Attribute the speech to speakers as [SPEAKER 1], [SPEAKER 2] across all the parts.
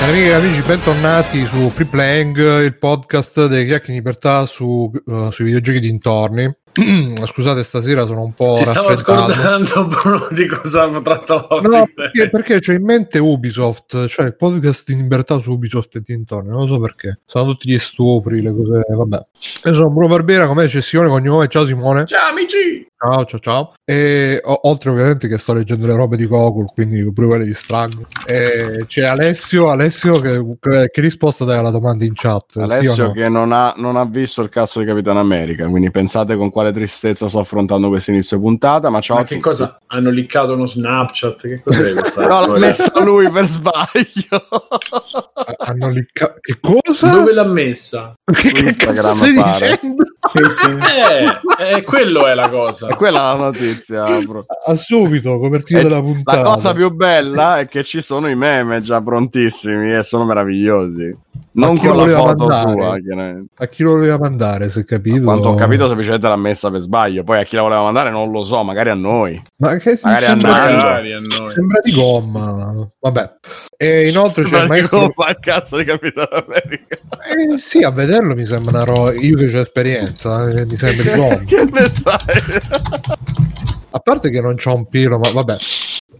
[SPEAKER 1] Cari amiche e amici, bentornati su Free Playing, il podcast delle chiacchiere di libertà su, uh, sui videogiochi dintorni. Scusate, stasera sono un po'.
[SPEAKER 2] Si stava scordando Bruno di cosa trattava.
[SPEAKER 1] No, perché, perché c'ho in mente Ubisoft, cioè il podcast di libertà su Ubisoft e dintorni. Non lo so perché. Sono tutti gli stupri, le cose. Vabbè. Io sono Bruno Barbera, come cessione, cognome. Ciao Simone.
[SPEAKER 2] Ciao amici.
[SPEAKER 1] Ciao, ciao, ciao. E o- oltre ovviamente che sto leggendo le robe di Gogol, quindi pure quelle di Strang. E c'è Alessio, Alessio che, che, che risposta dai alla domanda in chat?
[SPEAKER 3] Alessio
[SPEAKER 1] sì no?
[SPEAKER 3] che non ha, non ha visto il cazzo di Capitano America, quindi pensate con quale tristezza sto affrontando questo inizio puntata. Ma ciao
[SPEAKER 2] Ma che
[SPEAKER 3] tutti.
[SPEAKER 2] cosa? Hanno liccato uno Snapchat? Che cos'è questa
[SPEAKER 3] No, l'ha messo lui per sbaglio.
[SPEAKER 1] Hanno licca- Che cosa?
[SPEAKER 2] Dove l'ha messa?
[SPEAKER 1] Che,
[SPEAKER 3] Instagram,
[SPEAKER 1] cazzo stai
[SPEAKER 3] pare.
[SPEAKER 1] dicendo?
[SPEAKER 4] Sì, sì.
[SPEAKER 2] Eh, eh, quello è la cosa.
[SPEAKER 3] E quella è la notizia, bro.
[SPEAKER 1] A subito, copertina
[SPEAKER 3] E
[SPEAKER 1] della puntata.
[SPEAKER 3] la cosa più bella è che ci sono i meme già prontissimi e sono meravigliosi. Non con
[SPEAKER 1] lo
[SPEAKER 3] la foto
[SPEAKER 1] mandare?
[SPEAKER 3] tua, chiaramente.
[SPEAKER 1] A chi lo voleva mandare, se capito?
[SPEAKER 3] Quanto ho capito, semplicemente l'ha messa per sbaglio. Poi a chi la voleva mandare non lo so, magari a noi.
[SPEAKER 1] Ma che
[SPEAKER 3] Magari
[SPEAKER 1] sembra,
[SPEAKER 3] a.
[SPEAKER 2] Magari a noi.
[SPEAKER 1] sembra di gomma. Vabbè. E inoltre c'è il maestro...
[SPEAKER 3] Ma il cazzo di Capitano America.
[SPEAKER 1] Eh, sì, a vederlo mi sembra una roba... Io che ho esperienza, eh, mi sembra di gomma.
[SPEAKER 3] che ne sai?
[SPEAKER 1] A parte che non c'ho un pelo, ma vabbè.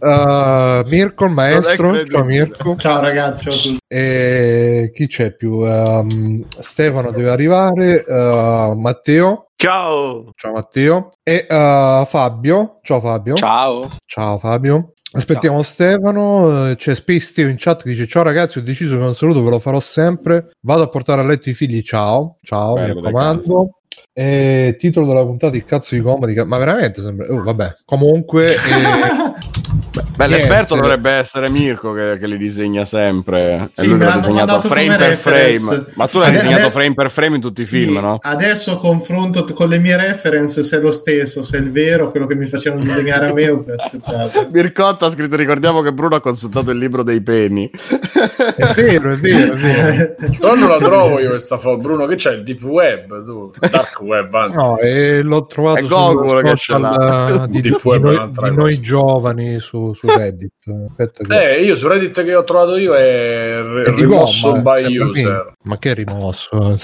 [SPEAKER 1] Uh, Mirko, il maestro. Ciao. Mirko.
[SPEAKER 4] Ciao ragazzi, ciao a tutti.
[SPEAKER 1] E chi c'è più? Um, Stefano deve arrivare. uh, Matteo.
[SPEAKER 5] Ciao.
[SPEAKER 1] Ciao Matteo. E uh, Fabio. Ciao Fabio.
[SPEAKER 5] Ciao.
[SPEAKER 1] Ciao Fabio. Aspettiamo Stefano, eh, c'è Space Teo in chat che dice ciao ragazzi ho deciso che un saluto ve lo farò sempre, vado a portare a letto i figli, ciao, ciao,
[SPEAKER 3] Bello,
[SPEAKER 1] mi raccomando. E titolo della puntata il cazzo di comodi, ma veramente sembra, oh, vabbè, comunque... eh,
[SPEAKER 3] Beh, l'esperto
[SPEAKER 1] niente.
[SPEAKER 3] dovrebbe essere Mirko che, che li disegna sempre.
[SPEAKER 4] Sì,
[SPEAKER 3] e lui l'ha disegnato frame per
[SPEAKER 4] reference.
[SPEAKER 3] frame. Ma tu l'hai
[SPEAKER 4] Ade-
[SPEAKER 3] disegnato
[SPEAKER 4] ade-
[SPEAKER 3] frame per frame in tutti i
[SPEAKER 4] Sì,
[SPEAKER 3] film, no?
[SPEAKER 4] Adesso confronto t- con le mie reference se è lo stesso, se è il vero, quello che mi facevano disegnare a me aspettate.
[SPEAKER 3] Mircotto ha scritto: Ricordiamo che Bruno ha consultato il libro dei peni.
[SPEAKER 1] È vero, è vero, è vero.
[SPEAKER 2] Però non la trovo io questa foto. Bruno, che c'è? Il deep web? Tu? Dark web, anzi.
[SPEAKER 1] No, e l'ho trovato
[SPEAKER 3] È
[SPEAKER 1] sul
[SPEAKER 3] che ce
[SPEAKER 1] eh, di,
[SPEAKER 2] Deep
[SPEAKER 1] di
[SPEAKER 2] web è
[SPEAKER 1] noi, di noi giovani su, su Reddit. Aspetta che...
[SPEAKER 2] Eh, io su Reddit che ho trovato io è re-
[SPEAKER 1] è
[SPEAKER 2] rimosso
[SPEAKER 1] gomma,
[SPEAKER 2] by user.
[SPEAKER 1] Ma che rimosso?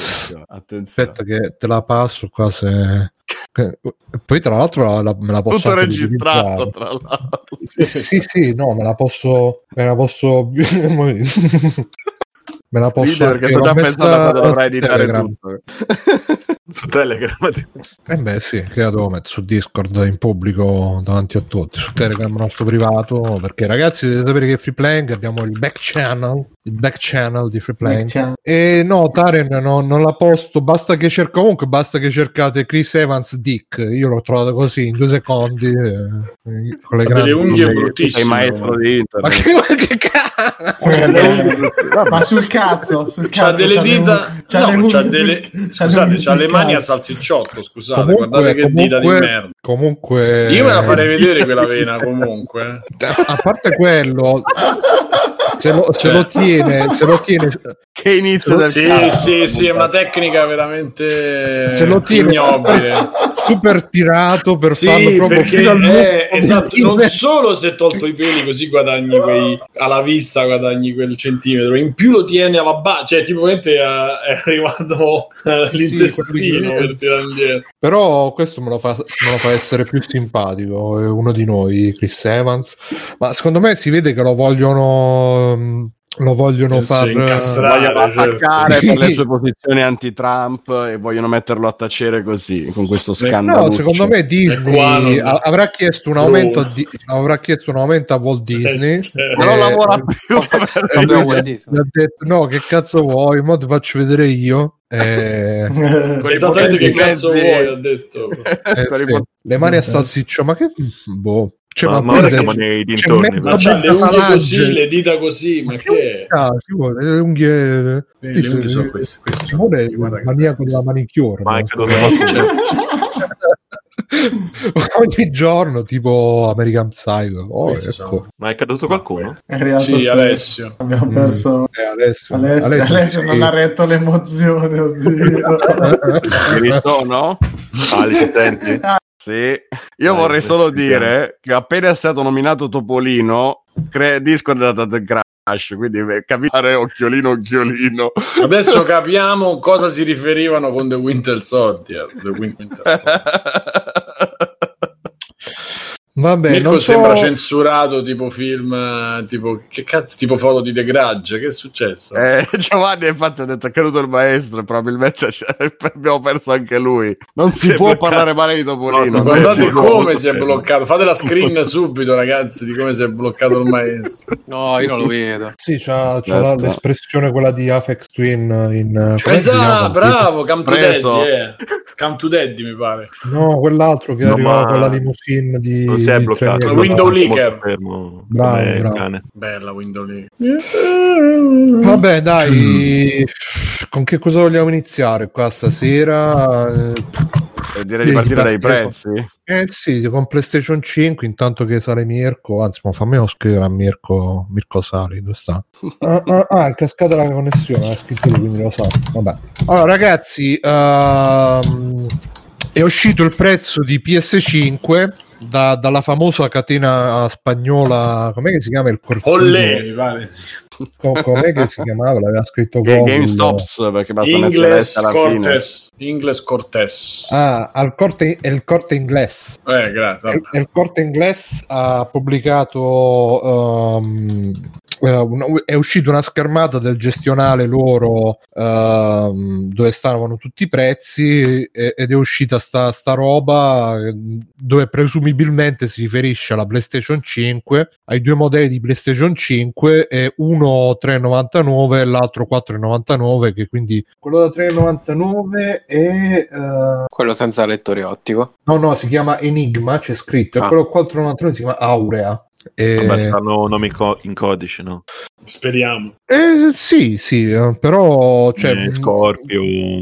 [SPEAKER 3] Attenzione.
[SPEAKER 1] Aspetta che te la passo qua se... Poi tra l'altro la, me la posso
[SPEAKER 3] Tutto registrato, tra l'altro.
[SPEAKER 1] Sì, sì, no, me la posso... Me la posso... me la posso...
[SPEAKER 3] Perché
[SPEAKER 1] anche-
[SPEAKER 3] sto già pensando a quando dovrai
[SPEAKER 1] su
[SPEAKER 3] editare
[SPEAKER 1] Telegram.
[SPEAKER 3] tutto.
[SPEAKER 5] Su Telegram.
[SPEAKER 1] Eh beh sì, che la devo mettere su Discord in pubblico davanti a tutti, su Telegram nostro privato, perché ragazzi dovete sapere che Free Playing abbiamo il back channel, il back channel di Free.
[SPEAKER 4] Ciao.
[SPEAKER 1] E no, Taren no, non la posto, basta che cerco comunque, basta che cercate Chris Evans Dick, io l'ho trovato così in due secondi. eh, con le
[SPEAKER 2] Ha
[SPEAKER 1] grandi-
[SPEAKER 2] delle unghie bruttissime.
[SPEAKER 3] Sei maestro di
[SPEAKER 1] Ma
[SPEAKER 3] internet.
[SPEAKER 1] che, ma che cazzo?
[SPEAKER 4] Eh, Ma sul cazzo, sul
[SPEAKER 2] C'ha
[SPEAKER 4] cazzo,
[SPEAKER 2] delle
[SPEAKER 4] le
[SPEAKER 2] dita,
[SPEAKER 4] c'ha
[SPEAKER 2] no, c'ha
[SPEAKER 4] sul-
[SPEAKER 2] delle,
[SPEAKER 4] c'ha le
[SPEAKER 2] scusate, c'ha
[SPEAKER 4] sul
[SPEAKER 2] le mani a
[SPEAKER 4] cazzo.
[SPEAKER 2] salsicciotto. Scusate, guardate che dita di merda.
[SPEAKER 1] Comunque,
[SPEAKER 2] Io me la farei vedere quella vena comunque.
[SPEAKER 1] A parte quello, se lo, se
[SPEAKER 2] Cioè.
[SPEAKER 1] lo tiene, se lo tiene,
[SPEAKER 3] Che inizio del
[SPEAKER 2] Sì,
[SPEAKER 3] cazzo.
[SPEAKER 2] sì, sì, è una tecnica veramente
[SPEAKER 1] se lo tiene
[SPEAKER 2] ignobile.
[SPEAKER 1] super tirato per farlo
[SPEAKER 2] Sì,
[SPEAKER 1] proprio
[SPEAKER 2] perché
[SPEAKER 1] fino al
[SPEAKER 2] eh,
[SPEAKER 1] mucchio
[SPEAKER 2] esatto, non solo se tolto i peli così guadagni quei alla vista guadagni quel centimetro, in più lo tieni alla base, cioè tipo veramente eh, è arrivato eh, l'intestino
[SPEAKER 1] quello
[SPEAKER 2] per tirare indietro.
[SPEAKER 1] Però questo me lo, fa, me lo fa essere più simpatico. È uno di noi, Chris Evans. Ma secondo me si vede che lo vogliono. Mh, Lo vogliono far.
[SPEAKER 3] vogliono
[SPEAKER 2] certo.
[SPEAKER 3] attaccare per le sue posizioni anti-Trump e vogliono metterlo a tacere così con questo scandalo.
[SPEAKER 1] No, secondo me Disney
[SPEAKER 2] non-
[SPEAKER 1] avrà chiesto un aumento a Di- avrà chiesto un aumento a Walt Disney.
[SPEAKER 2] Cioè,
[SPEAKER 3] Ma non
[SPEAKER 1] Eh,
[SPEAKER 3] lavora più.
[SPEAKER 1] E lui gli ha- ha detto: No, che cazzo vuoi? Mo ti faccio vedere io. Eh,
[SPEAKER 2] Esattamente che cazzo vuoi, ho detto.
[SPEAKER 1] eh, sì. Le mani a salsiccio, ma che boh. Cioè,
[SPEAKER 5] Ma,
[SPEAKER 1] ma
[SPEAKER 5] ma ora siamo nei dintorni.
[SPEAKER 2] Ma c'ha le unghie
[SPEAKER 1] falange.
[SPEAKER 2] così, le dita così, ma che è?
[SPEAKER 1] Ah, si vuole, le unghie.
[SPEAKER 2] Eh, le unghie sono queste, queste
[SPEAKER 1] Simone è
[SPEAKER 2] che
[SPEAKER 1] maniaco della manicure.
[SPEAKER 5] Ma è
[SPEAKER 1] no?
[SPEAKER 5] caduto qualcuno.
[SPEAKER 1] Ogni giorno, tipo American Psycho. Oh, ecco.
[SPEAKER 2] sono-
[SPEAKER 5] Ma è caduto qualcuno?
[SPEAKER 4] È
[SPEAKER 2] Sì. Alessio.
[SPEAKER 4] Abbiamo
[SPEAKER 1] Mm.
[SPEAKER 4] perso
[SPEAKER 1] Eh, Alessio,
[SPEAKER 4] Alessio, Alessio non ha retto l'emozione, oddio.
[SPEAKER 3] Ci risono?
[SPEAKER 5] Ali, ci senti?
[SPEAKER 3] Sì. Io
[SPEAKER 5] Dai,
[SPEAKER 3] vorrei solo dire che appena è stato nominato Topolino, cre- Discord è dato grazie. Flash, quindi eh, capire occhiolino occhiolino.
[SPEAKER 2] Adesso capiamo cosa si riferivano con The Winter Soldier. The Winter Soldier.
[SPEAKER 1] Vabbè,
[SPEAKER 2] Mirko
[SPEAKER 1] non so...
[SPEAKER 2] sembra censurato tipo film, eh, tipo che cazzo, tipo foto di The Grudge. Che è successo?
[SPEAKER 3] Eh, Giovanni infatti ha detto è caduto il maestro e probabilmente c- abbiamo perso anche lui. Non si,
[SPEAKER 5] Si
[SPEAKER 3] può
[SPEAKER 5] bloccato.
[SPEAKER 3] parlare male di Topolino.
[SPEAKER 5] No,
[SPEAKER 2] Guardate come si è bloccato. Fate la screen subito, ragazzi, di come si è bloccato il maestro.
[SPEAKER 6] No, io non lo vedo.
[SPEAKER 1] Sì, c'ha, c'ha l'espressione quella di Afex Twin in... come si
[SPEAKER 2] Esatto, bravo, Come to
[SPEAKER 3] Preso.
[SPEAKER 2] Daddy, eh. Come to Daddy, mi pare.
[SPEAKER 1] No, quell'altro che
[SPEAKER 5] No,
[SPEAKER 1] arriva
[SPEAKER 5] ma-
[SPEAKER 1] con la limousine di...
[SPEAKER 5] Si è bloccato.
[SPEAKER 2] window
[SPEAKER 1] fa.
[SPEAKER 2] leaker.
[SPEAKER 5] Fermo,
[SPEAKER 1] Bravo, bravo.
[SPEAKER 5] cane.
[SPEAKER 2] Bella window lì.
[SPEAKER 1] Vabbè, dai, con che cosa vogliamo iniziare qua stasera? Eh,
[SPEAKER 3] Eh, Direi di partire dai prezzi.
[SPEAKER 1] Eh sì, con PlayStation 5, intanto che sale Mirko, anzi, ma fammelo scrivere a Mirko, Mirko Sali, dove sta? Ah, ah, ah, è cascata la connessione, ha scritto lui, quindi lo so. Vabbè. Allora, ragazzi, ehm, è uscito il prezzo di PS5 da- dalla famosa catena spagnola, com'è che si chiama il cortile?
[SPEAKER 2] Ollè, mi pare.
[SPEAKER 1] Co- com'è che si chiamava? L'aveva scritto.
[SPEAKER 3] GameStops perché basta mettere
[SPEAKER 2] Ingles
[SPEAKER 3] fine.
[SPEAKER 2] Cortes. Ingles Cortes.
[SPEAKER 1] Ah, al corte, è il corte inglese.
[SPEAKER 2] Eh, grazie.
[SPEAKER 1] Il, il corte inglese ha pubblicato ehm, eh, è uscita una schermata del gestionale loro ehm, dove stavano tutti i prezzi e- ed è uscita sta, sta roba eh, dove presumibilmente si riferisce alla PlayStation 5 ai due modelli di PlayStation 5 e uno 3,99 e l'altro 4,99 che quindi quello da 3,99 è eh,
[SPEAKER 6] Quello senza lettore ottico.
[SPEAKER 1] No, no, si chiama Enigma, c'è scritto, e
[SPEAKER 6] Ah.
[SPEAKER 1] quello 499 si chiama Aurea. E...
[SPEAKER 5] Vabbè, stanno nomi co- in codice, no?
[SPEAKER 2] Speriamo.
[SPEAKER 1] Eh, sì, sì, eh, però cioè,
[SPEAKER 5] Eh, Scorpio,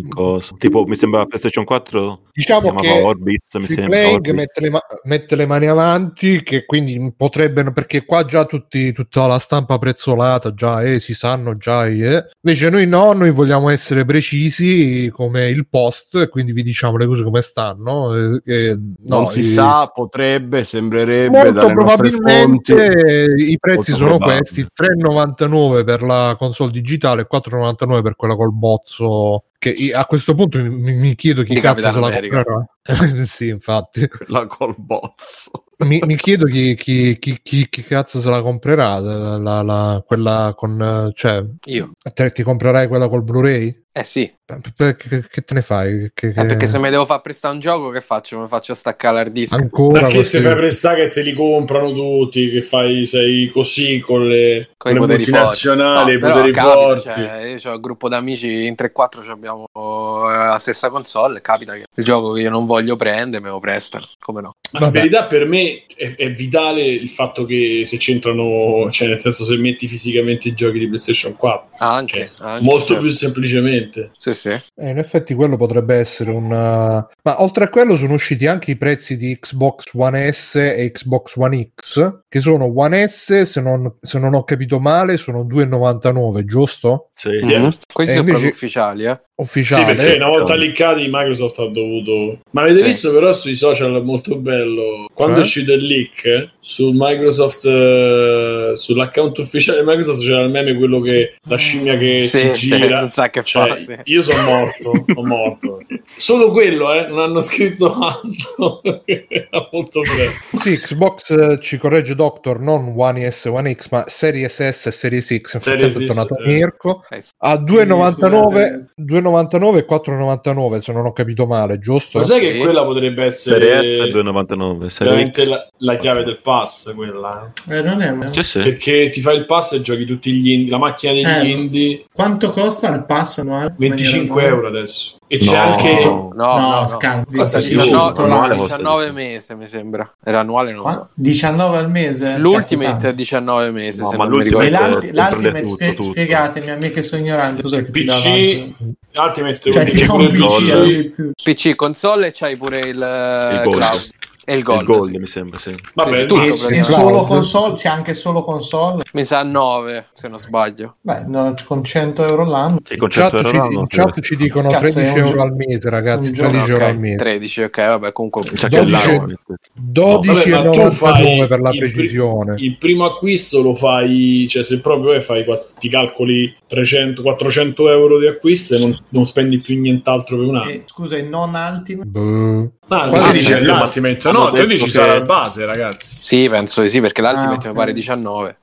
[SPEAKER 5] cosa. Tipo, mi sembra PlayStation 4
[SPEAKER 1] diciamo che
[SPEAKER 5] Orbit, mi.
[SPEAKER 1] Playing
[SPEAKER 5] Orbit.
[SPEAKER 1] mette le, ma- mette le mani avanti che quindi potrebbero perché qua già tutti, tutta la stampa prezzolata già eh, si sanno già eh. invece noi no noi vogliamo essere precisi come il post e quindi vi diciamo le cose come stanno eh, eh, no,
[SPEAKER 3] Non si
[SPEAKER 1] i-
[SPEAKER 3] sa, potrebbe, sembrerebbe
[SPEAKER 1] Molto
[SPEAKER 3] fonti.
[SPEAKER 1] probabilmente i prezzi
[SPEAKER 3] Molto
[SPEAKER 1] sono
[SPEAKER 5] probabile.
[SPEAKER 1] questi: 3,99 per la console digitale e 4,99 per quella col bozzo. Che a questo punto mi, mi- chiedo chi
[SPEAKER 6] Di
[SPEAKER 1] cazzo se la comprerà. sì, infatti,
[SPEAKER 3] La col bozzo.
[SPEAKER 1] mi, mi chiedo chi, chi- chi- chi- chi cazzo se la comprerà. La, la- la- quella con cioè,
[SPEAKER 6] Io.
[SPEAKER 1] te, ti comprerai quella col Blu-ray?
[SPEAKER 6] Eh sì,
[SPEAKER 1] Che, te ne fai? Che,
[SPEAKER 6] Eh,
[SPEAKER 1] che-
[SPEAKER 6] perché se mi devo far prestare un gioco, che faccio? Mi faccio staccare l'hard disk.
[SPEAKER 1] ancora
[SPEAKER 2] Ma che
[SPEAKER 1] così?
[SPEAKER 2] ti fai prestare che te li comprano tutti? Che fai, sei così con le,
[SPEAKER 6] Con i
[SPEAKER 2] con le
[SPEAKER 6] poteri
[SPEAKER 2] multinazionali, i
[SPEAKER 6] No, però
[SPEAKER 2] poteri
[SPEAKER 6] capita,
[SPEAKER 2] forti.
[SPEAKER 6] cioè, io ho un gruppo d'amici in 3-4 ci abbiamo eh, la stessa console. Capita che il gioco che io non voglio prendere me lo prestano. Come no?
[SPEAKER 2] Ma in verità per me è, è vitale il fatto che se c'entrano, cioè nel senso se metti fisicamente i giochi di PlayStation 4,
[SPEAKER 6] Ah, Anche,
[SPEAKER 2] Cioè,
[SPEAKER 6] anche,
[SPEAKER 2] molto
[SPEAKER 6] certo.
[SPEAKER 2] più semplicemente.
[SPEAKER 6] Sì, sì.
[SPEAKER 1] Eh, in effetti quello potrebbe essere un... uh, Ma oltre a quello sono usciti anche i prezzi di Xbox One S e Xbox One X, che sono One S, se non, se non ho capito male, sono 2,99, giusto?
[SPEAKER 5] Sì,
[SPEAKER 6] Mhm.
[SPEAKER 5] giusto.
[SPEAKER 6] Questi
[SPEAKER 1] E
[SPEAKER 6] sono
[SPEAKER 1] invece-
[SPEAKER 6] proprio ufficiali, eh.
[SPEAKER 2] Sì,
[SPEAKER 1] Ufficiale.
[SPEAKER 2] perché una volta linkati Microsoft ha dovuto... Ma avete
[SPEAKER 6] Sì.
[SPEAKER 2] visto però sui social è molto bello, quando
[SPEAKER 1] Cioè?
[SPEAKER 2] è uscito il leak, eh, su Microsoft, eh, sull'account ufficiale di Microsoft c'era il meme quello che la scimmia che
[SPEAKER 6] Sì,
[SPEAKER 2] si gira.
[SPEAKER 6] non sa che
[SPEAKER 2] Cioè, io sono morto, sono morto. Solo quello, eh, non hanno scritto altro. Era molto bello.
[SPEAKER 1] Sì, Xbox eh, ci corregge Doctor, non One S, One X, ma Series S e Series X.
[SPEAKER 2] Series
[SPEAKER 1] è tornato
[SPEAKER 2] eh.
[SPEAKER 1] Mirko.
[SPEAKER 6] Eh.
[SPEAKER 1] A 2,99 2,99 e 4,99 se non ho capito male, giusto?
[SPEAKER 2] Ma sai che
[SPEAKER 6] Sì.
[SPEAKER 2] quella potrebbe
[SPEAKER 5] Serie S
[SPEAKER 2] essere
[SPEAKER 5] è 2,99. Serie
[SPEAKER 2] veramente
[SPEAKER 5] X.
[SPEAKER 2] la, la chiave del pass, quella. eh?
[SPEAKER 4] Eh, non è...
[SPEAKER 5] Sì, sì.
[SPEAKER 2] Perché ti fai il pass e giochi tutti gli indie, la macchina degli
[SPEAKER 4] Eh,
[SPEAKER 2] indie,
[SPEAKER 4] Quanto costa il pass annuale?
[SPEAKER 2] 25
[SPEAKER 4] In maniera
[SPEAKER 2] euro adesso. E c'è
[SPEAKER 5] No.
[SPEAKER 2] anche...
[SPEAKER 6] No, no,
[SPEAKER 4] No,
[SPEAKER 6] no.
[SPEAKER 2] più?
[SPEAKER 6] 19,
[SPEAKER 5] Annuale costa
[SPEAKER 6] 19
[SPEAKER 5] di più.
[SPEAKER 6] mese, mi sembra. Era annuale, non so.
[SPEAKER 4] Qua? 19 al mese?
[SPEAKER 6] L'Ultimate è
[SPEAKER 4] tanto.
[SPEAKER 6] 19 mesi,
[SPEAKER 5] No,
[SPEAKER 6] se
[SPEAKER 5] ma
[SPEAKER 6] non mi
[SPEAKER 5] l'Ultimate
[SPEAKER 6] ricordo.
[SPEAKER 4] l'Ultimate,
[SPEAKER 5] tutto,
[SPEAKER 4] spie-
[SPEAKER 5] tutto.
[SPEAKER 4] spiegatemi a me che sono ignorante. Cos'è che
[SPEAKER 2] PC? Ultimate
[SPEAKER 4] Cioè, PC
[SPEAKER 2] PC.
[SPEAKER 4] addirittura.
[SPEAKER 6] PC console e c'hai pure il eh,
[SPEAKER 5] Il
[SPEAKER 6] cloud. E il
[SPEAKER 5] Il
[SPEAKER 6] Gold.
[SPEAKER 5] Gold,
[SPEAKER 6] sì.
[SPEAKER 5] mi sembra, sì.
[SPEAKER 2] Vabbè,
[SPEAKER 6] Sì, tutto
[SPEAKER 4] E, e solo console, c'è anche solo console.
[SPEAKER 6] Mi sa 9, se non sbaglio.
[SPEAKER 4] Beh, no, con 100 euro l'anno.
[SPEAKER 5] Sì, con
[SPEAKER 1] In chat,
[SPEAKER 5] 100 euro
[SPEAKER 1] ci,
[SPEAKER 5] l'anno,
[SPEAKER 1] in chat ci dicono
[SPEAKER 4] Cazzo, è
[SPEAKER 1] 13
[SPEAKER 4] un
[SPEAKER 1] euro al mese, ragazzi.
[SPEAKER 4] un giorno,
[SPEAKER 1] 13 euro
[SPEAKER 6] Ok,
[SPEAKER 1] al mese.
[SPEAKER 6] 13, ok, vabbè, comunque...
[SPEAKER 5] Mi sa che è
[SPEAKER 1] 12
[SPEAKER 5] l'anno.
[SPEAKER 1] 12
[SPEAKER 2] Vabbè, ma tu
[SPEAKER 1] 12,99
[SPEAKER 2] fai
[SPEAKER 1] per la
[SPEAKER 2] il pri-
[SPEAKER 1] precisione.
[SPEAKER 2] Il primo acquisto lo fai, cioè se proprio è, fai, qua- ti calcoli 300, 400 euro di acquisto e non, non spendi più nient'altro per un anno.
[SPEAKER 4] E, scusa, il non Ultimate?
[SPEAKER 1] Boh.
[SPEAKER 2] Ah,
[SPEAKER 1] Quasi
[SPEAKER 2] tu dici
[SPEAKER 5] sì.
[SPEAKER 2] l'Ultimate,
[SPEAKER 5] Hanno
[SPEAKER 2] no, tu dici
[SPEAKER 5] che-
[SPEAKER 2] sarà il base, ragazzi.
[SPEAKER 6] Sì, penso di sì, perché l'Ultimate
[SPEAKER 4] Ah,
[SPEAKER 6] mi pare
[SPEAKER 4] ok.
[SPEAKER 6] 19.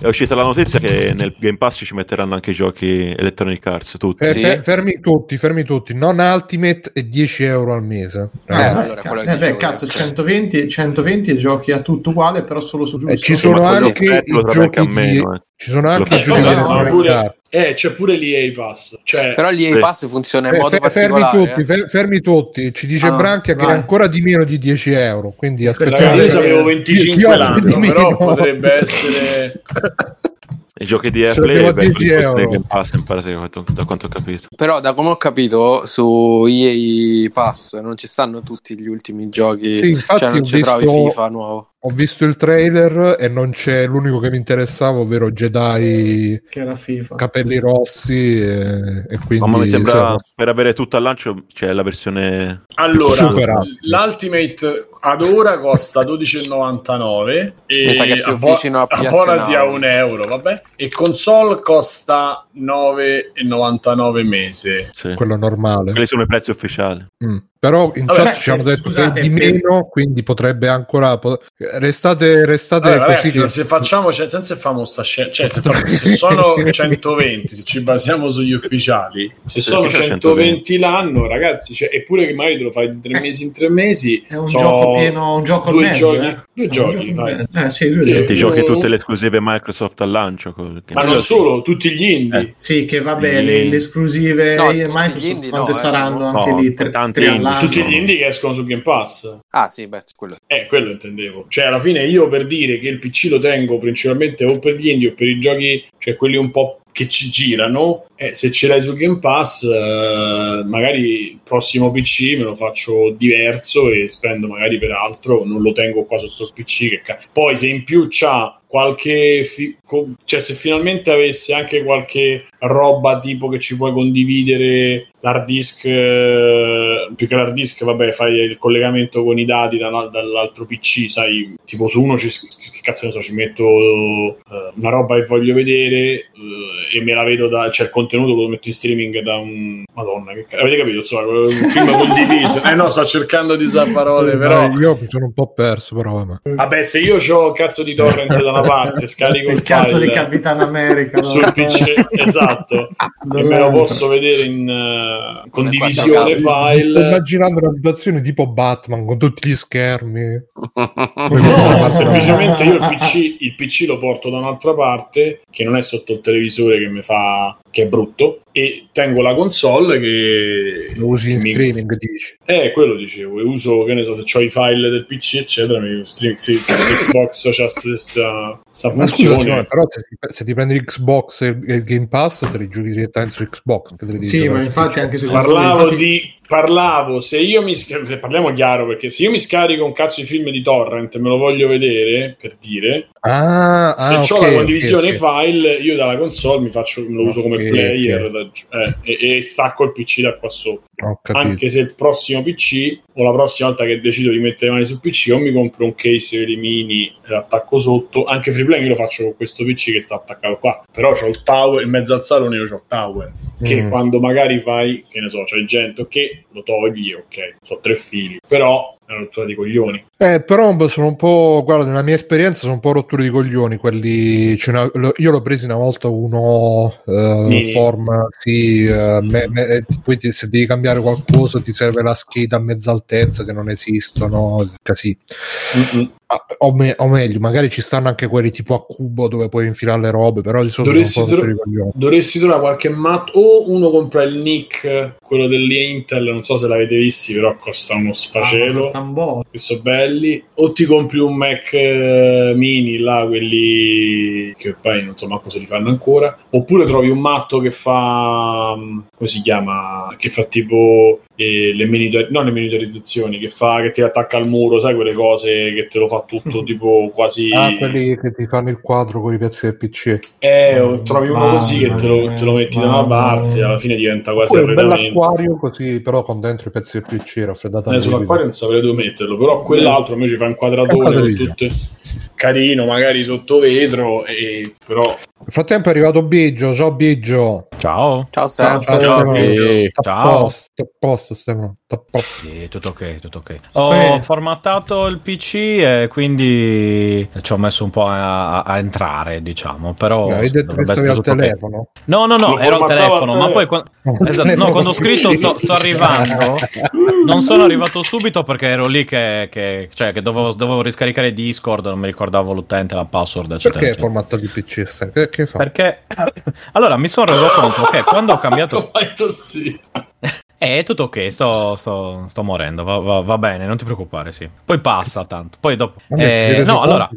[SPEAKER 5] È uscita la notizia che nel Game Pass ci metteranno anche i giochi Electronic Arts, tutti.
[SPEAKER 1] Eh,
[SPEAKER 6] Sì.
[SPEAKER 1] fe- fermi tutti, fermi tutti. Non Ultimate e 10 euro al mese.
[SPEAKER 4] Eh,
[SPEAKER 1] ragazzi.
[SPEAKER 6] allora,
[SPEAKER 4] eh, beh, cazzo,
[SPEAKER 6] io.
[SPEAKER 4] 120, 120 giochi a tutto uguale, però solo su giusto.
[SPEAKER 1] E ci
[SPEAKER 5] Sì,
[SPEAKER 1] sono anche
[SPEAKER 5] che
[SPEAKER 1] i giochi
[SPEAKER 5] a
[SPEAKER 1] di-
[SPEAKER 5] meno, eh.
[SPEAKER 1] Ci sono anche i giochi
[SPEAKER 2] Eh, ma
[SPEAKER 1] Electronic
[SPEAKER 2] pure- eh, c'è pure l'EA Pass. Cioè,
[SPEAKER 6] Però l'EA
[SPEAKER 5] Sì.
[SPEAKER 6] Pass funziona in modo
[SPEAKER 1] fe- fermi
[SPEAKER 6] particolare.
[SPEAKER 1] tutti,
[SPEAKER 6] eh.
[SPEAKER 1] fe- fermi tutti. Ci dice
[SPEAKER 4] Ah,
[SPEAKER 1] Branchia che è ancora di meno di 10 euro. Quindi.
[SPEAKER 2] Ragazzi, io sapevo
[SPEAKER 4] sì.
[SPEAKER 2] 25
[SPEAKER 1] Io- io
[SPEAKER 2] l'anno, però potrebbe essere...
[SPEAKER 5] I giochi di Airplay vengono
[SPEAKER 1] 10
[SPEAKER 5] tutti
[SPEAKER 1] euro.
[SPEAKER 5] nel Game Pass, in pratica, quanto- da quanto ho capito.
[SPEAKER 6] Però da come ho capito su EA Pass non ci stanno tutti gli ultimi giochi,
[SPEAKER 1] Sì,
[SPEAKER 6] cioè non ci trovi
[SPEAKER 1] visto-
[SPEAKER 6] FIFA nuovo.
[SPEAKER 1] Ho visto il trailer e non c'è l'unico che mi interessava, ovvero Jedi
[SPEAKER 4] Che era FIFA.
[SPEAKER 1] capelli rossi e, e quindi
[SPEAKER 5] Ma mi sembra
[SPEAKER 1] sì,
[SPEAKER 5] per avere tutto al lancio c'è la versione
[SPEAKER 2] Allora, l'Ultimate ad ora costa 12,99 e
[SPEAKER 6] Mi sa che è più
[SPEAKER 2] abbo-
[SPEAKER 6] vicino a PS
[SPEAKER 2] abbonati a
[SPEAKER 6] Now.
[SPEAKER 2] un euro, vabbè. E console costa 9,99 mese.
[SPEAKER 5] sì.
[SPEAKER 1] quello normale.
[SPEAKER 5] quelli sono i prezzi ufficiali.
[SPEAKER 1] Mm. Però in
[SPEAKER 4] Vabbè,
[SPEAKER 1] chat ci hanno detto
[SPEAKER 4] scusate,
[SPEAKER 1] che è di meno, quindi potrebbe ancora. po- restate restate
[SPEAKER 2] Allora,
[SPEAKER 1] così.
[SPEAKER 2] ragazzi,
[SPEAKER 1] che-
[SPEAKER 2] se facciamo, cioè, senza famo sta scena, cioè, se, se sono 120, se ci basiamo sugli ufficiali, se
[SPEAKER 5] Sì,
[SPEAKER 2] sono
[SPEAKER 5] ufficiali
[SPEAKER 2] 120 l'anno, ragazzi, cioè, eppure che magari te lo fai di tre
[SPEAKER 4] Eh,
[SPEAKER 2] mesi in tre mesi,
[SPEAKER 4] È un
[SPEAKER 2] so-
[SPEAKER 4] gioco pieno, un gioco
[SPEAKER 2] due
[SPEAKER 4] mezzo,
[SPEAKER 2] giochi-
[SPEAKER 4] eh.
[SPEAKER 2] due giochi.
[SPEAKER 4] Eh, sì,
[SPEAKER 2] Sì.
[SPEAKER 5] Ti giochi
[SPEAKER 2] io-
[SPEAKER 5] tutte le esclusive Microsoft al lancio. col-
[SPEAKER 2] ma non solo, tutti gli indie.
[SPEAKER 5] Eh.
[SPEAKER 4] Sì, che vabbè, le, le esclusive
[SPEAKER 6] No,
[SPEAKER 4] Microsoft
[SPEAKER 6] indie
[SPEAKER 4] quante
[SPEAKER 6] no, eh,
[SPEAKER 4] saranno
[SPEAKER 5] no.
[SPEAKER 4] anche
[SPEAKER 5] No,
[SPEAKER 4] lì? Tre,
[SPEAKER 5] tanti
[SPEAKER 4] all'anno.
[SPEAKER 2] Tutti gli indie che escono su Game Pass.
[SPEAKER 6] Ah sì, beh, quello.
[SPEAKER 2] Eh, quello intendevo. Cioè, alla fine io per dire che il PC lo tengo principalmente o per gli indie o per i giochi, cioè quelli un po' che ci girano, eh, se ce l'hai su Game Pass, eh, magari il prossimo PC me lo faccio diverso e spendo magari per altro, non lo tengo qua sotto il PC. Che ca- Poi se in più c'ha qualche fi- co- cioè se finalmente avesse anche qualche roba tipo che ci puoi condividere l'hard disk eh, più che l'hard disk vabbè fai il collegamento con i dati dalla- dall'altro pc sai tipo su uno ci, che cazzo ne so ci metto eh, una roba che voglio vedere eh, e me la vedo da cioè il contenuto lo metto in streaming da un madonna che avete capito insomma un film condiviso eh no sto cercando di usare parole però
[SPEAKER 1] io mi sono un po' perso, però vabbè.
[SPEAKER 2] Vabbè, se io ho cazzo di torrent da una parte, scarico il,
[SPEAKER 4] il cazzo
[SPEAKER 2] file
[SPEAKER 4] di Capitan America
[SPEAKER 2] sul
[SPEAKER 4] no?
[SPEAKER 2] PC, esatto, e me lo posso vedere in eh, condivisione
[SPEAKER 6] quattro
[SPEAKER 1] Sto
[SPEAKER 2] file.
[SPEAKER 1] immaginando una situazione tipo Batman con tutti gli schermi.
[SPEAKER 2] No, semplicemente io il PC, il PC lo porto da un'altra parte che non è sotto il televisore che mi fa che è brutto e tengo la console che
[SPEAKER 1] Lo usi in
[SPEAKER 2] mi-
[SPEAKER 1] streaming, dici.
[SPEAKER 2] Eh, quello dicevo, e uso, che ne so, se ho i file del PC, eccetera, mi stream, sì, Xbox c'ha sta, sta, sta
[SPEAKER 1] Ma scusa,
[SPEAKER 2] funzione.
[SPEAKER 1] Simone, però se ti, se ti prendi l'Xbox e il Game Pass, te li giochi direttamente su Xbox.
[SPEAKER 4] Sì, ma infatti anche se
[SPEAKER 2] Parlavo
[SPEAKER 4] infatti-
[SPEAKER 2] di parlavo se io mi parliamo chiaro perché se io mi scarico un cazzo di film di torrent me lo voglio vedere per dire
[SPEAKER 1] Ah,
[SPEAKER 2] se
[SPEAKER 1] ah,
[SPEAKER 2] ho
[SPEAKER 1] ok,
[SPEAKER 2] la condivisione
[SPEAKER 1] ok.
[SPEAKER 2] file io dalla console mi faccio lo uso come player da- eh, e, e stacco il pc da qua sopra
[SPEAKER 1] Ho capito.
[SPEAKER 2] anche se il prossimo PC o la prossima volta che decido di mettere le mani sul PC o mi compro un case per i mini e l'attacco sotto anche Freeplay io lo faccio con questo PC che sta attaccato qua però c'ho il tower il mezzo alzarone io c'ho il tower che
[SPEAKER 1] Mm.
[SPEAKER 2] quando magari fai che ne so c'hai gente che lo togli ok so tre fili però è una rottura di coglioni
[SPEAKER 1] Eh, però sono un po', guarda, nella mia esperienza sono un po' rotture di coglioni quelli, lo- io l'ho preso una volta uno eh,
[SPEAKER 2] Mini.
[SPEAKER 1] form, sì, eh, me- me- poi ti- se devi cambiare qualcosa ti serve la scheda a mezza altezza che non esistono, così. Ah, o, me- o meglio, magari ci stanno anche quelli tipo a cubo dove puoi infilare le robe, però di solito
[SPEAKER 2] Dovresti
[SPEAKER 1] sono un po' rotture
[SPEAKER 2] tro-
[SPEAKER 1] di coglioni.
[SPEAKER 2] dovresti trovare qualche matto o uno compra il Nick quello dell'Intel non so se l'avete visti però costa uno
[SPEAKER 4] Ah,
[SPEAKER 2] sfacelo
[SPEAKER 4] costa un bo'.
[SPEAKER 2] che sono belli o ti compri un Mac eh, mini là quelli che poi non so manco se li fanno ancora oppure trovi un matto che fa mm, come si chiama che fa tipo e le monitor- non le monitorizzazioni che fa che ti attacca al muro, sai quelle cose che te lo fa tutto tipo quasi
[SPEAKER 1] Ah, quelli che ti fanno il quadro con i pezzi del PC.
[SPEAKER 2] eh, o trovi uno così che te lo, te lo metti da una parte, alla fine diventa quasi
[SPEAKER 1] un bell'acquario così, però con dentro i pezzi del PC raffreddato
[SPEAKER 2] Eh, sull'acquario non saprei dove metterlo, però quell'altro invece fa inquadratore con tutte carino, magari sotto vetro, e però
[SPEAKER 1] Nel frattempo è arrivato Biggio, ciao Biggio.
[SPEAKER 7] Ciao.
[SPEAKER 6] Ciao Sam.
[SPEAKER 4] Ciao,
[SPEAKER 1] Stefano.
[SPEAKER 3] Eh,
[SPEAKER 7] ciao.
[SPEAKER 1] posto, t'ha posto, Stefano.
[SPEAKER 7] Sì, tutto ok, tutto ok.
[SPEAKER 4] Stai-
[SPEAKER 7] Ho formattato il PC e quindi ci ho messo un po' a, a entrare, diciamo. Però
[SPEAKER 1] Hai detto che stavi al telefono?
[SPEAKER 7] No, no, no,
[SPEAKER 2] Lo
[SPEAKER 7] ero al telefono, ma poi
[SPEAKER 2] telefono.
[SPEAKER 7] qua- esatto, no, quando ho scritto sto, sto arrivando, non sono arrivato subito perché ero lì che, che- cioè, che dovevo, dovevo riscaricare Discord, non mi ricordavo l'utente, la password, eccetera.
[SPEAKER 1] Perché
[SPEAKER 7] eccetera.
[SPEAKER 1] formattato il PC? Che, che fa?
[SPEAKER 7] Perché allora mi sono reso conto che quando ho cambiato
[SPEAKER 2] vai tossì.
[SPEAKER 7] Eh, è tutto ok, sto, sto, sto morendo, va, va- va bene, non ti preoccupare, sì. Poi passa tanto. Poi dopo... Eh, no, allora,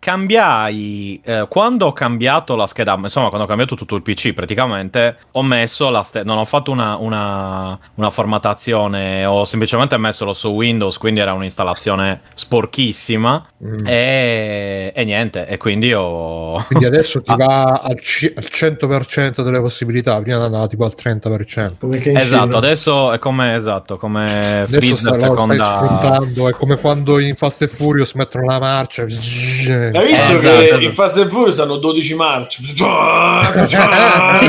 [SPEAKER 7] cambiai... eh, quando ho cambiato la scheda, insomma, quando ho cambiato tutto il PC, praticamente, ho messo la... ste- non ho fatto una, una, una formattazione, ho semplicemente messo su Windows, quindi era un'installazione sporchissima,
[SPEAKER 1] Mm.
[SPEAKER 7] e, e niente, e quindi ho...
[SPEAKER 1] Quindi adesso ti
[SPEAKER 7] Ah.
[SPEAKER 1] va al, ci- al 100% delle possibilità, prima andava tipo al 30%.
[SPEAKER 4] Come che in
[SPEAKER 7] Esatto,
[SPEAKER 4] Cina.
[SPEAKER 7] Adesso è come, esatto, come
[SPEAKER 1] lo stai
[SPEAKER 7] seconda...
[SPEAKER 1] sfruttando, è come quando in Fast and Furious mettono la marcia.
[SPEAKER 2] Hai visto
[SPEAKER 7] Eh,
[SPEAKER 2] che
[SPEAKER 7] esatto.
[SPEAKER 2] in Fast and Furious hanno 12 marce?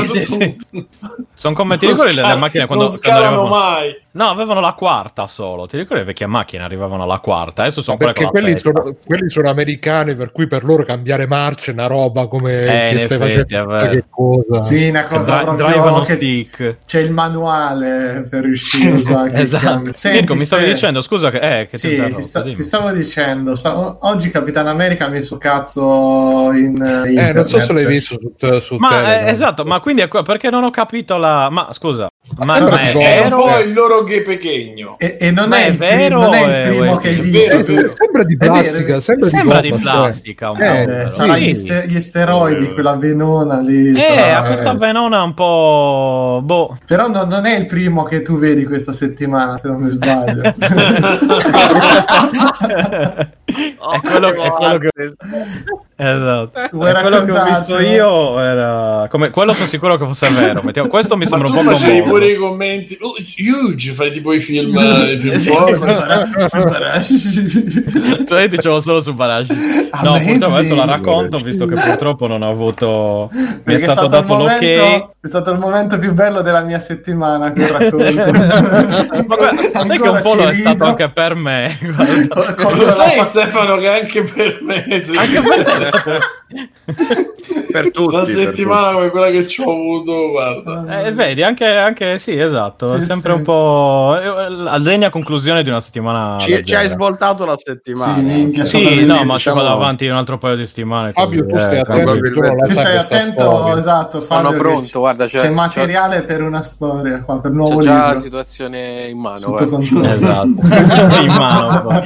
[SPEAKER 7] Sì, sì. Sono come ti ricordi le, le macchine quando,
[SPEAKER 2] non
[SPEAKER 7] quando
[SPEAKER 2] scalano
[SPEAKER 7] arrivavano-
[SPEAKER 2] mai.
[SPEAKER 7] No, avevano la quarta solo. Ti ricordi le vecchie macchine arrivavano alla quarta? Adesso sono quelle
[SPEAKER 1] Perché quelli sono, quelli sono americani, per cui per loro cambiare marcia è una roba come
[SPEAKER 7] Eh, in
[SPEAKER 1] che stai
[SPEAKER 7] effetti,
[SPEAKER 1] facendo che cosa.
[SPEAKER 4] Sì, una cosa
[SPEAKER 7] Dri-
[SPEAKER 4] proprio
[SPEAKER 7] stick.
[SPEAKER 4] c'è il manuale per riuscire a usare
[SPEAKER 7] Esatto.
[SPEAKER 4] Senti,
[SPEAKER 7] Mirko, mi stavi
[SPEAKER 4] se-
[SPEAKER 7] dicendo, scusa che, eh, che
[SPEAKER 4] Sì, ti, sta- ti stavo dicendo, stavo- oggi Capitan America ha messo cazzo in
[SPEAKER 1] Eh, non so se l'hai visto su, su
[SPEAKER 7] Ma eh, esatto, ma quindi è qua perché non ho capito la. Ma scusa, ma, ma è
[SPEAKER 1] tipo-
[SPEAKER 2] È un
[SPEAKER 7] vero?
[SPEAKER 2] po' il loro gay pechegno.
[SPEAKER 4] E, e non, è
[SPEAKER 7] è vero
[SPEAKER 4] non è il
[SPEAKER 7] è-
[SPEAKER 4] primo
[SPEAKER 7] è-
[SPEAKER 4] che hai visto.
[SPEAKER 2] vero, è
[SPEAKER 1] Eh,
[SPEAKER 2] vero.
[SPEAKER 1] sembra di plastica, sembra,
[SPEAKER 7] Sembra
[SPEAKER 1] di
[SPEAKER 7] plastica un po'.
[SPEAKER 1] Eh.
[SPEAKER 4] Eh, sarà
[SPEAKER 7] Sì.
[SPEAKER 4] gli, ste- gli steroidi, quella venona lì.
[SPEAKER 7] Eh,
[SPEAKER 4] sarà-
[SPEAKER 7] ha questa venona un po'. Boh.
[SPEAKER 4] Però no- non è il primo che tu vedi questa settimana, se non mi sbaglio.
[SPEAKER 7] è quello, è quello che. Esatto.
[SPEAKER 4] Vuoi
[SPEAKER 7] E quello che ho visto io era. Come... Quello sono sicuro che fosse vero. Mettiamo- Questo mi sembra un po'
[SPEAKER 2] facevi pure i commenti. Oh, huge, fai tipo i film. i film
[SPEAKER 7] Sì,
[SPEAKER 2] porno.
[SPEAKER 7] Cioè, io dicevo solo su Barashi. No, purtroppo adesso la racconto, visto che purtroppo non ho avuto. Mi è stato
[SPEAKER 4] il
[SPEAKER 7] dato
[SPEAKER 4] momento,
[SPEAKER 7] l'ok.
[SPEAKER 4] è stato il momento più bello della mia settimana che racconto.
[SPEAKER 7] Ma guarda, sai che un po' lo è stato anche per me. guarda.
[SPEAKER 2] Lo sai, Stefano, che anche per me.
[SPEAKER 7] Anche per te.
[SPEAKER 3] Per tutti.
[SPEAKER 2] Una
[SPEAKER 3] per
[SPEAKER 2] settimana come quella che ci ho avuto, guarda.
[SPEAKER 7] Eh, vedi, anche, anche sì, esatto.
[SPEAKER 4] Sì,
[SPEAKER 7] è sempre
[SPEAKER 4] sì.
[SPEAKER 7] un po' eh, la degna conclusione di una settimana.
[SPEAKER 3] Ci, ci hai svoltato la settimana.
[SPEAKER 4] Sì, minchia,
[SPEAKER 7] Sì, no, ma ci vado avanti un altro paio di settimane.
[SPEAKER 1] Fabio,
[SPEAKER 7] così,
[SPEAKER 1] tu stai
[SPEAKER 7] eh,
[SPEAKER 1] attento, tu la
[SPEAKER 4] stai attento, esatto.
[SPEAKER 6] Sono
[SPEAKER 4] Fabio,
[SPEAKER 6] pronto, guarda,
[SPEAKER 4] C'è,
[SPEAKER 6] c'è,
[SPEAKER 4] c'è materiale per una storia qua, per
[SPEAKER 6] c'è
[SPEAKER 4] nuovo
[SPEAKER 6] già
[SPEAKER 4] libro.
[SPEAKER 6] la situazione in mano.
[SPEAKER 4] Sotto
[SPEAKER 6] guarda.
[SPEAKER 4] controllo.
[SPEAKER 7] Esatto, in mano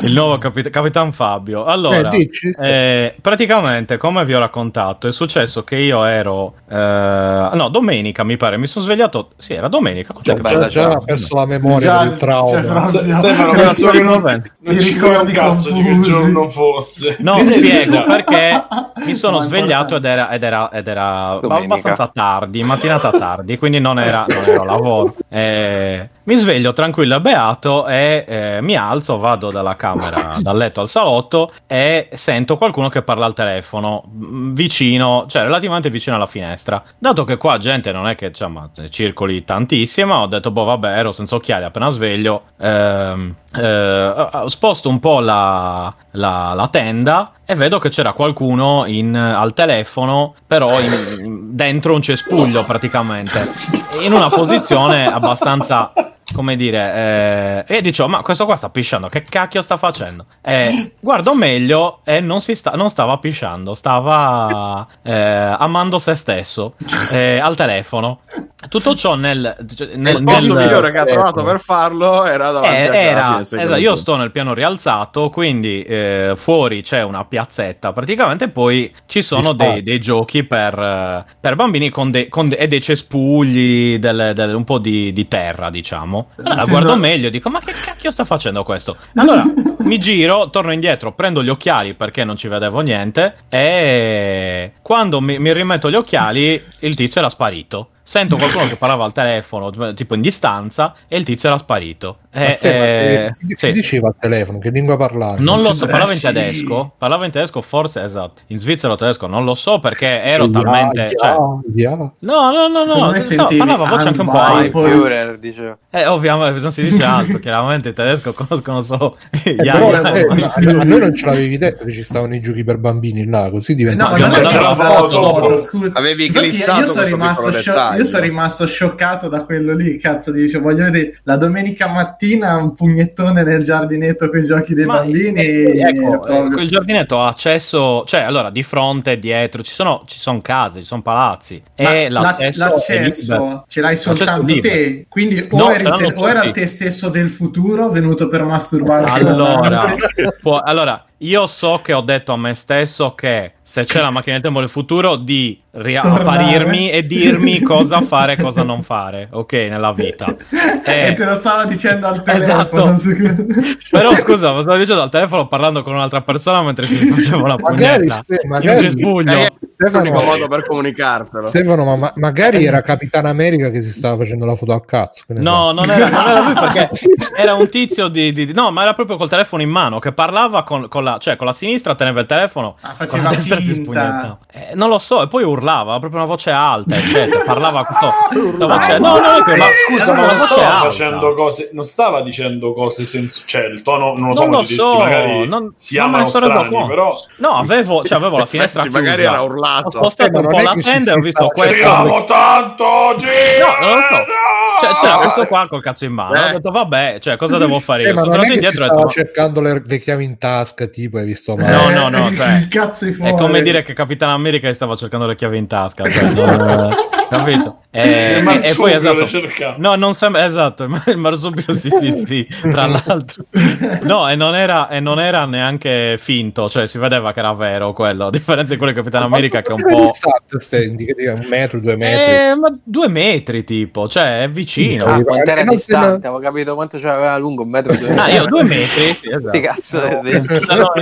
[SPEAKER 7] il nuovo capit- Capitan Fabio. Allora,
[SPEAKER 1] Eh, dici?
[SPEAKER 7] Eh, praticamente, come vi ho raccontato, è successo che io ero. eh, no, domenica mi pare. Mi sono svegliato. Sì, era domenica. Cos'è che
[SPEAKER 6] bella
[SPEAKER 1] Già, già ha perso la memoria
[SPEAKER 4] Già,
[SPEAKER 1] del trauma.
[SPEAKER 4] cioè,
[SPEAKER 2] Stefano, penso che non, non ci
[SPEAKER 4] ricordi
[SPEAKER 2] cazzo di che giorno fosse.
[SPEAKER 7] No, spiego perché mi sono svegliato ed era, ed era, ed era
[SPEAKER 6] Domenica.
[SPEAKER 7] abbastanza tardi, mattinata tardi, quindi non era, non ero lavoro. Eh, mi sveglio tranquillo e beato e eh, mi alzo, vado dalla camera, dal letto al salotto e sento qualcuno che parla al telefono mm, vicino, cioè relativamente vicino alla finestra. Dato che qua gente non è che insomma, circoli tantissima, ho detto, boh, vabbè, ero senza occhiali appena sveglio. ehm, eh, sposto un po' la, la- la tenda e vedo che c'era qualcuno in- al telefono, però in- dentro un cespuglio praticamente, in una posizione abbastanza come dire, eh, e dicevo, ma questo qua sta pisciando, che cacchio sta facendo? Eh, guardo meglio e non, si sta, non stava pisciando, stava eh, amando se stesso eh, al telefono. Tutto ciò nel, nel,
[SPEAKER 3] il posto
[SPEAKER 7] nel-
[SPEAKER 3] migliore che ha trovato
[SPEAKER 1] ecco.
[SPEAKER 3] per farlo era davanti
[SPEAKER 7] eh, era,
[SPEAKER 3] finestra
[SPEAKER 7] esatto, io sto nel piano rialzato, quindi eh, fuori c'è una piazzetta praticamente, poi ci sono dei, dei giochi per, eh, per bambini con, de- con de- e dei cespugli, del- del- un po' di, di terra, diciamo. Allora
[SPEAKER 4] Sembra-
[SPEAKER 7] guardo meglio dico, ma che cacchio sta facendo questo? Allora mi giro, torno indietro, prendo gli occhiali perché non ci vedevo niente e quando mi, mi rimetto gli occhiali il tizio era sparito. Sento qualcuno che parlava al telefono, tipo in distanza, e il tizio era sparito.
[SPEAKER 1] Ma
[SPEAKER 7] Eh, eh,
[SPEAKER 1] che, che
[SPEAKER 7] sì.
[SPEAKER 1] diceva al telefono? Che lingua parlava?
[SPEAKER 7] Non lo so, parlava in tedesco. Parlava in tedesco, forse esatto. In svizzero tedesco non lo so perché ero
[SPEAKER 1] Ya,
[SPEAKER 7] talmente.
[SPEAKER 1] ya,
[SPEAKER 7] cioè-
[SPEAKER 1] ya.
[SPEAKER 7] No, no, no, no. no, parlava a voce anche un po'.
[SPEAKER 6] Führer, dicevo.
[SPEAKER 7] Eh, ovviamente non si dice altro. chiaramente in tedesco conoscono solo.
[SPEAKER 1] Eh, però,
[SPEAKER 7] ya,
[SPEAKER 1] eh,
[SPEAKER 7] ma-
[SPEAKER 1] a, a noi non ce l'avevi detto che ci stavano i giochi per bambini là, così diventa
[SPEAKER 4] No, ma non c'era
[SPEAKER 7] la foto.
[SPEAKER 3] Avevi glissato
[SPEAKER 4] io sono rimasto. Io sono rimasto scioccato da quello lì, cazzo, dice, voglio vedere la domenica mattina un pugnettone nel giardinetto con i giochi dei
[SPEAKER 7] Ma,
[SPEAKER 4] bambini.
[SPEAKER 7] eh, ecco,
[SPEAKER 4] proprio-
[SPEAKER 7] eh, il giardinetto ha accesso, cioè allora di fronte e dietro ci sono, ci sono case, ci sono palazzi
[SPEAKER 4] Ma
[SPEAKER 7] e
[SPEAKER 4] la-
[SPEAKER 7] l'accesso, è libero.
[SPEAKER 4] l'accesso ce l'hai soltanto
[SPEAKER 7] libero.
[SPEAKER 4] te, quindi o,
[SPEAKER 7] No,
[SPEAKER 4] eri te- o era te stesso del futuro venuto per masturbarsi.
[SPEAKER 7] Allora, può- allora, io so che ho detto a me stesso che se c'è la macchina del tempo del futuro di riapparirmi e dirmi cosa fare e cosa non fare, ok, nella vita. Eh,
[SPEAKER 4] e te lo stava dicendo al
[SPEAKER 7] Esatto.
[SPEAKER 4] telefono.
[SPEAKER 7] Però scusa, lo stavo dicendo al telefono parlando con un'altra persona mentre si faceva una
[SPEAKER 1] Magari,
[SPEAKER 7] pugnetta in
[SPEAKER 1] magari-
[SPEAKER 7] cespuglio.
[SPEAKER 3] Eh,
[SPEAKER 1] Stefano-
[SPEAKER 3] l'unico modo per comunicartelo.
[SPEAKER 1] Stefano, ma, ma- magari era Capitan America che si stava facendo la foto a cazzo.
[SPEAKER 7] No, non era, non era lui perché era un tizio di, di- di- No, ma era proprio col telefono in mano che parlava con, con la... Cioè, con la sinistra teneva il telefono.
[SPEAKER 4] Ah,
[SPEAKER 7] con la destra si
[SPEAKER 4] finta.
[SPEAKER 7] spugnettava. Eh, non lo so, e poi urlava, proprio una voce alta, eccetera. Parlava con la voce... No, no, che
[SPEAKER 2] Ma
[SPEAKER 7] la-
[SPEAKER 2] scusa, ma non stava facendo cose, non stava dicendo cose senza, cioè il tono non lo so
[SPEAKER 7] Non lo so,
[SPEAKER 2] magari
[SPEAKER 7] non-
[SPEAKER 2] si amano strani, però
[SPEAKER 7] No, avevo, cioè, avevo la finestra chiusa.
[SPEAKER 3] magari era
[SPEAKER 7] Ho
[SPEAKER 3] urlato.
[SPEAKER 7] spostato
[SPEAKER 1] Eh, ma
[SPEAKER 7] un po' la tenda e ho visto questo.
[SPEAKER 2] speriamo tanto oggi.
[SPEAKER 7] No, non lo so. Cioè, c'era questo qua col cazzo in mano.
[SPEAKER 3] Eh.
[SPEAKER 7] Ho detto, vabbè, cioè, cosa devo fare io?
[SPEAKER 1] Eh, ma
[SPEAKER 7] Sono
[SPEAKER 1] non è
[SPEAKER 7] tornato indietro e ho detto,
[SPEAKER 1] cercando le, le chiavi in tasca, tipo, hai visto
[SPEAKER 7] No,
[SPEAKER 1] male.
[SPEAKER 7] no, no, cioè,
[SPEAKER 4] di fuori.
[SPEAKER 7] È come dire che Capitan America stava cercando le chiavi in tasca, cioè, non- capito? E,
[SPEAKER 2] Il
[SPEAKER 7] e- poi esatto. No, non sembra esatto, il mar- il marsupio sì, sì, sì, tra l'altro. No, e non era, e non era neanche finto, cioè si vedeva che era vero quello, a differenza di quello di Capitan America che è un po'...
[SPEAKER 1] Distante, ste- indicativa un metro, due metri.
[SPEAKER 7] Eh, ma due metri tipo, cioè è vicino.
[SPEAKER 6] Ah, quanto era
[SPEAKER 1] Eh,
[SPEAKER 6] distante, avevo capito quanto c'aveva lungo, un metro e due
[SPEAKER 7] Ah, io due metri, sì, esatto.
[SPEAKER 6] Che cazzo
[SPEAKER 7] No,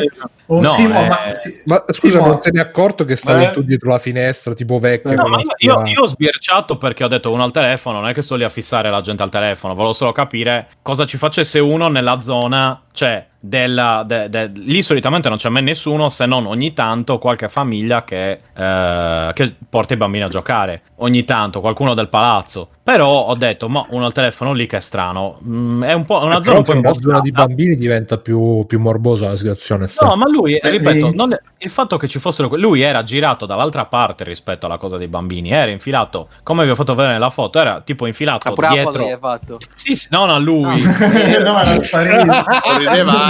[SPEAKER 7] no,
[SPEAKER 4] Oh,
[SPEAKER 7] no,
[SPEAKER 4] Simo,
[SPEAKER 7] eh,
[SPEAKER 4] ma, sì,
[SPEAKER 1] Ma scusa,
[SPEAKER 4] Simo,
[SPEAKER 1] non te ne è accorto che stavi
[SPEAKER 2] Eh?
[SPEAKER 1] tu dietro la finestra, tipo vecchia?
[SPEAKER 7] No,
[SPEAKER 1] spia-
[SPEAKER 7] io- io ho sbirciato perché ho detto uno al telefono, non è che sto lì a fissare la gente al telefono, volevo solo capire cosa ci facesse uno nella zona, cioè della, de- de- lì solitamente non c'è mai nessuno se non ogni tanto qualche famiglia che, eh, che porta i bambini a giocare, ogni tanto qualcuno del palazzo. Però ho detto, ma uno al telefono lì che è strano, Mm, è un po' una zona un
[SPEAKER 1] però
[SPEAKER 7] po'
[SPEAKER 1] zona di bambini diventa più, più morbosa la situazione. sta.
[SPEAKER 7] No, ma lui, ripeto,
[SPEAKER 4] lì-
[SPEAKER 7] non è- il fatto che ci fossero. Lui era girato dall'altra parte rispetto alla cosa dei bambini. Era infilato, come vi ho fatto vedere nella foto, era tipo infilato
[SPEAKER 6] Ah,
[SPEAKER 7] dietro.
[SPEAKER 6] hai fatto.
[SPEAKER 7] Sì, sì, no, no, a lui.
[SPEAKER 4] no, era sparito.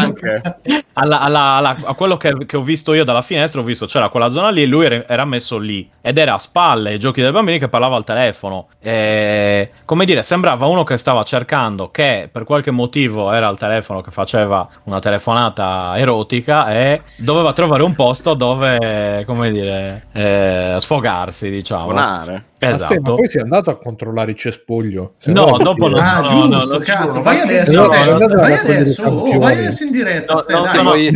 [SPEAKER 3] Anche.
[SPEAKER 7] Alla- alla- alla- a quello che, che ho visto io dalla finestra, ho visto c'era quella zona lì e lui era, era messo lì. Ed era a spalle ai giochi dei bambini che parlava al telefono. E, come dire, sembrava uno che stava cercando, che per qualche motivo era al telefono che faceva una telefonata erotica e doveva trovare un posto dove, come dire, eh, sfogarsi, diciamo.
[SPEAKER 3] Suonare.
[SPEAKER 1] Ma Ste, ma
[SPEAKER 7] Esatto.
[SPEAKER 1] poi sei andato a controllare il cespuglio?
[SPEAKER 7] No, dopo no.
[SPEAKER 4] Ah,
[SPEAKER 7] no,
[SPEAKER 4] giusto,
[SPEAKER 7] no, no,
[SPEAKER 4] cazzo. vai adesso,
[SPEAKER 1] No,
[SPEAKER 4] vai adesso, oh, vai adesso in diretta,
[SPEAKER 6] No,
[SPEAKER 4] Ste,
[SPEAKER 6] no,
[SPEAKER 4] dai.
[SPEAKER 6] no, io-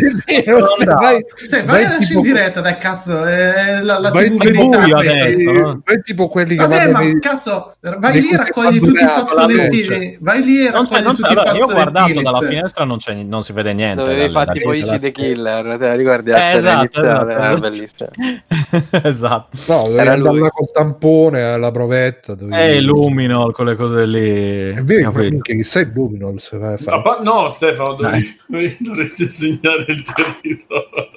[SPEAKER 1] Vero, Ste, vai,
[SPEAKER 4] Ste, vai adesso
[SPEAKER 1] tipo-
[SPEAKER 4] in diretta, dai cazzo, eh, la, la
[SPEAKER 1] vai
[SPEAKER 4] TV
[SPEAKER 1] tipo-
[SPEAKER 4] verità
[SPEAKER 7] buio
[SPEAKER 4] questa.
[SPEAKER 7] adesso. no?
[SPEAKER 1] vai tipo quelli che
[SPEAKER 4] Vabbè,
[SPEAKER 1] vanno
[SPEAKER 4] ma
[SPEAKER 1] nei-
[SPEAKER 4] cazzo, vai lì e raccogli tutti i fazzolettini. Vai lì e raccogli
[SPEAKER 7] non
[SPEAKER 4] tutti i
[SPEAKER 7] allora, io ho guardato
[SPEAKER 4] fazzolettini.
[SPEAKER 7] dalla finestra, non, c'è- non si vede niente.
[SPEAKER 6] Dovevi fare tipo Easy
[SPEAKER 1] dalle-
[SPEAKER 6] the Killer, te la ricordi
[SPEAKER 7] Eh, esatto, esatto.
[SPEAKER 6] Eh,
[SPEAKER 7] esatto.
[SPEAKER 1] No, dovevi là col tampone alla provetta.
[SPEAKER 7] È il Luminol, quelle cose lì.
[SPEAKER 1] È vero, minchia, chissà il Luminol se vai a fare.
[SPEAKER 2] No, Stefano, dovevi, Me dovresti segnare il territorio.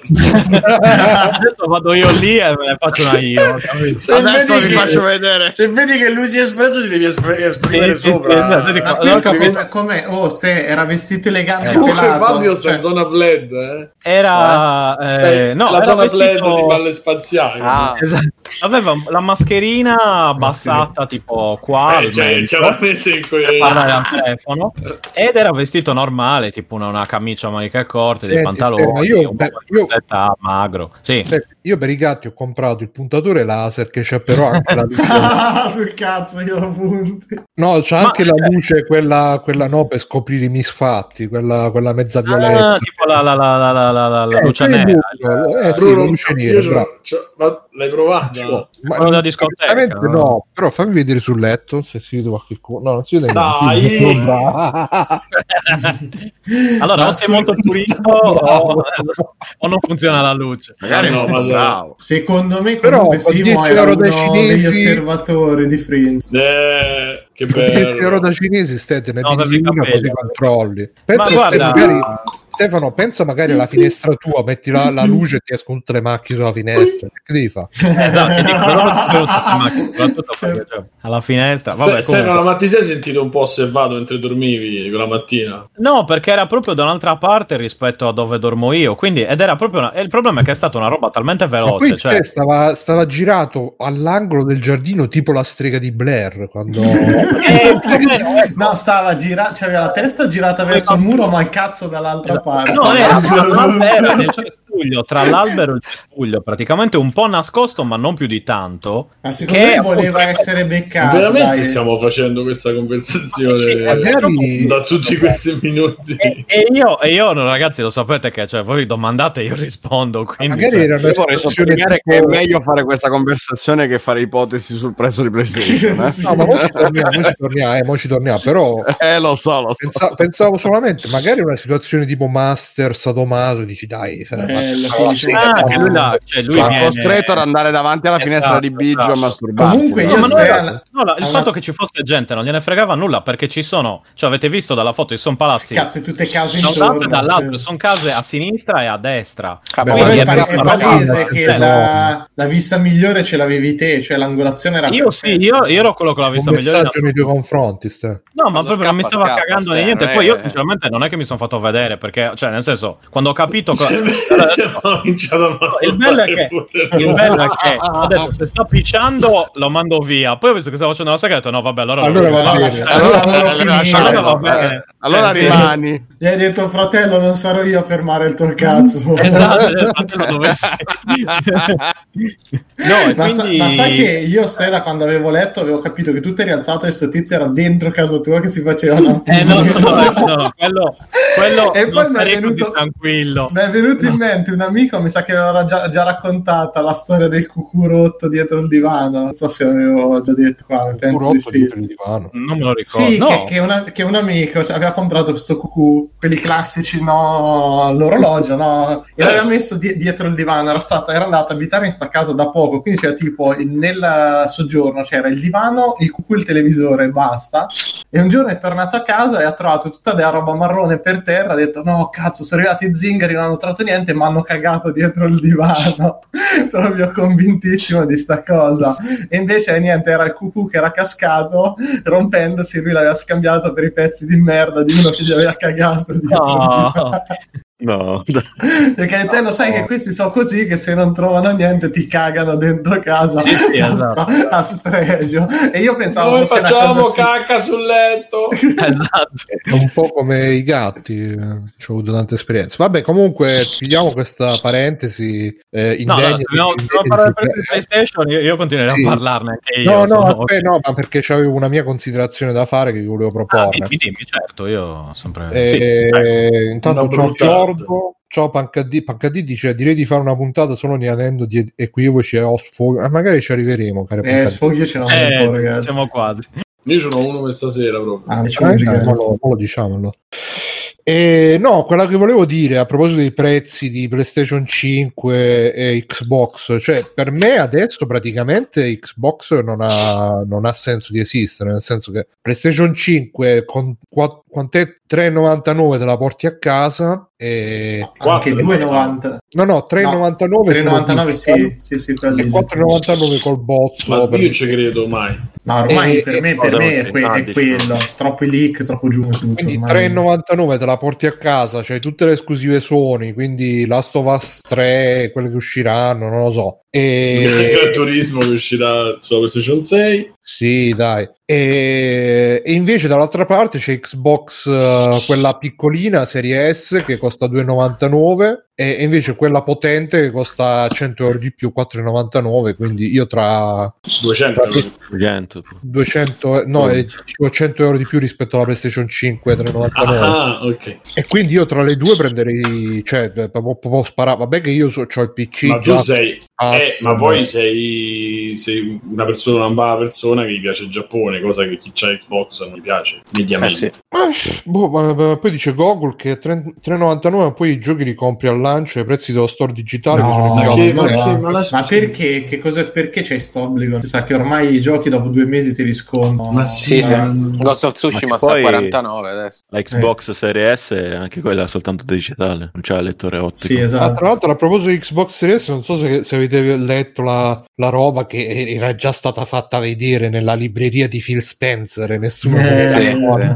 [SPEAKER 7] Adesso vado io lì e me ne faccio una io.
[SPEAKER 2] Se
[SPEAKER 3] Adesso
[SPEAKER 2] vedi
[SPEAKER 3] vi
[SPEAKER 2] che-
[SPEAKER 3] faccio vedere.
[SPEAKER 2] Se vedi che lui si è espresso, ti devi espr- esprimere
[SPEAKER 7] Sì, sì,
[SPEAKER 2] sopra.
[SPEAKER 7] sì, esatto, capito.
[SPEAKER 4] come, oh, ste, era vestito elegante
[SPEAKER 2] Comunque
[SPEAKER 4] pelato.
[SPEAKER 2] Fabio sta
[SPEAKER 4] Cioè,
[SPEAKER 2] in zona bled, eh.
[SPEAKER 7] Era eh,
[SPEAKER 2] Sei
[SPEAKER 7] no,
[SPEAKER 2] la
[SPEAKER 7] era
[SPEAKER 2] zona bled
[SPEAKER 7] vestito-
[SPEAKER 2] di palle spaziali.
[SPEAKER 6] Ah,
[SPEAKER 7] Esatto. Aveva la mascherina abbassata tipo qua
[SPEAKER 2] Eh, cioè, chiaramente in que-
[SPEAKER 7] per parlare al telefono ed era vestito normale, tipo una, una camicia a maniche corte, dei pantaloni,
[SPEAKER 1] Stefano, io-
[SPEAKER 7] un
[SPEAKER 1] beh,
[SPEAKER 7] po' di
[SPEAKER 1] io-
[SPEAKER 7] magro. Sì.
[SPEAKER 1] Senti, io per i gatti ho comprato il puntatore laser che c'è però anche la luce.
[SPEAKER 4] Ah, sul cazzo, io lo punti.
[SPEAKER 1] No, c'è
[SPEAKER 7] Ma-
[SPEAKER 1] anche la luce, quella, quella no per scoprire i misfatti, quella, quella mezza violetta.
[SPEAKER 7] Ah, tipo la, la, la, la, la, la, la, la
[SPEAKER 1] Eh,
[SPEAKER 7] luce nera.
[SPEAKER 1] buono, eh, sì,
[SPEAKER 2] Bruno,
[SPEAKER 1] la luce nera,
[SPEAKER 2] ma l'hai provato?
[SPEAKER 1] Ma-
[SPEAKER 7] quello da discoteca, no?
[SPEAKER 1] no, però fammi vedere sul letto se si vede qualche cosa. No, non si vede
[SPEAKER 2] Dai!
[SPEAKER 7] allora,
[SPEAKER 4] Ma
[SPEAKER 7] sei molto
[SPEAKER 1] bravo.
[SPEAKER 7] o, o non funziona la luce.
[SPEAKER 3] Magari
[SPEAKER 2] No,
[SPEAKER 3] non
[SPEAKER 2] ma
[SPEAKER 3] bravo.
[SPEAKER 4] Secondo me
[SPEAKER 1] Però
[SPEAKER 4] comunque Simo
[SPEAKER 1] 10
[SPEAKER 4] era uno
[SPEAKER 1] cinesi-
[SPEAKER 4] degli osservatori di Fringe.
[SPEAKER 2] Eh, che
[SPEAKER 1] 10 euro
[SPEAKER 2] bello.
[SPEAKER 1] da cinesi stai te ne
[SPEAKER 7] No,
[SPEAKER 1] una così controlli pensa
[SPEAKER 7] Ma guarda-
[SPEAKER 1] magari, Stefano pensa magari alla finestra tua metti la, la luce e ti escono tutte le macchie sulla finestra che devi fare?
[SPEAKER 7] Esatto, ti dico, però cioè, alla finestra. Vabbè,
[SPEAKER 2] Ste- Stefano, ma ti sei sentito un po' osservato mentre dormivi quella mattina?
[SPEAKER 7] No, perché era proprio da un'altra parte rispetto a dove dormo io. Quindi, ed era proprio una- e il problema è che è stata una roba talmente
[SPEAKER 1] Ma
[SPEAKER 7] veloce.
[SPEAKER 1] poi
[SPEAKER 7] Cioè,
[SPEAKER 1] stava, stava girato all'angolo del giardino tipo la strega di Blair quando
[SPEAKER 7] Eh, ecco.
[SPEAKER 4] No, stava girando, c'aveva la testa girata verso il muro, ma il cazzo dall'altra parte.
[SPEAKER 7] No, era, era nel cespuglio, tra l'albero e il cespuglio, praticamente un po' nascosto, ma non più di tanto.
[SPEAKER 4] Ma secondo
[SPEAKER 7] Che
[SPEAKER 4] me
[SPEAKER 7] appunto-
[SPEAKER 4] voleva essere beccato.
[SPEAKER 2] Veramente
[SPEAKER 4] dai.
[SPEAKER 2] stiamo facendo questa
[SPEAKER 7] Sì,
[SPEAKER 2] conversazione
[SPEAKER 1] magari-
[SPEAKER 2] da tutti questi minuti.
[SPEAKER 7] E, e io, e io, no, ragazzi, lo sapete che cioè, voi domandate e io rispondo. Quindi,
[SPEAKER 1] magari
[SPEAKER 7] cioè,
[SPEAKER 3] Io vorrei sottolineare che è meglio fare questa conversazione che fare ipotesi sul prezzo di PlayStation. eh.
[SPEAKER 1] no ma ci torniamo, mo ci torniamo, eh, ci torniamo però
[SPEAKER 3] Eh, lo so, lo so.
[SPEAKER 1] pensa- pensavo solamente magari una situazione tipo Master Sadomaso dici dai eh,
[SPEAKER 4] Che
[SPEAKER 7] Ah, lui, la- cioè, lui viene...
[SPEAKER 3] costretto ad andare davanti alla finestra di
[SPEAKER 7] Esatto,
[SPEAKER 3] Biggio a
[SPEAKER 7] esatto.
[SPEAKER 3] masturbarsi.
[SPEAKER 4] Comunque
[SPEAKER 3] no?
[SPEAKER 4] io
[SPEAKER 7] No, era- no, la- il
[SPEAKER 4] alla-
[SPEAKER 7] fatto che ci fosse gente non gliene fregava nulla perché ci sono, cioè avete visto dalla foto, ci sono palazzi
[SPEAKER 4] Cazzo, tutte case
[SPEAKER 7] da un lato e
[SPEAKER 4] intorno.
[SPEAKER 7] dall'altro, sono case a sinistra e a destra.
[SPEAKER 6] Ah,
[SPEAKER 1] Beh,
[SPEAKER 6] ma
[SPEAKER 4] Quindi è,
[SPEAKER 1] è
[SPEAKER 4] palese che la, la vista migliore ce l'avevi te, cioè l'angolazione era
[SPEAKER 7] Io sì, io, io ero quello con la vista
[SPEAKER 1] un
[SPEAKER 7] migliore.
[SPEAKER 1] messaggio nei tuoi confronti Ste.
[SPEAKER 7] No, ma proprio non mi stava cagando niente. Poi io, sinceramente, non è che mi sono fatto vedere perché, cioè, nel senso, quando ho capito. co-
[SPEAKER 2] Siamo cominciato a
[SPEAKER 7] il bello è che, il bello è che detto se sta picciando lo mando via. Poi ho visto che stava facendo la e ho detto no, vabbè, allora. lo
[SPEAKER 1] Allora va
[SPEAKER 4] allora-
[SPEAKER 1] bene.
[SPEAKER 4] allora
[SPEAKER 3] Allora, allora,
[SPEAKER 7] va bene.
[SPEAKER 3] allora rimani.
[SPEAKER 4] Gli hai detto fratello, non sarò io a fermare il tuo cazzo.
[SPEAKER 7] Esatto, esatto, dove sei. no,
[SPEAKER 4] Ma, sa-
[SPEAKER 7] quindi...
[SPEAKER 4] ma sai che io stai da quando avevo letto avevo capito che tu ti eri alzato e sto tizio era dentro casa tua che si faceva una
[SPEAKER 7] Eh, no, no, no, no, quello, quello
[SPEAKER 4] E poi mi è venuto-
[SPEAKER 7] tranquillo.
[SPEAKER 4] Mi è venuto in mente un amico, mi sa che l'aveva già, già raccontata la storia del cucù rotto dietro il divano. Non so se l'avevo già detto qua, ma penso di sì.
[SPEAKER 1] dietro il divano.
[SPEAKER 7] Non me lo ricordo.
[SPEAKER 4] Sì,
[SPEAKER 7] no.
[SPEAKER 4] che, che una- che un amico cioè, aveva comprato questo cucù, quelli classici, no, l'orologio, no, e l'aveva messo di- dietro il divano. Era, stato, era andato a abitare in sta casa da poco, quindi c'era tipo il- nel soggiorno c'era il divano, il cucù, il televisore e basta. E un giorno è tornato a casa e ha trovato tutta della roba marrone per terra. Ha detto: No, cazzo, sono arrivati i zingari, non hanno trovato niente, ma hanno cagato dietro il divano. Proprio convintissimo di sta cosa. E invece niente, era il cucù che era cascato, rompendosi. Lui l'aveva scambiato per i pezzi di merda di uno che gli aveva cagato dietro il
[SPEAKER 7] No.
[SPEAKER 5] No,
[SPEAKER 4] Perché te lo sai che questi sono così che se non trovano niente ti cagano dentro casa
[SPEAKER 7] Sì, sì,
[SPEAKER 4] a,
[SPEAKER 7] esatto.
[SPEAKER 4] a spregio. E io pensavo
[SPEAKER 2] Noi facciamo cacca sul letto.
[SPEAKER 7] Esatto.
[SPEAKER 1] È un po' come i gatti, eh, ci ho avuto tante esperienze. Vabbè, comunque, chiudiamo questa parentesi. Eh,
[SPEAKER 7] No, no,
[SPEAKER 1] indegna
[SPEAKER 7] se dobbiamo, parlare
[SPEAKER 1] di-
[SPEAKER 7] per PlayStation, io, io continuerei
[SPEAKER 1] Sì.
[SPEAKER 7] a parlarne anche io.
[SPEAKER 1] No, no,
[SPEAKER 7] sono-
[SPEAKER 1] aspetta, no, ma perché c'avevo una mia considerazione da fare che vi volevo
[SPEAKER 7] Ah,
[SPEAKER 1] proporre.
[SPEAKER 7] dimmi, dimmi, certo, io sempre...
[SPEAKER 1] Eh,
[SPEAKER 7] sì,
[SPEAKER 1] intanto
[SPEAKER 2] Una
[SPEAKER 1] ciao
[SPEAKER 2] bruttata.
[SPEAKER 1] Giorgio, ciao Pancadì. Pancadì dice direi di fare una puntata solo neanendo di equivoci e osfoghi. Ah, magari ci arriveremo, caro
[SPEAKER 4] Eh, sfoghi ce l'ho un po',
[SPEAKER 7] Eh,
[SPEAKER 4] ragazzi.
[SPEAKER 7] siamo quasi.
[SPEAKER 2] Io ce n'ho uno per stasera proprio.
[SPEAKER 4] Ah,
[SPEAKER 1] Eh, lo, lo diciamo allora. E no, quella che volevo dire a proposito dei prezzi di PlayStation 5 e Xbox, cioè per me adesso praticamente Xbox non ha, non ha senso di esistere, nel senso che PlayStation 5 con qua- quant'è 3,99 te la porti a casa e
[SPEAKER 4] Anche
[SPEAKER 2] Quattro,
[SPEAKER 4] 2,90.
[SPEAKER 1] no no 3,99
[SPEAKER 4] 3,99 sì, sì, sì,
[SPEAKER 1] e
[SPEAKER 4] lì.
[SPEAKER 1] 4,99 col bozzo
[SPEAKER 2] Ma
[SPEAKER 1] per-
[SPEAKER 2] io ci credo mai.
[SPEAKER 4] Ma ormai
[SPEAKER 1] E-
[SPEAKER 4] per
[SPEAKER 1] e-
[SPEAKER 4] me, per me è, que- è quello. Troppo leak, troppo giù. Tutto,
[SPEAKER 1] quindi
[SPEAKER 4] ormai.
[SPEAKER 1] 3,99 te la porti a casa c'hai tutte le esclusive Sony quindi Last of Us 3 quelle che usciranno non lo so
[SPEAKER 2] Il
[SPEAKER 1] e
[SPEAKER 2] Turismo che uscirà sulla PlayStation 6.
[SPEAKER 1] Sì, dai. E, e invece dall'altra parte c'è Xbox, eh, quella piccolina, serie S, che costa 2,99 e, e invece quella potente che costa 100 euro di più, 4,99. Quindi io tra
[SPEAKER 2] 200
[SPEAKER 1] tra
[SPEAKER 2] euro.
[SPEAKER 5] 100.
[SPEAKER 1] 200, no, eh, dicevo 100 euro di più rispetto alla PlayStation 5, 3,99.
[SPEAKER 2] Ah, ok.
[SPEAKER 1] E quindi io tra le due prenderei, cioè, proprio, sparare. Vabbè, che io ho il PC
[SPEAKER 2] Ma
[SPEAKER 1] già
[SPEAKER 2] tu sei,
[SPEAKER 1] pass,
[SPEAKER 2] eh, ma poi sei, sei una persona, una brava persona che gli piace il Giappone, cosa che chi c'ha Xbox non gli piace, mediamente.
[SPEAKER 6] Eh sì.
[SPEAKER 1] Eh, boh, ma- ma poi dice Google che 3 3,99 ma poi i giochi li compri al lancio ai prezzi dello store digitale che sono
[SPEAKER 4] No,
[SPEAKER 2] Ma che-
[SPEAKER 4] ma,
[SPEAKER 2] che- ma lascia-
[SPEAKER 4] Ma perché? Che cosa, perché c'è sto obbligo? Si sa che ormai i giochi dopo due mesi ti riscontrano.
[SPEAKER 2] Ma
[SPEAKER 6] Sì, sì. Ghost of Tsushima sta a
[SPEAKER 5] poi-
[SPEAKER 6] 49 adesso.
[SPEAKER 5] La Xbox Series S è anche quella soltanto digitale, non c'ha il lettore ottico.
[SPEAKER 4] Sì,
[SPEAKER 1] Ah,
[SPEAKER 4] esatto.
[SPEAKER 1] tra l'altro, a proposito di Xbox Series, non so se, se avete letto la, la roba che era già stata fatta vedere nella libreria di Phil Spencer e nessuno se ne
[SPEAKER 4] Eh.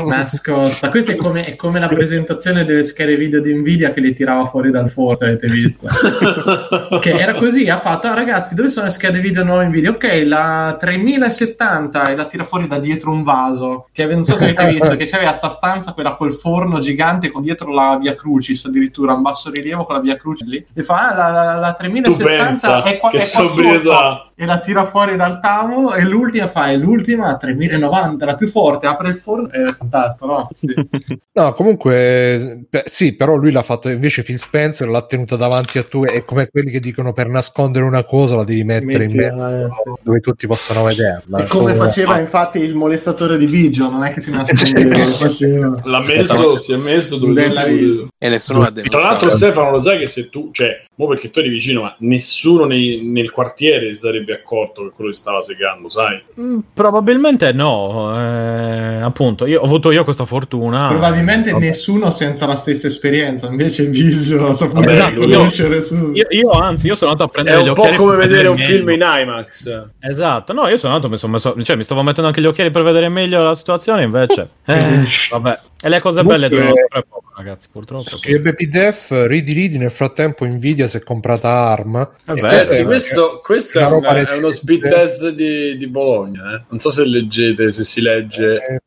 [SPEAKER 4] Nascosta. Questa è come, è come la presentazione delle schede video di Nvidia che le tirava fuori dal forno, avete visto? che era così, ha fatto, "Ah, ragazzi, dove sono le schede video nuove Nvidia? Ok, la 3070 e la tira fuori da dietro un vaso, che non so se avete visto, che c'aveva sta stanza, quella col forno gigante con dietro la via Crucis, addirittura un basso rilievo con la via Crucis lì, e fa, ah, la, la, la
[SPEAKER 2] tu
[SPEAKER 4] 3070
[SPEAKER 2] pensa
[SPEAKER 4] è qua, è qua sotto."
[SPEAKER 2] sobrietà.
[SPEAKER 4] e la tira fuori dal tavolo e l'ultima fa, e l'ultima a 3090, la più forte, apre il forno, è fantastico, no? Sì.
[SPEAKER 1] No, comunque, beh, sì, però lui l'ha fatto invece Phil Spencer l'ha tenuta davanti a tu. È come quelli che dicono per nascondere una cosa la devi mettere in
[SPEAKER 4] Metti,
[SPEAKER 1] mezzo
[SPEAKER 4] eh, sì.
[SPEAKER 1] dove tutti possono vederla.
[SPEAKER 4] E come faceva infatti il molestatore di Biggio, non è che si nascondeva.
[SPEAKER 2] L'ha messo, si è messo dove
[SPEAKER 4] Bella.
[SPEAKER 6] E nessuno ha
[SPEAKER 2] Tra
[SPEAKER 6] denunciato.
[SPEAKER 2] l'altro, Stefano, lo sai che se tu, cioè, mo perché tu eri vicino, ma nessuno nei- nel quartiere si sarebbe accorto che quello che stava segando, sai?
[SPEAKER 7] Mm, Probabilmente no, eh, appunto, io ho avuto io questa fortuna.
[SPEAKER 4] Probabilmente
[SPEAKER 7] Vabbè.
[SPEAKER 4] nessuno senza la stessa esperienza, invece ha saputo
[SPEAKER 2] Vabbè,
[SPEAKER 7] Esatto, io-
[SPEAKER 4] su.
[SPEAKER 7] Io, io, anzi, io sono andato a
[SPEAKER 2] È
[SPEAKER 7] prendere gli
[SPEAKER 2] un po' come vedere un
[SPEAKER 7] meglio.
[SPEAKER 2] film in IMAX.
[SPEAKER 7] Esatto, no, io sono andato, mi, sono messo, cioè, mi stavo mettendo anche gli occhiali per vedere meglio la situazione, invece, eh, vabbè. E le cose belle
[SPEAKER 1] Comunque-
[SPEAKER 7] durano sempre poco, ragazzi, purtroppo.
[SPEAKER 1] Scrive Def, ridi ridi nel frattempo Nvidia si è comprata ARM. E
[SPEAKER 7] vero.
[SPEAKER 2] Ragazzi, questo, questo è,
[SPEAKER 1] una
[SPEAKER 2] è uno speed test di, di Bologna. eh. Non so se leggete, se si legge.
[SPEAKER 1] Eh?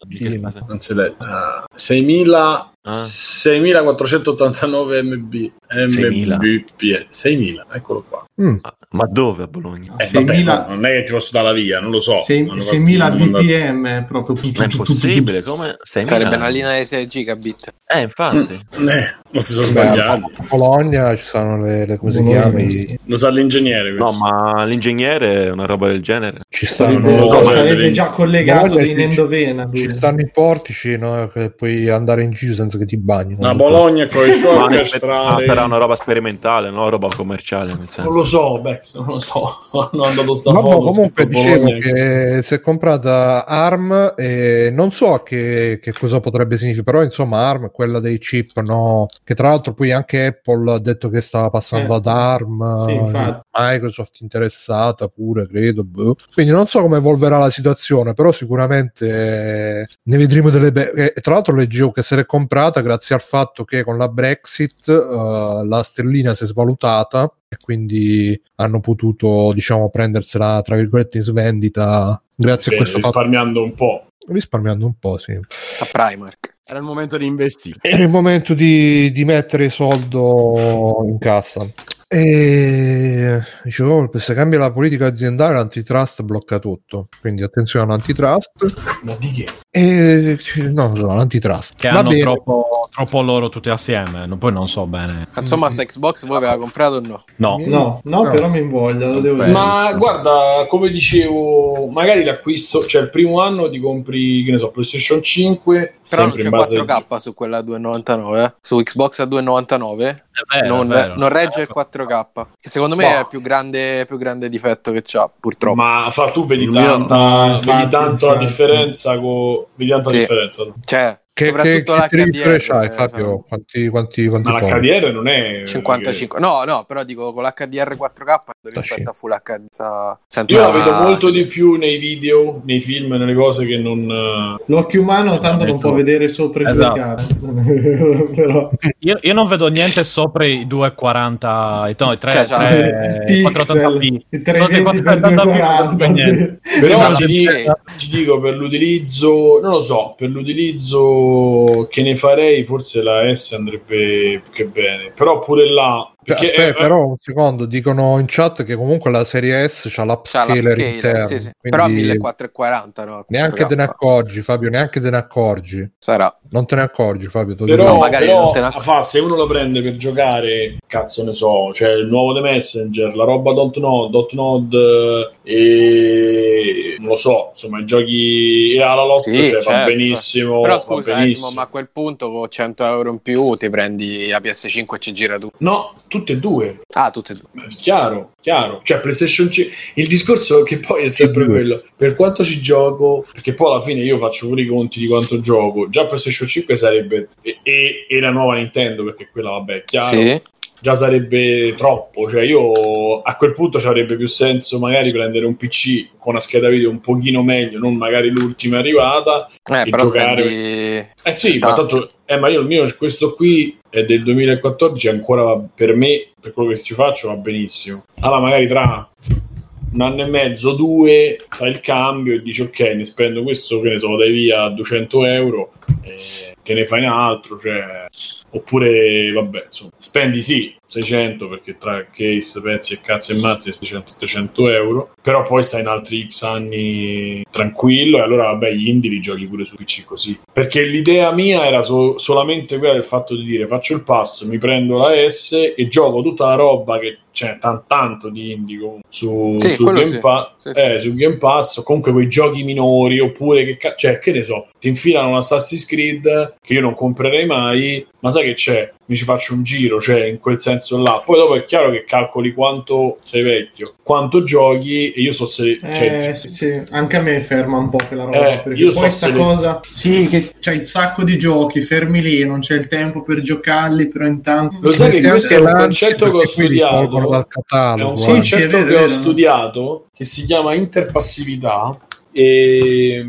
[SPEAKER 2] Non si legge. Ah, 6000
[SPEAKER 5] Ah.
[SPEAKER 2] 6489 MB
[SPEAKER 5] 6.000.
[SPEAKER 2] Mbps 6000 eccolo qua
[SPEAKER 1] mm.
[SPEAKER 5] Ah, Ma dove a Bologna?
[SPEAKER 2] eh,
[SPEAKER 4] 6.000
[SPEAKER 2] vabbè, non è che ti posso dare la via non lo so
[SPEAKER 4] Sei-
[SPEAKER 2] Hanno fatto-
[SPEAKER 4] 6.000
[SPEAKER 2] hanno mandato-
[SPEAKER 4] bpm è proprio
[SPEAKER 5] Ma è impossibile, come? 6.000?
[SPEAKER 6] Sarebbe una linea di 6 gigabit.
[SPEAKER 5] Eh, infatti.
[SPEAKER 2] eh, non si sono
[SPEAKER 1] Beh,
[SPEAKER 2] sbagliati
[SPEAKER 1] a Bologna ci sono le, le come si
[SPEAKER 4] Bologna,
[SPEAKER 1] chiama?
[SPEAKER 4] sì.
[SPEAKER 1] i-
[SPEAKER 2] lo sa l'ingegnere
[SPEAKER 5] No,
[SPEAKER 2] questo.
[SPEAKER 5] ma l'ingegnere è una roba del genere.
[SPEAKER 1] Ci
[SPEAKER 2] Non
[SPEAKER 1] stanno,
[SPEAKER 2] lo so, ma-
[SPEAKER 4] sarebbe già collegato
[SPEAKER 1] Bologna
[SPEAKER 4] endovena. lui.
[SPEAKER 1] ci stanno i portici no? che puoi andare in giro senza che ti bagni.
[SPEAKER 2] a
[SPEAKER 1] non
[SPEAKER 2] Bologna con i suoi orchestrali
[SPEAKER 5] ah, sarà una roba sperimentale, no? Roba commerciale. Nel senso.
[SPEAKER 2] non lo so Bex non lo so hanno mandato sta foto
[SPEAKER 1] comunque
[SPEAKER 2] scritto
[SPEAKER 1] dicevo
[SPEAKER 2] Bologna.
[SPEAKER 1] che si è comprata ARM e non so che, che cosa potrebbe significare, però insomma ARM è quella dei chip, no? che tra l'altro poi anche Apple ha detto che stava passando
[SPEAKER 4] Eh.
[SPEAKER 1] ad ARM,
[SPEAKER 4] Sì, infatti.
[SPEAKER 1] Microsoft interessata pure, credo. boh. Quindi non so come evolverà la situazione, però sicuramente eh, ne vedremo delle belle. Tra l'altro leggevo che se l'è comprata grazie al fatto che con la Brexit eh, la sterlina si è svalutata e quindi hanno potuto diciamo prendersela tra virgolette in svendita grazie
[SPEAKER 2] Bene,
[SPEAKER 1] a questo fatto
[SPEAKER 2] risparmiando un po'
[SPEAKER 1] risparmiando un po' sì
[SPEAKER 6] A Primark.
[SPEAKER 3] Era il momento di investire.
[SPEAKER 1] era il momento di, di mettere soldo in cassa e dicevo se cambia la politica aziendale l'antitrust blocca tutto quindi attenzione all'antitrust
[SPEAKER 2] ma di che?
[SPEAKER 1] E no, non so, l'antitrust.
[SPEAKER 7] Che
[SPEAKER 1] Va
[SPEAKER 7] hanno
[SPEAKER 1] bene.
[SPEAKER 7] troppo, troppo loro tutti assieme. no- Poi non so bene.
[SPEAKER 6] Insomma, sta Xbox voi aveva comprato o no?
[SPEAKER 7] No.
[SPEAKER 4] No, no,
[SPEAKER 1] No.
[SPEAKER 4] però mi invoglia, lo devo
[SPEAKER 6] Beh,
[SPEAKER 4] dire.
[SPEAKER 2] Ma guarda, come dicevo, magari l'acquisto, cioè il primo anno ti compri, che ne so, PlayStation 5,
[SPEAKER 6] Però non c'è
[SPEAKER 2] in base
[SPEAKER 6] 4K su quella a 2,99. eh? Su Xbox a 2,99
[SPEAKER 7] È vero,
[SPEAKER 6] non, non regge il 4K. Che secondo me
[SPEAKER 2] Boh.
[SPEAKER 6] è il più grande, più grande difetto che c'ha, purtroppo.
[SPEAKER 2] Ma fa, tu vedi, tanta,
[SPEAKER 4] no,
[SPEAKER 2] vedi tanto la differenza con vedi tanta
[SPEAKER 6] Sì.
[SPEAKER 2] differenza no?
[SPEAKER 6] Cioè,
[SPEAKER 1] Che, che,
[SPEAKER 6] soprattutto
[SPEAKER 1] che
[SPEAKER 6] l'HDR.
[SPEAKER 1] c'hai,
[SPEAKER 6] eh,
[SPEAKER 1] Fabio? Quanti, quanti, quanti
[SPEAKER 2] ma
[SPEAKER 1] polli?
[SPEAKER 2] l'HDR non è
[SPEAKER 6] 55. No, no, però dico con l'HDR 4K rispetto a Full HD. senza-
[SPEAKER 2] io la vedo molto di più nei video nei film nelle cose che non eh,
[SPEAKER 4] L'occhio umano tanto non può vedere sopra i
[SPEAKER 7] Esatto.
[SPEAKER 4] 2K. Però...
[SPEAKER 7] Io, io non vedo niente sopra i 240, i, no, i 3,
[SPEAKER 6] Cioè, cioè,
[SPEAKER 7] 3
[SPEAKER 4] i
[SPEAKER 7] 480p.
[SPEAKER 4] pixel, i
[SPEAKER 7] Sotto i
[SPEAKER 4] 320 per
[SPEAKER 7] 480p non
[SPEAKER 4] 240,
[SPEAKER 7] vedo niente.
[SPEAKER 4] sì.
[SPEAKER 2] però ti dico per l'utilizzo non lo so per l'utilizzo che ne farei forse la S andrebbe più che bene. Però pure là perché
[SPEAKER 1] Aspetta,
[SPEAKER 2] eh,
[SPEAKER 1] però un secondo, dicono in chat che comunque la serie S c'ha
[SPEAKER 6] C'ha
[SPEAKER 1] l'upscaler
[SPEAKER 6] l'upscaler,
[SPEAKER 1] interno.
[SPEAKER 6] sì, sì.
[SPEAKER 1] quindi
[SPEAKER 6] Però a 1440, no?
[SPEAKER 1] Neanche te ne
[SPEAKER 6] 4K.
[SPEAKER 1] accorgi, Fabio, neanche te ne accorgi.
[SPEAKER 6] Sarà.
[SPEAKER 1] Non te ne accorgi, Fabio.
[SPEAKER 2] però.
[SPEAKER 6] No, magari
[SPEAKER 2] però,
[SPEAKER 6] non te ne accorgi.
[SPEAKER 2] fa, se uno lo prende per giocare cazzo ne so cioè il nuovo The Messenger la roba dot node, dot node e non lo so insomma i giochi e alla lotta
[SPEAKER 6] Sì,
[SPEAKER 2] cioè, va
[SPEAKER 6] certo.
[SPEAKER 2] benissimo
[SPEAKER 6] Però
[SPEAKER 2] va
[SPEAKER 6] scusa, eh,
[SPEAKER 2] benissimo.
[SPEAKER 6] Simo, ma a quel punto con 100 euro in più ti prendi la PS5 e ci gira tu.
[SPEAKER 2] no tutte e due
[SPEAKER 6] Ah, tutte e due.
[SPEAKER 2] Chiaro, chiaro. Cioè, PlayStation 5. Il discorso che poi è sempre quello: per quanto ci gioco, perché poi alla fine io faccio pure i conti di quanto gioco. Già PlayStation 5 sarebbe. E, e- e la nuova Nintendo, perché quella, vabbè, è chiaro.
[SPEAKER 6] Sì.
[SPEAKER 2] Già sarebbe troppo. Cioè, io a quel punto ci avrebbe più senso magari prendere un PC con una scheda video un pochino meglio, non magari l'ultima arrivata.
[SPEAKER 6] Eh,
[SPEAKER 2] E
[SPEAKER 6] però
[SPEAKER 2] giocare-
[SPEAKER 6] spendi...
[SPEAKER 2] Eh sì, ma
[SPEAKER 6] Tanto.
[SPEAKER 2] tanto. Eh, ma io il mio, questo qui è del 2014, ancora per me, per quello che ci faccio, va benissimo. Allora, magari tra un anno e mezzo, due, fai il cambio e dici ok, ne spendo questo, che ne so, dai via a 200 euro, e te ne fai un altro, cioè... Oppure, vabbè, insomma, spendi sì 600 perché tra case, pezzi e cazzo e mazzi 600-700 euro, però poi stai in altri X anni tranquillo e allora vabbè gli indie li giochi pure su PC così. Perché l'idea mia era so- solamente quella del fatto di dire faccio il pass, mi prendo la S e gioco tutta la roba che c'è tan- tanto di indie comunque su,
[SPEAKER 6] Sì,
[SPEAKER 2] su Game
[SPEAKER 6] sì.
[SPEAKER 2] Pass.
[SPEAKER 6] Sì.
[SPEAKER 2] Eh, su Game Pass, comunque quei giochi minori, oppure che, ca- cioè, che ne so, ti infilano un Assassin's Creed che io non comprerei mai, ma sai che c'è? Mi ci faccio un giro, cioè in quel senso là. Poi dopo è chiaro che calcoli quanto sei vecchio, quanto giochi, e io so se. cioè,
[SPEAKER 4] Eh, sì, sì, anche a me ferma un po' quella roba.
[SPEAKER 2] Eh,
[SPEAKER 4] perché
[SPEAKER 2] io
[SPEAKER 4] poi
[SPEAKER 2] so se le-
[SPEAKER 4] cosa, sì, che c'hai un sacco di giochi, fermi lì, non c'è il tempo per giocarli, però intanto.
[SPEAKER 2] Lo sai che questo è un concetto che ho studiato. È un
[SPEAKER 1] eh.
[SPEAKER 4] sì,
[SPEAKER 2] concetto
[SPEAKER 4] è vero,
[SPEAKER 2] che ho studiato che si chiama interpassività e-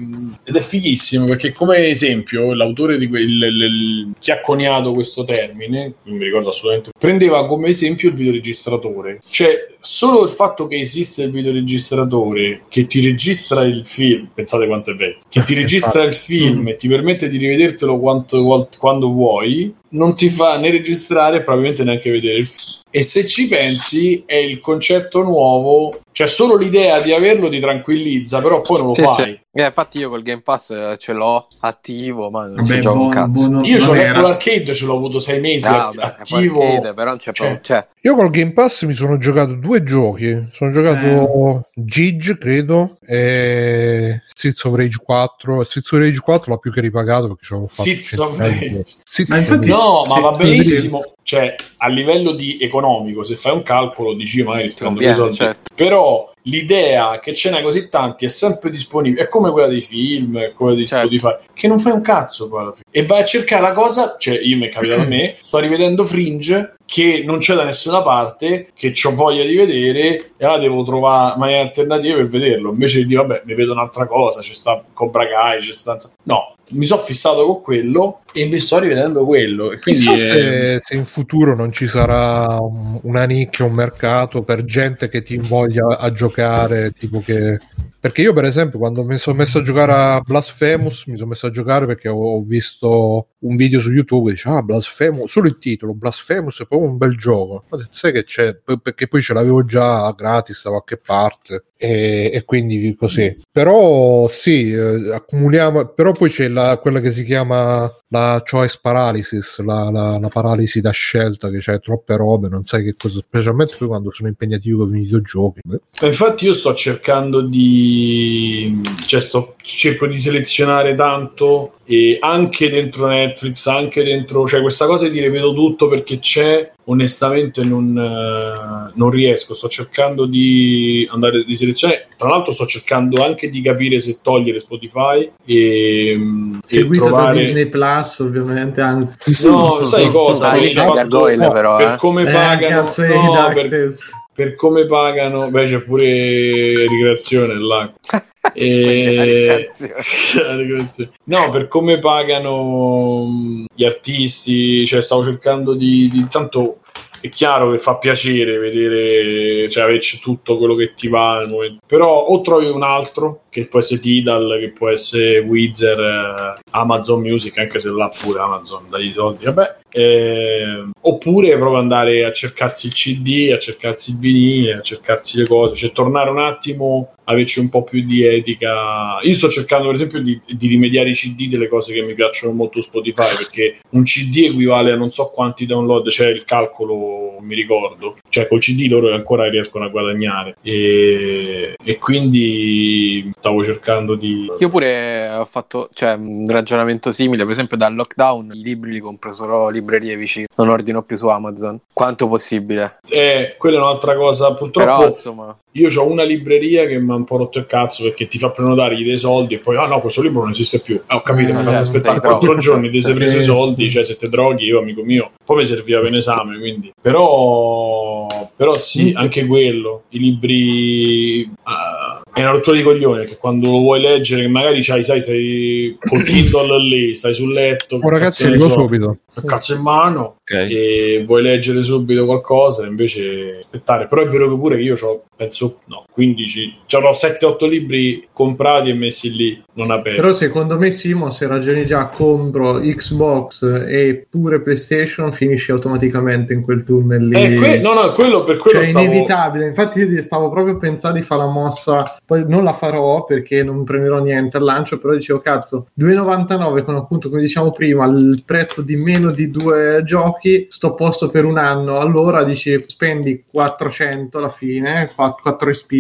[SPEAKER 2] ed è fighissimo perché come esempio l'autore di quel il- il- chi ha coniato questo termine non mi ricordo assolutamente prendeva come esempio il videoregistratore. Cioè solo il fatto che esiste il videoregistratore che ti registra il film pensate quanto è vecchio che ti registra il film e ti permette di rivedertelo quanto, quando vuoi non ti fa né registrare probabilmente neanche vedere il film e se ci pensi è il concetto nuovo cioè solo l'idea di averlo ti tranquillizza però poi non lo
[SPEAKER 6] Sì,
[SPEAKER 2] fai
[SPEAKER 6] sì. Eh, infatti io col Game Pass eh, ce l'ho attivo, ma non ci
[SPEAKER 4] Vabbè,
[SPEAKER 6] gioco un cazzo.
[SPEAKER 4] buono,
[SPEAKER 2] io
[SPEAKER 4] non
[SPEAKER 2] ho
[SPEAKER 4] era.
[SPEAKER 2] l'Apple Arcade ce l'ho avuto sei mesi
[SPEAKER 6] Ah,
[SPEAKER 2] att-
[SPEAKER 6] vabbè,
[SPEAKER 2] attivo
[SPEAKER 6] arcade, però non c'è
[SPEAKER 2] Cioè,
[SPEAKER 6] proprio... Cioè,
[SPEAKER 1] Io col Game Pass mi sono giocato due giochi. Sono giocato
[SPEAKER 2] Eh.
[SPEAKER 1] Gigi, credo, e Streets of Rage 4. Streets of Rage 4 l'ho più che ripagato perché ci avevo fatto
[SPEAKER 2] Streets of
[SPEAKER 1] 100
[SPEAKER 2] Rage.
[SPEAKER 1] Streets
[SPEAKER 4] Ma infatti-.
[SPEAKER 2] No, ma
[SPEAKER 4] Sì,
[SPEAKER 2] va
[SPEAKER 4] sì,
[SPEAKER 2] benissimo. Cioè, a livello di economico, se fai un calcolo, dici magari spendo quei soldi.
[SPEAKER 6] certo.
[SPEAKER 2] Però l'idea che ce n'hai così tanti è sempre disponibile. È come quella dei film, è quella di
[SPEAKER 6] Certo.
[SPEAKER 2] Spotify, che non fai un cazzo poi alla fine. E vai a cercare la cosa, cioè io mi è capitato a me, sto rivedendo Fringe che non c'è da nessuna parte, che ho voglia di vedere e allora devo trovare maniere alternative per vederlo. Invece di dire vabbè, mi vedo un'altra cosa, c'è sta Cobra Kai, c'è sta No, mi sono fissato con quello e mi sto rivedendo quello e quindi
[SPEAKER 1] Chissà se, se in futuro non ci sarà un- una nicchia, un mercato per gente che ti invoglia a giocare, tipo che... Perché io per esempio quando mi sono messo a giocare a Blasphemous mi sono messo a giocare perché ho visto un video su YouTube e dice ah Blasphemous solo il titolo Blasphemous è proprio un bel gioco. Detto, sai che c'è? Perché poi ce l'avevo già gratis da qualche parte e, e quindi così però sì eh, accumuliamo però poi c'è la, quella che si chiama la choice paralysis la, la- la paralisi da scelta che c'è troppe robe non sai che cosa specialmente poi quando sono impegnativo con i videogiochi.
[SPEAKER 2] Infatti io sto cercando di cioè sto, cerco di selezionare tanto e anche dentro Netflix, anche dentro, cioè questa cosa di dire vedo tutto perché c'è, onestamente non, eh, non riesco, sto cercando di andare di selezionare, tra l'altro sto cercando anche di capire se togliere Spotify e, e
[SPEAKER 4] Seguito
[SPEAKER 2] trovare
[SPEAKER 4] da Disney Plus, ovviamente, anzi.
[SPEAKER 2] No, sai cosa?
[SPEAKER 6] Ah, c'è
[SPEAKER 2] fatto-
[SPEAKER 6] Gargoyle, però,
[SPEAKER 2] per
[SPEAKER 6] eh.
[SPEAKER 2] come
[SPEAKER 4] Eh,
[SPEAKER 2] pagano,
[SPEAKER 4] cazzo,
[SPEAKER 2] no, per, per come pagano, beh, c'è pure ricreazione là. E... La ricreazione. no, per come pagano mh, gli artisti, cioè stavo cercando di, di tanto è chiaro che fa piacere vedere, cioè averci tutto quello che ti va momento. Però o trovi un altro, che può essere Tidal, che può essere Wizard, eh, Amazon Music, anche se là pure Amazon dai soldi, vabbè. Eh, oppure proprio andare a cercarsi il CD, a cercarsi il vinile, a cercarsi le cose, cioè tornare un attimo, averci un po' più di etica. Io sto cercando, per esempio, di, di rimediare i CD delle cose che mi piacciono molto su Spotify, perché un CD equivale a non so quanti download, c'è il calcolo, mi ricordo. Cioè, col CD loro ancora riescono a guadagnare. E, e quindi stavo cercando di.
[SPEAKER 6] Io pure ho fatto cioè, un ragionamento simile, per esempio dal lockdown i libri li compro solo librerie vicine, non ordino più su Amazon, quanto possibile.
[SPEAKER 2] Eh, quella è un'altra cosa. Purtroppo
[SPEAKER 6] Però insomma,
[SPEAKER 2] io ho una libreria che mi ha un po' rotto il cazzo perché ti fa prenotare, gli dai i soldi e poi, ah no, questo libro non esiste più. Eh, ho capito,
[SPEAKER 4] Eh,
[SPEAKER 2] mi fate
[SPEAKER 6] certo,
[SPEAKER 2] aspettare quattro giorni, ti sei preso i soldi, cioè se te droghi, io amico mio. Poi mi serviva per un esame, quindi. Però, però sì,
[SPEAKER 4] Mm.
[SPEAKER 2] anche quello, i libri... ah, è una rottura di coglione che quando lo vuoi leggere, che magari c'hai, sai, sei col Kindle lì, stai sul letto,
[SPEAKER 1] oh, ragazzi arrivo
[SPEAKER 2] so,
[SPEAKER 1] subito
[SPEAKER 2] col cazzo in mano,
[SPEAKER 5] Ok.
[SPEAKER 2] e vuoi leggere subito qualcosa invece aspettare però è vero che pure io ho penso no 15 c'avrò 7-8 libri comprati e messi lì non aperti
[SPEAKER 4] Però secondo me Simo, se ragioni già compro Xbox e pure PlayStation, finisci automaticamente in quel tunnel lì.
[SPEAKER 2] Eh, que- no no quello per quello
[SPEAKER 4] Cioè, è
[SPEAKER 2] stavo
[SPEAKER 4] inevitabile. Infatti, io stavo proprio pensando di fare la mossa. Poi non la farò perché non prenderò niente al lancio. Però dicevo, cazzo, 2,99 con appunto, come diciamo prima, il prezzo di meno di due giochi. Sto posto per un anno. Allora dici, spendi 400 alla fine, 4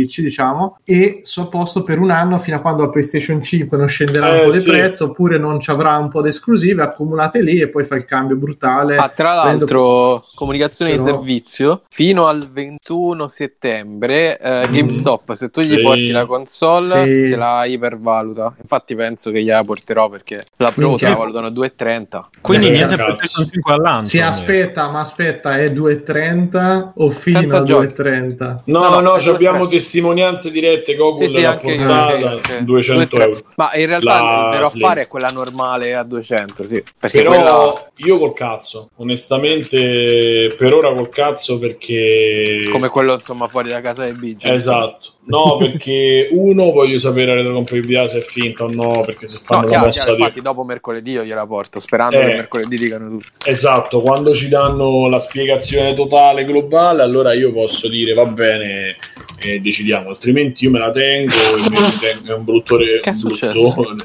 [SPEAKER 4] spicci, diciamo, e sto posto per un anno fino a quando la PlayStation 5 non scenderà
[SPEAKER 2] Eh,
[SPEAKER 4] un po' di
[SPEAKER 2] sì.
[SPEAKER 4] prezzo oppure non ci avrà un po' di esclusive accumulate lì e poi fa il cambio brutale.
[SPEAKER 6] Ah, tra l'altro, comunicazione di
[SPEAKER 4] Però-
[SPEAKER 6] servizio fino al 21 settembre. eh,
[SPEAKER 4] Mm.
[SPEAKER 6] GameStop, se tu gli
[SPEAKER 2] Sì.
[SPEAKER 6] porti la console,
[SPEAKER 4] Sì.
[SPEAKER 6] te la ipervaluta. Infatti, penso che gliela porterò perché la Pro te la valutano 2,30.
[SPEAKER 7] Quindi
[SPEAKER 2] Eh,
[SPEAKER 7] niente
[SPEAKER 2] cazzo.
[SPEAKER 7] PlayStation 5 al lancio.
[SPEAKER 4] Sì, aspetta, ma aspetta, è 2,30 o fino
[SPEAKER 6] Senza
[SPEAKER 4] a
[SPEAKER 6] giochi.
[SPEAKER 4] 2,30?
[SPEAKER 2] no
[SPEAKER 6] No,
[SPEAKER 2] no,
[SPEAKER 6] no,
[SPEAKER 2] abbiamo
[SPEAKER 6] 2,30.
[SPEAKER 2] Testimonianze dirette Google
[SPEAKER 6] Sì, sì,
[SPEAKER 2] l'ha
[SPEAKER 6] io,
[SPEAKER 2] portata
[SPEAKER 6] io, anche-
[SPEAKER 2] 200
[SPEAKER 6] 2,30.
[SPEAKER 2] euro
[SPEAKER 6] Ma in realtà
[SPEAKER 2] La Slim.
[SPEAKER 6] fare quella normale a 200, sì.
[SPEAKER 2] Però
[SPEAKER 6] quella,
[SPEAKER 2] io col cazzo onestamente per ora col cazzo perché
[SPEAKER 6] come quello insomma fuori da casa del Biggio.
[SPEAKER 2] Esatto, no perché uno voglio sapere la retrocompatibilità se è finta o no, perché se
[SPEAKER 6] No,
[SPEAKER 2] fanno la
[SPEAKER 6] chiaro,
[SPEAKER 2] mossa
[SPEAKER 6] chiaro,
[SPEAKER 2] di...
[SPEAKER 6] infatti dopo mercoledì io gliela porto, sperando
[SPEAKER 2] Eh.
[SPEAKER 6] che mercoledì dicano tutti.
[SPEAKER 2] Esatto, quando ci danno la spiegazione totale globale, allora io posso dire va bene e decidiamo, altrimenti io me la tengo e me la tengo, è un bruttore.
[SPEAKER 6] Che è
[SPEAKER 2] un
[SPEAKER 6] successo?
[SPEAKER 2] bruttone.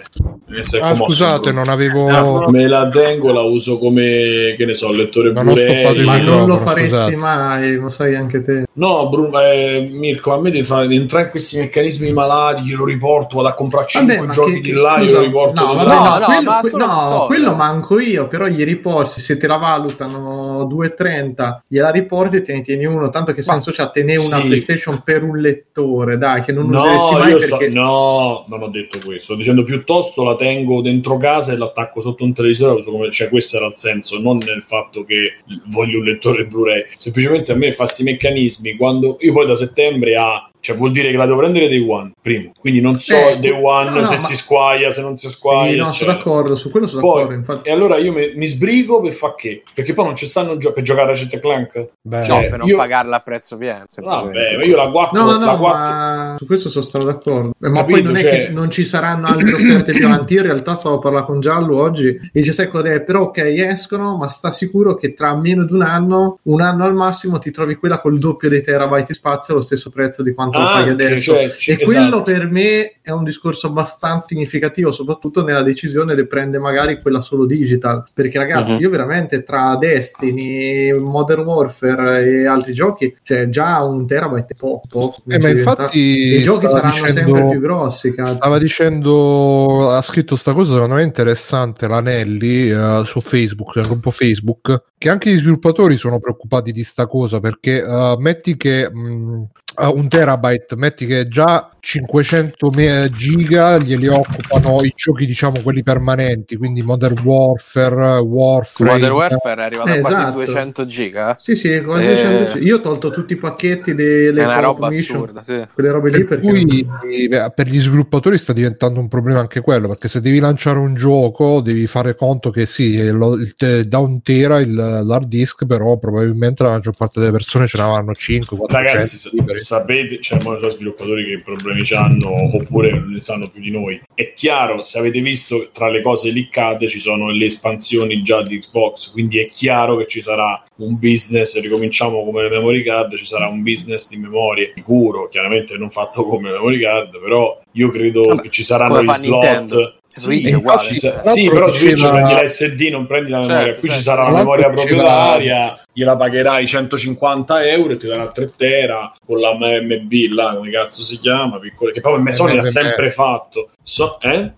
[SPEAKER 2] Eh,
[SPEAKER 1] ah scusate non avevo
[SPEAKER 2] Me la tengo, la uso come, che ne so, lettore
[SPEAKER 1] Non il
[SPEAKER 4] Ma non lo faresti
[SPEAKER 1] scusate.
[SPEAKER 4] mai, lo sai anche te.
[SPEAKER 2] No, Bruno, eh, Mirko, a me devi fare, entrare in questi meccanismi malati, glielo riporto, vado a comprare 5
[SPEAKER 4] Vabbè,
[SPEAKER 2] giochi
[SPEAKER 4] che-
[SPEAKER 2] di là,
[SPEAKER 4] scusa,
[SPEAKER 2] glielo riporto
[SPEAKER 4] no, vabbè.
[SPEAKER 6] No,
[SPEAKER 4] no,
[SPEAKER 6] no,
[SPEAKER 4] quello,
[SPEAKER 6] ma
[SPEAKER 4] que-
[SPEAKER 6] solo
[SPEAKER 4] no,
[SPEAKER 6] console.
[SPEAKER 4] quello manco io, però gli riporti, se te la valutano 2,30, gliela riporti e te ne tieni uno, tanto che senso c'ha tenere una
[SPEAKER 2] sì.
[SPEAKER 4] PlayStation per un lettore, dai, che non
[SPEAKER 2] No,
[SPEAKER 4] useresti mai perché...
[SPEAKER 2] no, non ho detto questo. Sto dicendo piuttosto la tengo dentro casa e l'attacco sotto un televisore. uso come- Cioè, questo era il senso, non nel fatto che voglio un lettore Blu-ray. Semplicemente a me fa questi meccanismi. Quando io poi da settembre a Cioè vuol dire che la devo prendere day one, primo. Quindi non so
[SPEAKER 4] Eh,
[SPEAKER 2] day one
[SPEAKER 4] no, no,
[SPEAKER 2] se
[SPEAKER 4] ma-
[SPEAKER 2] si squaglia, se non si squaglia.
[SPEAKER 4] Sì, no, sono d'accordo, su quello sono
[SPEAKER 2] Poi-
[SPEAKER 4] d'accordo. Infatti,
[SPEAKER 2] E allora io mi, mi sbrigo per fa che? Perché poi non ci stanno gio- per giocare a Ratchet Clank?
[SPEAKER 1] Beh,
[SPEAKER 6] No,
[SPEAKER 2] Cioè,
[SPEAKER 6] per non
[SPEAKER 2] io-
[SPEAKER 6] pagarla a prezzo pieno.
[SPEAKER 2] Vabbè, ma io la 4
[SPEAKER 4] No,
[SPEAKER 2] la
[SPEAKER 4] no,
[SPEAKER 2] 4
[SPEAKER 4] ma su questo sono stato d'accordo. Eh, Ma
[SPEAKER 2] Capito,
[SPEAKER 4] poi non è
[SPEAKER 2] cioè-
[SPEAKER 4] che non ci saranno altre offerte più avanti. Io in realtà stavo a parlare con Giallo oggi e dice: Sai qual è? Però ok, escono, ma sta sicuro che tra meno di un anno, un anno al massimo, ti trovi quella col doppio dei terabyte di spazio allo stesso prezzo di quanto lo paghi
[SPEAKER 2] Anche,
[SPEAKER 4] adesso.
[SPEAKER 2] cioè, c-
[SPEAKER 4] e quello
[SPEAKER 2] esatto.
[SPEAKER 4] per me è un discorso abbastanza significativo, soprattutto nella decisione le prende magari quella solo digital. Perché ragazzi,
[SPEAKER 6] Mhm.
[SPEAKER 4] io veramente tra Destiny, Modern Warfare e altri giochi, cioè già un terabyte è poco. poco
[SPEAKER 1] Eh, ma infatti
[SPEAKER 4] i giochi saranno
[SPEAKER 1] dicendo-
[SPEAKER 4] sempre più grossi, cazzo.
[SPEAKER 1] Stava dicendo, ha scritto sta cosa secondo me interessante l'Anelli eh, su Facebook, nel gruppo Facebook, che anche gli sviluppatori sono preoccupati di sta cosa perché eh, metti che mh, a un terabyte, metti che già 500 me- giga glieli occupano i giochi diciamo quelli permanenti, quindi Modern Warfare, Warframe.
[SPEAKER 6] Modern Warfare è arrivato
[SPEAKER 4] Eh,
[SPEAKER 6] a quasi
[SPEAKER 4] esatto.
[SPEAKER 6] 200 giga.
[SPEAKER 4] Sì, sì, quasi
[SPEAKER 6] Eh.
[SPEAKER 4] 100. io ho tolto tutti i pacchetti delle
[SPEAKER 6] È una roba
[SPEAKER 4] Commission,
[SPEAKER 6] assurda, sì.
[SPEAKER 4] quelle robe lì
[SPEAKER 1] Per
[SPEAKER 4] perché
[SPEAKER 1] cui eh, per gli sviluppatori sta diventando un problema anche quello perché se devi lanciare un gioco devi fare conto che sì, lo- il te- da un tera il, l'hard disk, però probabilmente la maggior parte delle persone ce n'avranno 5, 400
[SPEAKER 2] Ragazzi,
[SPEAKER 1] liberi.
[SPEAKER 2] sapete, c'è sono sviluppatori che problemi hanno oppure ne sanno più di noi. È chiaro, se avete visto tra le cose leakate ci sono le espansioni già di Xbox, quindi è chiaro che ci sarà un business, ricominciamo come le memory card, ci sarà un business di memorie sicuro, chiaramente non fatto come le memory card, però io credo
[SPEAKER 6] Vabbè,
[SPEAKER 2] che ci saranno gli slot.
[SPEAKER 6] Nintendo. Switch è uguale.
[SPEAKER 2] ci sa- sì, però Switch
[SPEAKER 1] diceva-
[SPEAKER 2] prendi la SD, non prendi la memoria.
[SPEAKER 6] Certo,
[SPEAKER 2] Qui ci
[SPEAKER 6] certo.
[SPEAKER 2] sarà la memoria d'aria, gliela pagherai 150 euro e ti darà 3 tera con la MB là, come cazzo si chiama, piccole, che poi Sony ha sempre fatto. So, eh?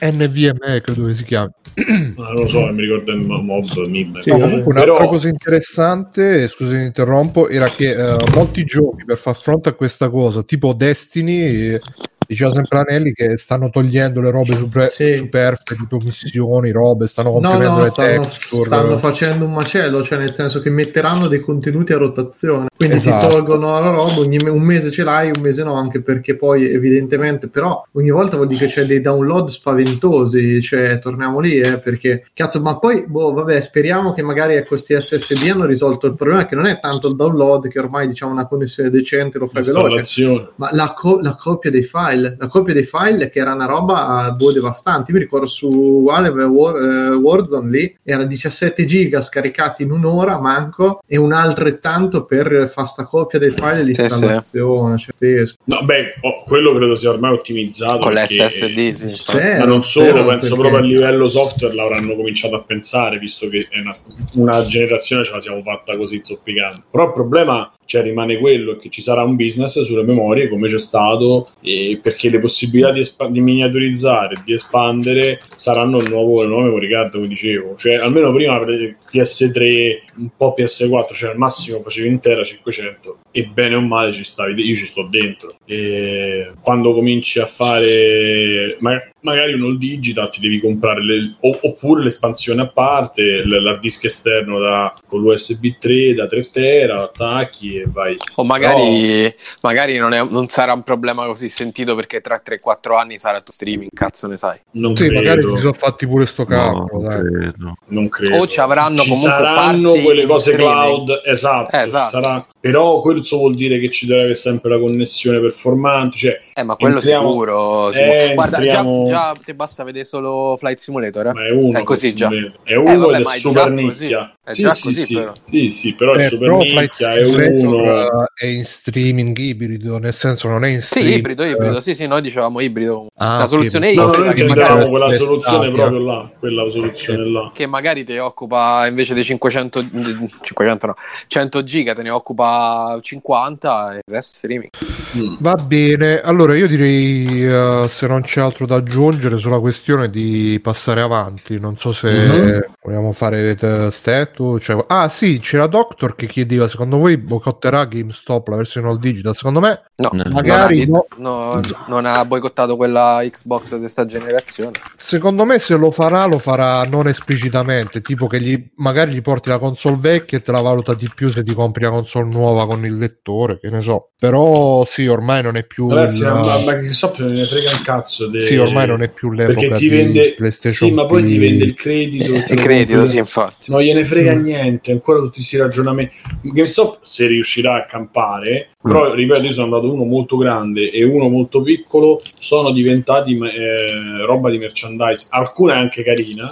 [SPEAKER 1] NVMe credo che si chiami.
[SPEAKER 2] Ah, non lo so, mi ricordo il mo- mob MIB.
[SPEAKER 4] Sì,
[SPEAKER 1] comunque un'altra
[SPEAKER 2] Però-
[SPEAKER 1] cosa interessante, scusi mi interrompo, era che eh, molti giochi per far fronte a questa cosa, tipo Destiny, eh, diceva sempre Anelli che stanno togliendo le robe super-
[SPEAKER 4] Sì.
[SPEAKER 1] superflue, tipo missioni, robe, stanno
[SPEAKER 4] No,
[SPEAKER 1] comprimendo
[SPEAKER 4] no,
[SPEAKER 1] le
[SPEAKER 4] stanno,
[SPEAKER 1] texture.
[SPEAKER 4] stanno facendo un macello, cioè nel senso che metteranno dei contenuti a rotazione, quindi
[SPEAKER 1] Esatto.
[SPEAKER 4] ti tolgono la roba, ogni me- un mese ce l'hai, un mese no, anche perché poi evidentemente, però ogni volta vuol dire che c'è dei download spaventosi, cioè torniamo lì, eh, perché cazzo, ma poi, boh, vabbè, speriamo che magari ecco, questi SSD hanno risolto il problema, che non è tanto il download, che ormai diciamo una connessione decente lo fai veloce, ma la, co- la copia dei file, la copia dei file che era una roba boh, devastante. Io mi ricordo su Valve War, eh, Warzone lì era 17 giga scaricati in un'ora, manco, e un altrettanto per fare sta copia dei file e l'installazione. Cioè, sì,
[SPEAKER 2] No, beh, oh, quello credo sia ormai ottimizzato.
[SPEAKER 6] Con
[SPEAKER 2] perché-
[SPEAKER 6] l'SSD, sì.
[SPEAKER 4] spero,
[SPEAKER 2] Ma non solo,
[SPEAKER 4] spero,
[SPEAKER 2] penso
[SPEAKER 4] perché-
[SPEAKER 2] proprio a livello software l'avranno cominciato a pensare, visto che è una, una generazione ce la siamo fatta così zoppicante. Però il problema cioè, rimane quello che ci sarà un business sulle memorie come c'è stato, e perché le possibilità di, espa- di miniaturizzare, di espandere saranno il nuovo, le nuove memory card, come dicevo. Cioè, almeno prima PS3, un po' PS4, cioè al massimo facevi intera 500 e bene o male ci stavi, io ci sto dentro. E quando cominci a fare ma- magari un all digital ti devi comprare le- o- oppure l'espansione a parte, l- l'hard disk esterno da, con l'USB 3 da 3 tera, attacchi e vai.
[SPEAKER 6] O magari, magari non, è- non sarà un problema così sentito perché tra 3-4 anni sarà tu streaming, cazzo ne sai.
[SPEAKER 2] Non
[SPEAKER 1] Sì, magari
[SPEAKER 2] credo.
[SPEAKER 1] si sono fatti pure sto
[SPEAKER 5] No,
[SPEAKER 1] calcolo, dai.
[SPEAKER 5] credo.
[SPEAKER 2] Non credo.
[SPEAKER 6] O ci avranno
[SPEAKER 2] Ci
[SPEAKER 6] comunque
[SPEAKER 2] saranno quelle cose
[SPEAKER 6] streaming.
[SPEAKER 2] cloud, esatto,
[SPEAKER 6] Eh, esatto.
[SPEAKER 2] sarà. però questo vuol dire che ci deve avere sempre la connessione performante, cioè
[SPEAKER 6] Eh, ma quello
[SPEAKER 2] Entriamo-
[SPEAKER 6] sicuro.
[SPEAKER 2] Eh.
[SPEAKER 6] Guarda,
[SPEAKER 2] entriamo-
[SPEAKER 6] già, già ti basta vedere solo Flight Simulator. eh?
[SPEAKER 2] ma è uno
[SPEAKER 6] È così già.
[SPEAKER 2] è uno
[SPEAKER 6] Eh, vabbè,
[SPEAKER 2] ed è super nicchia.
[SPEAKER 6] È
[SPEAKER 2] Sì, sì,
[SPEAKER 6] così,
[SPEAKER 2] sì.
[SPEAKER 6] però.
[SPEAKER 2] sì, sì, però è
[SPEAKER 1] Eh,
[SPEAKER 2] super
[SPEAKER 1] però
[SPEAKER 2] nicchia, è uno
[SPEAKER 1] eh, è in streaming ibrido, nel senso non è in
[SPEAKER 6] Sì,
[SPEAKER 1] streaming.
[SPEAKER 6] ibrido, ibrido. Sì, sì, noi dicevamo ibrido.
[SPEAKER 1] Ah,
[SPEAKER 6] la soluzione
[SPEAKER 1] perché-
[SPEAKER 2] No, no,
[SPEAKER 6] ibrida
[SPEAKER 2] noi
[SPEAKER 6] che
[SPEAKER 2] intendevamo
[SPEAKER 6] magari,
[SPEAKER 2] quella soluzione proprio là, quella soluzione là.
[SPEAKER 6] che magari ti occupa invece dei 500, 500 no, 100 giga, te ne occupa 50 e il resto streaming.
[SPEAKER 2] Mm.
[SPEAKER 1] Va bene, allora io direi eh, se non c'è altro da aggiungere sulla questione di passare avanti. Non so se
[SPEAKER 2] Mhm.
[SPEAKER 1] vogliamo fare stat. Cioè... Ah, sì, c'era Doctor che chiedeva: secondo voi boicotterà GameStop la versione all digital? Secondo me,
[SPEAKER 6] No,
[SPEAKER 5] No.
[SPEAKER 1] magari
[SPEAKER 6] non
[SPEAKER 1] no.
[SPEAKER 6] ha, no, non ha boicottato quella Xbox di questa generazione.
[SPEAKER 1] Secondo me, se lo farà, lo farà non esplicitamente. Tipo che gli, magari gli porti la console vecchia e te la valuta di più se ti compri la console nuova con il lettore, che ne so. Però sì, ormai non è più.
[SPEAKER 2] Ragazzi,
[SPEAKER 1] il-
[SPEAKER 2] ma, ma Microsoft non ne frega un cazzo. de-
[SPEAKER 1] Sì, ormai non è più l'epoca
[SPEAKER 2] perché ti
[SPEAKER 1] di
[SPEAKER 2] vende,
[SPEAKER 1] PlayStation
[SPEAKER 2] sì, ma poi ti vende il credito.
[SPEAKER 6] Il
[SPEAKER 2] te lo
[SPEAKER 6] credito,
[SPEAKER 2] compri-
[SPEAKER 6] sì, infatti.
[SPEAKER 2] Non gliene frega
[SPEAKER 1] Mm.
[SPEAKER 2] niente, ancora tutti questi ragionamenti. GameStop se riuscirà a campare,
[SPEAKER 1] Mm.
[SPEAKER 2] però ripeto, io sono andato uno molto grande e uno molto piccolo, sono diventati eh, roba di merchandise, alcuna è anche carina.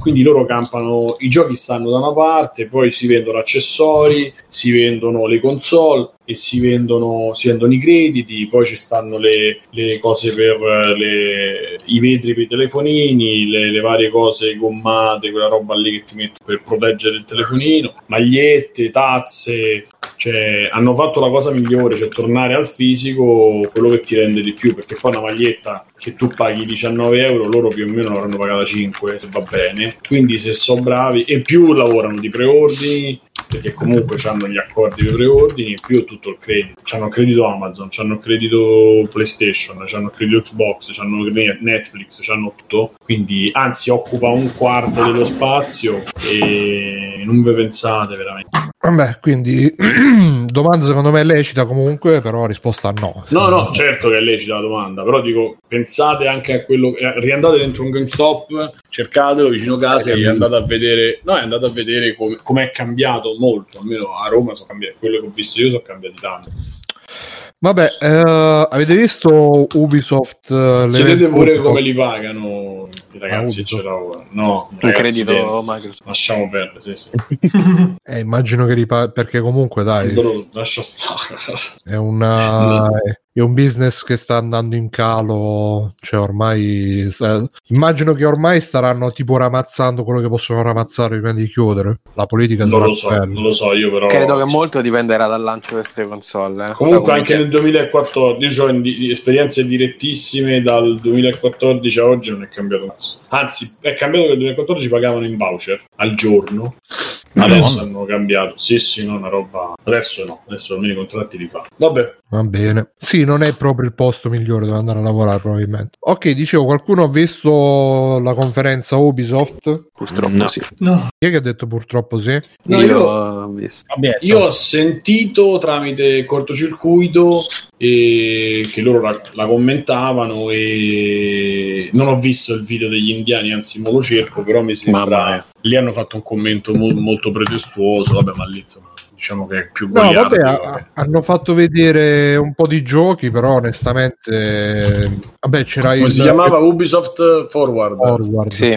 [SPEAKER 2] Quindi loro campano, i giochi stanno da una parte, poi si vendono accessori, si vendono le console e si vendono, si vendono i crediti, poi ci stanno le, le cose per eh, le- i vetri per i telefonini, le, le varie cose gommate, quella roba lì che ti metto per proteggere il telefonino, magliette, tazze, cioè hanno fatto la cosa migliore, cioè tornare al fisico quello che ti rende di più, perché poi una maglietta che tu paghi 19 euro, loro più o meno l'avranno pagata 5 se va bene, quindi se sono bravi e più lavorano di preordini perché comunque hanno gli accordi di preordini più tutto il credito. C'hanno credito Amazon, c'hanno credito PlayStation, c'hanno credito Xbox, c'hanno Netflix, c'hanno tutto. Quindi, anzi, occupa un quarto dello spazio e non ve pensate veramente.
[SPEAKER 1] Vabbè, quindi domanda secondo me lecita comunque, però risposta no.
[SPEAKER 2] No, no, certo che è lecita la domanda, però dico, pensate anche a quello, eh, riandate dentro un GameStop, cercatelo vicino casa e andate a vedere, no, è andato a vedere come com'è cambiato molto, almeno a Roma sono cambiati, quello che ho visto io sono cambiati tanto.
[SPEAKER 1] Vabbè, eh, avete visto Ubisoft? eh, l'evento-
[SPEAKER 2] pure come li pagano i ragazzi, ce l'ho. No,
[SPEAKER 6] Un credito. Microsoft.
[SPEAKER 2] Lasciamo perdere, sì, sì.
[SPEAKER 1] Eh, immagino che li pa- perché comunque dai,
[SPEAKER 2] lascia stare.
[SPEAKER 1] è, una, è un business che sta andando in calo, cioè ormai eh, immagino che ormai staranno tipo ramazzando quello che possono ramazzare prima di chiudere. La politica
[SPEAKER 2] Non lo so, non lo so io però.
[SPEAKER 6] Credo che molto dipenderà dal lancio di queste console. eh.
[SPEAKER 2] Comunque anche nel 2014 ho in- di- esperienze direttissime dal 2014 a oggi non è cambiato cazzo. Anzi, è cambiato che nel 2014 pagavano in voucher al giorno. Adesso
[SPEAKER 7] Madonna.
[SPEAKER 2] hanno cambiato. Sì, sì, no, una roba. Adesso no, adesso almeno i contratti li fa. Vabbè,
[SPEAKER 1] Va bene. Sì, non è proprio il posto migliore dove andare a lavorare, probabilmente. Ok, dicevo, qualcuno ha visto la conferenza Ubisoft?
[SPEAKER 6] Purtroppo
[SPEAKER 5] No.
[SPEAKER 6] sì.
[SPEAKER 4] No.
[SPEAKER 1] Chi è che ha detto purtroppo sì?
[SPEAKER 2] No,
[SPEAKER 6] io,
[SPEAKER 2] io-
[SPEAKER 6] ho visto.
[SPEAKER 7] Vabbè,
[SPEAKER 2] Io ho sentito tramite cortocircuito e che loro la, la commentavano e non ho visto il video degli indiani, anzi mo lo cerco, però mi sembra. Lì hanno fatto un commento mo- molto pretestuoso, vabbè, ma lì insomma, diciamo che è più
[SPEAKER 1] No, vabbè, ha- hanno fatto vedere un po' di giochi, però onestamente... Vabbè, c'era il...
[SPEAKER 2] Come si chiamava Ubisoft Forward?
[SPEAKER 1] Forward,
[SPEAKER 6] Sì.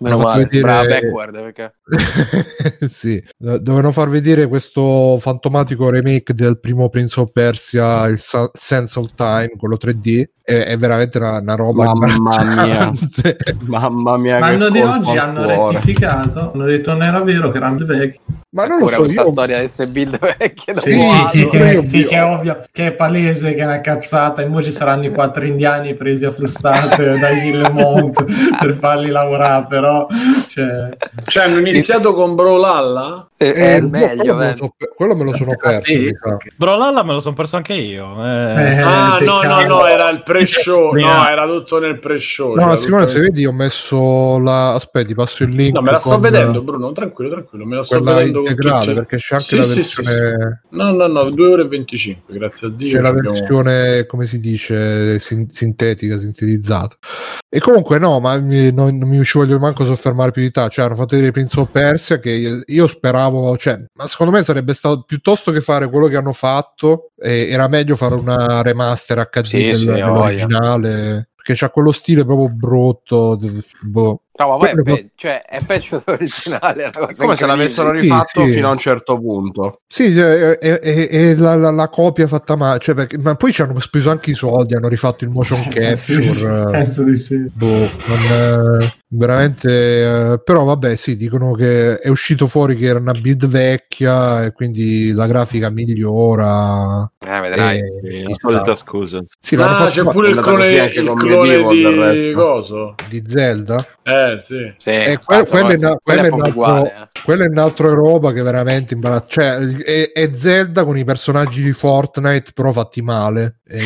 [SPEAKER 1] For-
[SPEAKER 6] Meno
[SPEAKER 1] Hanno fatto
[SPEAKER 6] male,
[SPEAKER 1] vedere-
[SPEAKER 6] brava backward perché
[SPEAKER 1] sì, do- dovevano far vedere questo fantomatico remake del primo Prince of Persia, il Sa- Sense of Time, quello 3D. È, è veramente una, una roba
[SPEAKER 3] Mamma
[SPEAKER 1] imbarazzante.
[SPEAKER 3] Mamma mia,
[SPEAKER 4] Ma hanno di oggi hanno
[SPEAKER 3] cuore.
[SPEAKER 4] rettificato, hanno detto non era vero che erano vecchi.
[SPEAKER 1] Ma non lo
[SPEAKER 6] Ora
[SPEAKER 1] so,
[SPEAKER 6] questa
[SPEAKER 1] io...
[SPEAKER 6] storia di queste build vecchie
[SPEAKER 1] Sì, sì,
[SPEAKER 4] che, sì, che è ovvio, che è palese, che è una cazzata. E mo ci saranno i quattro indiani presi a frustate da Gillemont per farli lavorare, però... Cioè,
[SPEAKER 2] Cioè hanno iniziato con Brawlhalla?
[SPEAKER 6] È,
[SPEAKER 1] Eh,
[SPEAKER 6] è
[SPEAKER 1] boh,
[SPEAKER 6] meglio,
[SPEAKER 1] quello, me so, quello me lo sono perso. mi sa.
[SPEAKER 7] Brawlhalla me lo sono perso anche io. eh.
[SPEAKER 4] Eh,
[SPEAKER 2] ah, no, no,
[SPEAKER 4] peccato.
[SPEAKER 2] no, era il pre-show, no, era tutto nel pre-show.
[SPEAKER 1] No, Simone, se vedi, ho messo la. Aspetti, passo il link.
[SPEAKER 2] No, me la sto
[SPEAKER 1] con
[SPEAKER 2] vedendo, Bruno, tranquillo, tranquillo, me la sto
[SPEAKER 1] Quella
[SPEAKER 2] vedendo con
[SPEAKER 1] integrale perché c'è anche
[SPEAKER 2] Sì,
[SPEAKER 1] la
[SPEAKER 2] sì, sì,
[SPEAKER 1] versione.
[SPEAKER 2] No, no, no, 2 ore e 25, grazie a Dio.
[SPEAKER 1] C'è la
[SPEAKER 2] abbiamo-
[SPEAKER 1] versione, come si dice, sin- sintetica, sintetizzata. E comunque, no, ma mi- non, non mi ci voglio manco soffermare più di tanto. Cioè, hanno fatto vedere Prince of Persia che io, io speravo, cioè, ma secondo me sarebbe stato piuttosto che fare quello che hanno fatto, eh, era meglio fare una remaster HD
[SPEAKER 6] Sì,
[SPEAKER 1] del-
[SPEAKER 6] sì,
[SPEAKER 1] dell'originale. Perché c'ha quello stile proprio brutto. boh.
[SPEAKER 6] No, ma poi è, pe- cioè, è peggio dell'originale.
[SPEAKER 3] Come se l'avessero
[SPEAKER 1] Sì,
[SPEAKER 3] rifatto
[SPEAKER 1] sì.
[SPEAKER 3] fino a un certo punto.
[SPEAKER 1] Sì, è, è- è- è la, la- la copia fatta male, cioè, perché- ma poi ci hanno speso anche i soldi, hanno rifatto il motion capture.
[SPEAKER 4] sì, sì,
[SPEAKER 1] eh,
[SPEAKER 4] penso di sì.
[SPEAKER 1] boh, non, eh, veramente, eh, però vabbè, sì, dicono che è uscito fuori che era una build vecchia e quindi la grafica migliora.
[SPEAKER 6] Eh, vedrai.
[SPEAKER 1] e-
[SPEAKER 5] La solita scusa.
[SPEAKER 1] sì,
[SPEAKER 2] Ah, c'è pure il clone, il clone di coso.
[SPEAKER 1] di Zelda.
[SPEAKER 2] Eh, sì.
[SPEAKER 6] Sì,
[SPEAKER 1] Eh,
[SPEAKER 6] infatti,
[SPEAKER 1] quello- quello è una-
[SPEAKER 6] quello
[SPEAKER 1] quello
[SPEAKER 6] è
[SPEAKER 1] un altro-
[SPEAKER 6] uguale. eh.
[SPEAKER 1] Quella è un'altra roba che veramente imbarazza. Cioè, è, è Zelda con i personaggi di Fortnite, però fatti male. È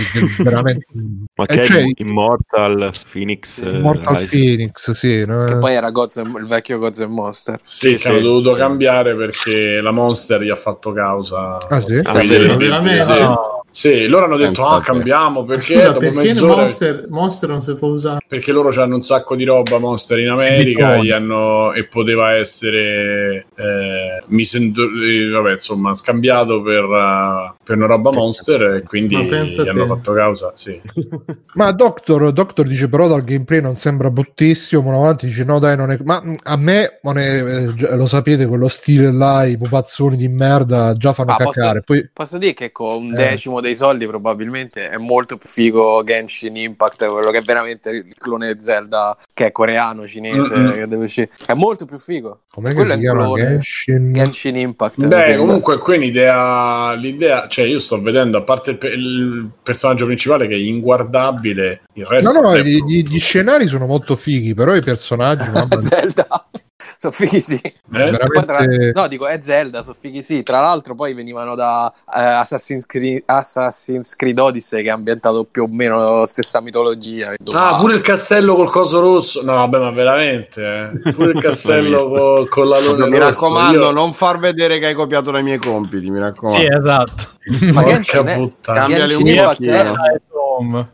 [SPEAKER 1] veramente.
[SPEAKER 5] Ma
[SPEAKER 1] Eh,
[SPEAKER 5] che
[SPEAKER 1] cioè,
[SPEAKER 5] è Immortal Phoenix eh,
[SPEAKER 1] Mortal
[SPEAKER 5] Rising?
[SPEAKER 1] Phoenix, sì. no?
[SPEAKER 6] Che poi era Gods and- il vecchio Gods and Monster.
[SPEAKER 2] Sì,
[SPEAKER 5] Sì, sì.
[SPEAKER 2] dovuto cambiare perché la Monster gli ha fatto causa.
[SPEAKER 1] Ah, sì?
[SPEAKER 5] Ah, sì,
[SPEAKER 4] veramente?
[SPEAKER 2] sì.
[SPEAKER 7] No.
[SPEAKER 2] Sì, loro hanno detto, ah,
[SPEAKER 3] Pensate.
[SPEAKER 2] cambiamo, perché
[SPEAKER 4] Scusa,
[SPEAKER 2] dopo
[SPEAKER 4] perché
[SPEAKER 2] mezz'ora...
[SPEAKER 4] Monster, Monster non si può usare?
[SPEAKER 2] Perché loro hanno un sacco di roba Monster in America hanno- e poteva essere eh, misendo- eh, vabbè, insomma, scambiato per, eh, per una roba Monster e quindi hanno fatto causa. Sì.
[SPEAKER 1] Ma Doctor, Doctor dice però dal gameplay non sembra bruttissimo, ma avanti dice no dai non è... Ma mh, a me, non è- eh, lo sapete, quello stile là, i pupazzoni di merda già fanno
[SPEAKER 6] Ah, posso-
[SPEAKER 1] cacare. Poi
[SPEAKER 6] Posso dire che con un
[SPEAKER 1] Eh.
[SPEAKER 6] decimo dei soldi probabilmente è molto più figo Genshin Impact, quello che è veramente il clone di Zelda che è coreano, cinese,
[SPEAKER 2] Mm-mm.
[SPEAKER 6] che deve uscire. È molto più figo.
[SPEAKER 1] com'è che
[SPEAKER 6] Quello
[SPEAKER 1] si
[SPEAKER 6] è un
[SPEAKER 1] chiama? Genshin?
[SPEAKER 6] Genshin Impact.
[SPEAKER 2] Beh, comunque qui un'idea, l'idea, cioè io sto vedendo, a parte il, pe- il personaggio principale che è inguardabile, il resto...
[SPEAKER 1] No, no,
[SPEAKER 2] è
[SPEAKER 1] gli, gli- scenari sono molto fighi, però i personaggi, mamma
[SPEAKER 6] Zelda. sono fighi sì.
[SPEAKER 2] Eh?
[SPEAKER 1] veramente-
[SPEAKER 6] tra- No, dico, è Zelda, sono fighi sì. Tra l'altro poi venivano da eh, Assassin's, Creed, Assassin's Creed Odyssey che ha ambientato più o meno la stessa mitologia.
[SPEAKER 2] Ah, pure il castello col coso rosso. No, vabbè, ma veramente, eh. Pure il castello col, con la luna
[SPEAKER 3] Mi
[SPEAKER 2] rossa.
[SPEAKER 3] raccomando,
[SPEAKER 2] Io-
[SPEAKER 3] non far vedere che hai copiato dai miei compiti, mi raccomando.
[SPEAKER 7] Sì, esatto.
[SPEAKER 6] Ma
[SPEAKER 2] Porca
[SPEAKER 6] è-
[SPEAKER 2] puttana.
[SPEAKER 3] Cambiali
[SPEAKER 6] Genshin
[SPEAKER 3] un
[SPEAKER 6] Impact
[SPEAKER 3] pochino.
[SPEAKER 6] è-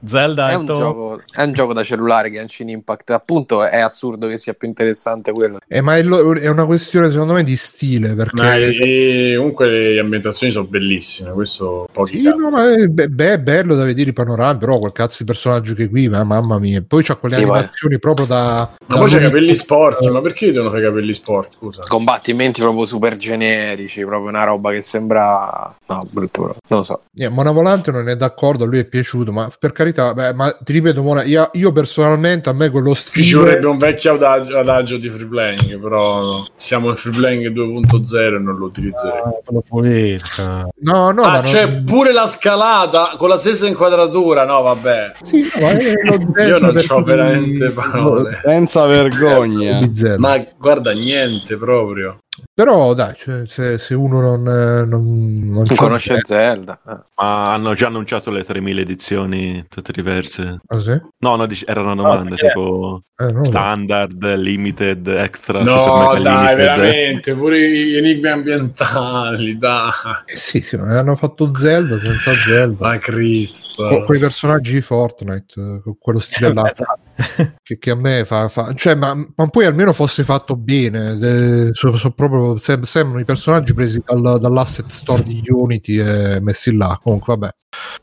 [SPEAKER 7] Zelda
[SPEAKER 6] È
[SPEAKER 7] e
[SPEAKER 6] un, gioco, è un gioco da cellulare Genshin Impact, appunto è assurdo che sia più interessante quello.
[SPEAKER 1] Eh, ma è, lo- è una questione secondo me di stile, perché...
[SPEAKER 2] Ma eh, comunque le ambientazioni sono bellissime, questo pochi
[SPEAKER 1] Sì, no, è, be- beh, è bello da vedere i panorami, però quel cazzo di personaggio che qui, ma mamma mia. Poi c'ha quelle
[SPEAKER 6] Sì, vai.
[SPEAKER 1] animazioni proprio da...
[SPEAKER 2] Ma
[SPEAKER 1] da
[SPEAKER 2] poi c'è i capelli sporchi, ma perché devono fare i capelli sporchi? Scusa.
[SPEAKER 6] Combattimenti proprio super generici, proprio una roba che sembra... No, brutto proprio. non lo so.
[SPEAKER 1] Eh, Mona Volante non è d'accordo, a lui è piaciuto, ma per carità, beh, ma ti ripeto, Mona, io, io personalmente a me quello
[SPEAKER 2] Qui ci
[SPEAKER 1] stile...
[SPEAKER 2] vorrebbe un vecchio adagio, adagio di free playing, però no. siamo in free playing 2.0 e non lo utilizzerei.
[SPEAKER 7] Ah, quello pulisca.
[SPEAKER 1] No, no, ma
[SPEAKER 2] ah,
[SPEAKER 1] non-
[SPEAKER 2] c'è pure la scalata con la stessa inquadratura. No, vabbè.
[SPEAKER 1] Sì, no,
[SPEAKER 2] Io non
[SPEAKER 1] chi-
[SPEAKER 2] veramente parole.
[SPEAKER 3] Senza vergogna.
[SPEAKER 2] Ma guarda, niente proprio.
[SPEAKER 1] Però dai, cioè, se, se uno non, eh, non, non
[SPEAKER 6] conosce Zelda. eh.
[SPEAKER 5] Ma hanno già annunciato le 3000 edizioni, tutte diverse.
[SPEAKER 1] Ah, sì?
[SPEAKER 5] No, no, dic- erano domande
[SPEAKER 7] perché-
[SPEAKER 5] tipo
[SPEAKER 1] Eh, so.
[SPEAKER 5] standard, limited, extra,
[SPEAKER 2] No, dai,
[SPEAKER 5] limited.
[SPEAKER 2] veramente, pure gli enigmi ambientali, dai.
[SPEAKER 1] Eh, sì, sì, hanno fatto Zelda senza Zelda.
[SPEAKER 2] Ma Cristo.
[SPEAKER 1] Con quei personaggi di Fortnite, eh, con quello stile là,
[SPEAKER 7] Esatto.
[SPEAKER 1] che, che a me fa, fa- cioè, ma, ma poi almeno fosse fatto bene. eh, so- so proprio, sem- sembrano i personaggi presi dal- dall'asset store di Unity e messi là. Comunque, vabbè.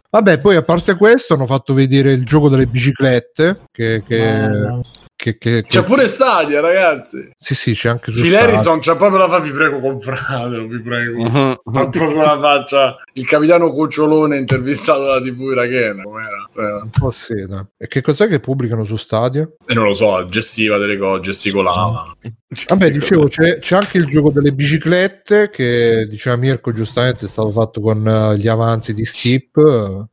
[SPEAKER 1] Vabbè, poi a parte questo, hanno fatto vedere il gioco delle biciclette. Che, che,
[SPEAKER 4] Ah,
[SPEAKER 1] che, che-
[SPEAKER 2] C'è
[SPEAKER 1] che-
[SPEAKER 2] pure Stadia, ragazzi.
[SPEAKER 1] sì, sì, c'è anche su
[SPEAKER 2] Phil
[SPEAKER 1] Stadia.
[SPEAKER 2] Harrison c'ha proprio la fa, vi prego, compratelo, vi prego.
[SPEAKER 3] Mhm.
[SPEAKER 2] Fa proprio la faccia. Il capitano Cucciolone intervistato da TV Irachena. com'era? Eh,
[SPEAKER 1] Un po' dai. E che cos'è che pubblicano su Stadia?
[SPEAKER 2] E non lo so, gestiva delle cose, gesticolava.
[SPEAKER 1] Vabbè, dicevo, c'è, c'è anche il gioco delle biciclette che diceva Mirko giustamente è stato fatto con eh, gli avanzi di Steep, eh,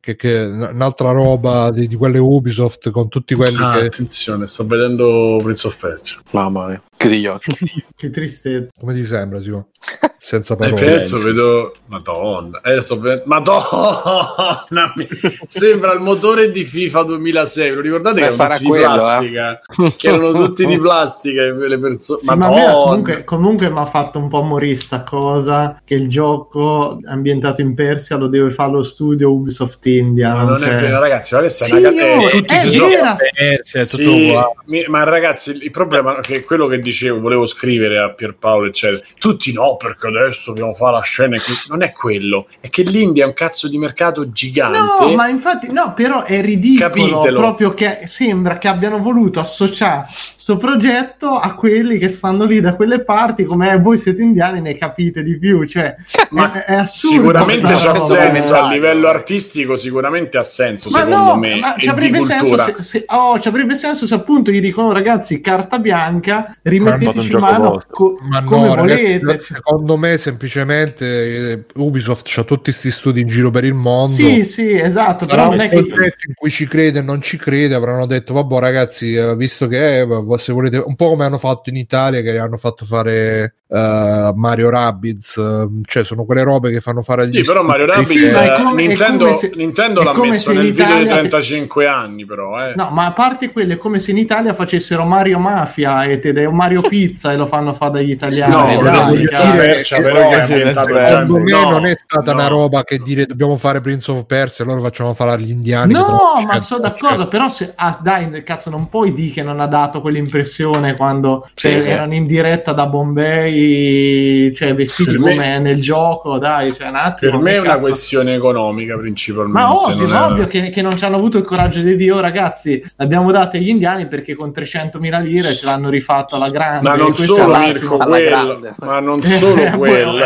[SPEAKER 1] che, che è un'altra roba di, di quelle Ubisoft con tutti quelli
[SPEAKER 2] Ah,
[SPEAKER 1] che,
[SPEAKER 2] attenzione, sto vedendo Prince of Persia.
[SPEAKER 6] Mamma mia, chiudi gli occhi.
[SPEAKER 4] che tristezza.
[SPEAKER 1] come ti sembra, Simo? Senza
[SPEAKER 2] E
[SPEAKER 1] parole.
[SPEAKER 2] adesso vedo. Madonna, eh, sto vedendo- Madonna, mi- sembra il motore di FIFA 2006. Ve lo ricordate
[SPEAKER 6] Beh,
[SPEAKER 2] che erano tutti di
[SPEAKER 6] quello, eh.
[SPEAKER 2] plastica? Che erano tutti di plastica le persone.
[SPEAKER 4] Sì, ma a me comunque, comunque mi ha fatto un po' morire sta cosa che il gioco ambientato in Persia lo deve fare lo studio Ubisoft India.
[SPEAKER 2] Ma non
[SPEAKER 4] cioè-
[SPEAKER 2] è vero, ragazzi, ma questa
[SPEAKER 4] Sì,
[SPEAKER 2] è una
[SPEAKER 4] io-
[SPEAKER 2] eh, tutti
[SPEAKER 4] è
[SPEAKER 2] si sono-
[SPEAKER 7] Eh, sì, è tutto
[SPEAKER 2] Sì, mi- ma ragazzi, il problema è che quello che dicevo, volevo scrivere a Pierpaolo, eccetera, tutti no, perché adesso dobbiamo fare la scena. che- Non è quello, è che l'India è un cazzo di mercato gigante.
[SPEAKER 4] No, ma infatti, no, però è ridicolo
[SPEAKER 2] Capitelo.
[SPEAKER 4] proprio che sembra che abbiano voluto associare questo progetto a quelli che stanno lì da quelle parti, come voi siete indiani, ne capite di più. Cioè,
[SPEAKER 2] Ma
[SPEAKER 4] è, è assurdo.
[SPEAKER 2] Sicuramente c'ha senso a livello artistico, sicuramente ha senso,
[SPEAKER 4] Ma
[SPEAKER 2] secondo
[SPEAKER 4] no,
[SPEAKER 2] me,
[SPEAKER 4] ma ci avrebbe, senso se, se- oh, ci avrebbe senso se appunto gli dicono ragazzi carta bianca, rimetteteci mano co-
[SPEAKER 1] Ma
[SPEAKER 4] come
[SPEAKER 1] no, ragazzi,
[SPEAKER 4] volete.
[SPEAKER 1] secondo me semplicemente eh, Ubisoft c'ha tutti questi studi in giro per il mondo.
[SPEAKER 4] Sì, sì, esatto, però
[SPEAKER 1] un
[SPEAKER 4] non è che
[SPEAKER 1] progetto in cui ci crede e non ci crede, avranno detto vabbè ragazzi, eh, visto che è, se volete, un po' come hanno fatto in Italia che hanno fatto fare eh, Mario Rabbids, eh, cioè sono quelle robe che fanno fare agli
[SPEAKER 2] Sì, però Mario. Rabbids
[SPEAKER 4] Sì,
[SPEAKER 2] eh,
[SPEAKER 4] come-
[SPEAKER 2] Nintendo,
[SPEAKER 4] se-
[SPEAKER 2] Nintendo l'ha
[SPEAKER 4] come
[SPEAKER 2] messo nel video dei
[SPEAKER 4] Italia-
[SPEAKER 2] 35 anni, però. Eh.
[SPEAKER 4] No, ma a parte quello, è come se in Italia facessero Mario Mafia e te- Mario Pizza e lo fanno fare dagli italiani.
[SPEAKER 2] No,
[SPEAKER 4] cioè,
[SPEAKER 1] dire- Secondo me
[SPEAKER 2] no,
[SPEAKER 1] non è stata
[SPEAKER 2] no.
[SPEAKER 1] una roba che dire dobbiamo fare Prince of Persia e loro facciamo fare agli indiani.
[SPEAKER 4] No, ma sono d'accordo, però se, ah, dai, cazzo, non puoi dire che non ha dato quell'impressione quando
[SPEAKER 6] Sì,
[SPEAKER 4] cioè,
[SPEAKER 6] sì.
[SPEAKER 4] erano in diretta da Bombay, cioè vestiti
[SPEAKER 2] Per me-
[SPEAKER 4] come nel gioco, dai, cioè un attimo.
[SPEAKER 2] Per me è una
[SPEAKER 4] cazzo-
[SPEAKER 2] questione economica principalmente.
[SPEAKER 4] Ma ovvio,
[SPEAKER 2] non è-
[SPEAKER 4] ovvio che, che non ci hanno avuto il coraggio di dire, oh ragazzi, l'abbiamo date agli indiani perché con 300.000 lire ce l'hanno rifatto alla grande.
[SPEAKER 2] Ma non solo Mirko quello,
[SPEAKER 6] grande.
[SPEAKER 2] ma non solo
[SPEAKER 4] Eh,
[SPEAKER 2] quello,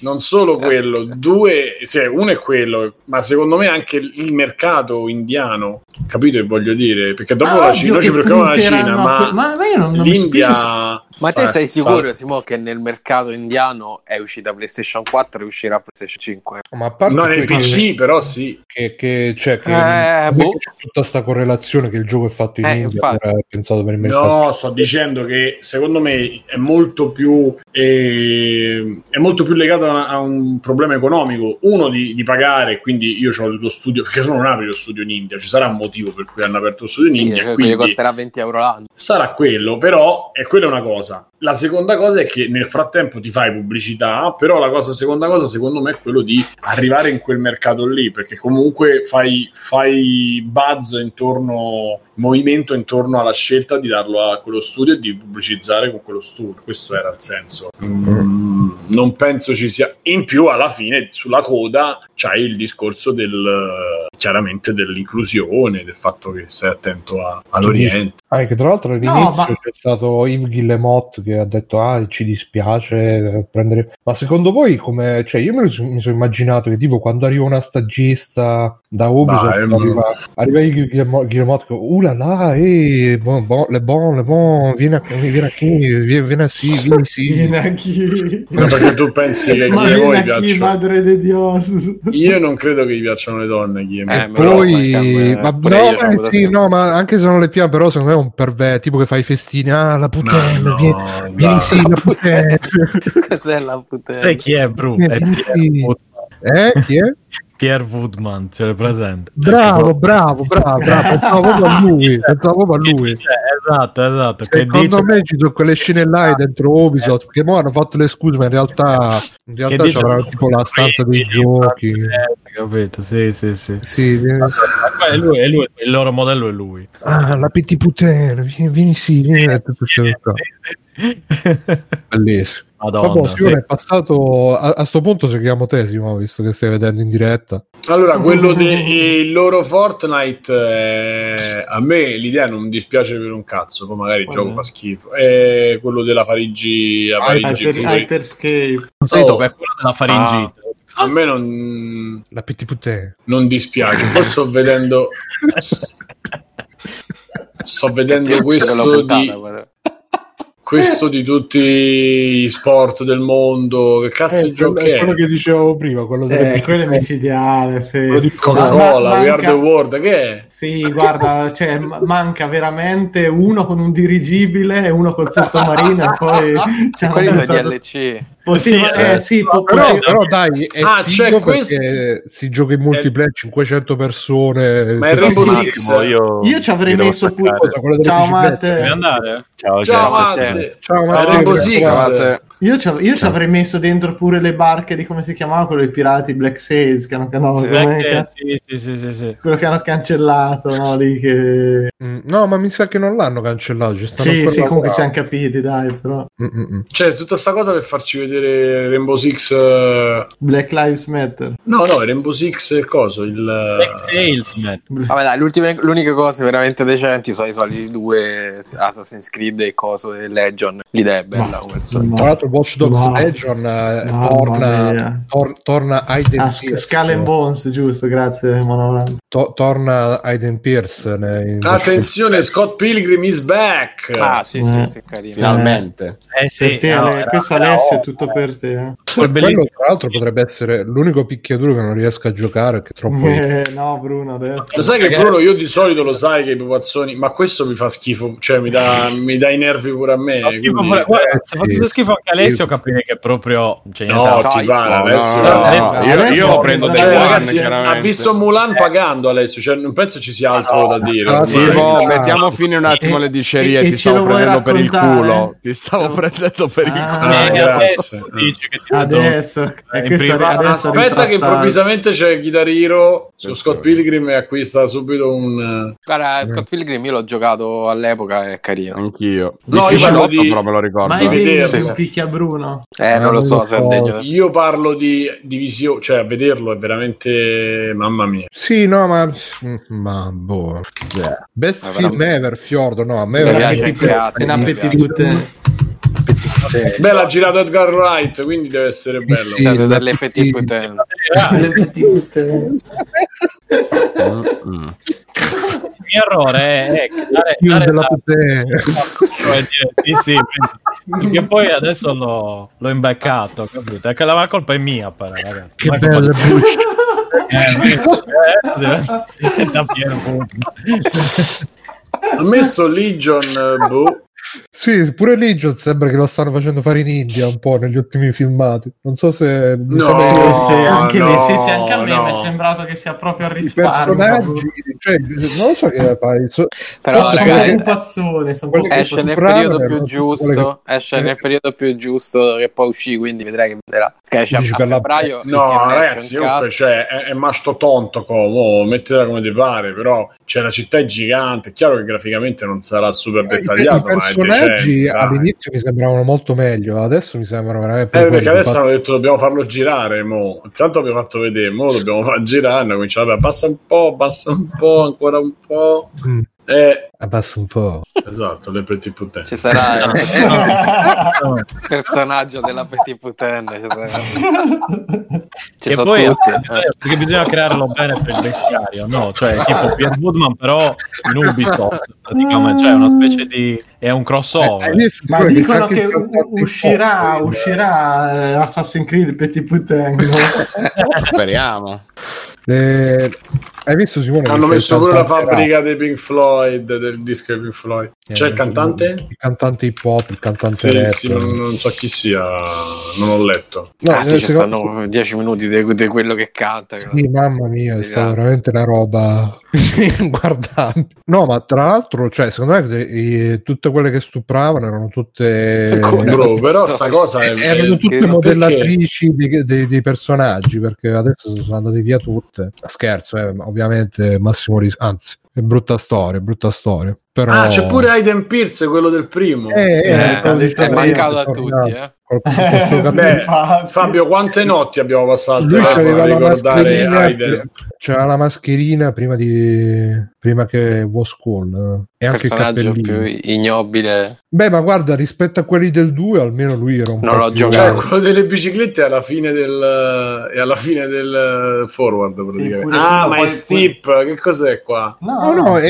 [SPEAKER 2] non solo quello, due, sì, uno è quello, ma secondo me anche il mercato indiano, capito che voglio dire? Perché dopo
[SPEAKER 4] Ma
[SPEAKER 2] la Cina, noi ci
[SPEAKER 4] che
[SPEAKER 2] preoccupiamo della Cina, ma,
[SPEAKER 4] que- ma- ma io non- non
[SPEAKER 2] l'India...
[SPEAKER 6] Ma te sei
[SPEAKER 2] sa-
[SPEAKER 6] sicuro, Simo, che nel mercato indiano è uscita PlayStation 4 e uscirà PlayStation 5?
[SPEAKER 1] Ma a parte
[SPEAKER 2] No, nel PC però sì.
[SPEAKER 1] che, che, cioè, che
[SPEAKER 6] Eh,
[SPEAKER 1] non
[SPEAKER 6] boh.
[SPEAKER 1] che c'è tutta sta correlazione che il gioco è fatto in
[SPEAKER 6] Eh,
[SPEAKER 1] India, era pensato per il mercato.
[SPEAKER 2] No, sto dicendo che secondo me è molto più eh, è molto più legato a, a un problema economico. Uno di, di pagare, quindi io ho lo studio, perché se no non apri lo studio in India, ci sarà un motivo per cui hanno aperto lo studio in
[SPEAKER 6] Sì,
[SPEAKER 2] India. quindi
[SPEAKER 6] costerà 20 euro l'anno.
[SPEAKER 2] sarà quello, però è quella una cosa. La seconda cosa è che nel frattempo ti fai pubblicità, però la cosa, seconda cosa secondo me è quello di arrivare in quel mercato lì, perché comunque fai, fai buzz intorno, movimento intorno alla scelta di darlo a quello studio e di pubblicizzare con quello studio. Questo era il senso. Mm, non penso ci sia. In più, alla fine, sulla coda c'hai il discorso del chiaramente dell'inclusione, del fatto che stai attento a- all'Oriente.
[SPEAKER 1] Ah, che tra l'altro all'inizio
[SPEAKER 4] ma-
[SPEAKER 1] c'è stato Yves Guillemot che ha detto ah ci dispiace eh, prendere ma secondo voi come cioè io mi, sono- mi sono immaginato che tipo quando arriva una stagista da Ubisoft
[SPEAKER 2] Dai,
[SPEAKER 1] arriva, arriva Yves Guillemot, Guillemot che uh là là eh, bon, bon, le bon le bon vieni, a- vieni qui vieni, vieni sì vieni sì
[SPEAKER 4] Vieni a chi?
[SPEAKER 2] No, perché tu pensi che
[SPEAKER 4] Ma
[SPEAKER 2] chi voi
[SPEAKER 4] a chi,
[SPEAKER 2] piacciono?
[SPEAKER 4] madre di Dios?
[SPEAKER 2] Io non credo che gli piacciono le donne. Chi
[SPEAKER 6] Eh,
[SPEAKER 1] e poi ma, no, ma sì, no ma anche se non le piace però secondo me è un perverso tipo che fa i festini ah la puttana
[SPEAKER 2] no,
[SPEAKER 1] vieni,
[SPEAKER 2] dai.
[SPEAKER 1] vieni sì la puttana
[SPEAKER 6] Cos'è la puttana?
[SPEAKER 7] Sai chi è Bru?
[SPEAKER 1] Eh,
[SPEAKER 7] È Woodman.
[SPEAKER 1] eh chi è?
[SPEAKER 7] Pierre Woodman, ce l'hai presente?
[SPEAKER 1] Bravo, bravo, bravo, bravo. Pensavo proprio a lui. Pensavo proprio a lui.
[SPEAKER 7] Eh, esatto, esatto.
[SPEAKER 1] Secondo me ci sono quelle scene là dentro Ubisoft perché mo hanno fatto le scuse, ma in realtà, in realtà c'avranno tipo la stanza dei giochi.
[SPEAKER 7] eh, capito? Sì, sì, sì.
[SPEAKER 1] Sì,
[SPEAKER 7] è lui, è lui, il loro modello è lui.
[SPEAKER 1] ah, la petit putain, vieni, vieni sì, vieni. e
[SPEAKER 7] sì.
[SPEAKER 1] Bellissimo.
[SPEAKER 7] Madonna,
[SPEAKER 1] Vabbè,
[SPEAKER 7] sì.
[SPEAKER 1] È passato a, a sto punto seguiamo te, Simo, visto che stai vedendo in diretta.
[SPEAKER 2] Allora, quello del loro Fortnite, eh, a me l'idea non mi dispiace per un cazzo, poi magari il gioco fa schifo. È quello della Parigi a Parigi.
[SPEAKER 4] Hyper. Hyperscape.
[SPEAKER 2] Oh.
[SPEAKER 7] è quello della faringite.
[SPEAKER 2] A me non,
[SPEAKER 1] La putain.
[SPEAKER 2] non dispiace. Poi sto vedendo. Sto vedendo questo
[SPEAKER 6] puntata,
[SPEAKER 2] di,
[SPEAKER 6] guarda.
[SPEAKER 2] Questo di tutti gli sport del mondo. Che cazzo di gioco
[SPEAKER 1] quello,
[SPEAKER 2] è?
[SPEAKER 1] quello che dicevo prima, quello delle
[SPEAKER 4] Eh, quello è micidiale, sì.
[SPEAKER 1] Quello di
[SPEAKER 2] Coca-Cola,
[SPEAKER 4] Ma-
[SPEAKER 2] We Are
[SPEAKER 4] manca-
[SPEAKER 2] the World. Che è?
[SPEAKER 4] Sì, guarda, cioè, ma- manca veramente uno con un dirigibile e uno col sottomarino e poi
[SPEAKER 6] Quelli sono
[SPEAKER 4] buttato-
[SPEAKER 6] DLC.
[SPEAKER 7] Sì,
[SPEAKER 4] eh,
[SPEAKER 7] eh,
[SPEAKER 4] sì,
[SPEAKER 1] Però, dai, è
[SPEAKER 2] Ah,
[SPEAKER 1] perché
[SPEAKER 2] questo-
[SPEAKER 1] si gioca in multiplayer 500 persone.
[SPEAKER 2] Ma è Rainbow Six.
[SPEAKER 5] io,
[SPEAKER 4] Io ci avrei messo pure- Ciao? Matte.
[SPEAKER 5] Ciao,
[SPEAKER 2] Ciao,
[SPEAKER 5] ciao.
[SPEAKER 2] Matte.
[SPEAKER 1] Ciao,
[SPEAKER 2] È
[SPEAKER 4] Io ci, io ci avrei messo dentro pure le barche di come si chiamava quello dei pirati Black Sails, che hanno, che hanno-
[SPEAKER 6] Sì,
[SPEAKER 4] come
[SPEAKER 7] Perché-
[SPEAKER 4] cazzo-
[SPEAKER 7] sì, sì, sì, sì, sì.
[SPEAKER 4] quello che hanno cancellato, no? Lì che...
[SPEAKER 1] Mm, No, ma mi sa che non l'hanno cancellato. Ci
[SPEAKER 4] Sì, sì, comunque ci hanno capiti, dai, però.
[SPEAKER 1] Mm, mm, mm.
[SPEAKER 2] Cioè, tutta sta cosa per farci vedere Rainbow Six. eh,
[SPEAKER 4] Black Lives Matter.
[SPEAKER 2] No, no, Rainbow Six coso. Il...
[SPEAKER 7] Black Sales, Matt.
[SPEAKER 6] Vabbè, dai, l'uniche cose veramente decenti sono i soliti due Assassin's Creed e coso e Legion. L'idea è bella
[SPEAKER 4] Ma-
[SPEAKER 6] come al solito.
[SPEAKER 1] Tra l'altro, Watch Dogs
[SPEAKER 4] Ma-
[SPEAKER 1] Legion eh, torna, tor- torna Aiden
[SPEAKER 4] Ah,
[SPEAKER 1] Pierce.
[SPEAKER 4] Skull and Bones, giusto, grazie.
[SPEAKER 1] To- torna Aiden Pierce. ne- in-
[SPEAKER 2] Attenzione, Scott Pilgrim is back.
[SPEAKER 6] Ah, sì,
[SPEAKER 4] Eh.
[SPEAKER 6] sì, sì, carino.
[SPEAKER 3] Finalmente.
[SPEAKER 7] Eh sì,
[SPEAKER 4] Per te,
[SPEAKER 7] no, era-
[SPEAKER 4] questo Alessio è tutto per te. eh.
[SPEAKER 7] Quel
[SPEAKER 1] Quello,
[SPEAKER 7] bellissimo-
[SPEAKER 1] tra l'altro, potrebbe essere l'unico picchiaduro che non riesco a giocare è troppo.
[SPEAKER 4] Eh, no, Bruno, adesso.
[SPEAKER 2] Lo sai che Bruno, io di solito lo sai che i pupazzoni, ma questo mi fa schifo, cioè mi dà, mi dà i nervi pure a me.
[SPEAKER 7] No,
[SPEAKER 2] quindi-
[SPEAKER 7] pure- guarda,
[SPEAKER 1] eh,
[SPEAKER 7] se fa
[SPEAKER 1] sì.
[SPEAKER 7] tutto schifo anche Alessio capire che proprio niente
[SPEAKER 2] No,
[SPEAKER 7] da-
[SPEAKER 2] ti pare,
[SPEAKER 3] No,
[SPEAKER 2] Alessio.
[SPEAKER 3] no, no,
[SPEAKER 7] no,
[SPEAKER 3] no,
[SPEAKER 7] no.
[SPEAKER 3] Io, io prendo
[SPEAKER 2] Cioè,
[SPEAKER 3] one,
[SPEAKER 2] ragazzi, ha visto Mulan pagando Alessio, cioè non penso ci sia altro da dire.
[SPEAKER 3] Sì, boh,
[SPEAKER 1] Ah.
[SPEAKER 3] mettiamo fine un attimo alle dicerie. ti stavo prendendo per il culo. Ti stavo prendendo per il
[SPEAKER 4] Ah,
[SPEAKER 3] culo.
[SPEAKER 7] Eh, adesso
[SPEAKER 2] Aspetta che improvvisamente c'è Guitar Hero su. Scott Pilgrim e acquista subito un...
[SPEAKER 6] Guarda, Scott Pilgrim io l'ho giocato all'epoca, è carino.
[SPEAKER 3] Anch'io.
[SPEAKER 2] No, io
[SPEAKER 3] però me lo ricordo.
[SPEAKER 4] Ma è degno
[SPEAKER 2] vederlo.
[SPEAKER 4] che Bruno.
[SPEAKER 6] Eh, non lo so degno.
[SPEAKER 2] Io parlo di divisione, cioè a vederlo è veramente... mamma mia.
[SPEAKER 1] Sì, no, ma. Ma boh. Yeah. Best
[SPEAKER 6] Ma
[SPEAKER 1] film ever, Fiordo. No, a me veramente.
[SPEAKER 6] piace, grazie,
[SPEAKER 4] È un
[SPEAKER 6] mi
[SPEAKER 4] appetito.
[SPEAKER 2] Beh, l'ha girato Edgar Wright, quindi deve essere bello.
[SPEAKER 1] Sì, sì.
[SPEAKER 6] petit putain.
[SPEAKER 7] Il mio errore è, dare, dare
[SPEAKER 1] della
[SPEAKER 7] la- sì, sì, perché poi adesso l'ho, l'ho imbeccato, capito? È che la colpa è mia, però, ragazzi.
[SPEAKER 1] Che
[SPEAKER 7] colpa di-
[SPEAKER 1] bucce.
[SPEAKER 7] Eh, eh, Piero.
[SPEAKER 2] Ha messo Legion, eh, boh.
[SPEAKER 1] Sì, pure Legion sembra che lo stanno facendo fare in India un po' negli ultimi filmati. Non so se.
[SPEAKER 2] No.
[SPEAKER 4] sì, anche
[SPEAKER 2] no,
[SPEAKER 4] lì, sì, sì, anche a me
[SPEAKER 2] no.
[SPEAKER 4] mi è sembrato che sia proprio a
[SPEAKER 1] I
[SPEAKER 4] risparmio.
[SPEAKER 1] personaggi, cioè, non lo so che fai. So,
[SPEAKER 6] Però,
[SPEAKER 4] Sono
[SPEAKER 6] ragazzi,
[SPEAKER 4] un pazzone,
[SPEAKER 1] che
[SPEAKER 6] Esce nel
[SPEAKER 1] soffravano
[SPEAKER 6] periodo più giusto, esce
[SPEAKER 1] eh.
[SPEAKER 6] nel periodo più giusto che poi uscì, quindi vedrai che vedrà. Che esce a,
[SPEAKER 1] Dici
[SPEAKER 6] a
[SPEAKER 1] per la-
[SPEAKER 6] febbraio.
[SPEAKER 2] No,
[SPEAKER 6] esce
[SPEAKER 2] ragazzi,
[SPEAKER 6] un
[SPEAKER 2] comunque cioè, è, è masto tonto come, mettila come ti pare, però cioè, la città è gigante, è chiaro che graficamente non sarà super
[SPEAKER 1] I, i
[SPEAKER 2] dettagliato, ma è
[SPEAKER 1] personaggi
[SPEAKER 2] decente, dai.
[SPEAKER 1] all'inizio mi sembravano molto meglio, adesso mi sembrano veramente.
[SPEAKER 2] Eh, perché adesso hanno detto dobbiamo farlo girare, mo. Intanto abbiamo fatto vedere, mo dobbiamo far girare, hanno cominciato, vabbè, passa un po', passa un po', ancora un po'.
[SPEAKER 1] Mm,
[SPEAKER 2] Eh,
[SPEAKER 1] abbassa un po'.
[SPEAKER 2] esatto, le petit putain.
[SPEAKER 6] Ci sarà il personaggio della Petit Putain. Ci sarà. Ci
[SPEAKER 7] Che
[SPEAKER 6] sono
[SPEAKER 7] poi
[SPEAKER 6] tutti.
[SPEAKER 7] eh, perché bisogna crearlo bene per il bestiario, no? Cioè, tipo Pierre Woodman, però in Ubisoft, praticamente, cioè una specie di è un
[SPEAKER 1] Eh,
[SPEAKER 7] crossover.
[SPEAKER 4] Ma dicono che uscirà, uscirà eh, Assassin's Creed Petit Putain.
[SPEAKER 3] Speriamo.
[SPEAKER 1] Eh, hai visto Simone? che
[SPEAKER 2] Hanno messo pure la fabbrica dei Pink Floyd, del disco dei Pink Floyd.
[SPEAKER 1] rap?
[SPEAKER 2] C'è
[SPEAKER 1] Eh,
[SPEAKER 2] il cantante?
[SPEAKER 1] Il cantante hip hop, il cantante
[SPEAKER 2] Sì,
[SPEAKER 1] rap.
[SPEAKER 2] sì, non, non so chi sia, non ho letto.
[SPEAKER 1] No,
[SPEAKER 6] ah, sì,
[SPEAKER 1] eh,
[SPEAKER 6] ci
[SPEAKER 1] secondo-
[SPEAKER 6] stanno 10 minuti di, quello che canta.
[SPEAKER 1] Sì, mamma mia, è stata veramente una roba guardabile. No, ma tra l'altro, cioè, secondo me i- tutte quelle che stupravano erano tutte?
[SPEAKER 2] Bro, però sta cosa è...
[SPEAKER 1] Eh, erano tutte
[SPEAKER 6] che-
[SPEAKER 1] modellatrici dei, dei- dei personaggi perché adesso sono andate via tutte. Scherzo, eh, ovviamente Massimo Ris- anzi, è brutta storia, è brutta storia. Però...
[SPEAKER 2] Ah, c'è pure Aiden Pierce, quello del primo.
[SPEAKER 1] Eh,
[SPEAKER 7] Sì,
[SPEAKER 1] eh,
[SPEAKER 7] eh,
[SPEAKER 1] stavo
[SPEAKER 4] è
[SPEAKER 1] dicendo,
[SPEAKER 6] mancato a tutti, eh.
[SPEAKER 2] Beh. Fabio, quante notti abbiamo passato al
[SPEAKER 1] lui
[SPEAKER 2] a ricordare
[SPEAKER 1] mascherina
[SPEAKER 2] Aiden?
[SPEAKER 1] c'era la mascherina prima di prima che was eh, e anche il
[SPEAKER 6] personaggio
[SPEAKER 1] cappellino
[SPEAKER 6] più ignobile.
[SPEAKER 1] beh ma guarda rispetto a quelli del 2 almeno lui era un
[SPEAKER 6] Non
[SPEAKER 1] po'
[SPEAKER 6] l'ho
[SPEAKER 1] più-
[SPEAKER 6] giocato.
[SPEAKER 2] Cioè, quello delle biciclette è alla fine del, è alla fine del forward, praticamente.
[SPEAKER 4] pure
[SPEAKER 2] ah, ma è Steep, che cos'è qua?
[SPEAKER 1] no no è,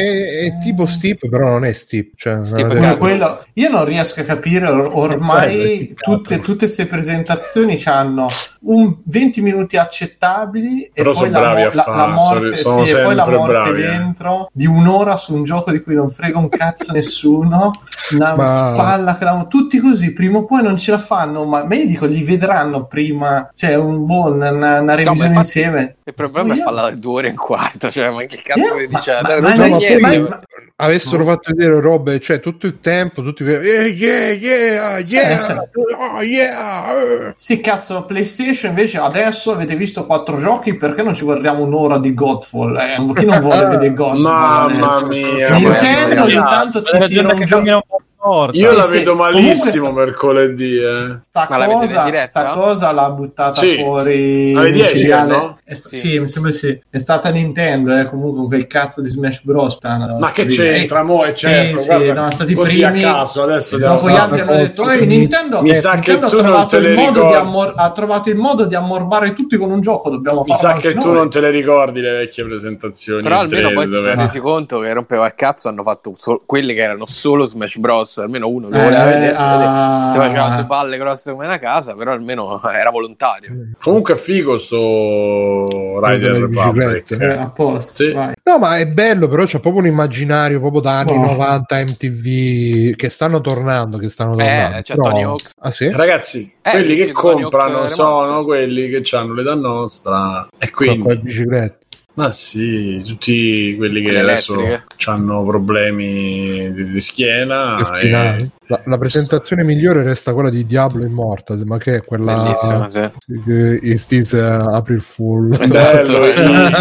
[SPEAKER 1] è tipo Steep però non è Steep cioè,
[SPEAKER 6] Steep
[SPEAKER 1] non è-
[SPEAKER 6] è
[SPEAKER 4] quello, io non riesco a capire or- ormai
[SPEAKER 1] peccato.
[SPEAKER 4] Tutte queste presentazioni hanno un 20 minuti accettabili e
[SPEAKER 2] Però
[SPEAKER 4] poi
[SPEAKER 2] sono
[SPEAKER 4] la,
[SPEAKER 2] bravi
[SPEAKER 4] mo-
[SPEAKER 2] a
[SPEAKER 4] la-
[SPEAKER 2] fare,
[SPEAKER 4] la morte,
[SPEAKER 2] sono- sono
[SPEAKER 4] sì, e poi la
[SPEAKER 2] sempre
[SPEAKER 4] morte
[SPEAKER 2] bravi, eh.
[SPEAKER 4] dentro di un'ora su un gioco di cui non frega un cazzo nessuno una
[SPEAKER 1] Ma-
[SPEAKER 4] palla clam- tutti così prima o poi non ce la fanno ma, ma io dico li vedranno prima cioè un buon una, una revisione
[SPEAKER 6] infatti-
[SPEAKER 4] insieme
[SPEAKER 6] Il problema è
[SPEAKER 4] Io-
[SPEAKER 6] farla due ore e un quarto. Cioè, ma che cazzo
[SPEAKER 4] Io-
[SPEAKER 6] mi
[SPEAKER 4] ma-
[SPEAKER 6] dice?
[SPEAKER 4] ma-
[SPEAKER 6] Non
[SPEAKER 4] ma-
[SPEAKER 1] ma
[SPEAKER 4] ma-
[SPEAKER 1] avessero fatto vedere robe cioè tutto il tempo tutti eh, yeah yeah yeah
[SPEAKER 4] Eh, sì.
[SPEAKER 1] oh, yeah eh.
[SPEAKER 4] Sì, cazzo, PlayStation invece adesso avete visto quattro giochi, perché non ci guardiamo un'ora di Godfall? Eh, chi non vuole vedere Godfall?
[SPEAKER 2] Mamma
[SPEAKER 4] adesso?
[SPEAKER 2] mia,
[SPEAKER 4] Nintendo
[SPEAKER 6] mamma
[SPEAKER 4] ogni tanto ti tira un gioco.
[SPEAKER 7] Cammina un po' forte.
[SPEAKER 2] Io la
[SPEAKER 4] sì.
[SPEAKER 2] vedo
[SPEAKER 4] Comunque
[SPEAKER 2] malissimo
[SPEAKER 4] sta-
[SPEAKER 2] mercoledì. Eh.
[SPEAKER 4] Sta
[SPEAKER 6] Ma
[SPEAKER 4] cosa,
[SPEAKER 6] diretta?
[SPEAKER 4] sta cosa l'ha buttata
[SPEAKER 2] Sì.
[SPEAKER 4] fuori
[SPEAKER 2] Alle 10,
[SPEAKER 4] micidiale.
[SPEAKER 2] no?
[SPEAKER 4] È
[SPEAKER 6] Sì.
[SPEAKER 4] sì. mi sembra sì. È stata Nintendo, eh, comunque con quel cazzo di Smash Bros.
[SPEAKER 2] Ma che c'entra, mo? È certo,
[SPEAKER 4] sì,
[SPEAKER 2] guarda,
[SPEAKER 4] no, sono stati
[SPEAKER 2] così
[SPEAKER 4] primi.
[SPEAKER 2] a caso adesso
[SPEAKER 4] Dopo
[SPEAKER 2] devo-
[SPEAKER 4] gli
[SPEAKER 1] no,
[SPEAKER 4] altri hanno detto "Ehi, Nintendo,
[SPEAKER 2] Mi sa
[SPEAKER 4] Nintendo
[SPEAKER 2] che
[SPEAKER 4] ha
[SPEAKER 2] tu non
[SPEAKER 4] trovato
[SPEAKER 2] te
[SPEAKER 4] il
[SPEAKER 2] le
[SPEAKER 4] modo di
[SPEAKER 2] ricordi.
[SPEAKER 4] ammor- ha trovato il modo di ammorbare tutti con un gioco dobbiamo
[SPEAKER 2] Mi sa che tu
[SPEAKER 4] noi."
[SPEAKER 2] non te le ricordi le vecchie presentazioni.
[SPEAKER 6] Però almeno poi si sono resi conto che rompeva il cazzo. Hanno fatto quelli che erano solo Smash Bros. Grosso, almeno uno che
[SPEAKER 4] Eh,
[SPEAKER 6] voleva vedere, si
[SPEAKER 4] ah.
[SPEAKER 6] Ti faceva due palle grosse come una casa, però almeno era volontario.
[SPEAKER 2] Comunque è figo sto Rider
[SPEAKER 1] delle
[SPEAKER 2] Republic.
[SPEAKER 1] biciclette.
[SPEAKER 4] Eh, a posto,
[SPEAKER 2] Sì.
[SPEAKER 4] vai.
[SPEAKER 1] No, ma è bello, però c'è proprio un immaginario proprio da anni
[SPEAKER 4] No.
[SPEAKER 1] 90 MTV che stanno tornando, che stanno tornando.
[SPEAKER 6] Eh, c'è
[SPEAKER 1] Però-
[SPEAKER 6] Tony Hawk's.
[SPEAKER 1] Ah sì?
[SPEAKER 2] Ragazzi,
[SPEAKER 6] Eh,
[SPEAKER 2] quelli che comprano sono quelli che hanno l'età nostra e
[SPEAKER 1] Con le
[SPEAKER 2] quindi
[SPEAKER 1] biciclette.
[SPEAKER 2] Ma sì, tutti quelli che adesso hanno problemi di, di schiena e...
[SPEAKER 1] La, la presentazione migliore resta quella di Diablo Immortal, ma che è quella
[SPEAKER 6] Bellissima, sì.
[SPEAKER 1] che is uh, April Fool?
[SPEAKER 6] Esatto.
[SPEAKER 2] Bello, i,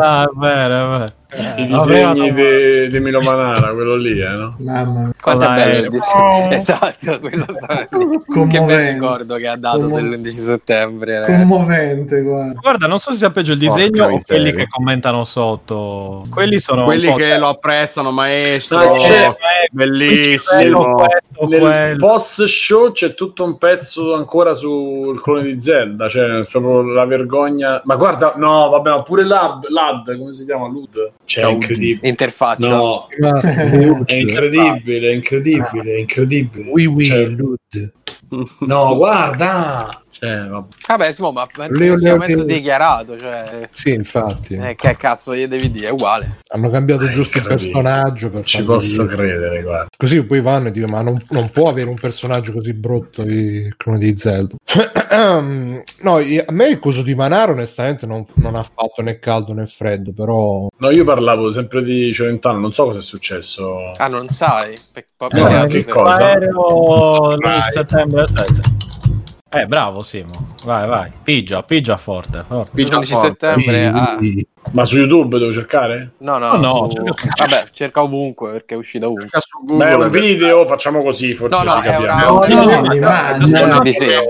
[SPEAKER 7] Ah, è vero, vero.
[SPEAKER 2] i disegni di di Milo Manara, quello lì, eh, no?
[SPEAKER 4] Mamma mia.
[SPEAKER 6] Quanto è bello il disegno. Esatto, quello sta- Che bel ricordo che ha dato
[SPEAKER 4] Commo-
[SPEAKER 6] dell'11 settembre. eh.
[SPEAKER 4] Commovente, guarda.
[SPEAKER 7] Guarda, non so se sia peggio il
[SPEAKER 3] Porca
[SPEAKER 7] disegno o
[SPEAKER 3] miseria.
[SPEAKER 7] quelli che commentano sotto. Quelli sono
[SPEAKER 3] Quelli che lo apprezzano, maestro,
[SPEAKER 2] Ah, c'è-
[SPEAKER 3] bellissimo.
[SPEAKER 7] questo,
[SPEAKER 2] Nel
[SPEAKER 7] quello.
[SPEAKER 2] post show c'è tutto un pezzo ancora sul clone di Zelda, cioè proprio la vergogna. Ma guarda, no, vabbè, ma pure Lad, Lad come si chiama? Lud? Cioè, è incredibile.
[SPEAKER 6] Interfaccia.
[SPEAKER 2] No, è incredibile, è incredibile, è incredibile.
[SPEAKER 1] We will,
[SPEAKER 2] Cioè,
[SPEAKER 1] Lud.
[SPEAKER 2] no, guarda. Cioè, vabbè.
[SPEAKER 6] Vabbè, Simo, ma penso
[SPEAKER 1] Leo, Leo,
[SPEAKER 6] mezzo
[SPEAKER 1] Leo.
[SPEAKER 6] dichiarato. Cioè,
[SPEAKER 1] Sì, infatti.
[SPEAKER 6] eh, che cazzo gli devi dire? È uguale.
[SPEAKER 1] Hanno cambiato giusto il personaggio per
[SPEAKER 2] Ci posso credere, guarda.
[SPEAKER 1] Così poi vanno e dicono: Ma non, non può avere un personaggio così brutto il clone di Zelda. no, a me il coso di Manaro, onestamente, non, non ha fatto né caldo né freddo. Però,
[SPEAKER 2] No, io parlavo sempre di Celentano, non so cosa è successo.
[SPEAKER 6] Ah, non sai? Peccato,
[SPEAKER 2] che
[SPEAKER 6] per-
[SPEAKER 2] cosa?
[SPEAKER 7] Aereo
[SPEAKER 1] Vai.
[SPEAKER 7] l'11 settembre, aspetta. Eh, bravo Simo. Vai, vai. Pigia, pigia forte. forte.
[SPEAKER 3] Pigia
[SPEAKER 6] 11
[SPEAKER 3] forte.
[SPEAKER 6] settembre. ah.
[SPEAKER 2] Ma su YouTube devo cercare?
[SPEAKER 6] no, no,
[SPEAKER 7] No, no,
[SPEAKER 6] su-
[SPEAKER 7] cerca-
[SPEAKER 6] Vabbè, cerca ovunque perché è uscito ovunque.
[SPEAKER 3] Su
[SPEAKER 2] Beh, è
[SPEAKER 3] Google.
[SPEAKER 2] un video, facciamo così, forse
[SPEAKER 6] No, no,
[SPEAKER 2] si
[SPEAKER 6] è
[SPEAKER 2] capiamo.
[SPEAKER 6] una-
[SPEAKER 7] No,
[SPEAKER 4] no,
[SPEAKER 7] eh.
[SPEAKER 1] disegno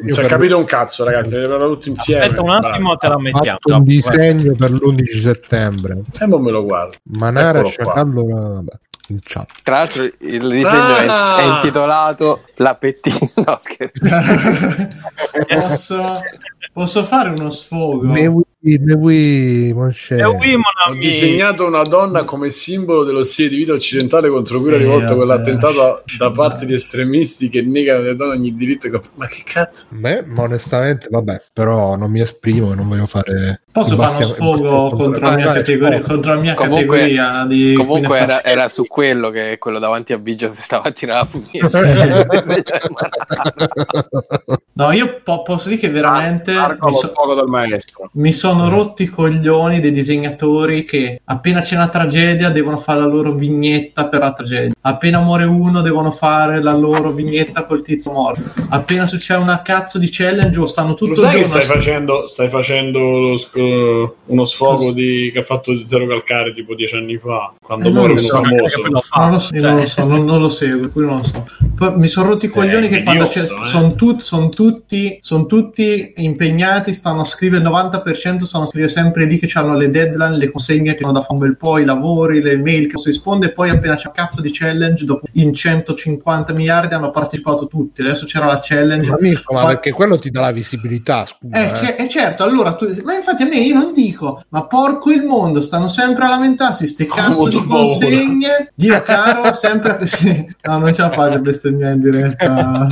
[SPEAKER 2] Non si è
[SPEAKER 1] per-
[SPEAKER 2] capito un cazzo, ragazzi, parlato tutti insieme.
[SPEAKER 7] Aspetta un attimo, te la mettiamo.
[SPEAKER 1] fatto un disegno per l'11 settembre.
[SPEAKER 2] E non me lo guardo.
[SPEAKER 1] Manara vabbè, in chat.
[SPEAKER 6] Tra l'altro il disegno è-
[SPEAKER 2] Ah!
[SPEAKER 6] è, intitolato La pettina. No,
[SPEAKER 4] posso, posso fare uno sfogo?
[SPEAKER 1] Me oui, mon cher.
[SPEAKER 7] E oui, mon
[SPEAKER 2] Ho disegnato una donna come simbolo dello stile di vita occidentale contro cui era
[SPEAKER 4] Sì,
[SPEAKER 2] rivolto
[SPEAKER 4] vabbè,
[SPEAKER 2] quell'attentato da parte di estremisti che negano alle donne ogni diritto. Ma che cazzo?
[SPEAKER 1] Beh, ma onestamente, vabbè, però non mi esprimo e non voglio fare.
[SPEAKER 4] Posso fare uno sfogo contro la mia,
[SPEAKER 1] vai,
[SPEAKER 4] categoria, contro la mia
[SPEAKER 6] Comunque-
[SPEAKER 4] categoria di
[SPEAKER 6] Comunque era, era su quello che quello davanti a Biggio si stava a tirare la funivia.
[SPEAKER 4] No, io po- posso dire che veramente
[SPEAKER 3] Marco
[SPEAKER 4] mi, so- mi sono rotti i coglioni dei disegnatori che appena c'è una tragedia devono fare la loro vignetta per la tragedia. Appena muore uno devono fare la loro vignetta col tizio morto. Appena succede una cazzo di challenge o stanno tutto
[SPEAKER 2] Lo
[SPEAKER 4] il
[SPEAKER 2] sai che stai facendo, stai facendo lo sc- uno sfogo di, che ha fatto Zero Calcare tipo dieci anni fa, quando
[SPEAKER 4] Eh, non
[SPEAKER 2] muore
[SPEAKER 4] lo
[SPEAKER 2] uno
[SPEAKER 4] so,
[SPEAKER 2] famoso.
[SPEAKER 7] Che lo fa.
[SPEAKER 4] Non lo so, io non lo so, non, non lo seguo, non lo so. Poi mi sono rotti i coglioni che quando c'è,
[SPEAKER 2] eh.
[SPEAKER 4] sono tutti, son tutti impegnati, stanno a scrivere il 90%, stanno a scrivere sempre lì che hanno le deadline, le consegne che hanno da fare un bel po', i lavori, le mail che non si risponde, e poi appena c'è un cazzo di challenge, dopo in 150 miliardi hanno partecipato tutti. Adesso c'era la challenge.
[SPEAKER 1] Ma, Mirko, ma
[SPEAKER 4] Fa-
[SPEAKER 1] perché quello ti dà la visibilità, scusa.
[SPEAKER 4] eh,
[SPEAKER 1] eh.
[SPEAKER 4] ce- eh, certo, allora tu, ma infatti a me io non dico, ma porco il mondo, stanno sempre a lamentarsi, ste cazzo
[SPEAKER 2] molto
[SPEAKER 4] di
[SPEAKER 2] paura.
[SPEAKER 4] consegne, Dio caro, sempre così, no non ce la faccio a bestemmiare in diretta,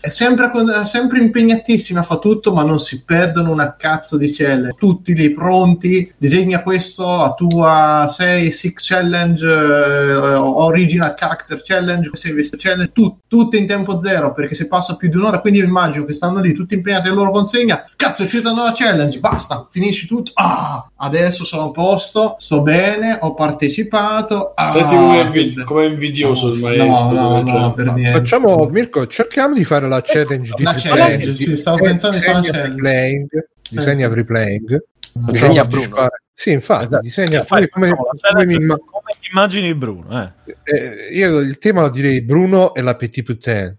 [SPEAKER 4] è sempre, con- sempre impegnatissimi a fa tutto, ma non si perdono una cazzo di challenge, tutti lì pronti, disegna questo, la tua 6, 6 challenge, eh, original character challenge, 6 vesti challenge, tut- tutte in tempo zero, perché se passa più di un'ora, quindi io immagino che stanno lì tutti impegnati alla loro consegna, cazzo è uscita una nuova challenge, basta, finisci tutto, ah, adesso sono a posto, sto bene, ho partecipato, ah,
[SPEAKER 2] Senti come è, invidioso il
[SPEAKER 4] No,
[SPEAKER 2] maestro.
[SPEAKER 4] no,
[SPEAKER 2] cioè.
[SPEAKER 4] no, per niente.
[SPEAKER 1] Facciamo, Mirko, cerchiamo di fare la challenge di
[SPEAKER 4] La challenge, sì, stavo
[SPEAKER 1] di-
[SPEAKER 4] pensando di fare la challenge.
[SPEAKER 1] Disegna free playing.
[SPEAKER 6] Disegna Bruno.
[SPEAKER 1] Sì, infatti,
[SPEAKER 7] Esatto.
[SPEAKER 1] disegna
[SPEAKER 7] Fai-
[SPEAKER 1] come,
[SPEAKER 7] la
[SPEAKER 1] come mi imma-
[SPEAKER 7] come ti immagini Bruno? Eh.
[SPEAKER 1] eh, io il tema lo direi Bruno e la Petit Putain.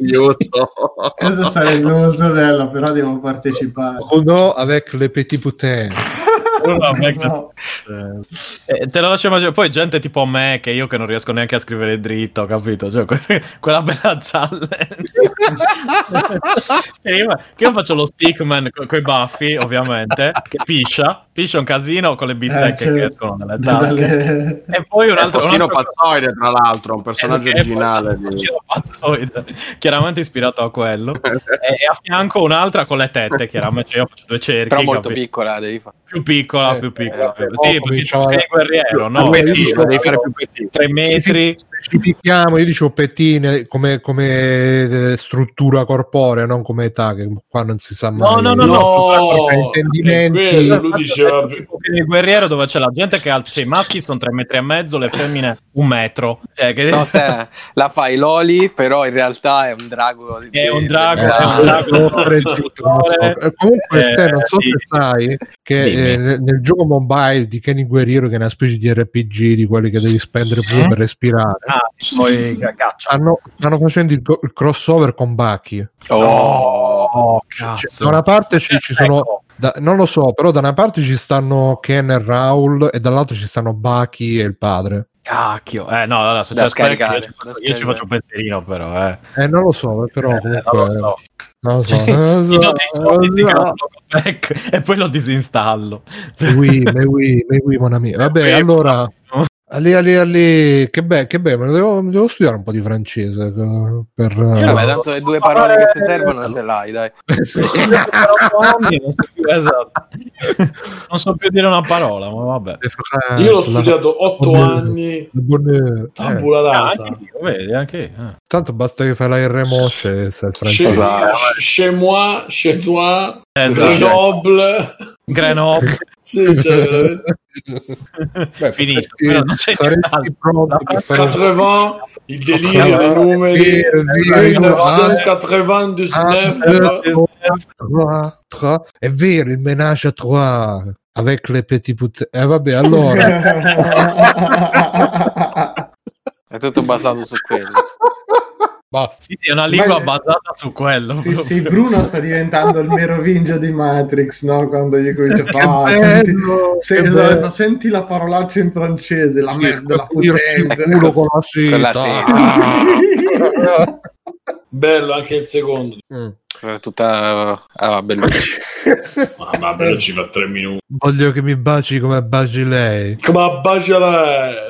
[SPEAKER 3] Aiuto.
[SPEAKER 4] Questo sarebbe molto bello, però devo partecipare.
[SPEAKER 1] Bruno avec le Petit Putain.
[SPEAKER 7] Mac-
[SPEAKER 4] No.
[SPEAKER 7] Eh, te lo lascio immaginare. Poi gente tipo me, che io che non riesco neanche a scrivere dritto, capito? Cioè, que- quella bella challenge. che, io, che io faccio lo stickman con i baffi, ovviamente, che piscia, piscia un casino con le bistecche
[SPEAKER 4] Eh,
[SPEAKER 7] che
[SPEAKER 4] cioè,
[SPEAKER 7] escono dalle tasche. E poi un altro... un altro-
[SPEAKER 3] Pazzoide, tra l'altro, un personaggio
[SPEAKER 7] Eh,
[SPEAKER 3] originale. di-
[SPEAKER 7] Faustino Pazzoide, chiaramente ispirato a quello. e, e a fianco un'altra con le tette, chiaramente. Cioè, io faccio due cerchi.
[SPEAKER 6] Però molto
[SPEAKER 7] capito?
[SPEAKER 6] piccola devi fare.
[SPEAKER 7] più piccola,
[SPEAKER 1] Eh,
[SPEAKER 7] più piccola.
[SPEAKER 1] eh,
[SPEAKER 7] più- sì,
[SPEAKER 1] oh,
[SPEAKER 7] perché c'è il guerriero, no?
[SPEAKER 3] Devi fare più petit.
[SPEAKER 7] tre metri.
[SPEAKER 1] Specifichiamo, io dicevo pettine come, come eh, struttura corporea, non come età, che qua non si sa mai.
[SPEAKER 7] No, no, no, no.
[SPEAKER 1] per intendimenti.
[SPEAKER 2] quello, lui diceva
[SPEAKER 7] nel guerriero dove c'è la gente che ha cioè, i maschi sono tre metri e mezzo, le femmine un metro. Cioè, che
[SPEAKER 6] No, Ste, la fai Loli, però in realtà è un drago. di-
[SPEAKER 7] È un drago,
[SPEAKER 6] Eh,
[SPEAKER 7] è un drago.
[SPEAKER 1] So. Comunque,
[SPEAKER 7] Eh,
[SPEAKER 1] Ste, non so
[SPEAKER 7] sì.
[SPEAKER 1] se sai che eh, nel, nel gioco mobile di Kenny Guerriero, che è una specie di RPG di quelli che devi spendere pure per respirare,
[SPEAKER 7] Ah, poi ca- caccia.
[SPEAKER 1] stanno, stanno facendo il, il crossover con Bucky.
[SPEAKER 6] Oh,
[SPEAKER 1] Cioè,
[SPEAKER 7] cazzo.
[SPEAKER 1] da una parte ci, ci sono
[SPEAKER 7] Ecco.
[SPEAKER 1] da- non lo so, però da una parte ci stanno Ken e Raul e dall'altra ci stanno Bucky e il padre.
[SPEAKER 7] Cacchio. Eh, no, allora, se
[SPEAKER 6] Da scaricare,
[SPEAKER 7] io, ci faccio-
[SPEAKER 6] da
[SPEAKER 7] io ci faccio un pensierino, però, eh.
[SPEAKER 1] Eh, non lo so, però
[SPEAKER 7] Eh,
[SPEAKER 1] comunque
[SPEAKER 7] non lo so.
[SPEAKER 1] non lo so.
[SPEAKER 7] Sì,
[SPEAKER 1] non lo so, non lo
[SPEAKER 7] back e poi lo disinstallo. Cioè,
[SPEAKER 1] oui, mais oui, mais oui, mon ami. Vabbè, allora
[SPEAKER 7] no.
[SPEAKER 1] Ali, ali, ali, che bello, che bello, devo, devo studiare un po' di francese eh, per...
[SPEAKER 6] Eh, vabbè, tanto le due parole che ti servono ce l'hai, dai.
[SPEAKER 7] anni, non so più, esatto. non so più dire una parola, ma vabbè.
[SPEAKER 1] Eh,
[SPEAKER 2] Io l'ho studiato otto anni.
[SPEAKER 1] Eh,
[SPEAKER 2] tabula
[SPEAKER 7] Ah,
[SPEAKER 2] rasa.
[SPEAKER 7] anche io, vedi, anche eh.
[SPEAKER 1] tanto basta che fai la R mosce e sei il francese.
[SPEAKER 2] chez moi, chez toi. Grenoble.
[SPEAKER 7] Grenoble.
[SPEAKER 2] Sì, cioè, veramente.
[SPEAKER 1] Beh,
[SPEAKER 7] Finito, però non c'è
[SPEAKER 1] saresti pronto per fare
[SPEAKER 2] 80, il delirio dei numeri.
[SPEAKER 1] Via, via,
[SPEAKER 2] 1999.
[SPEAKER 1] Trois, trois. È vero, il menage à trois avec les petits put... Eh vabbè, allora
[SPEAKER 6] È tutto basato su quello.
[SPEAKER 1] basta.
[SPEAKER 7] Sì, sì, è una lingua
[SPEAKER 4] Ma-
[SPEAKER 7] basata su quello.
[SPEAKER 4] Sì,
[SPEAKER 7] proprio.
[SPEAKER 4] sì, Bruno sta diventando il merovingio di Matrix, no? Quando gli dice
[SPEAKER 1] Che
[SPEAKER 4] fa, "Ah, senti,
[SPEAKER 1] bello,
[SPEAKER 4] se-
[SPEAKER 1] che
[SPEAKER 4] esatto,
[SPEAKER 1] bello.
[SPEAKER 4] senti la parolaccia in francese, la
[SPEAKER 1] Sì,
[SPEAKER 4] merda, la puttente.
[SPEAKER 1] culo con la seta.
[SPEAKER 2] Bello anche il secondo.
[SPEAKER 1] Mm.
[SPEAKER 6] È tutta... Ah, vabbè, lui-
[SPEAKER 2] Ma vabbè, non ci fa tre minuti.
[SPEAKER 1] Voglio che mi baci come baci lei.
[SPEAKER 2] Come a baciare.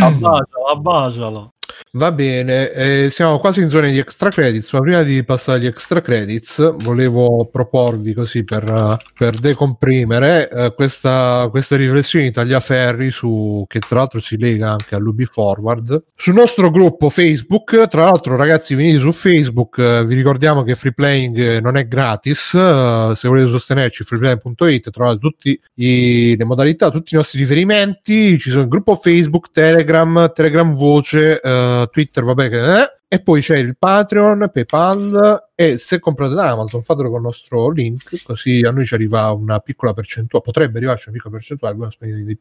[SPEAKER 7] Abbacialo, abbacialo.
[SPEAKER 1] Va bene, eh, siamo quasi in zona di extra credits, ma prima di passare agli extra credits volevo proporvi così per, per decomprimere eh, questa, questa riflessione di Tagliaferri su, che tra l'altro si lega anche all'UB Forward sul nostro gruppo Facebook. Tra l'altro, ragazzi, venite su Facebook, eh, vi ricordiamo che Free Playing eh, non è gratis. eh, se volete sostenerci, freeplaying.it trovate tutte le modalità, tutti i nostri riferimenti. Ci sono il gruppo Facebook, Telegram, Telegram Voce, eh, Twitter, vabbè, che eh, e poi c'è il Patreon, PayPal e se comprate da Amazon fatelo con il nostro link così a noi ci arriva una piccola percentuale, potrebbe arrivarci una piccola percentuale, di.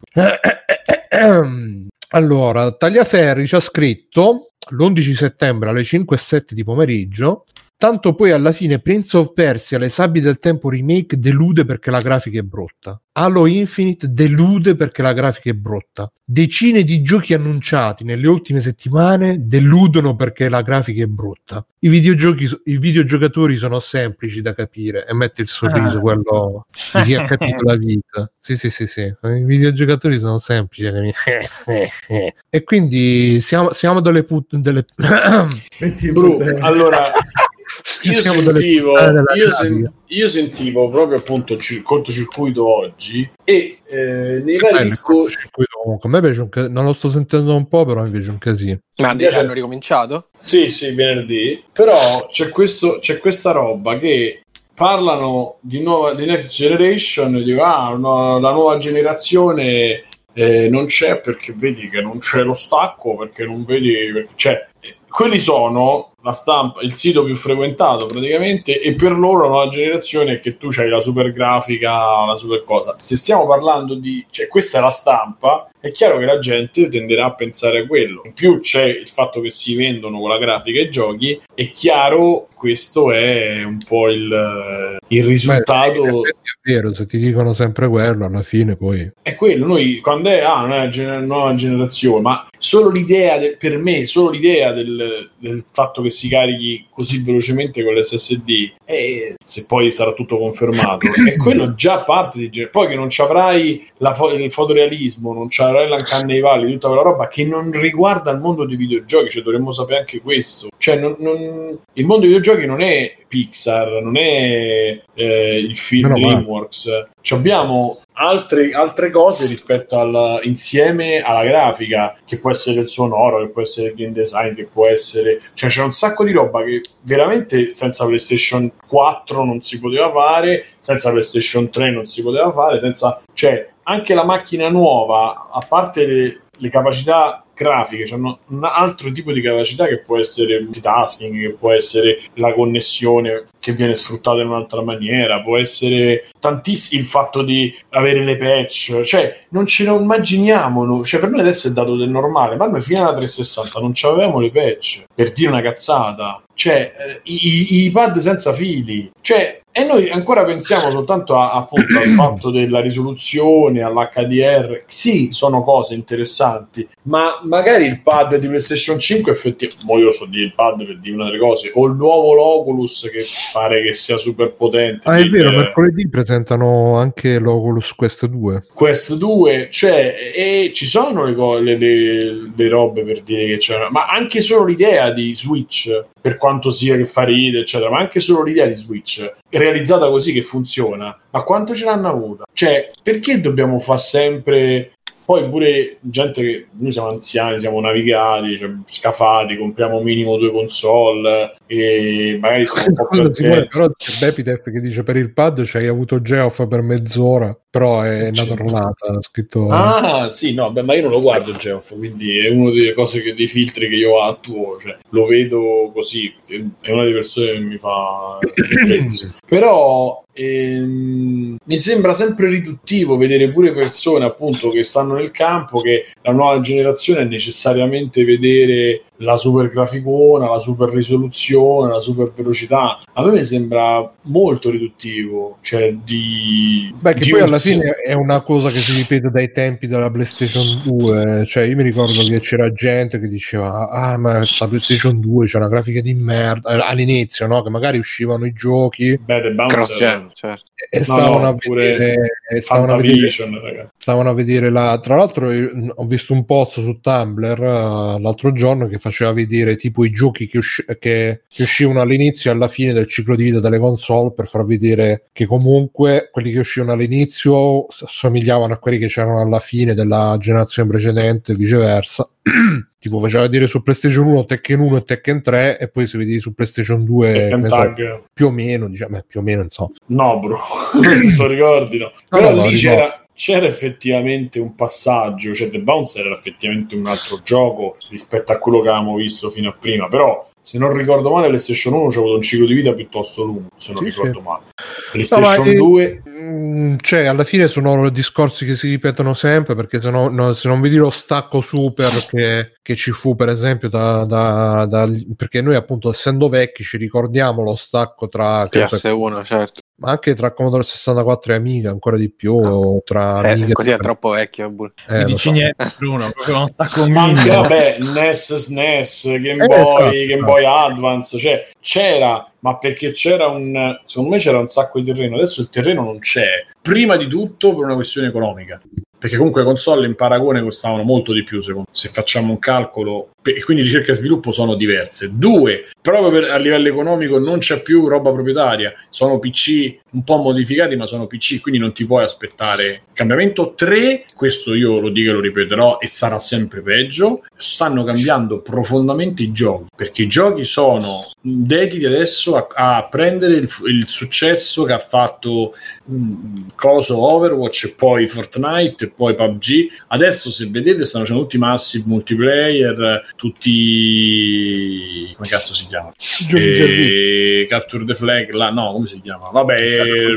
[SPEAKER 1] Allora, Tagliaferri ci ha scritto l'11 settembre alle 5 e 7 di pomeriggio Tanto poi alla fine Prince of Persia, le sabbie del tempo remake delude perché la grafica è brutta. Halo Infinite delude perché la grafica è brutta. Decine di giochi annunciati nelle ultime settimane deludono perché la grafica è brutta. I videogiochi, i videogiocatori sono semplici da capire e mette il sorriso
[SPEAKER 7] Ah.
[SPEAKER 1] quello di chi ha capito la vita. Sì, sì, sì, sì. I videogiocatori sono semplici da capire. e quindi siamo, siamo delle puttane. Delle...
[SPEAKER 4] Metti
[SPEAKER 2] Bru, allora io sentivo, io,
[SPEAKER 1] grafica.
[SPEAKER 2] Io sentivo proprio appunto il cir- cortocircuito oggi e eh, nei vari discorsi
[SPEAKER 1] circuito comunque. A me piace un ca- non lo sto sentendo un po', però mi piace un casino.
[SPEAKER 6] Ma
[SPEAKER 2] piace-
[SPEAKER 6] hanno ricominciato?
[SPEAKER 2] Sì, sì, venerdì. Però c'è, questo, c'è questa roba che parlano di, nuova, di Next Generation dico, ah, no, la nuova generazione eh, non c'è perché vedi che non c'è lo stacco, perché non vedi... perché- cioè, quelli sono la stampa, il sito più frequentato praticamente e per loro la nuova generazione è che tu hai la super grafica, la super cosa. Se stiamo parlando di... cioè questa è la stampa è chiaro che la gente tenderà a pensare a quello. In più c'è il fatto che si vendono con la grafica i giochi, è chiaro questo è un po' il, il risultato.
[SPEAKER 1] Beh, è vero, se ti dicono sempre quello, alla fine poi...
[SPEAKER 2] È quello, noi quando è ah, una gener- nuova generazione, ma solo l'idea, de- per me, solo l'idea del, del fatto che si carichi così velocemente con l'SSD, e se poi sarà tutto confermato, è quello già parte di... Poi che non ci avrai fo- il fotorealismo, non ci avrai l'uncanny valley, tutta quella roba che non riguarda il mondo dei videogiochi, cioè dovremmo sapere anche questo. Cioè non- non- il mondo dei videogiochi non è Pixar, non è eh, il film
[SPEAKER 1] Meno male.
[SPEAKER 2] DreamWorks. Ci abbiamo altre, altre cose rispetto al insieme alla grafica, che può essere il sonoro, che può essere il game design, che può essere. Cioè, c'è un sacco di roba che veramente senza PlayStation 4 non si poteva fare, senza PlayStation 3 non si poteva fare, senza. Cioè, anche la macchina nuova, a parte le, le capacità grafiche, hanno un altro tipo di capacità che può essere il multitasking, che può essere la connessione che viene sfruttata in un'altra maniera, può essere tantissimo il fatto di avere le patch, cioè non ce lo immaginiamo, no? cioè per noi adesso è dato del normale, ma noi fino alla 360 non avevamo le patch, per dire una cazzata, cioè eh, i, i pad senza fili, cioè e noi ancora pensiamo soltanto a- appunto al fatto della risoluzione, all'HDR. Sì, sono cose interessanti, ma magari il pad di PlayStation 5 effettivamente, io so di il pad per dire una delle cose, o il nuovo Oculus che pare che sia super potente.
[SPEAKER 1] Ah, è vero, mercoledì presentano anche l'Oculus Quest 2.
[SPEAKER 2] Quest 2, cioè, e ci sono le, co- le, le- le robe per dire che c'è, ma anche solo l'idea di Switch, per quanto sia che fa ride, eccetera, ma anche solo l'idea di Switch realizzata così che funziona, ma quanto ce l'hanno avuta? Cioè, perché dobbiamo fare sempre poi pure gente che noi siamo anziani, siamo navigati, cioè, scafati, compriamo minimo due console e magari siamo un po'
[SPEAKER 1] però c'è Bepitef che dice per il pad c'hai avuto Geoff per mezz'ora, però è una tornata, ha scritto...
[SPEAKER 2] Ah, sì, no, beh, ma io non lo guardo Geoff, quindi è una delle cose che, dei filtri che io attuo, cioè, lo vedo così, è una delle persone che mi fa. Però ehm, mi sembra sempre riduttivo vedere pure persone appunto che stanno nel campo che la nuova generazione è necessariamente vedere la super graficona, la super risoluzione, la super velocità. A me mi sembra molto riduttivo, cioè di
[SPEAKER 1] Beh, che
[SPEAKER 2] di
[SPEAKER 1] poi alla fine è una cosa che si ripete dai tempi della PlayStation 2. Cioè, io mi ricordo che c'era gente che diceva: Ah, ma sta PlayStation 2 c'è una grafica di merda. Eh, All'inizio, no? Che magari uscivano i giochi
[SPEAKER 2] Beh, The
[SPEAKER 6] Cross
[SPEAKER 2] Bouncer
[SPEAKER 6] gen, certo.
[SPEAKER 1] e
[SPEAKER 2] No,
[SPEAKER 1] stavano,
[SPEAKER 2] no,
[SPEAKER 1] a vedere, stavano a vedere stavano a vedere la tra l'altro mh, ho visto un post su Tumblr eh, l'altro giorno che faceva vedere tipo i giochi che, usci- che- che uscivano all'inizio e alla fine del ciclo di vita delle console per far vedere che comunque quelli che uscivano all'inizio somigliavano a quelli che c'erano alla fine della generazione precedente e viceversa. Tipo faceva vedere su PlayStation 1 Tekken 1 e Tekken 3 e poi si vedi su PlayStation 2
[SPEAKER 2] Tekken
[SPEAKER 1] che ne so, più o meno diciamo eh, più o meno insomma
[SPEAKER 2] No, bro, non se lo ricordi, no. Però
[SPEAKER 1] no,
[SPEAKER 2] lì
[SPEAKER 1] no,
[SPEAKER 2] c'era, c'era effettivamente un passaggio, cioè The Bouncer era effettivamente un altro gioco rispetto a quello che avevamo visto fino a prima, però se non ricordo male PlayStation 1 c'è avuto un ciclo di vita piuttosto lungo, se non
[SPEAKER 1] Sì,
[SPEAKER 2] ricordo
[SPEAKER 1] sì.
[SPEAKER 2] male. PlayStation
[SPEAKER 1] No, ma, eh,
[SPEAKER 2] 2
[SPEAKER 1] Mm, Cioè, alla fine sono discorsi che si ripetono sempre perché se, no, no- se non vedi lo stacco super che, che ci fu, per esempio, da, da- da- perché noi, appunto, essendo vecchi, ci ricordiamo lo stacco tra che ne so,
[SPEAKER 6] PS1, certo.
[SPEAKER 1] Ma anche tra Commodore 64 e Amiga, ancora di più, o tra Amiga
[SPEAKER 6] così è troppo vecchio. Bull.
[SPEAKER 1] eh,
[SPEAKER 7] Mi
[SPEAKER 1] lo
[SPEAKER 7] dici
[SPEAKER 1] so.
[SPEAKER 7] niente, Bruno, proprio non stacco
[SPEAKER 2] Ma anche vabbè, NES, SNES, Game
[SPEAKER 1] Eh,
[SPEAKER 2] Boy,
[SPEAKER 1] esatto.
[SPEAKER 2] Game Boy Advance, cioè c'era, ma perché c'era un secondo me c'era un sacco di terreno, adesso il terreno non c'è. Prima di tutto per una questione economica. Perché comunque le console in paragone costavano molto di più, secondo se facciamo un calcolo, e quindi ricerca e sviluppo sono diverse. Due, proprio per- a livello economico non c'è più roba proprietaria, sono PC un po' modificati, ma sono PC, quindi non ti puoi aspettare cambiamento. Tre, questo io lo dico e lo ripeterò e sarà sempre peggio, stanno cambiando profondamente i giochi, perché i giochi sono dediti adesso a, a prendere il, il successo che ha fatto mm, coso Overwatch e poi Fortnite poi PUBG. Adesso se vedete stanno facendo tutti i massive multiplayer, tutti come cazzo si chiama?
[SPEAKER 1] Giochi.
[SPEAKER 2] E Capture the Flag, là, no, come si chiama? Vabbè,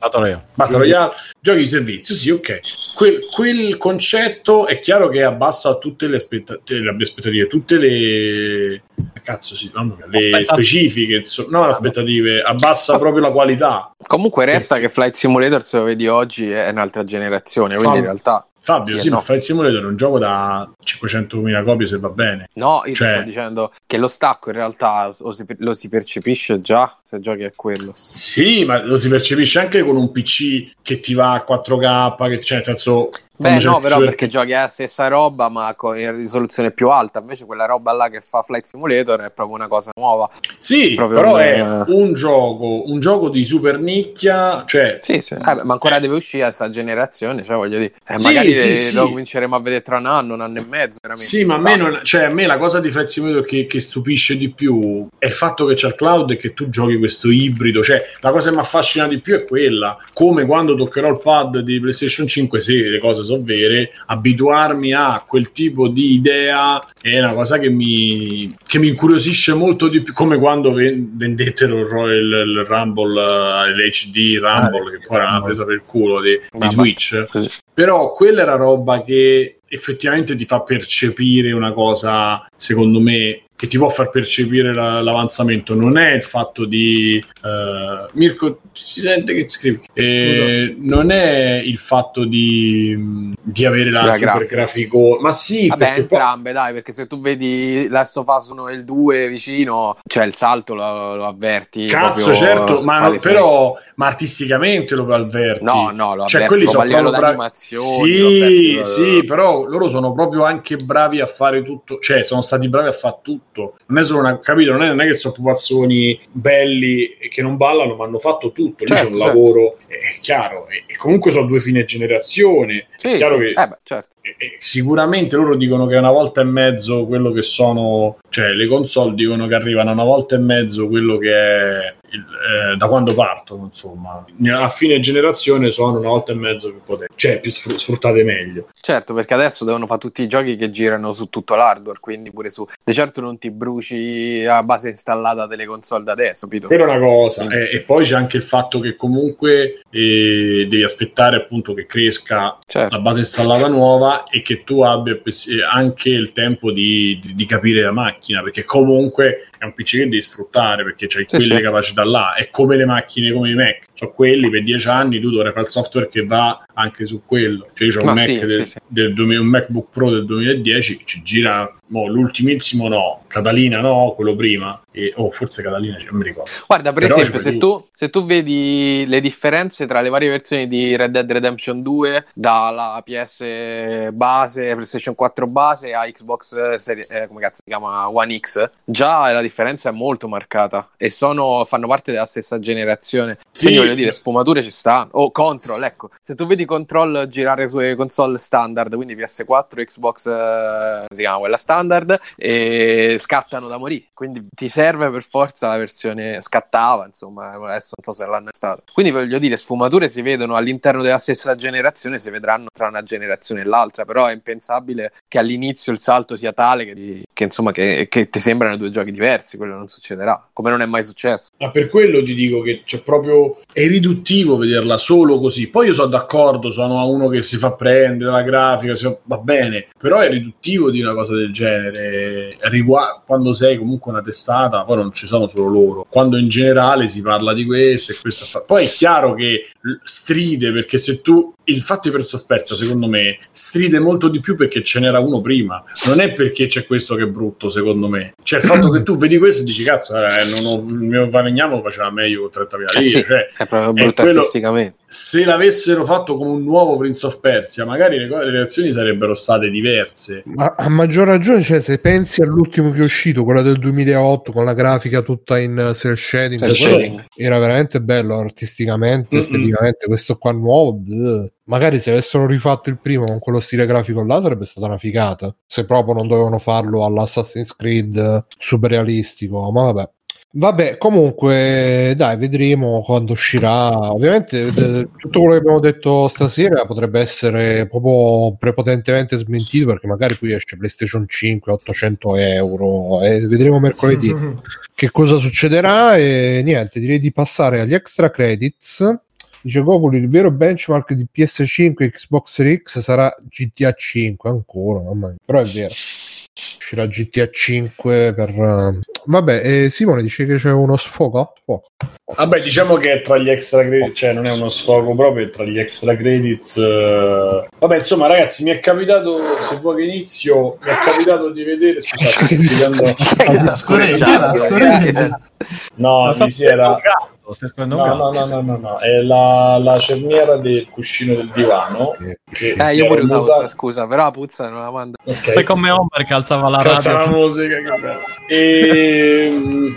[SPEAKER 7] Battle Royale.
[SPEAKER 2] Battle Royale, giochi di servizio, sì, ok. Quel, quel concetto è chiaro che abbassa tutte le aspettative, le aspettative tutte le cazzo, sì, mamma mia, le
[SPEAKER 7] Aspetta.
[SPEAKER 2] specifiche, insomma, no, le aspettative, abbassa proprio la qualità.
[SPEAKER 6] Comunque resta che Flight Simulator, se lo vedi oggi, è un'altra generazione, quindi
[SPEAKER 2] Fa-
[SPEAKER 6] in realtà...
[SPEAKER 2] Fabio,
[SPEAKER 6] Sì,
[SPEAKER 2] sì,
[SPEAKER 6] no.
[SPEAKER 2] ma Flight Simulator è un gioco da 500.000 copie se va bene.
[SPEAKER 6] No, io
[SPEAKER 2] Cioè-
[SPEAKER 6] sto dicendo che lo stacco in realtà lo si, lo si percepisce già se giochi a quello.
[SPEAKER 2] Sì, ma lo si percepisce anche con un PC che ti va a 4K, che c'è, nel senso...
[SPEAKER 6] Beh, no, però
[SPEAKER 2] super-
[SPEAKER 6] perché giochi la stessa roba, ma con in risoluzione più alta. Invece quella roba là che fa Flight Simulator è proprio una cosa nuova.
[SPEAKER 2] Sì,
[SPEAKER 6] proprio
[SPEAKER 2] però
[SPEAKER 6] un-
[SPEAKER 2] è un gioco, un gioco di super nicchia, cioè...
[SPEAKER 6] Sì, sì. Eh, ma ancora deve uscire questa generazione, cioè voglio dire, eh,
[SPEAKER 2] Sì,
[SPEAKER 6] magari
[SPEAKER 2] sì,
[SPEAKER 6] eh,
[SPEAKER 2] sì.
[SPEAKER 6] lo cominceremo a vedere tra un anno, un anno e mezzo.
[SPEAKER 2] Sì, ma a me, non- cioè, a me la cosa di Flight Simulator che, che stupisce di più è il fatto che c'è il cloud e che tu giochi questo ibrido. Cioè, la cosa che mi affascina di più è quella. Come quando toccherò il pad di PlayStation 5, se le cose sono vere, abituarmi a quel tipo di idea è una cosa che mi, che mi incuriosisce molto di più. Come quando ven- vendettero il, Ro- il, Rumble, eh, l'HD Rumble, che poi era una presa per il culo di, di Switch.
[SPEAKER 6] Così.
[SPEAKER 2] Però quella era roba che effettivamente ti fa percepire una cosa, secondo me, che ti può far percepire la- l'avanzamento. Non è il fatto di... eh, Mirko, si sente che scrivi? Eh, non è il fatto di, di avere la,
[SPEAKER 6] La
[SPEAKER 2] super
[SPEAKER 6] grafica.
[SPEAKER 2] grafico... Ma sì,
[SPEAKER 6] Vabbè,
[SPEAKER 2] perché poi...
[SPEAKER 6] entrambe, dai, perché se tu vedi Last of Us 1 e il 2 vicino, cioè il salto lo, lo avverti.
[SPEAKER 2] Cazzo, certo, ma no- però ma artisticamente lo avverti.
[SPEAKER 6] No, no, lo
[SPEAKER 2] cioè,
[SPEAKER 6] avverti
[SPEAKER 2] quelli
[SPEAKER 6] proprio
[SPEAKER 2] sono proprio bravi. Sì, sì, però loro sono proprio anche bravi a fare tutto, cioè sono stati bravi a fare tutto. Non è solo una, capito? Non è, non è che sono pupazzoni belli e che non ballano, ma hanno fatto tutto. Lì
[SPEAKER 6] Certo,
[SPEAKER 2] c'è un
[SPEAKER 6] certo.
[SPEAKER 2] lavoro, è chiaro. E, e comunque sono due fine generazione.
[SPEAKER 6] Sì,
[SPEAKER 2] è chiaro
[SPEAKER 6] sì.
[SPEAKER 2] che
[SPEAKER 6] Eh beh, certo.
[SPEAKER 2] e- e sicuramente loro dicono che una volta e mezzo quello che sono, cioè le console dicono che arrivano una volta e mezzo quello che è il- eh, da quando partono, insomma, a fine generazione sono una volta e mezzo più potenti, cioè più sfru- sfruttate meglio.
[SPEAKER 6] Certo, perché adesso devono fare tutti i giochi che girano su tutto l'hardware, quindi pure su... Di certo non ti bruci a base installata delle console da adesso, capito?
[SPEAKER 2] Quella è una cosa,
[SPEAKER 6] Mm.
[SPEAKER 2] e, e poi c'è anche il fatto che comunque eh, devi aspettare appunto che cresca
[SPEAKER 6] Certo.
[SPEAKER 2] la base installata nuova e che tu abbia eh, anche il tempo di, di- di capire la macchina, perché comunque è un PC che devi sfruttare, perché c'hai
[SPEAKER 6] Sì,
[SPEAKER 2] quelle
[SPEAKER 6] sì.
[SPEAKER 2] capacità là, è come le macchine come i Mac, ho quelli per dieci anni, tu dovrai fare il software che va anche su quello, cioè io ho un,
[SPEAKER 6] sì,
[SPEAKER 2] del,
[SPEAKER 6] sì, sì.
[SPEAKER 2] del 2000 un MacBook Pro del 2010, ci gira mo, l'ultimissimo no, Catalina no, quello prima, e, oh forse Catalina non mi ricordo.
[SPEAKER 6] Guarda, per
[SPEAKER 2] Però
[SPEAKER 6] esempio, se tu, se tu vedi le differenze tra le varie versioni di Red Dead Redemption 2, dalla PS base, PlayStation 4 base a Xbox serie- eh, come cazzo si chiama One X, già la differenza è molto marcata e sono, fanno parte della stessa generazione.
[SPEAKER 2] Sì.
[SPEAKER 6] Voglio dire, sfumature ci stanno. O Control, ecco, se tu vedi Control girare sulle console standard, quindi PS4, Xbox, eh, si chiama quella standard, e scattano da morire. Quindi ti serve per forza la versione scattava, insomma, adesso non so se l'hanno stata. Quindi voglio dire, sfumature si vedono all'interno della stessa generazione, si vedranno tra una generazione e l'altra, però è impensabile che all'inizio il salto sia tale che, che, insomma che, che ti sembrano due giochi diversi, quello non succederà, come non è mai successo.
[SPEAKER 2] Ma per quello ti dico che c'è proprio è riduttivo vederla solo così. Poi io sono d'accordo, sono uno che si fa prendere la grafica, fa- va bene, però è riduttivo di una cosa del genere. Rigua- quando sei comunque una testata, poi non ci sono solo loro. Quando in generale si parla di questo e questo. fa- Poi è chiaro che stride perché se tu il fatto di of Persia, secondo me, stride molto di più perché ce n'era uno prima. Non è perché c'è questo che è brutto, secondo me. Cioè, il fatto che tu vedi questo e dici, cazzo, eh, non ho- il mio Vanegnamo lo faceva meglio con 30.000
[SPEAKER 6] Eh
[SPEAKER 2] lire.
[SPEAKER 6] sì,
[SPEAKER 2] Cioè,
[SPEAKER 6] è proprio
[SPEAKER 2] è
[SPEAKER 6] brutto
[SPEAKER 2] quello-
[SPEAKER 6] artisticamente.
[SPEAKER 2] se l'avessero fatto come un nuovo Prince of Persia, magari le, le reazioni sarebbero state diverse.
[SPEAKER 1] Ma a maggior ragione, cioè, se pensi all'ultimo che è uscito, quello del 2008, con la grafica tutta in cel shading,
[SPEAKER 6] Cel
[SPEAKER 1] quello
[SPEAKER 6] shading.
[SPEAKER 1] era veramente bello artisticamente,
[SPEAKER 2] Mm-mm.
[SPEAKER 1] esteticamente. Questo qua nuovo, bleh. magari se avessero rifatto il primo con quello stile grafico là, sarebbe stata una figata. Se proprio non dovevano farlo all'Assassin's Creed eh, super realistico, ma vabbè. Vabbè, comunque, dai, vedremo quando uscirà. Ovviamente, eh, tutto quello che abbiamo detto stasera potrebbe essere proprio prepotentemente smentito perché magari poi esce PlayStation 5 a 800 euro e vedremo mercoledì che cosa succederà. E niente, direi di passare agli extra credits. Dice Goku, il vero benchmark di PS5 e Xbox Series X sarà GTA 5 ancora, mamma mia. però è vero. Uscirà GTA 5 per... eh, Vabbè, eh, Simone dice che c'è uno sfogo? Sfogo.
[SPEAKER 2] Vabbè, diciamo che è tra gli extra credits, cioè non è uno sfogo proprio, è tra gli extra credits. eh. Vabbè, insomma, ragazzi, mi è capitato, se vuoi che inizio, mi è capitato di vedere, scusate, sto spiegando-
[SPEAKER 4] Scorreggia, scorreggia.
[SPEAKER 2] no, mi si era...
[SPEAKER 7] gatto, stai scorrendo un
[SPEAKER 2] No,
[SPEAKER 7] gatto.
[SPEAKER 2] no, no, no, no, no, è la, la cerniera del cuscino del divano. che-
[SPEAKER 6] Eh, io pure usavo
[SPEAKER 2] mutata-
[SPEAKER 6] sta scusa, però la puzza non la manda.
[SPEAKER 2] Ok.
[SPEAKER 7] Fai come Homer che alzava la
[SPEAKER 2] Cazzo la
[SPEAKER 7] radio.
[SPEAKER 2] musica, che bello. Ehm,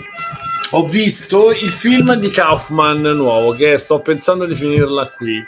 [SPEAKER 2] ho visto il film di Kaufman nuovo che sto pensando di finirla qui.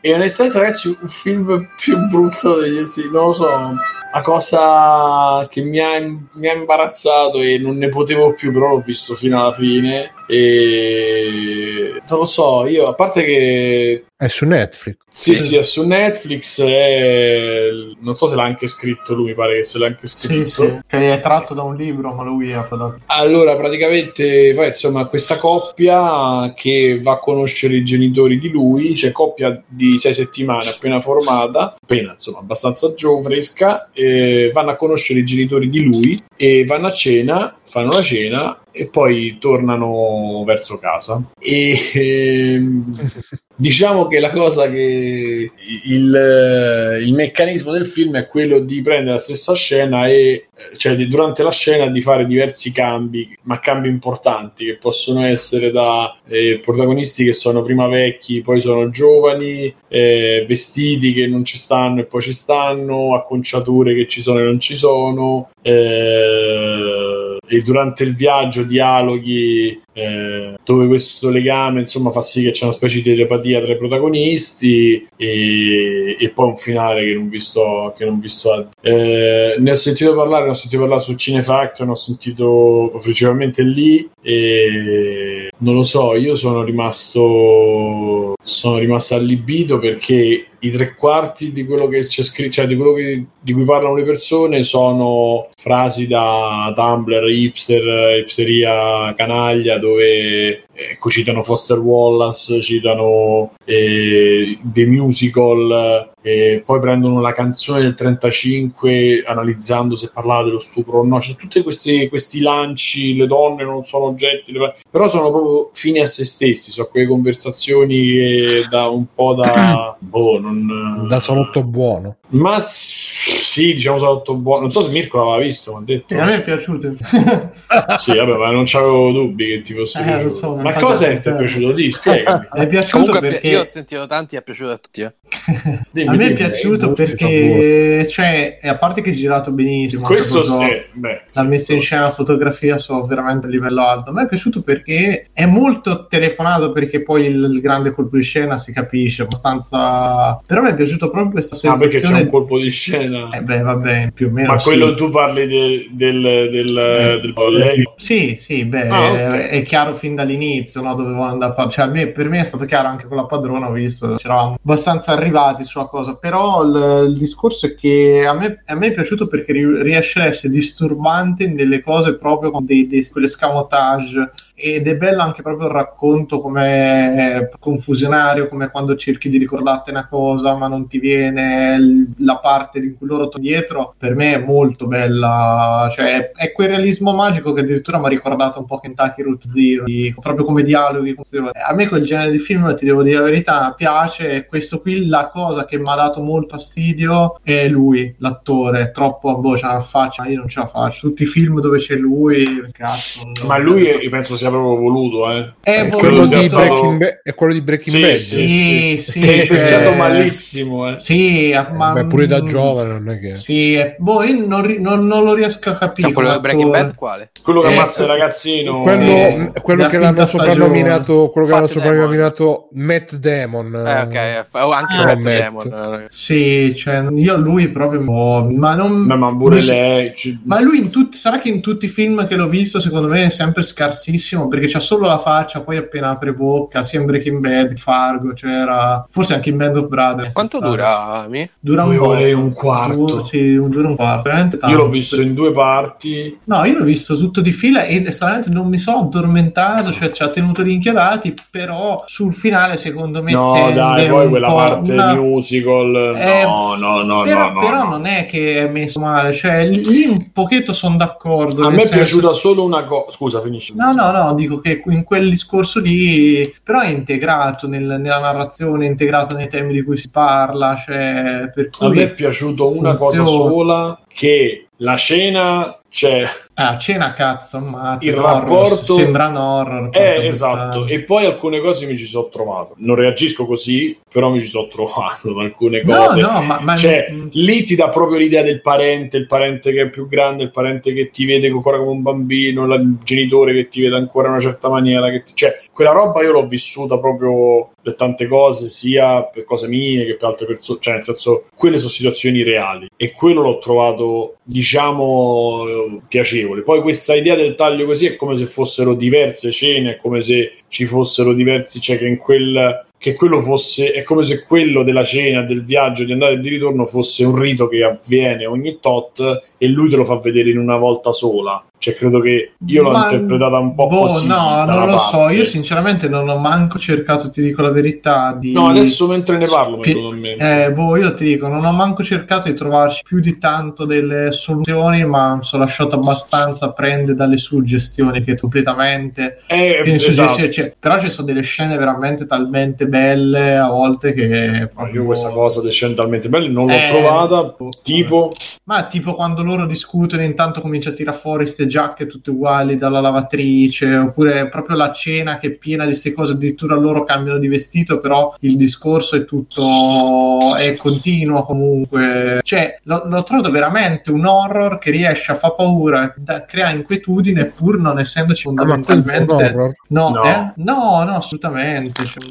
[SPEAKER 2] E onestamente, ragazzi, un film più brutto degli ultimi, non lo so. Una cosa che mi ha, mi ha imbarazzato e non ne potevo più, però l'ho visto fino alla fine. E non lo so, io a parte che
[SPEAKER 1] È su Netflix.
[SPEAKER 2] sì, sì, è su Netflix. è- Non so se l'ha anche scritto lui, mi pare che se l'ha anche scritto.
[SPEAKER 4] Sì, sì, che è tratto da un libro, ma lui ha dato.
[SPEAKER 2] Allora, praticamente, poi, insomma, questa coppia che va a conoscere i genitori di lui, cioè coppia di sei settimane appena formata, appena, insomma, abbastanza giovane, fresca, eh, vanno a conoscere i genitori di lui e vanno a cena, fanno la cena e poi tornano verso casa. E ehm, diciamo che la cosa che il, il meccanismo del film è quello di prendere la stessa scena e cioè di- durante la scena di fare diversi cambi, ma cambi importanti che possono essere da eh, protagonisti che sono prima vecchi, poi sono giovani, eh, vestiti che non ci stanno e poi ci stanno, acconciature che ci sono e non ci sono, eh, e durante il viaggio dialoghi eh, dove questo legame insomma fa sì che c'è una specie di telepatia tra i protagonisti e, e poi un finale che non vi sto, che non vi sto eh, ne ho sentito parlare ne ho sentito parlare su Cinefactor ne ho sentito principalmente lì e non lo so io sono rimasto sono rimasto allibito perché i tre quarti di quello che c'è scritto, cioè di quello che- di cui parlano le persone sono frasi da Tumblr, hipster, hipsteria canaglia, dove dove ecco, citano Foster Wallace, citano eh, The Musical, e poi prendono la canzone del 35 analizzando se parlava dello stupro o no. C'è tutti questi, questi lanci, le donne non sono oggetti, le- però sono proprio fini a se stessi, sono quelle conversazioni che da un po' da... boh, non...
[SPEAKER 1] Da salotto buono.
[SPEAKER 2] Ma sì, diciamo salotto buono. Non so se Mirko l'aveva visto, ma ha detto.
[SPEAKER 4] Sì, a me è piaciuto.
[SPEAKER 2] Sì, vabbè, ma non c'avevo dubbi che ti fosse
[SPEAKER 4] Eh,
[SPEAKER 2] piaciuto.
[SPEAKER 4] so,
[SPEAKER 2] ma
[SPEAKER 4] infatti,
[SPEAKER 2] cosa
[SPEAKER 4] eh,
[SPEAKER 2] ti è piaciuto? Di, spiegami.
[SPEAKER 4] Mi è piaciuto
[SPEAKER 6] Comunque,
[SPEAKER 4] perché
[SPEAKER 6] io ho sentito tanti, è piaciuto a tutti. Eh.
[SPEAKER 2] Dimmi,
[SPEAKER 4] a me è
[SPEAKER 2] dimmi.
[SPEAKER 4] piaciuto
[SPEAKER 1] molti
[SPEAKER 4] perché, cioè, a parte che è girato benissimo,
[SPEAKER 2] Questo
[SPEAKER 4] proprio
[SPEAKER 2] eh, beh,
[SPEAKER 4] la messa in scena, la fotografia sono veramente a livello alto. A me è piaciuto perché è molto telefonato, perché poi il, il grande colpo di scena si capisce abbastanza. Però mi è piaciuto proprio questa
[SPEAKER 2] Ah, perché c'è
[SPEAKER 4] sensazione.
[SPEAKER 2] un colpo di scena.
[SPEAKER 4] Eh beh, vabbè, più o meno.
[SPEAKER 2] ma
[SPEAKER 4] sì.
[SPEAKER 2] quello tu parli de- del, del, del Pollerio.
[SPEAKER 4] Sì, sì, beh,
[SPEAKER 2] Ah, ok.
[SPEAKER 4] è, è chiaro fin dall'inizio, no, dove andare a par- cioè, me- per me è stato chiaro anche con la padrona, ho visto, c'eravamo abbastanza arrivati sulla cosa, però il, il discorso è che a me, a me è piaciuto perché ri- riesce a essere disturbante nelle cose proprio con dei, dei quell'escamotage ed è bello anche proprio il racconto come confusionario, come quando cerchi di ricordarti una cosa ma non ti viene la parte di cui loro tornano dietro, per me è molto bella, cioè è quel realismo magico che addirittura mi ha ricordato un po' Kentucky Route Zero, di- proprio come dialoghi. A me quel genere di film, ti devo dire la verità, piace, e questo qui la cosa che mi ha dato molto fastidio è lui, l'attore, è troppo, boh, c'ha una faccia, io non ce la faccio, tutti i film dove c'è lui, cazzo. non-
[SPEAKER 2] Ma lui è- penso sia proprio voluto, eh.
[SPEAKER 4] è
[SPEAKER 1] È
[SPEAKER 2] quello
[SPEAKER 1] di
[SPEAKER 2] stato-
[SPEAKER 1] Breaking Ba- è quello di Breaking
[SPEAKER 2] Sì,
[SPEAKER 1] Bad.
[SPEAKER 2] sì,
[SPEAKER 4] Sì, sì,
[SPEAKER 2] che è invecchiato malissimo, eh.
[SPEAKER 4] Sì, ma
[SPEAKER 1] Beh, pure da giovane non è che...
[SPEAKER 4] Sì, eh, boh, io non, ri- non- non lo riesco a capire.
[SPEAKER 6] Cioè, quello di Breaking. Bad quale?
[SPEAKER 2] Quello che
[SPEAKER 4] Eh,
[SPEAKER 2] ammazza il ragazzino.
[SPEAKER 1] Quello,
[SPEAKER 4] Sì.
[SPEAKER 1] quello che l'hanno soprannominato, quello che l'hanno
[SPEAKER 6] Matt
[SPEAKER 1] soprannominato Matt Damon.
[SPEAKER 6] Eh, ok, eh, oh, anche
[SPEAKER 1] Ah,
[SPEAKER 6] Matt
[SPEAKER 1] Matt.
[SPEAKER 6] Damon. eh.
[SPEAKER 4] Sì, cioè, io lui proprio. boh, ma non.
[SPEAKER 2] Beh, ma pure lei. ci-
[SPEAKER 4] Ma lui in tutti. Sarà che in tutti i film che l'ho visto, secondo me è sempre scarsissimo. Bellissimo perché c'ha solo la faccia, poi appena apre bocca, sia in Breaking Bad, Fargo, c'era forse anche in Band of Brothers.
[SPEAKER 6] Quanto dura, Mi?
[SPEAKER 4] Dura un
[SPEAKER 2] Due ore e un quarto.
[SPEAKER 4] Dura- sì, dura un quarto. Veramente tanto.
[SPEAKER 2] Io l'ho visto in due parti.
[SPEAKER 4] No, io l'ho visto tutto di fila e estremamente non mi sono addormentato, cioè ci ha tenuto gli inchiodati, però sul finale secondo me
[SPEAKER 2] No, dai, poi
[SPEAKER 4] un
[SPEAKER 2] quella
[SPEAKER 4] po'
[SPEAKER 2] parte
[SPEAKER 4] una-
[SPEAKER 2] musical.
[SPEAKER 4] Eh,
[SPEAKER 2] no, no, no,
[SPEAKER 4] però,
[SPEAKER 2] no, no,
[SPEAKER 4] però
[SPEAKER 2] no.
[SPEAKER 4] non è che è messo male, cioè lì un pochetto sono d'accordo.
[SPEAKER 2] A me è
[SPEAKER 4] senso-
[SPEAKER 2] piaciuta solo una cosa. Scusa, finisci.
[SPEAKER 4] No, no, no, dico che in quel discorso lì, però è integrato nel- nella narrazione, è integrato nei temi di cui si parla, cioè, per
[SPEAKER 2] A
[SPEAKER 4] cui...
[SPEAKER 2] me è piaciuto una cosa sola che la cena c'è
[SPEAKER 4] Ah, cena cazzo, ammazza,
[SPEAKER 2] Il
[SPEAKER 4] horror,
[SPEAKER 2] rapporto-
[SPEAKER 4] sembrano horror.
[SPEAKER 2] Eh, esatto, e poi alcune cose mi ci sono trovato. Non reagisco così, però mi ci sono trovato alcune
[SPEAKER 4] No,
[SPEAKER 2] cose.
[SPEAKER 4] no, ma... ma
[SPEAKER 2] Cioè, lì ti dà proprio l'idea del parente, il parente che è più grande, il parente che ti vede ancora come un bambino, il genitore che ti vede ancora in una certa maniera. Che ti- Cioè, quella roba io l'ho vissuta proprio per tante cose, sia per cose mie che per altre persone. Cioè, nel senso, quelle sono situazioni reali. E quello l'ho trovato, diciamo, piacevole. Poi questa idea del taglio così è come se fossero diverse scene, è come se ci fossero diversi, cioè che in quel che quello fosse è come se quello della cena, del viaggio, di andare e di ritorno fosse un rito che avviene ogni tot e lui te lo fa vedere in una volta sola. Cioè, credo che io l'ho
[SPEAKER 4] Ma-
[SPEAKER 2] interpretata un po'
[SPEAKER 4] boh,
[SPEAKER 2] così.
[SPEAKER 4] No, non lo so.
[SPEAKER 2] parte.
[SPEAKER 4] Io, sinceramente, non ho manco cercato, ti dico la verità. Di...
[SPEAKER 2] No, adesso mentre ne parlo, mente.
[SPEAKER 4] Eh, boh, io ti dico, non ho manco cercato di trovarci più di tanto delle soluzioni, ma mi sono lasciato abbastanza prendere dalle suggestioni che completamente.
[SPEAKER 2] Eh, esatto.
[SPEAKER 4] cioè, però ci sono delle scene veramente talmente belle a volte che.
[SPEAKER 2] Ma io questa cosa decentalmente bella non l'ho
[SPEAKER 4] Eh,
[SPEAKER 2] trovata.
[SPEAKER 4] boh,
[SPEAKER 2] Tipo,
[SPEAKER 4] Ma tipo quando loro discutono, intanto comincia a tirare fuori queste giacche tutte uguali dalla lavatrice, oppure proprio la cena che è piena di queste cose, addirittura loro cambiano di vestito, però il discorso è tutto è continuo comunque. Cioè, l'ho, l'ho trovato veramente un horror che riesce a far paura, da, crea inquietudine, pur non essendoci
[SPEAKER 1] Ah, ma un
[SPEAKER 4] fondamentalmente.
[SPEAKER 1] horror?
[SPEAKER 4] No,
[SPEAKER 2] No.
[SPEAKER 4] eh? no, no, assolutamente. Cioè,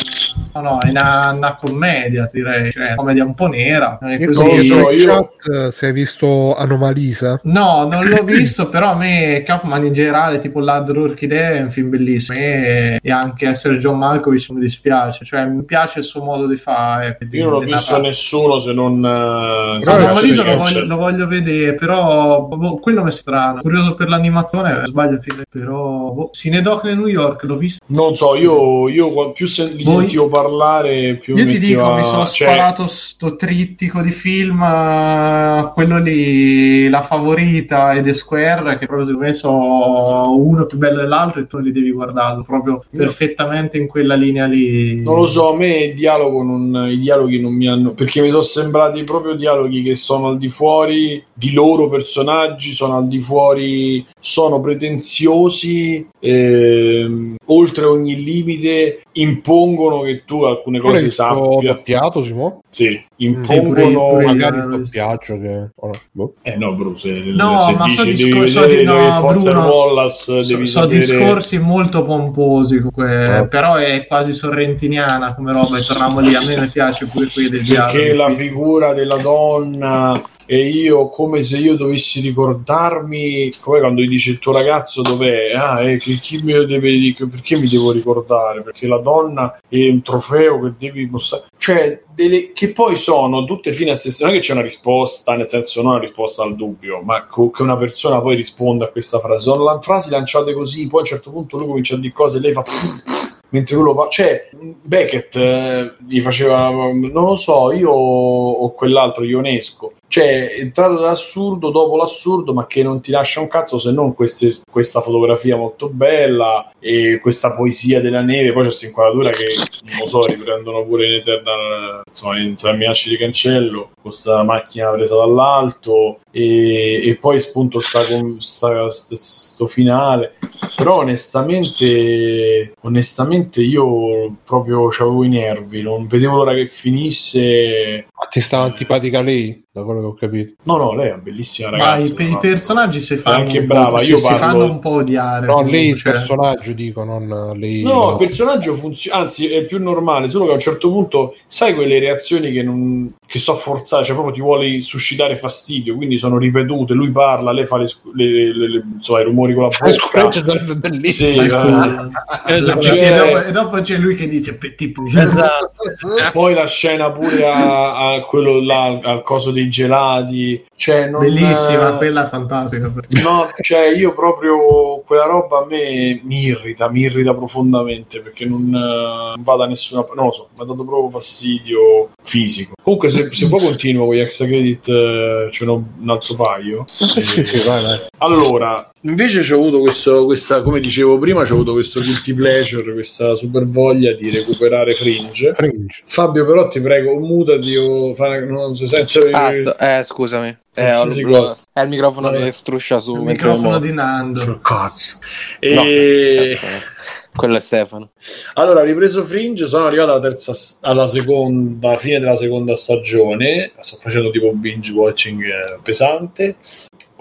[SPEAKER 4] no, no, è una, una commedia, direi, cioè, una commedia un po' nera. Non è
[SPEAKER 1] Io
[SPEAKER 4] così.
[SPEAKER 1] chiedo
[SPEAKER 2] so, io-
[SPEAKER 1] chat eh, se hai visto Anomalisa.
[SPEAKER 4] No, non l'ho visto, però a me Kaufman in generale, tipo Ladro Orchidea, è un film bellissimo e, e anche essere John Malkovich mi dispiace, cioè mi piace il suo modo di fare. di-
[SPEAKER 2] io non ho visto
[SPEAKER 4] narrare.
[SPEAKER 2] nessuno se non. eh,
[SPEAKER 1] Però
[SPEAKER 2] se
[SPEAKER 4] Anomalisa lo, voglio, lo voglio vedere, però boh, quello mi è strano. Curioso per l'animazione, sbaglio il film, però boh, Cinedoc New York l'ho visto.
[SPEAKER 2] Non so, io, io più sen- li
[SPEAKER 4] Voi-
[SPEAKER 2] sentivo parlare, più
[SPEAKER 4] Io ti dico, mi sono
[SPEAKER 2] cioè,
[SPEAKER 4] sparato sto trittico di film, eh, quello lì, La Favorita e The Square, che proprio secondo me sono uno più bello dell'altro e tu li devi guardarlo proprio
[SPEAKER 2] No.
[SPEAKER 4] perfettamente in quella linea lì.
[SPEAKER 2] Non lo so, a me il dialogo non, i dialoghi non mi hanno. Perché mi sono sembrati proprio dialoghi che sono al di fuori di loro personaggi, sono al di fuori, sono pretenziosi, ehm, oltre ogni limite, impongono che tu alcune
[SPEAKER 1] l'hai
[SPEAKER 2] cose sappia.
[SPEAKER 1] doppiato, Simo?
[SPEAKER 2] Sì,
[SPEAKER 4] pure-
[SPEAKER 2] impongono.
[SPEAKER 4] pure io.
[SPEAKER 1] Magari il doppiaggio che... oh no, boh.
[SPEAKER 2] Eh no, Bru, se,
[SPEAKER 4] No,
[SPEAKER 2] se
[SPEAKER 4] ma
[SPEAKER 2] dici
[SPEAKER 4] so
[SPEAKER 2] devi
[SPEAKER 4] discorsi- so
[SPEAKER 2] vedere
[SPEAKER 4] di- no,
[SPEAKER 2] Foster
[SPEAKER 4] Bruno,
[SPEAKER 2] Wallace,
[SPEAKER 4] So,
[SPEAKER 2] devi
[SPEAKER 4] so
[SPEAKER 2] sapere...
[SPEAKER 4] discorsi molto pomposi, comunque,
[SPEAKER 1] Eh.
[SPEAKER 4] però è quasi sorrentiniana come roba e torniamo lì. A me mi piace pure qui del
[SPEAKER 2] perché la figura della donna e io come se io dovessi ricordarmi come quando gli dice il tuo ragazzo dov'è? Ah eh, che chi mi deve che- perché mi devo ricordare? Perché la donna è un trofeo che devi mostrare. Cioè delle, che poi sono tutte fine a se stesse. Non è che c'è una risposta nel senso non una risposta al dubbio ma co- che una persona poi risponda a questa frase. Sono la- frasi lanciate così poi a un certo punto lui comincia a dire cose e lei fa mentre quello fa. Cioè Beckett eh, gli faceva non lo so io o quell'altro Ionesco cioè entrato dall'assurdo dopo l'assurdo ma che non ti lascia un cazzo se non queste- questa fotografia molto bella e questa poesia della neve. Poi c'è questa inquadratura che non lo so riprendono pure in Eternal insomma in Tra minacci di cancello con questa macchina presa dall'alto e, e poi spunto sta, con- sta, st- sto finale. Però onestamente onestamente io proprio avevo i nervi non vedevo l'ora che finisse.
[SPEAKER 1] Ma ti stava antipatica lei, da quello che ho capito.
[SPEAKER 2] no no lei è una bellissima
[SPEAKER 4] Ma
[SPEAKER 2] ragazza
[SPEAKER 4] i, i
[SPEAKER 2] no?
[SPEAKER 4] personaggi si fanno,
[SPEAKER 2] anche
[SPEAKER 4] un
[SPEAKER 2] brava,
[SPEAKER 4] po',
[SPEAKER 2] io
[SPEAKER 4] si, si
[SPEAKER 2] parlo-
[SPEAKER 4] fanno un po' odiare.
[SPEAKER 1] No, lei il
[SPEAKER 4] cioè.
[SPEAKER 1] personaggio, dico, non lei...
[SPEAKER 2] No, il personaggio funziona, anzi è più normale, solo che a un certo punto sai quelle reazioni che, non, che so forzate, forza, cioè proprio ti vuole suscitare fastidio, quindi sono ripetute, lui parla, lei fa le, scu- le- le- le- insomma, i rumori con la bocca.
[SPEAKER 1] squarce sarebbe
[SPEAKER 2] Sì,
[SPEAKER 1] bellissimo.
[SPEAKER 2] eh,
[SPEAKER 7] Esatto.
[SPEAKER 2] c'è-
[SPEAKER 4] E dopo, e dopo c'è lui che dice poulet.
[SPEAKER 7] Esatto.
[SPEAKER 2] poi la scena pure a, a quello là, al coso dei gelati, cioè non,
[SPEAKER 4] Bellissima,
[SPEAKER 2] eh,
[SPEAKER 4] quella è fantastica.
[SPEAKER 2] No, cioè io proprio quella roba a me mi irrita, mi irrita profondamente perché non, eh, non va da nessuna parte, non lo so, mi ha dato proprio fastidio fisico. Comunque se, se poi continuo con gli extra credit eh, ce n'ho un altro paio.
[SPEAKER 1] Sì, vai, vai.
[SPEAKER 2] Allora, invece c'ho avuto questo, questa, come dicevo prima, c'ho avuto questo guilty pleasure, questa super voglia di recuperare Fringe.
[SPEAKER 1] Fringe.
[SPEAKER 2] Fabio, però ti prego, mutati o fa- non si sente...
[SPEAKER 6] Ah, so- eh, scusami. Eh, ho-
[SPEAKER 2] cosa.
[SPEAKER 6] è il microfono
[SPEAKER 2] Vabbè.
[SPEAKER 6] che struscia su
[SPEAKER 4] Il microfono di Nando.
[SPEAKER 2] Sul cazzo.
[SPEAKER 6] No,
[SPEAKER 2] E...
[SPEAKER 6] no. Quello è Stefano.
[SPEAKER 2] Allora, ho ripreso Fringe, sono arrivato alla terza, alla seconda, alla fine della seconda stagione. Sto facendo tipo un binge watching eh, pesante.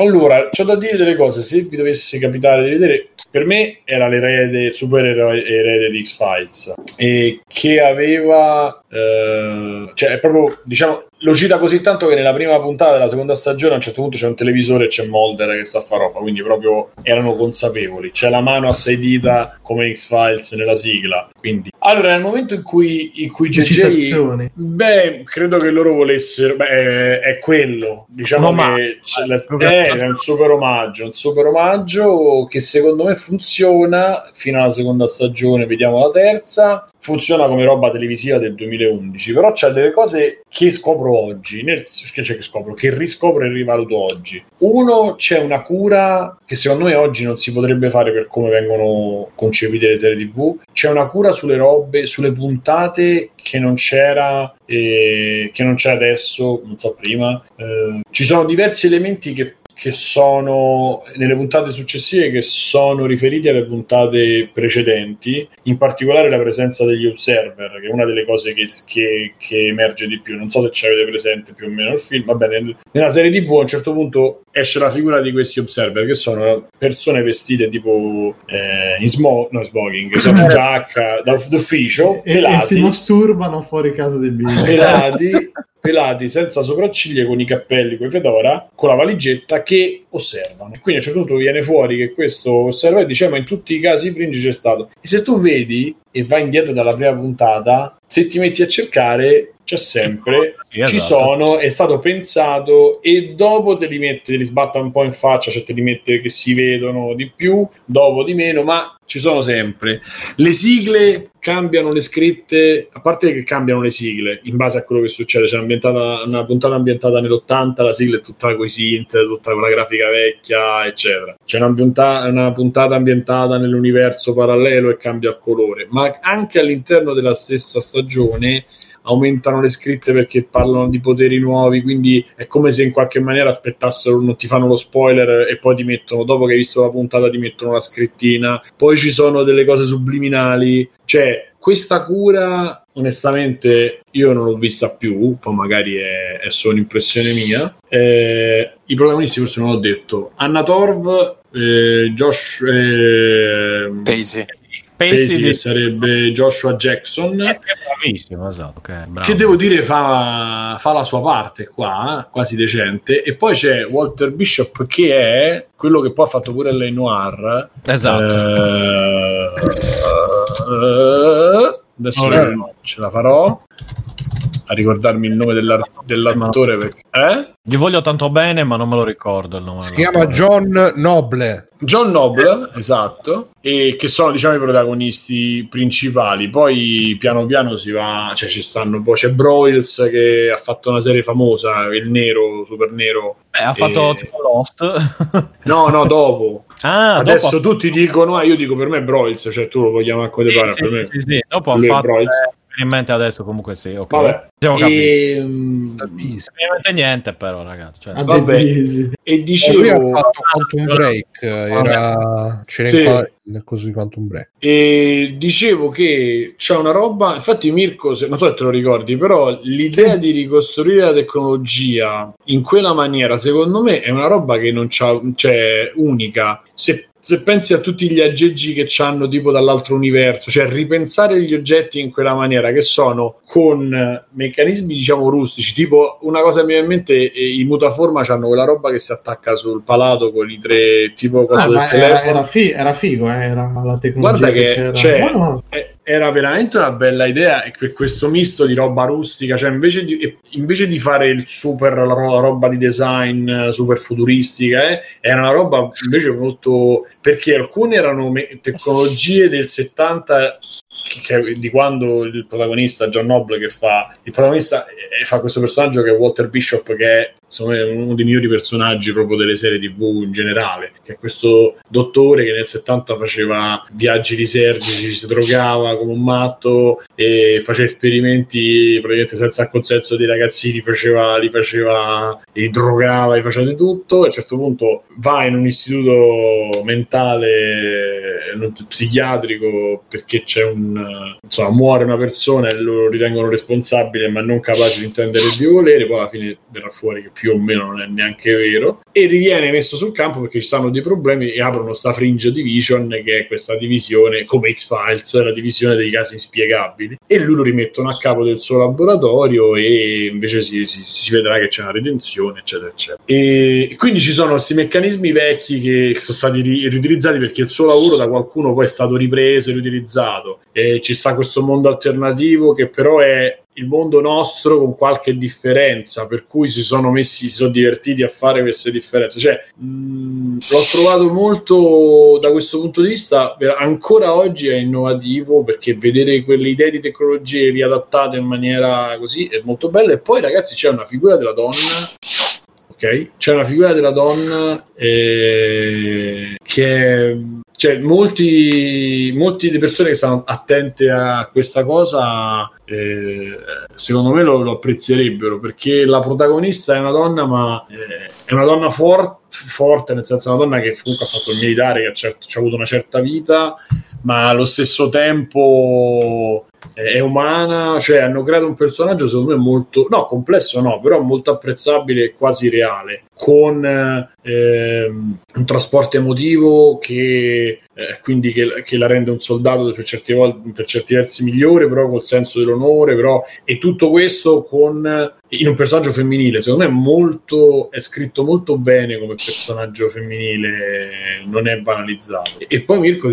[SPEAKER 2] Allora, c'ho da dire delle cose. Se vi dovesse capitare di vedere, per me era l'erede, super ero- erede di X-Files, e che aveva, eh, cioè, è proprio, diciamo, lo cita così tanto che nella prima puntata della seconda stagione a un certo punto c'è un televisore e c'è Mulder che sta a fare roba, quindi proprio erano consapevoli. C'è la mano a sei dita come X-Files nella sigla. Quindi, allora, nel momento in cui, in cui
[SPEAKER 4] citazioni.
[SPEAKER 2] Beh, credo che loro volessero. Beh, è, è quello. Diciamo
[SPEAKER 7] Un
[SPEAKER 2] che la-
[SPEAKER 7] proprio-
[SPEAKER 2] eh, è un super omaggio. Un super omaggio che secondo me funziona fino alla seconda stagione. Vediamo la terza. Funziona come roba televisiva del 2011, però c'è delle cose che scopro oggi, nel, che, cioè che scopro, che riscopro e rivaluto oggi. Uno, c'è una cura che secondo me oggi non si potrebbe fare per come vengono concepite le serie TV. C'è una cura sulle robe, sulle puntate che non c'era e che non c'è adesso, non so prima. Eh, ci sono diversi elementi che che sono nelle puntate successive che sono riferiti alle puntate precedenti, in particolare la presenza degli observer, che è una delle cose che, che- che emerge di più. Non so se ci avete presente più o meno il film. Va bene, nella serie TV a un certo punto esce la figura di questi observer, che sono persone vestite tipo eh, in smo- no, smoking, sono in giacca da- d'ufficio,
[SPEAKER 4] E, e
[SPEAKER 2] pelati
[SPEAKER 4] si masturbano fuori casa del bimbo.
[SPEAKER 2] pelati, pelati senza sopracciglia con i cappelli, con i fedora, con la valigetta che osservano. E quindi a un certo punto viene fuori che questo osserva e dice: Ma in tutti i casi Fringe c'è stato. E se tu vedi e vai indietro dalla prima puntata, se ti metti a cercare, c'è sempre.
[SPEAKER 7] Sì,
[SPEAKER 2] Ci
[SPEAKER 7] esatto.
[SPEAKER 2] sono, è stato pensato e dopo te li mette, te li sbatta un po' in faccia, cioè te li mette che si vedono di più, dopo di meno, ma ci sono sempre. Le sigle cambiano le scritte, a parte che cambiano le sigle in base a quello che succede. C'è un'ambientata- una puntata ambientata nell'80, la sigla è tutta coi synth, tutta con la grafica vecchia, eccetera. C'è una, punta- una puntata ambientata nell'universo parallelo e cambia il colore, ma anche all'interno della stessa stagione aumentano le scritte perché parlano di poteri nuovi, quindi è come se in qualche maniera aspettassero, non ti fanno lo spoiler e poi ti mettono, dopo che hai visto la puntata, ti mettono la scrittina, poi ci sono delle cose subliminali, cioè questa cura onestamente io non l'ho vista più, poi magari è, è solo un'impressione mia. Eh, I protagonisti forse non l'ho detto. Anna Torv, eh, Josh eh,
[SPEAKER 6] Pacey.
[SPEAKER 7] Pacey, di-
[SPEAKER 2] che sarebbe Joshua Jackson.
[SPEAKER 7] è bravissimo, esatto. ok, bravo.
[SPEAKER 2] che devo dire fa, fa la sua parte qua, eh, quasi decente. E poi c'è Walter Bishop che è quello che poi ha fatto pure L.A. Noir.
[SPEAKER 7] Esatto.
[SPEAKER 2] Eh, adesso
[SPEAKER 7] Oh,
[SPEAKER 2] no, ce la farò a ricordarmi il nome dell'ar- dell'attore. Perché, eh?
[SPEAKER 7] Gli voglio tanto bene, ma non me lo ricordo il nome.
[SPEAKER 1] Si chiama John Noble.
[SPEAKER 2] John Noble, esatto, e che sono diciamo i protagonisti principali. Poi piano piano si va, cioè ci stanno, poi c'è Broyles che ha fatto una serie famosa, il nero, super nero.
[SPEAKER 7] Beh, ha fatto
[SPEAKER 2] Eh,
[SPEAKER 7] tipo Lost.
[SPEAKER 2] No, no, dopo.
[SPEAKER 7] ah,
[SPEAKER 2] Adesso
[SPEAKER 7] dopo,
[SPEAKER 2] tutti dicono, ah, io dico per me è Broyles, cioè tu lo puoi chiamare come
[SPEAKER 7] sì,
[SPEAKER 2] pare,
[SPEAKER 7] sì,
[SPEAKER 2] per me.
[SPEAKER 7] sì, sì, dopo ha fatto eh, in mente adesso comunque sì, ok.
[SPEAKER 2] Vabbè.
[SPEAKER 7] Abbiamo capito.
[SPEAKER 2] E,
[SPEAKER 7] Non mi viene niente però, ragazzi. Cioè,
[SPEAKER 4] A
[SPEAKER 2] Vabbè. E
[SPEAKER 1] E lui ha
[SPEAKER 2] dicevo,
[SPEAKER 1] fatto Quantum Break. Era c'era
[SPEAKER 2] Sì.
[SPEAKER 1] di Quantum Break.
[SPEAKER 2] E dicevo che c'è una roba, infatti Mirko, se- non so se te lo ricordi, però l'idea di ricostruire la tecnologia in quella maniera, secondo me, è una roba che non c'ha, cioè, unica. Se se pensi a tutti gli aggeggi che c'hanno tipo dall'altro universo, cioè ripensare gli oggetti in quella maniera che sono con eh, meccanismi diciamo rustici, tipo una cosa che mi viene in mente, eh, i mutaforma hanno quella roba che si attacca sul palato con i tre tipo cosa
[SPEAKER 4] Ah,
[SPEAKER 2] del
[SPEAKER 4] era,
[SPEAKER 2] telefono.
[SPEAKER 4] era, fi- era figo, eh, era la tecnologia.
[SPEAKER 2] Guarda che
[SPEAKER 4] c'era.
[SPEAKER 2] cioè,
[SPEAKER 4] No, no.
[SPEAKER 2] eh, era veramente una bella idea e que- questo misto di roba rustica, cioè invece di, invece di fare il super la ro- la roba di design super futuristica, eh, era una roba invece molto perché alcune erano me- tecnologie del 70 che- di quando il protagonista John Noble che fa il protagonista eh, fa questo personaggio che è Walter Bishop che è secondo me uno dei migliori personaggi proprio delle serie tv in generale che è questo dottore che nel 70 faceva viaggi lisergici si drogava come un matto e faceva esperimenti praticamente senza il consenso dei ragazzini li faceva, li faceva li drogava li faceva di tutto. A un certo punto va in un istituto mentale psichiatrico perché c'è un insomma muore una persona e lo ritengono responsabile ma non capace di intendere il di volere poi alla fine verrà fuori che più o meno non è neanche vero e riviene messo sul campo perché ci stanno dei problemi e aprono sta Fringe Division che è questa divisione come X-Files la divisione dei casi inspiegabili. E lui lo rimettono a capo del suo laboratorio e invece si, si- si vedrà che c'è una redenzione eccetera eccetera. E quindi ci sono questi meccanismi vecchi che sono stati ri- riutilizzati perché il suo lavoro da qualcuno poi è stato ripreso e riutilizzato. E ci sta questo mondo alternativo che però è il mondo nostro con qualche differenza per cui si sono messi si sono divertiti a fare queste differenze cioè mh, l'ho trovato molto da questo punto di vista ancora oggi è innovativo perché vedere quelle idee di tecnologie riadattate in maniera così è molto bello e poi ragazzi c'è una figura della donna ok? C'è una figura della donna eh, che cioè, molti, di persone che stanno attente a questa cosa eh, secondo me lo, lo apprezzerebbero perché la protagonista è una donna ma eh, è una donna for- forte nel senso una donna che comunque ha fatto il militare che ha, certo- ha avuto una certa vita ma allo stesso tempo eh, è umana, cioè hanno creato un personaggio secondo me molto, no, complesso no, però molto apprezzabile e quasi reale, con eh, ehm, un trasporto emotivo che eh, quindi che, che la rende un soldato per certi, per certi versi migliore, però col senso dell'onore, però e tutto questo con in un personaggio femminile, secondo me è molto è scritto molto bene come personaggio femminile, non è banalizzato. E poi Mirko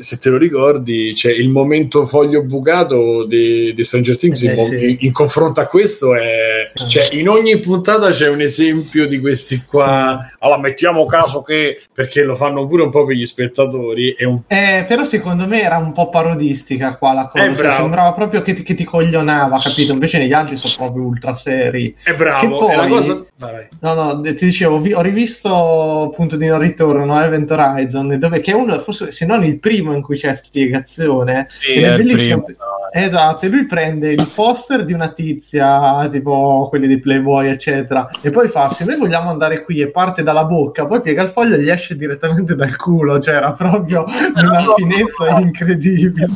[SPEAKER 2] se te lo ricordi, c'è il momento foglio bucato di di Stranger Things
[SPEAKER 4] Eh,
[SPEAKER 2] in,
[SPEAKER 4] sì.
[SPEAKER 2] in- confronto a questo è cioè in ogni puntata c'è un esempio di questi qua. Allora mettiamo caso che perché lo fanno pure un po' per gli spettatori è un
[SPEAKER 4] Eh, però secondo me era un po' parodistica qua la cosa,
[SPEAKER 2] Eh,
[SPEAKER 4] cioè, sembrava proprio che ti, che ti coglionava, capito? Invece negli altri sono proprio ultra seri.
[SPEAKER 2] è
[SPEAKER 4] Che
[SPEAKER 2] bravo,
[SPEAKER 4] poi-
[SPEAKER 2] è la cosa vai.
[SPEAKER 4] No, no, ti dicevo, vi- ho rivisto Punto di non ritorno, Event Horizon, dove, che è uno, forse se non il primo in cui c'è spiegazione.
[SPEAKER 7] Sì, è
[SPEAKER 4] è
[SPEAKER 7] il
[SPEAKER 4] bellissimo.
[SPEAKER 7] primo.
[SPEAKER 4] Esatto, e lui prende il poster di una tizia, tipo quelli di Playboy, eccetera, e poi fa: Se noi vogliamo andare qui e parte dalla bocca, poi piega il foglio e gli esce direttamente dal culo. Cioè, era proprio una finezza incredibile.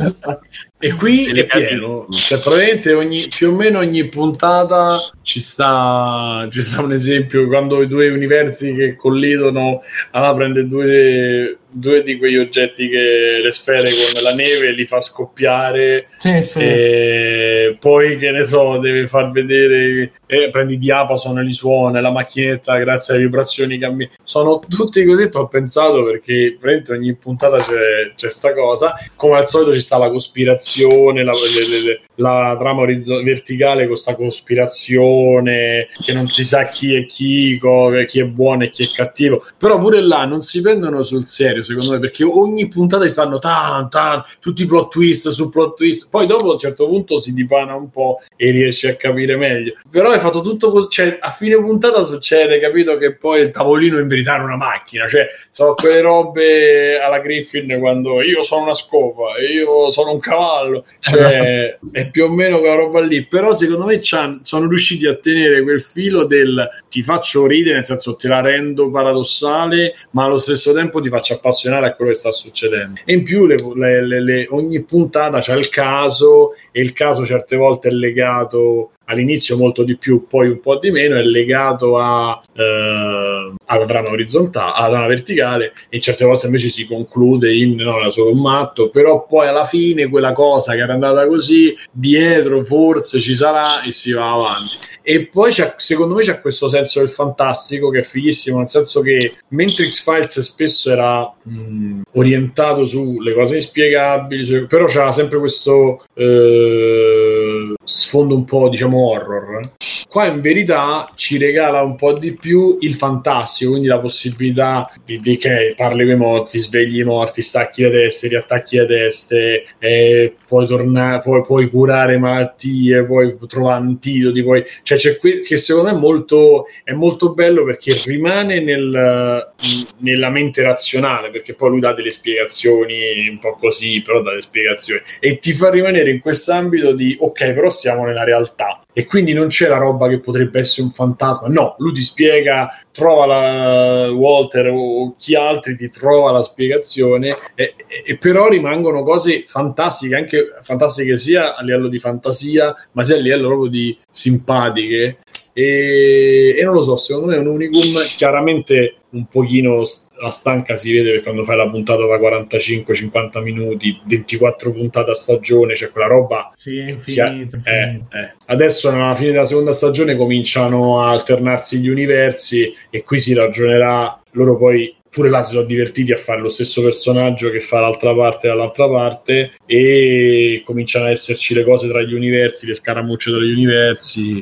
[SPEAKER 2] E qui è pieno, cioè praticamente ogni, più o meno ogni puntata ci sta, ci sta un esempio quando i due universi che collidono, allora prende due, due di quegli oggetti che le sfere con la neve li fa scoppiare
[SPEAKER 4] Sì, sì.
[SPEAKER 2] e poi che ne so deve far vedere eh, prendi diapason e li suona la macchinetta grazie alle vibrazioni cammina sono tutti così ho pensato perché praticamente ogni puntata c'è, c'è sta cosa come al solito ci sta la cospirazione la, le- le- la trama orizzo- verticale con questa cospirazione che non si sa chi è chi chi è buono e chi è cattivo però pure là non si prendono sul serio secondo me perché ogni puntata ci stanno tan tan tutti i plot twist su plot twist. Poi dopo a un certo punto si dipana un po' e riesci a capire meglio. Però hai fatto tutto così cioè a fine puntata succede capito che poi il tavolino in verità è una macchina cioè sono quelle robe alla Griffin quando io sono una scopa io sono un cavallo cioè è più o meno quella roba lì. Però secondo me sono riusciti a tenere quel filo del ti faccio ridere nel senso te la rendo paradossale ma allo stesso tempo ti faccio appassionare a quello che sta succedendo e in più le- le- le- ogni puntata c'è il caso e il caso certe volte è legato all'inizio molto di più, poi un po' di meno, è legato a, eh, alla trama orizzontale, alla trama verticale e certe volte invece si conclude in no, era solo un matto, però poi alla fine quella cosa che era andata così, dietro forse ci sarà e si va avanti. E poi secondo me c'è questo senso del fantastico che è fighissimo, nel senso che mentre X-Files spesso era mh, orientato sulle cose inspiegabili, cioè- però c'era sempre questo eh, sfondo un po' diciamo horror. Qua in verità ci regala un po' di più il fantastico, quindi la possibilità di, di che parli con i morti, svegli i morti, stacchi le teste, riattacchi le teste, e puoi tornare, puoi, puoi curare malattie, puoi trovare antidoti, puoi... cioè c'è qui che secondo me è molto, è molto bello perché rimane nel, nella mente razionale, perché poi lui dà delle spiegazioni un po' così, però dà delle spiegazioni e ti fa rimanere in quest'ambito di ok, però siamo nella realtà e quindi non c'è la roba che potrebbe essere un fantasma. No, lui ti spiega, trova la Walter o chi altri ti trova la spiegazione, e, e- però rimangono cose fantastiche, anche fantastiche sia a livello di fantasia, ma sia a livello proprio di simpatiche. E, e non lo so, secondo me è un unicum. Chiaramente un pochino s- la stanca si vede perché quando fai la puntata da 45-50 minuti, 24 puntate a stagione, c'è quella roba
[SPEAKER 4] Sì, è infinito.
[SPEAKER 2] eh,
[SPEAKER 4] infinito.
[SPEAKER 2] eh. Adesso, alla fine della seconda stagione, cominciano a alternarsi gli universi e qui si ragionerà. Loro poi pure là si sono divertiti a fare lo stesso personaggio che fa l'altra parte dall'altra parte e cominciano ad esserci le cose tra gli universi, le scaramucce tra gli universi.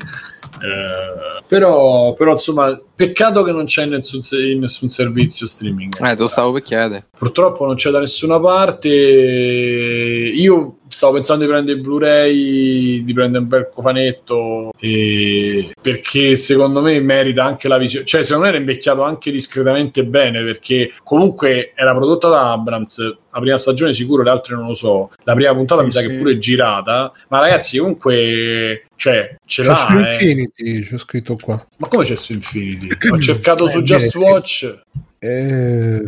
[SPEAKER 2] Eh, però, però, insomma, peccato che non c'è in nessun, in nessun servizio streaming.
[SPEAKER 6] Eh, te lo stavo per chiedere.
[SPEAKER 2] Purtroppo non c'è da nessuna parte. Io stavo pensando di prendere il Blu-ray, di prendere un bel cofanetto, e- perché secondo me merita anche la visione. Cioè, secondo me era invecchiato anche discretamente bene, perché comunque era prodotta da Abrams. La prima stagione sicuro, le altre non lo so. La prima puntata
[SPEAKER 4] Sì,
[SPEAKER 2] mi sa
[SPEAKER 4] sì.
[SPEAKER 2] che pure è girata. Ma ragazzi, comunque, cioè, ce
[SPEAKER 1] C'è
[SPEAKER 2] l'ha.
[SPEAKER 1] su
[SPEAKER 2] eh.
[SPEAKER 1] Infinity, c'è scritto qua.
[SPEAKER 2] Ma come c'è su Infinity? Ho cercato
[SPEAKER 1] Eh,
[SPEAKER 2] su Just. Watch.
[SPEAKER 1] Eh,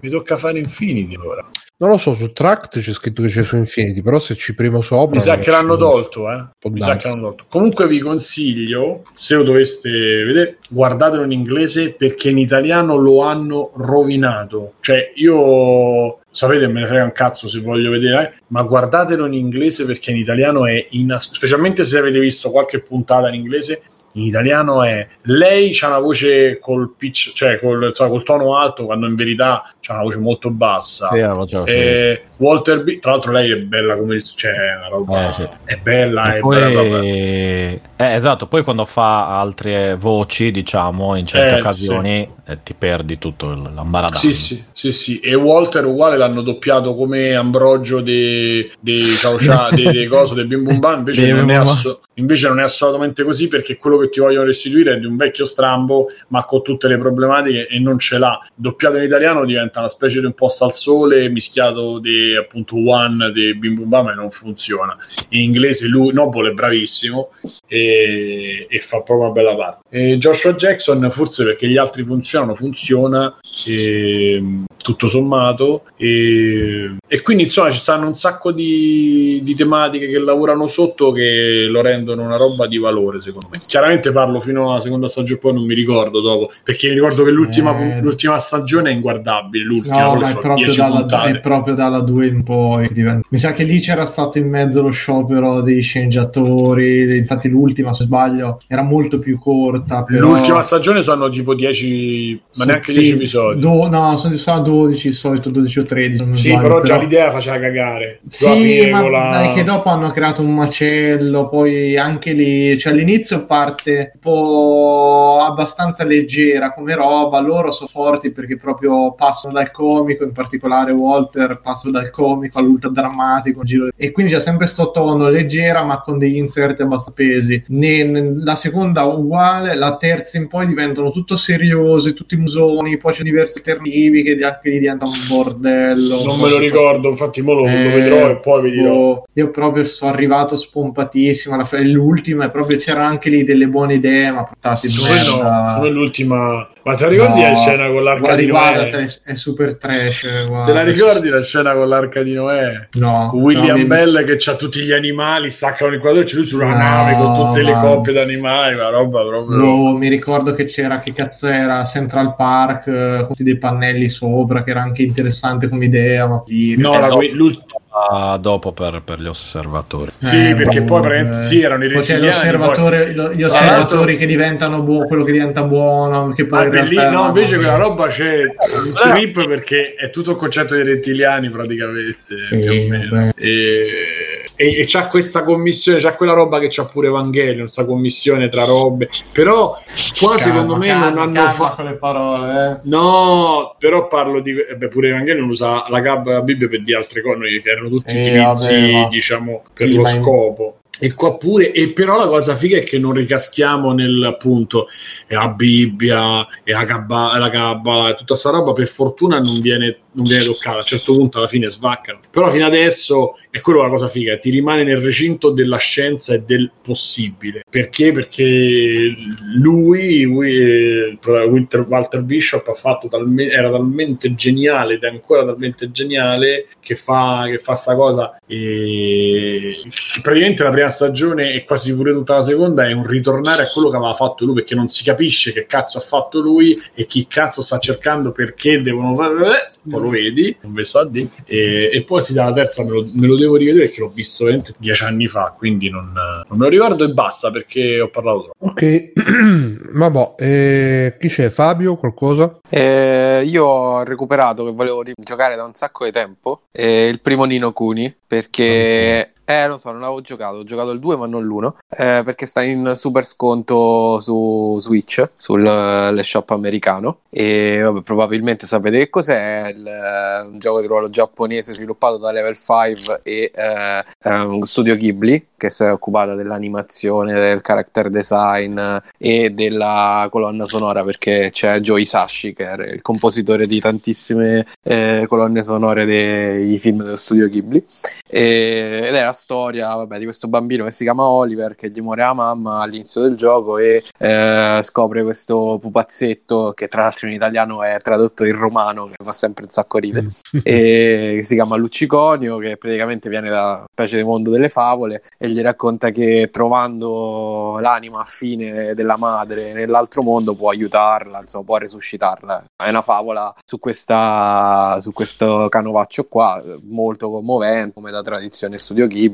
[SPEAKER 2] Mi tocca fare Infinity ora.
[SPEAKER 1] non lo so, su Tract c'è scritto che c'è su Infinity, però se ci primo sopra...
[SPEAKER 2] Mi sa che l'hanno tolto, eh. Mi sa che l'hanno tolto. Comunque vi consiglio, se lo doveste vedere, guardatelo in inglese perché in italiano lo hanno rovinato. Cioè, io sapete, me ne frega un cazzo se voglio vedere, eh, ma guardatelo in inglese perché in italiano è inas- specialmente se avete visto qualche puntata in inglese. In italiano è lei c'ha una voce col pitch, cioè col, insomma, col tono alto, quando in verità c'ha una voce molto bassa.
[SPEAKER 7] Sì, so, sì.
[SPEAKER 2] E Walter B, tra l'altro, lei è bella come il cioè, una roba
[SPEAKER 7] Eh, sì.
[SPEAKER 2] è bella,
[SPEAKER 7] E
[SPEAKER 2] è
[SPEAKER 7] poi,
[SPEAKER 2] bella proprio.
[SPEAKER 7] eh, esatto, poi quando fa altre voci, diciamo, in certe
[SPEAKER 2] Eh,
[SPEAKER 7] occasioni, eh, ti perdi tutto l'ambaradano.
[SPEAKER 2] Sì, sì, sì, sì. E Walter uguale l'hanno doppiato come Ambrogio dei de Caucia, dei, dei coso, del Bim Bum Bam, invece,
[SPEAKER 7] Dei
[SPEAKER 2] non invece non è assolutamente così perché quello che ti vogliono restituire è di un vecchio strambo, ma con tutte le problematiche e non ce l'ha. Doppiato in italiano diventa una specie di un posto al sole mischiato di appunto One dei Bim Bum Bam e non funziona. In inglese lui, Noble è bravissimo e, e fa proprio una bella parte. E Joshua Jackson, forse perché gli altri funzionano, funziona e, tutto sommato. E, e quindi insomma ci stanno un sacco di, di tematiche che lavorano sotto che lo rendono una roba di valore, secondo me. Chiaramente parlo fino alla seconda stagione, poi non mi ricordo dopo, perché mi ricordo che l'ultima,
[SPEAKER 4] Eh.
[SPEAKER 2] l'ultima stagione è inguardabile. L'ultima,
[SPEAKER 4] No,
[SPEAKER 2] però
[SPEAKER 4] ma è proprio,
[SPEAKER 2] 10
[SPEAKER 4] dalla, è proprio dalla 2 in poi. Mi sa che lì c'era stato in mezzo lo sciopero dei sceneggiatori. Infatti, l'ultima, se sbaglio, era molto più corta. Però...
[SPEAKER 2] L'ultima stagione sono tipo 10, ma
[SPEAKER 4] Sì,
[SPEAKER 2] neanche
[SPEAKER 4] sì,
[SPEAKER 2] 10 episodi.
[SPEAKER 4] do- no, sono, sono 12, di solito 12 o 13. se non
[SPEAKER 2] sì,
[SPEAKER 4] sbaglio,
[SPEAKER 2] però già l'idea faceva cagare.
[SPEAKER 4] Sì, ma
[SPEAKER 2] la-
[SPEAKER 4] dai, che dopo hanno creato un macello, poi anche lì, cioè all'inizio parte un po' abbastanza leggera come roba, loro sono forti perché proprio passano dal comico, in particolare Walter passa dal comico all'ultra drammatico, giro- e quindi c'è sempre sto tono leggera ma con degli inserti abbastanza pesi. Ne- ne- la seconda uguale, la terza in poi diventano tutto seriosi, tutti musoni, poi c'è diversi alternativi che anche lì diventa un bordello.
[SPEAKER 2] Non me lo ricordo, infatti mo lo, lo
[SPEAKER 4] Eh,
[SPEAKER 2] vedrò e poi vi dirò.
[SPEAKER 4] Oh, io proprio sono arrivato spompatissimo alla fine, l'ultima e proprio c'erano anche lì delle buone idee ma portate in merda.
[SPEAKER 2] secondo me l'ultima Ma te la ricordi
[SPEAKER 4] No,
[SPEAKER 2] la scena con l'arca
[SPEAKER 4] guarda,
[SPEAKER 2] di
[SPEAKER 4] guarda,
[SPEAKER 2] Noè?
[SPEAKER 4] te- è super trash. guarda.
[SPEAKER 2] Te la ricordi la scena con l'arca di Noè?
[SPEAKER 4] No.
[SPEAKER 2] Con William
[SPEAKER 4] no, mi-
[SPEAKER 2] Bell che c'ha tutti gli animali, staccano il quadro e c'è lui sulla
[SPEAKER 4] No,
[SPEAKER 2] nave con tutte le coppie d'animali, una roba proprio...
[SPEAKER 4] No, mi ricordo che c'era, che cazzo era, Central Park, eh, con tutti dei pannelli sopra, che era anche interessante come idea, ma.
[SPEAKER 2] No, la-
[SPEAKER 7] dopo-
[SPEAKER 2] l'ult-
[SPEAKER 7] Ah, dopo per, per gli osservatori.
[SPEAKER 2] Sì,
[SPEAKER 4] Eh,
[SPEAKER 2] perché
[SPEAKER 4] boh,
[SPEAKER 2] poi
[SPEAKER 4] eh.
[SPEAKER 2] sì, erano i
[SPEAKER 4] Poi lo- gli osservatori
[SPEAKER 2] l'altro-
[SPEAKER 4] che diventano buono, quello che diventa buono, che poi
[SPEAKER 2] Ah,
[SPEAKER 4] in realtà-
[SPEAKER 2] no, invece quella roba c'è un trip perché è tutto il concetto dei rettiliani praticamente
[SPEAKER 4] Sì,
[SPEAKER 2] più o meno.
[SPEAKER 4] vabbè.
[SPEAKER 2] E, e, e c'ha questa commissione, c'ha quella roba che c'ha pure Evangelion, questa commissione tra robe. Però qua
[SPEAKER 4] Calma,
[SPEAKER 2] secondo me
[SPEAKER 4] calma,
[SPEAKER 2] non hanno fatto.
[SPEAKER 4] con le parole, eh.
[SPEAKER 2] No, però parlo di. eh beh, pure Evangelion usa la gabba la Bibbia per dire altre cose, che erano tutti
[SPEAKER 4] Sì,
[SPEAKER 2] utilizzi,
[SPEAKER 4] vabbè,
[SPEAKER 2] diciamo, per
[SPEAKER 4] Sì,
[SPEAKER 2] lo scopo. E qua pure, e però la cosa figa è che non ricaschiamo nel appunto e la Bibbia e la Cabala, la Cabala e tutta sta roba per fortuna non viene, non viene toccata. A un certo punto alla fine svaccano. Però fino adesso è quello la cosa figa, ti rimane nel recinto della scienza e del possibile. Perché? Perché lui, lui, eh, Walter Bishop talme- era talmente geniale ed è ancora talmente geniale che fa, che fa sta cosa e praticamente la prima stagione e quasi pure tutta la seconda è un ritornare a quello che aveva fatto lui perché non si capisce che cazzo ha fatto lui e chi cazzo sta cercando perché devono fare poi lo vedi un verso a D e, e poi si dà la terza me lo, me lo devo rivedere perché l'ho visto veramente dieci anni fa quindi non, non me lo ricordo e basta perché ho parlato troppo
[SPEAKER 1] Ok, vabbè, eh, chi c'è? Fabio? Qualcosa?
[SPEAKER 6] Eh, io ho recuperato che volevo giocare da un sacco di tempo eh, il primo Nino Kuni perché eh non so non l'avevo giocato ho giocato il 2 ma non l'1 eh, perché sta in super sconto su Switch sul eh, shop americano. E vabbè, probabilmente sapete che cos'è il, eh, un gioco di ruolo giapponese sviluppato da Level 5 e ehm, Studio Ghibli che si è occupata dell'animazione del character design e della colonna sonora perché c'è Joe Hisashi che era il compositore di tantissime colonne sonore dei film dello studio Ghibli. E- ed la storia vabbè, di questo bambino che si chiama Oliver che gli muore la mamma all'inizio del gioco e eh, scopre questo pupazzetto che tra l'altro in italiano è tradotto in romano che fa sempre un sacco ridere e che si chiama Lucciconio che praticamente viene da una specie di mondo delle favole e gli racconta che trovando l'anima affine della madre nell'altro mondo può aiutarla, insomma, può resuscitarla. È una favola su, questa, su questo canovaccio qua, molto commovente, come da tradizione studio Ghibli,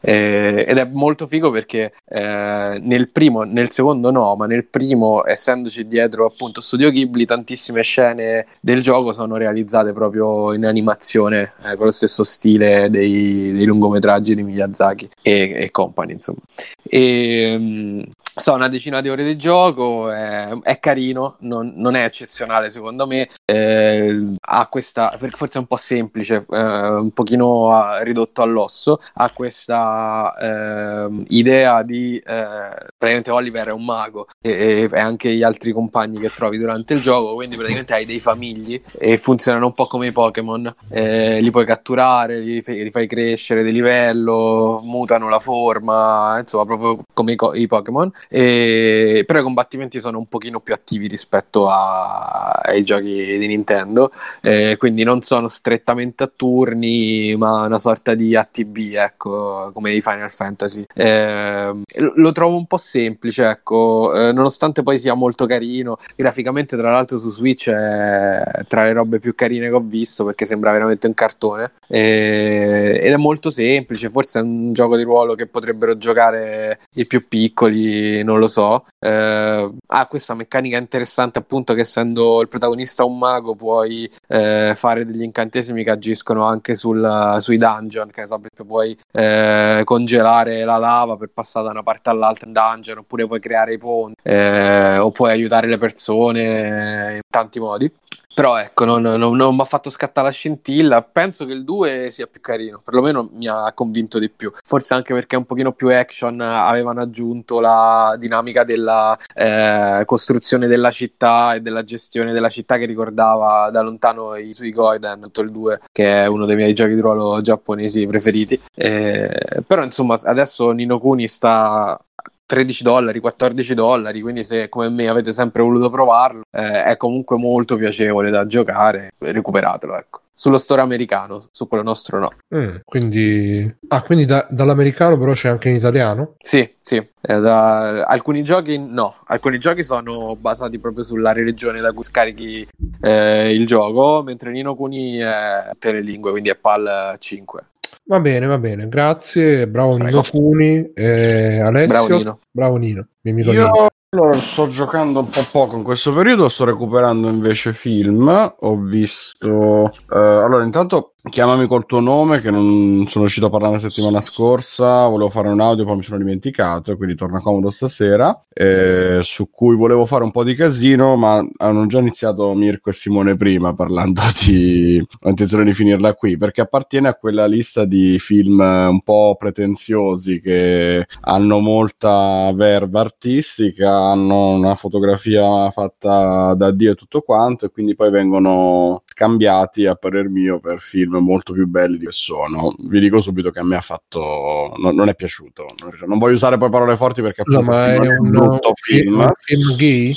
[SPEAKER 6] eh, ed è molto figo perché eh, nel primo, nel secondo no, ma nel primo, essendoci dietro appunto studio Ghibli, tantissime scene del gioco sono realizzate proprio in animazione, eh, con lo stesso stile dei, dei lungometraggi di Miyazaki e, e company, insomma. E, mm, so, una decina di ore di gioco, è, è carino, non, non è eccezionale secondo me, eh, ha questa, forse è un po' semplice, eh, un pochino ah, ridotto all'osso, ha questa ehm, idea di, eh, praticamente Oliver è un mago e, e anche gli altri compagni che trovi durante il gioco, quindi praticamente hai dei famigli e funzionano un po' come i Pokémon, eh, li puoi catturare, li, li fai crescere di livello, mutano la forma, insomma proprio come i, i Pokémon, e, però i combattimenti sono un pochino più attivi rispetto a- ai giochi di Nintendo, eh, quindi non sono strettamente a turni, ma una sorta di ATB, ecco, come i Final Fantasy. Eh, lo trovo un po' semplice, ecco, eh, nonostante poi sia molto carino, graficamente tra l'altro su Switch è tra le robe più carine che ho visto perché sembra veramente un cartone Eh, ed è molto semplice, forse è un gioco di ruolo che potrebbero giocare i più piccoli, non lo so. Eh, ha questa meccanica interessante appunto che essendo il protagonista un mago puoi eh, fare degli incantesimi che agiscono anche sul- sui dungeon, che ne so, puoi eh, congelare la lava per passare da una parte all'altra in dungeon, oppure puoi creare i ponti, eh, o puoi aiutare le persone in tanti modi. Però ecco, non, non- non mi ha fatto scattare la scintilla. Penso che il 2 sia più carino, perlomeno mi ha convinto di più. Forse anche perché è un pochino più action, avevano aggiunto la dinamica della eh, costruzione della città e della gestione della città che ricordava da lontano i tutto il 2, che è uno dei miei giochi di ruolo giapponesi preferiti. Eh, però insomma, adesso Nino Kuni sta 13 dollari, 14 dollari, quindi se come me avete sempre voluto provarlo, eh, è comunque molto piacevole da giocare, recuperatelo, ecco. Sullo store americano, su quello nostro no.
[SPEAKER 1] Mm, quindi, ah, quindi da- dall'americano però c'è anche in italiano?
[SPEAKER 6] Sì, sì. Eh, da- alcuni giochi no, alcuni giochi sono basati proprio sulla regione da cui scarichi eh, il gioco, mentre Nino Kuni è tutte le lingue, quindi è PAL 5.
[SPEAKER 1] Va bene, va bene, grazie, bravo
[SPEAKER 6] Prego.
[SPEAKER 1] Nino Funi, eh, Alessio,
[SPEAKER 6] Bravo Nino.
[SPEAKER 1] bravo Nino, mi amico
[SPEAKER 3] Io
[SPEAKER 1] Nino.
[SPEAKER 3] Allora sto giocando un po' poco in questo periodo, sto recuperando invece film. Ho visto. eh, allora, intanto chiamami col tuo nome, che non sono riuscito a parlare la settimana scorsa. Volevo fare un audio, poi mi sono dimenticato, quindi torna comodo stasera. eh, su cui volevo fare un po' di casino, ma hanno già iniziato Mirko e Simone prima parlando di. Ho intenzione di finirla qui perché appartiene a quella lista di film un po' pretenziosi che hanno molta verba artistica, hanno una fotografia fatta da Dio e tutto quanto, e quindi poi vengono scambiati a parer mio per film molto più belli di che sono. Vi dico subito che a me ha fatto. non, non è piaciuto. Non, voglio usare poi parole forti perché appunto
[SPEAKER 1] ma è
[SPEAKER 3] un brutto film.
[SPEAKER 1] un film gay?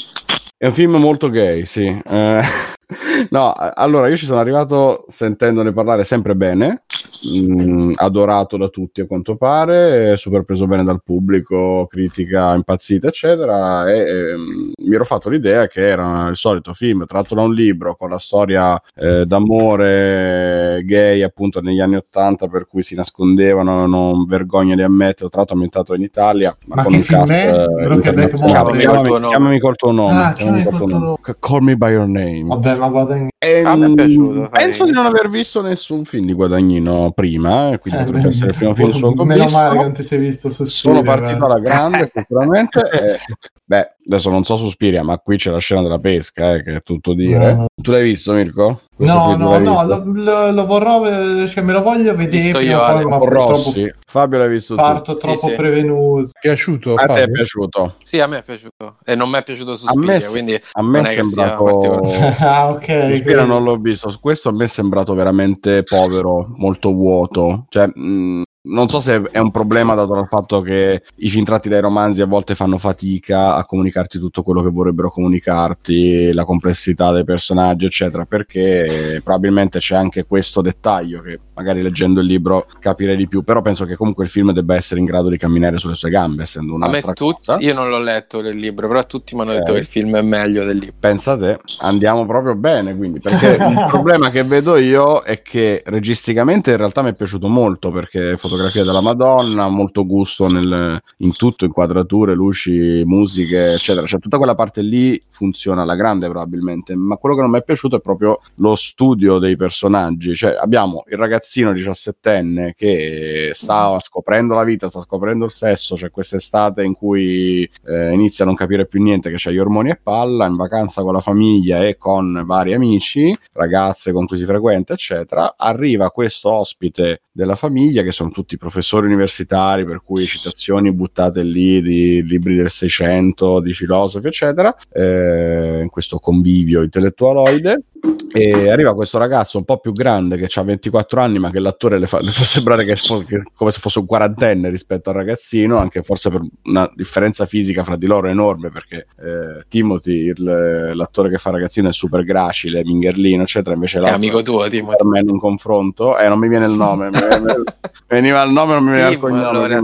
[SPEAKER 3] È un film molto gay, sì. Eh, no, allora io ci sono arrivato sentendone parlare sempre bene, mh, adorato da tutti a quanto pare, super preso bene dal pubblico, critica impazzita, eccetera, e ehm, mi ero fatto l'idea che era il solito film tratto da un libro con la storia eh, d'amore gay appunto negli anni Ottanta per cui si nascondevano, non vergogna di ammetterlo, tra l'altro ambientato in Italia, ma,
[SPEAKER 4] Ma
[SPEAKER 3] con
[SPEAKER 4] che
[SPEAKER 3] un
[SPEAKER 4] film
[SPEAKER 3] cast
[SPEAKER 4] è?
[SPEAKER 3] eh.
[SPEAKER 6] Mountain.
[SPEAKER 3] Chiamami, chiamami col tuo nome.
[SPEAKER 4] Ah,
[SPEAKER 3] chiamami col tuo nome. Call me by your name.
[SPEAKER 4] Vabbè, ma guarda in...
[SPEAKER 3] E,
[SPEAKER 6] A me è
[SPEAKER 3] mm,
[SPEAKER 6] piaciuto,
[SPEAKER 3] penso di non aver visto nessun film di Guadagnino prima, e quindi
[SPEAKER 4] Eh,
[SPEAKER 3] potrebbe essere il primo film ho
[SPEAKER 4] Meno
[SPEAKER 3] visto.
[SPEAKER 4] male che non ti sei visto su
[SPEAKER 3] Sono partito
[SPEAKER 4] eh.
[SPEAKER 3] alla grande, sicuramente. e- beh, adesso non so su Spiria, ma qui c'è la scena della pesca, eh, che è tutto dire.
[SPEAKER 4] No.
[SPEAKER 3] Tu l'hai visto, Mirko? Questo
[SPEAKER 4] No,
[SPEAKER 3] tu
[SPEAKER 4] no, no, lo, lo- lo vorrò, eh, cioè me lo voglio vedere,
[SPEAKER 6] io,
[SPEAKER 4] poi, ma
[SPEAKER 3] Rossi. Fabio l'hai visto tu.
[SPEAKER 4] parto troppo
[SPEAKER 6] sì.
[SPEAKER 4] prevenuto.
[SPEAKER 1] Piaciuto?
[SPEAKER 3] A te è
[SPEAKER 1] Fabio?
[SPEAKER 3] piaciuto?
[SPEAKER 6] Sì, a me è piaciuto. E non mi è piaciuto su
[SPEAKER 3] A me
[SPEAKER 6] quindi
[SPEAKER 3] A me è sembrato...
[SPEAKER 4] ah, ok.
[SPEAKER 3] Suspira
[SPEAKER 4] quindi-
[SPEAKER 3] non l'ho visto, su questo a me è sembrato veramente povero, molto vuoto. Cioè, mh, non so se è un problema dato dal fatto che i film tratti dai romanzi a volte fanno fatica a comunicarti tutto quello che vorrebbero comunicarti, la complessità dei personaggi, eccetera, perché probabilmente c'è anche questo dettaglio che magari leggendo il libro capirei di più, però penso che comunque il film debba essere in grado di camminare sulle sue gambe, essendo
[SPEAKER 6] A me
[SPEAKER 3] un'altra
[SPEAKER 6] tutti,
[SPEAKER 3] cosa.
[SPEAKER 6] io non l'ho letto il libro, però tutti mi hanno detto che il film è meglio del libro.
[SPEAKER 3] Pensa te, andiamo proprio bene quindi, perché il problema che vedo io è che registicamente in realtà mi è piaciuto molto perché fotografia della Madonna, molto gusto nel- in tutto, inquadrature, luci, musiche, eccetera, cioè tutta quella parte lì funziona alla grande probabilmente, ma quello che non mi è piaciuto è proprio lo studio dei personaggi, cioè abbiamo il ragazzino diciassettenne che sta scoprendo la vita, sta scoprendo il sesso, c'è quest'estate in cui eh, inizia a non capire più niente, che c'ha gli ormoni e palla, in vacanza con la famiglia e con vari amici, ragazze con cui si frequenta, eccetera. Arriva questo ospite della famiglia, che sono tutti professori universitari, per cui citazioni buttate lì di libri del Seicento, di filosofi, eccetera, eh, in questo convivio intellettualoide. E arriva questo ragazzo un po' più grande che ha 24 anni, ma che l'attore le fa, le fa sembrare che, fo- che come se fosse un quarantenne rispetto al ragazzino, anche forse per una differenza fisica fra di loro enorme, perché eh, Timothy, il- l'attore che fa il ragazzino, è super gracile, mingerlino, eccetera. Invece
[SPEAKER 6] È
[SPEAKER 3] l'altro
[SPEAKER 6] amico tuo, Timo.
[SPEAKER 3] per me in un confronto, eh, non mi viene il nome, mi- mi- veniva il nome, non mi veniva il
[SPEAKER 6] Timo,
[SPEAKER 3] cognome.
[SPEAKER 6] allora,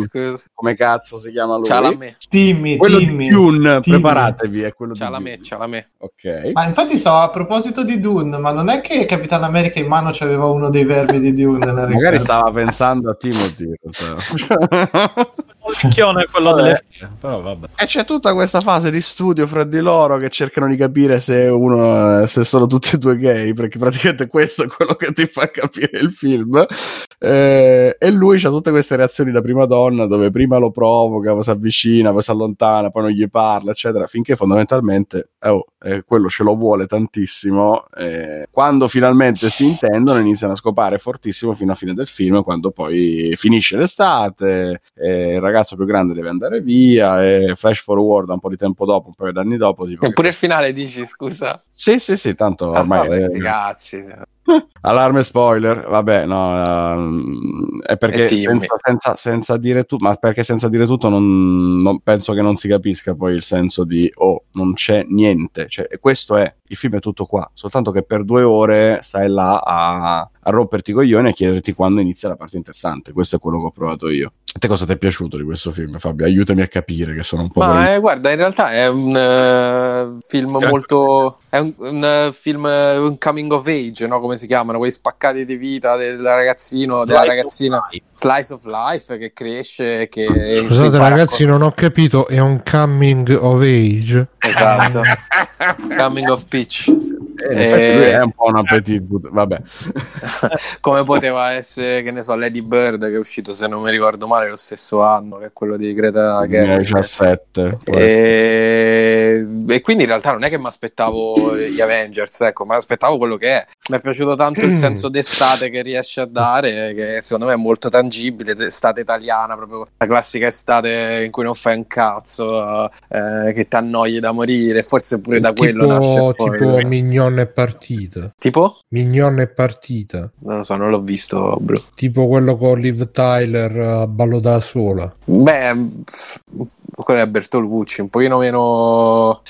[SPEAKER 3] come cazzo si chiama lui?
[SPEAKER 6] Ciao la me,
[SPEAKER 4] Timmy,
[SPEAKER 3] Quello di
[SPEAKER 4] Timmy.
[SPEAKER 3] Dune,
[SPEAKER 4] Timmy.
[SPEAKER 3] preparatevi, è quello
[SPEAKER 6] ciao la
[SPEAKER 3] di
[SPEAKER 6] me,
[SPEAKER 3] Dune.
[SPEAKER 6] ciao la me.
[SPEAKER 3] Ok.
[SPEAKER 4] Ma infatti so, a proposito di Dune, ma non è che Capitan America in mano c'aveva uno dei verbi di Dune?
[SPEAKER 3] Magari stava pensando a Timothy.
[SPEAKER 7] licchione è quello delle però vabbè.
[SPEAKER 3] E c'è tutta questa fase di studio fra di loro che cercano di capire se uno se sono tutti e due gay, perché praticamente questo è quello che ti fa capire il film. Eh, e lui ha tutte queste reazioni da prima donna, dove prima lo provoca, poi si avvicina, poi si allontana, poi non gli parla, eccetera, finché fondamentalmente oh, eh, quello ce lo vuole tantissimo. eh, quando finalmente si intendono, iniziano a scopare fortissimo fino a fine del film, quando poi finisce l'estate, eh, il ragazzo più grande deve andare via, e flash forward un po' di tempo dopo, un paio d'anni dopo. Tipo,
[SPEAKER 6] Eppure il finale dici, scusa.
[SPEAKER 3] Sì, sì, sì, tanto
[SPEAKER 6] Ah,
[SPEAKER 3] ormai eh,
[SPEAKER 6] sti cazzi.
[SPEAKER 3] Allarme spoiler, vabbè, no, ehm, è perché senza, senza- senza dire tutto, ma perché senza dire tutto non, non- penso che non si capisca poi il senso di oh, non c'è niente, cioè, questo è, il film è tutto qua, soltanto che per due ore stai là a, a romperti i coglioni e a chiederti quando inizia la parte interessante, questo è quello che ho provato io. A te cosa ti è piaciuto di questo film, Fabio? Aiutami a capire che sono un po'...
[SPEAKER 6] Ma eh, guarda, in realtà è un eh, film
[SPEAKER 5] Grazie.
[SPEAKER 6] molto. È un, un, eh, film, eh, un coming of age, no? Come si chiamano? Quei spaccati di vita del ragazzino, della ragazzina. Slice of life che cresce. Che
[SPEAKER 1] Scusate ragazzi, non ho capito, è un coming of age?
[SPEAKER 6] Esatto. Coming of Peach.
[SPEAKER 3] Eh, in effetti
[SPEAKER 6] Eh,
[SPEAKER 3] lui è un po' un appetit, but- vabbè.
[SPEAKER 6] Come poteva essere, che ne so, Lady Bird che è uscito, se non mi ricordo male, lo stesso anno, che è quello di Greta Gerwig.
[SPEAKER 3] 17. può essere.
[SPEAKER 6] E... e quindi in realtà non è che mi aspettavo gli Avengers, ecco, ma aspettavo quello che è. Mi è piaciuto tanto il senso d'estate che riesce a dare, che secondo me è molto tangibile, estate italiana, proprio la classica estate in cui non fai un cazzo, eh, che ti annoi da morire, forse pure da quello nasce
[SPEAKER 1] tipo,
[SPEAKER 6] poi.
[SPEAKER 1] tipo Mignon è partita.
[SPEAKER 6] Tipo?
[SPEAKER 1] Mignon è partita.
[SPEAKER 6] Non lo so, non l'ho visto, bro.
[SPEAKER 1] Tipo quello con Liv Tyler a ballo da sola.
[SPEAKER 6] Beh, quello è Bertolucci, un pochino meno.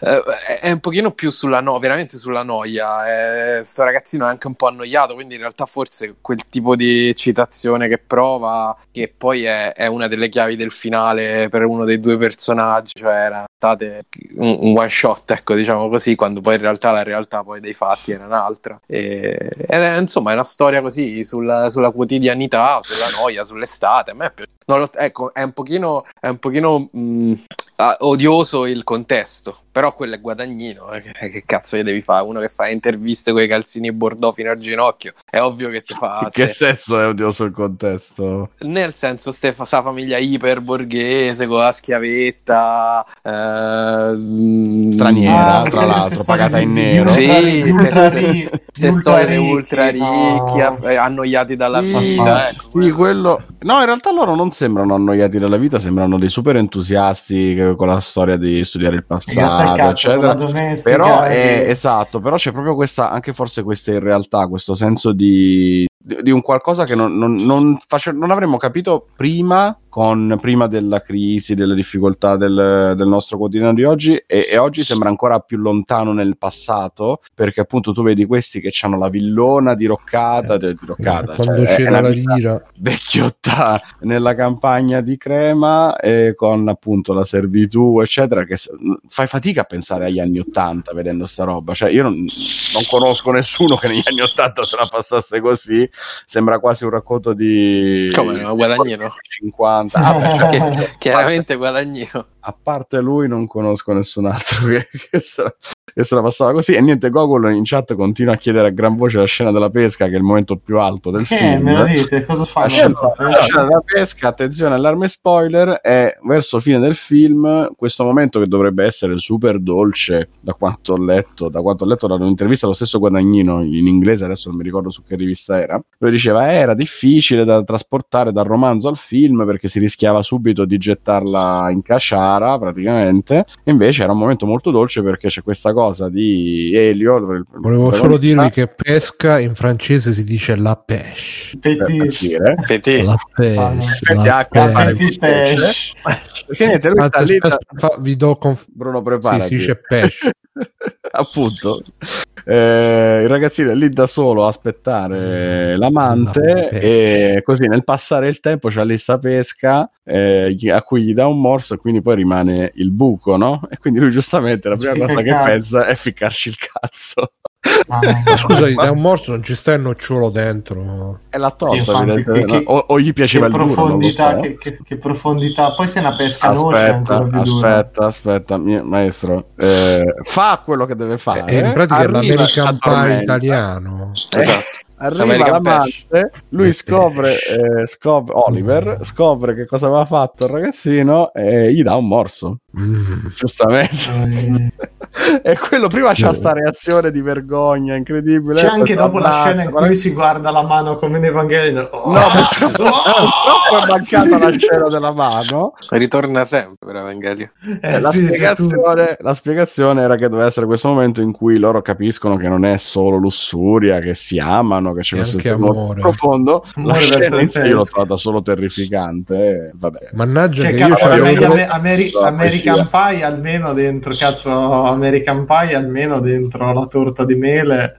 [SPEAKER 6] eh, è un pochino più sulla no, veramente sulla noia. Eh, ragazzino è anche un po' annoiato, quindi in realtà forse quel tipo di eccitazione che prova, che poi è, è una delle chiavi del finale per uno dei due personaggi, cioè era state un, un one shot, ecco, diciamo così, quando poi in realtà la realtà poi dei fatti era un'altra. E, ed è, insomma, è una storia così sulla, sulla quotidianità, sulla noia, sull'estate. A me è pi- non lo- ecco, è un pochino, è un pochino mh, ah, odioso il contesto, però quello è guadagnino. eh, Che, cazzo gli devi fare? Uno che fa interviste con i calzini bordeaux fino al ginocchio, è ovvio che ti fa.
[SPEAKER 3] che
[SPEAKER 6] ste-
[SPEAKER 3] senso è odioso il contesto?
[SPEAKER 6] nel senso, ste fa sta famiglia iper borghese con la schiavetta eh,
[SPEAKER 3] Straniera,
[SPEAKER 4] Ah,
[SPEAKER 3] tra l'altro, pagata in nero.
[SPEAKER 6] Sì. Queste storie ultra ricchi, aff- eh, annoiati dalla
[SPEAKER 4] Sì.
[SPEAKER 6] vita. ecco,
[SPEAKER 3] Sì,
[SPEAKER 6] quello-
[SPEAKER 3] quello... No, in realtà loro non sembrano annoiati dalla vita, sembrano dei super entusiasti con la storia di studiare il
[SPEAKER 4] Grazie al
[SPEAKER 3] passato,
[SPEAKER 4] cazzo,
[SPEAKER 3] eccetera. Però
[SPEAKER 4] e-
[SPEAKER 3] è esatto, però c'è proprio questa, anche forse questa in realtà, questo senso di, di, di un qualcosa che non, non, non, face- non avremmo capito prima, con, prima della crisi, delle difficoltà del, del nostro quotidiano di oggi, e, e oggi sembra ancora più lontano nel passato, perché appunto tu vedi questi che hanno la villona diroccata, di diroccata,
[SPEAKER 1] Quando
[SPEAKER 3] cioè,
[SPEAKER 1] c'era la lira.
[SPEAKER 3] vecchiotta nella campagna di Crema e con appunto la servitù eccetera che fai fatica a pensare agli anni 80 vedendo sta roba cioè io non, non conosco nessuno che negli anni 80 se la passasse così sembra quasi un racconto di
[SPEAKER 6] Come no, Guadagnino?
[SPEAKER 3] 50 Ah, beh, cioè,
[SPEAKER 6] Che- chiaramente guadagnino.
[SPEAKER 3] A parte lui non conosco nessun altro che, che se la, che se la passava così e niente Gogol in chat continua a chiedere a gran voce la scena della pesca che è il momento più alto del
[SPEAKER 4] Eh,
[SPEAKER 3] film
[SPEAKER 4] me lo dite, cosa
[SPEAKER 3] la
[SPEAKER 4] fanno?
[SPEAKER 3] scena, la scena della pesca, attenzione allarme spoiler, è verso fine del film questo momento che dovrebbe essere super dolce da quanto ho letto, da quanto ho letto da un'intervista allo stesso Guadagnino in inglese, adesso non mi ricordo su che rivista era, lui diceva "Eh, era difficile da trasportare dal romanzo al film perché si rischiava subito di gettarla in casciara praticamente, e invece era un momento molto dolce perché c'è questa cosa di Elio, il
[SPEAKER 1] Volevo solo dirvi che pesca in francese si dice la pêche.
[SPEAKER 3] per
[SPEAKER 4] Petit,
[SPEAKER 3] dire,
[SPEAKER 6] Petit.
[SPEAKER 1] La pêche.
[SPEAKER 4] Ah, no.
[SPEAKER 1] La
[SPEAKER 3] ha a che fare
[SPEAKER 1] pêche.
[SPEAKER 4] petit pesce.
[SPEAKER 3] perché niente, lui sta
[SPEAKER 1] Anzi,
[SPEAKER 3] lì
[SPEAKER 1] aspetta, fa- vi do conf-
[SPEAKER 3] Bruno
[SPEAKER 1] sì,
[SPEAKER 3] preparati
[SPEAKER 1] si dice pesce.
[SPEAKER 3] appunto eh, il ragazzino è lì da solo a aspettare l'amante
[SPEAKER 1] No,
[SPEAKER 3] e così nel passare il tempo c'è lì sta pesca eh, a cui gli dà un morso e quindi poi rimane il buco no? e quindi lui giustamente la prima cosa che pensa è ficcarci il cazzo
[SPEAKER 1] Ma scusa, da un morso non ci sta il nocciolo dentro.
[SPEAKER 4] Sì,
[SPEAKER 3] tolto
[SPEAKER 4] infatti,
[SPEAKER 3] evidentemente
[SPEAKER 4] che-
[SPEAKER 3] o, o gli piaceva
[SPEAKER 4] che
[SPEAKER 3] il lo
[SPEAKER 4] profondità,
[SPEAKER 3] so.
[SPEAKER 4] che, che- che profondità. Poi se è una pesca è
[SPEAKER 3] aspetta
[SPEAKER 4] ancora più dura.
[SPEAKER 3] aspetta aspetta mio- maestro eh, fa quello che deve fare
[SPEAKER 1] Eh, in pratica è l'American Pie italiano.
[SPEAKER 6] Esatto.
[SPEAKER 3] Arriva
[SPEAKER 6] American
[SPEAKER 3] l'amante, lui
[SPEAKER 1] Eh,
[SPEAKER 3] scopre, eh, scopre, Oliver scopre che cosa aveva fatto il ragazzino e gli dà un morso,
[SPEAKER 1] Mm.
[SPEAKER 3] giustamente.
[SPEAKER 4] Eh,
[SPEAKER 3] e quello prima c'ha sta reazione di vergogna incredibile.
[SPEAKER 4] C'è anche dopo la scena in cui si guarda la mano come in Evangelio. Oh,
[SPEAKER 3] No, purtroppo, purtroppo è mancata la scena della mano.
[SPEAKER 6] Ritorna sempre per Evangelio.
[SPEAKER 4] eh,
[SPEAKER 3] la,
[SPEAKER 4] sì, c'è
[SPEAKER 3] spiegazione, la spiegazione era che doveva essere questo momento in cui loro capiscono che non è solo lussuria, che si amano, che c'è
[SPEAKER 1] E
[SPEAKER 3] questo
[SPEAKER 1] anche
[SPEAKER 3] tema
[SPEAKER 1] amore.
[SPEAKER 3] profondo.
[SPEAKER 4] Amore
[SPEAKER 3] la
[SPEAKER 4] verso
[SPEAKER 3] scena
[SPEAKER 4] il
[SPEAKER 3] in sé io l'ho trovata solo terrificante. eh, Vabbè.
[SPEAKER 1] Mannaggia
[SPEAKER 4] Cioè,
[SPEAKER 1] che io
[SPEAKER 4] cazzo,
[SPEAKER 1] c'avevo
[SPEAKER 4] Ameri- Ameri- American. Pie almeno dentro, cazzo, American Pie almeno dentro la torta di mele.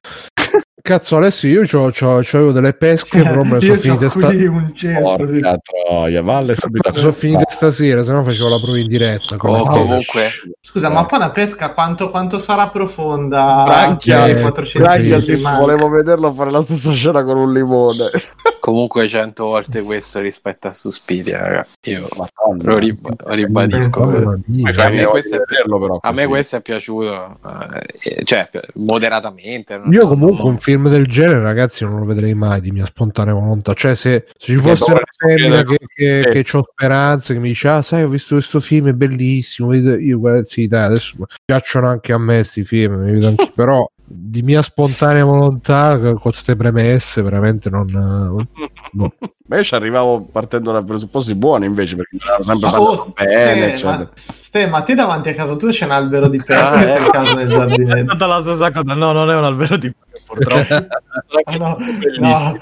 [SPEAKER 1] Cazzo, Alessio, io c'ho, c'ho- c'avevo delle pesche, però me le sono finite
[SPEAKER 4] c'ho
[SPEAKER 1] sta-
[SPEAKER 4] qui un cesto. sì.
[SPEAKER 3] Porca troia, valle subito.
[SPEAKER 1] sono finite stasera, se no facevo la prova in diretta.
[SPEAKER 6] Oh, comunque,
[SPEAKER 4] Scusa, ma poi una pesca quanto, quanto sarà profonda?
[SPEAKER 3] Branchia,
[SPEAKER 4] Eh,
[SPEAKER 1] eh,
[SPEAKER 4] 400
[SPEAKER 3] Branchia,
[SPEAKER 4] metri,
[SPEAKER 3] sì,
[SPEAKER 4] ma-
[SPEAKER 3] volevo vederlo fare la stessa scena con un limone.
[SPEAKER 6] Comunque 100 volte questo rispetto a Suspiria, raga. Io
[SPEAKER 3] Madonna.
[SPEAKER 6] lo, rib- lo ribadisco.
[SPEAKER 1] Mia.
[SPEAKER 3] Poi
[SPEAKER 6] Cioè, a me questo è
[SPEAKER 3] vederlo, però,
[SPEAKER 6] A me questo è piaciuto, eh, cioè moderatamente.
[SPEAKER 1] Io comunque un film del genere, ragazzi, non lo vedrei mai di mia spontanea volontà. Cioè, se, se ci fosse una femmina che, che,
[SPEAKER 3] che-
[SPEAKER 1] che ho speranze, che mi dice, ah, sai, ho visto questo film, è bellissimo. Io, guarda, sì, dai, adesso piacciono anche a me questi film, però di mia spontanea volontà, con queste premesse, veramente non... no.
[SPEAKER 3] Ma io ci arrivavo partendo da presupposti buoni invece perché mi sempre parlato
[SPEAKER 4] oh,
[SPEAKER 3] bene,
[SPEAKER 4] Ste, ma, Ste, ma te davanti a casa tua c'è un albero di pesca
[SPEAKER 7] Ah,
[SPEAKER 4] per
[SPEAKER 7] eh.
[SPEAKER 4] caso nel
[SPEAKER 7] È
[SPEAKER 4] giardinetto?
[SPEAKER 7] stata la stessa cosa. No, non è un albero di purtroppo.
[SPEAKER 4] Ah, no, no.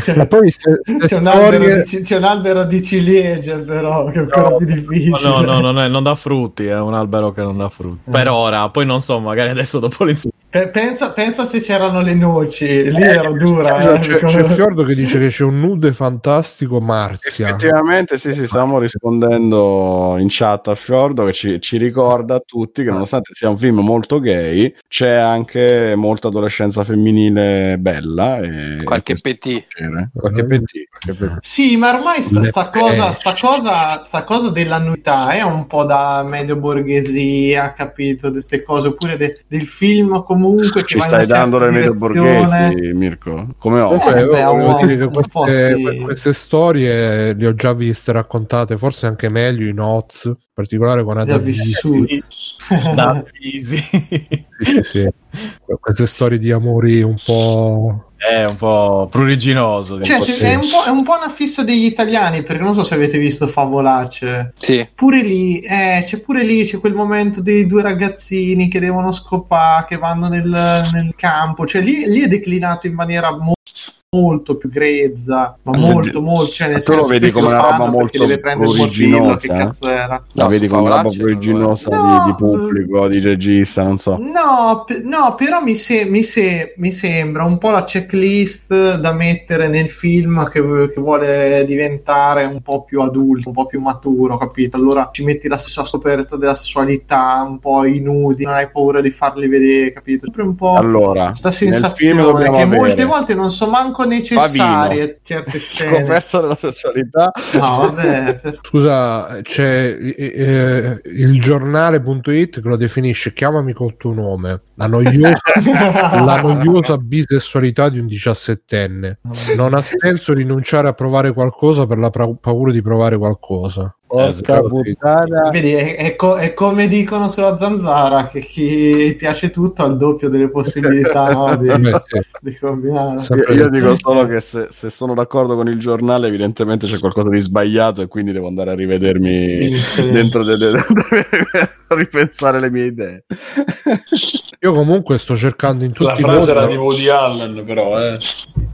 [SPEAKER 4] C'è,
[SPEAKER 1] Ma poi ste, ste
[SPEAKER 4] c'è un albero
[SPEAKER 1] storie...
[SPEAKER 4] di, c'è un albero di ciliegie però che è ancora più difficile
[SPEAKER 7] No, no, non, è- non dà frutti, è un albero che non dà frutti. Per ora, poi non so, magari adesso dopo l'inizio.
[SPEAKER 4] Pe- pensa, pensa se c'erano le noci lì ero dura
[SPEAKER 1] Scusa,
[SPEAKER 4] eh,
[SPEAKER 1] c'è,
[SPEAKER 4] come-
[SPEAKER 1] c'è Fiordo che dice che c'è un nude fantastico Marzia.
[SPEAKER 3] Effettivamente sì, sì, stavamo rispondendo in chat a Fiordo che ci, ci ricorda a tutti che nonostante sia un film molto gay c'è anche molta adolescenza femminile bella e
[SPEAKER 6] Qualche PT.
[SPEAKER 3] piacere. qualche PT.
[SPEAKER 4] Sì, ma ormai sta, sta cosa,
[SPEAKER 1] pesce.
[SPEAKER 4] sta, cosa, sta cosa dell'annuità è un po' da medio borghesia, capito? Queste cose, oppure de- del film comunque che
[SPEAKER 3] Ci stai dando le medio borghesi, Mirko? Come ho?
[SPEAKER 1] Comunque,
[SPEAKER 4] Eh,
[SPEAKER 1] volevo dire che
[SPEAKER 4] po'
[SPEAKER 1] queste,
[SPEAKER 4] sì.
[SPEAKER 1] que- queste storie le ho già viste raccontate, forse anche meglio in Oz, in particolare con
[SPEAKER 4] vissuti.
[SPEAKER 7] Da easy.
[SPEAKER 1] Sì, sì. Queste storie di amori un po'...
[SPEAKER 7] È un po' pruriginoso.
[SPEAKER 4] Cioè, è, un po', è un po' una fissa degli italiani, perché non so se avete visto Favolacce.
[SPEAKER 6] Sì,
[SPEAKER 4] Pure lì, eh, c'è pure lì, c'è quel momento dei due ragazzini che devono scopare, che vanno nel, nel campo. Cioè, lì, lì è declinato in maniera mo- molto più grezza, ma molto, molto. Cioè, nel
[SPEAKER 3] tu lo
[SPEAKER 4] senso,
[SPEAKER 3] vedi come una roba molto
[SPEAKER 4] deve prendere il morbillo, che cazzo era?
[SPEAKER 3] La
[SPEAKER 6] No,
[SPEAKER 3] vedi come una roba
[SPEAKER 6] è.
[SPEAKER 3] pruriginosa di,
[SPEAKER 4] No,
[SPEAKER 3] di pubblico, di regista, non so.
[SPEAKER 4] No, pe- no, però mi, se- mi se- mi sembra un po' la checklist da mettere nel film che, che vuole diventare un po' più adulto, un po' più maturo, capito? Allora ci metti la stessa scoperta della sessualità, un po' i nudi, non hai paura di farli vedere, capito? Sempre un po'
[SPEAKER 3] Allora,
[SPEAKER 4] sta
[SPEAKER 3] nel film
[SPEAKER 4] sensazione che
[SPEAKER 3] avere
[SPEAKER 4] molte volte non sono manco necessarie certe scene.
[SPEAKER 3] scoperta della sessualità.
[SPEAKER 4] No, vabbè,
[SPEAKER 1] Scusa, c'è eh, eh, il giornale.it che lo definisce chiamami col tuo nome, la noiosa, la noiosa bisessualità di un diciassettenne. Non ha senso rinunciare a provare qualcosa per la pra- paura di provare qualcosa.
[SPEAKER 3] Porca
[SPEAKER 1] Esatto.
[SPEAKER 3] puttana.
[SPEAKER 4] Vedi, è, è co- è come dicono sulla zanzara che chi piace tutto ha il doppio delle possibilità no, di, di combinare.
[SPEAKER 3] Io, io
[SPEAKER 1] di-
[SPEAKER 3] dico solo che se, se sono d'accordo con il giornale, evidentemente c'è qualcosa di sbagliato e quindi devo andare a rivedermi dentro delle, a ripensare le mie idee.
[SPEAKER 1] Io comunque sto cercando in tutti
[SPEAKER 2] La
[SPEAKER 1] i
[SPEAKER 2] frase
[SPEAKER 1] modi-
[SPEAKER 2] era di Woody Allen, però, eh.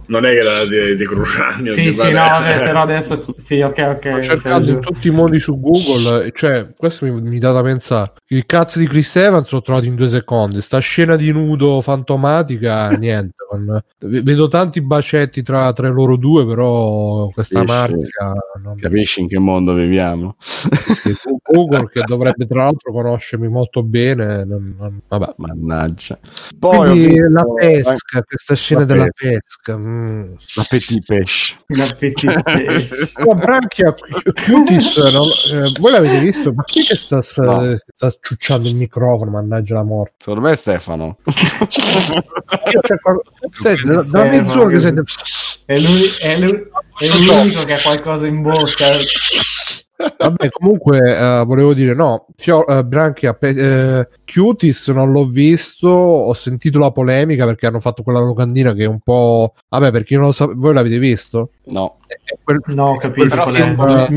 [SPEAKER 2] Non è che era di, di Cruciani.
[SPEAKER 4] Sì, sì, no, vabbè, però adesso sì, ok, ok.
[SPEAKER 1] Sto cercando in tutti i modi su Google, e cioè, questo mi, mi dà da pensare. Il cazzo di Chris Evans l'ho trovato in due secondi. Sta scena di nudo fantomatica, niente. con- vedo tanti bacetti tra, tra loro due, però questa? Marzia. non-
[SPEAKER 3] Capisci in che mondo viviamo?
[SPEAKER 1] sì, Google, che dovrebbe tra l'altro conoscermi molto bene, non- non- vabbè.
[SPEAKER 3] Mannaggia. Poi
[SPEAKER 1] Quindi
[SPEAKER 3] visto-
[SPEAKER 1] la pesca, questa scena
[SPEAKER 3] La
[SPEAKER 1] della pesca. mm.
[SPEAKER 3] La petit pesce.
[SPEAKER 4] la petit pesce.
[SPEAKER 1] La branchia cutis, non- eh, voi l'avete visto? Ma chi è che sta,
[SPEAKER 3] No.
[SPEAKER 1] sta ciucciando il microfono? Mannaggia la morte.
[SPEAKER 3] Secondo me è Stefano.
[SPEAKER 1] Cioè, qual- te, da, mezz'ora che
[SPEAKER 4] che-
[SPEAKER 1] sente
[SPEAKER 4] È, l'uni- è l'u- è l'unico che ha qualcosa in bocca.
[SPEAKER 1] Vabbè, comunque eh, volevo dire, no, Fio- eh, Branchia, pe- eh, Cuties non l'ho visto, ho sentito la polemica perché hanno fatto quella locandina che è un po'... Vabbè, per chi non lo sa, voi l'avete visto?
[SPEAKER 3] No,
[SPEAKER 1] quel-
[SPEAKER 4] No, ho capito.
[SPEAKER 6] Però po' non so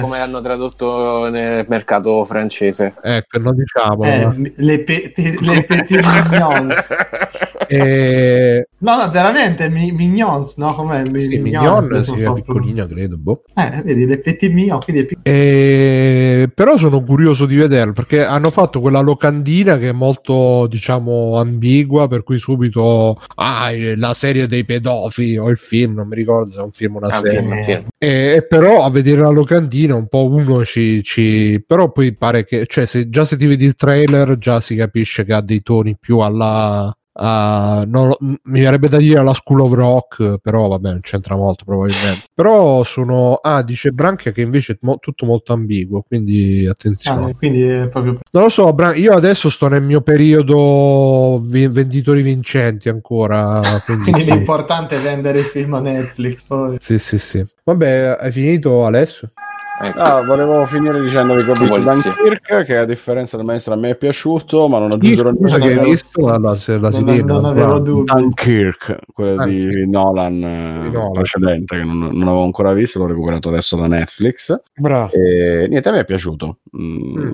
[SPEAKER 6] come hanno tradotto nel mercato francese.
[SPEAKER 1] Ecco, non diciamo.
[SPEAKER 4] Eh, le, pe- pe- le petit mignons.
[SPEAKER 1] Eh,
[SPEAKER 4] No, no, veramente mi- mignons, no? Com'è? Mi-
[SPEAKER 1] sì,
[SPEAKER 4] mignons,
[SPEAKER 1] Mignon, è
[SPEAKER 4] so
[SPEAKER 1] piccolina, credo. Boh.
[SPEAKER 4] Eh, vedi, le petit mignons, quindi è pic-
[SPEAKER 1] Eh, però sono curioso di vederlo perché hanno fatto quella locandina che è molto, diciamo, ambigua. Per cui subito, ah, la serie dei pedofili o il film, non mi ricordo se è un film o una
[SPEAKER 6] Ah,
[SPEAKER 1] serie.
[SPEAKER 6] film, film.
[SPEAKER 1] E, e però a vedere la locandina un po' uno ci, ci- però poi pare che cioè se, già se ti vedi il trailer già si capisce che ha dei toni più alla a- non mi verrebbe da dire alla School of Rock però vabbè non c'entra molto probabilmente però sono ah dice Branchia che invece è mo- tutto molto ambiguo quindi attenzione
[SPEAKER 4] ah, quindi è proprio
[SPEAKER 1] non lo so Bran- io adesso sto nel mio periodo vi- venditori vincenti ancora quindi
[SPEAKER 4] quindi l'importante è vendere il film a Netflix poi.
[SPEAKER 1] sì sì sì vabbè hai finito Alessio?
[SPEAKER 6] Ecco.
[SPEAKER 3] Ah, volevo finire dicendovi che ho visto
[SPEAKER 6] Polizia.
[SPEAKER 3] Dunkirk, che a differenza del maestro a me è piaciuto, ma non aggiungerò
[SPEAKER 1] scusa
[SPEAKER 3] niente.
[SPEAKER 1] che hai visto la, se la
[SPEAKER 4] Non-
[SPEAKER 1] sirena
[SPEAKER 4] non avevo
[SPEAKER 1] Brown.
[SPEAKER 4] dubbi.
[SPEAKER 3] Dunkirk, quello di
[SPEAKER 1] Dunkirk.
[SPEAKER 3] Nolan, eh,
[SPEAKER 1] Di Nolan.
[SPEAKER 3] precedente, che non, non avevo ancora visto, l'ho recuperato adesso da Netflix.
[SPEAKER 1] bravo
[SPEAKER 3] E niente, a me è piaciuto. Mm,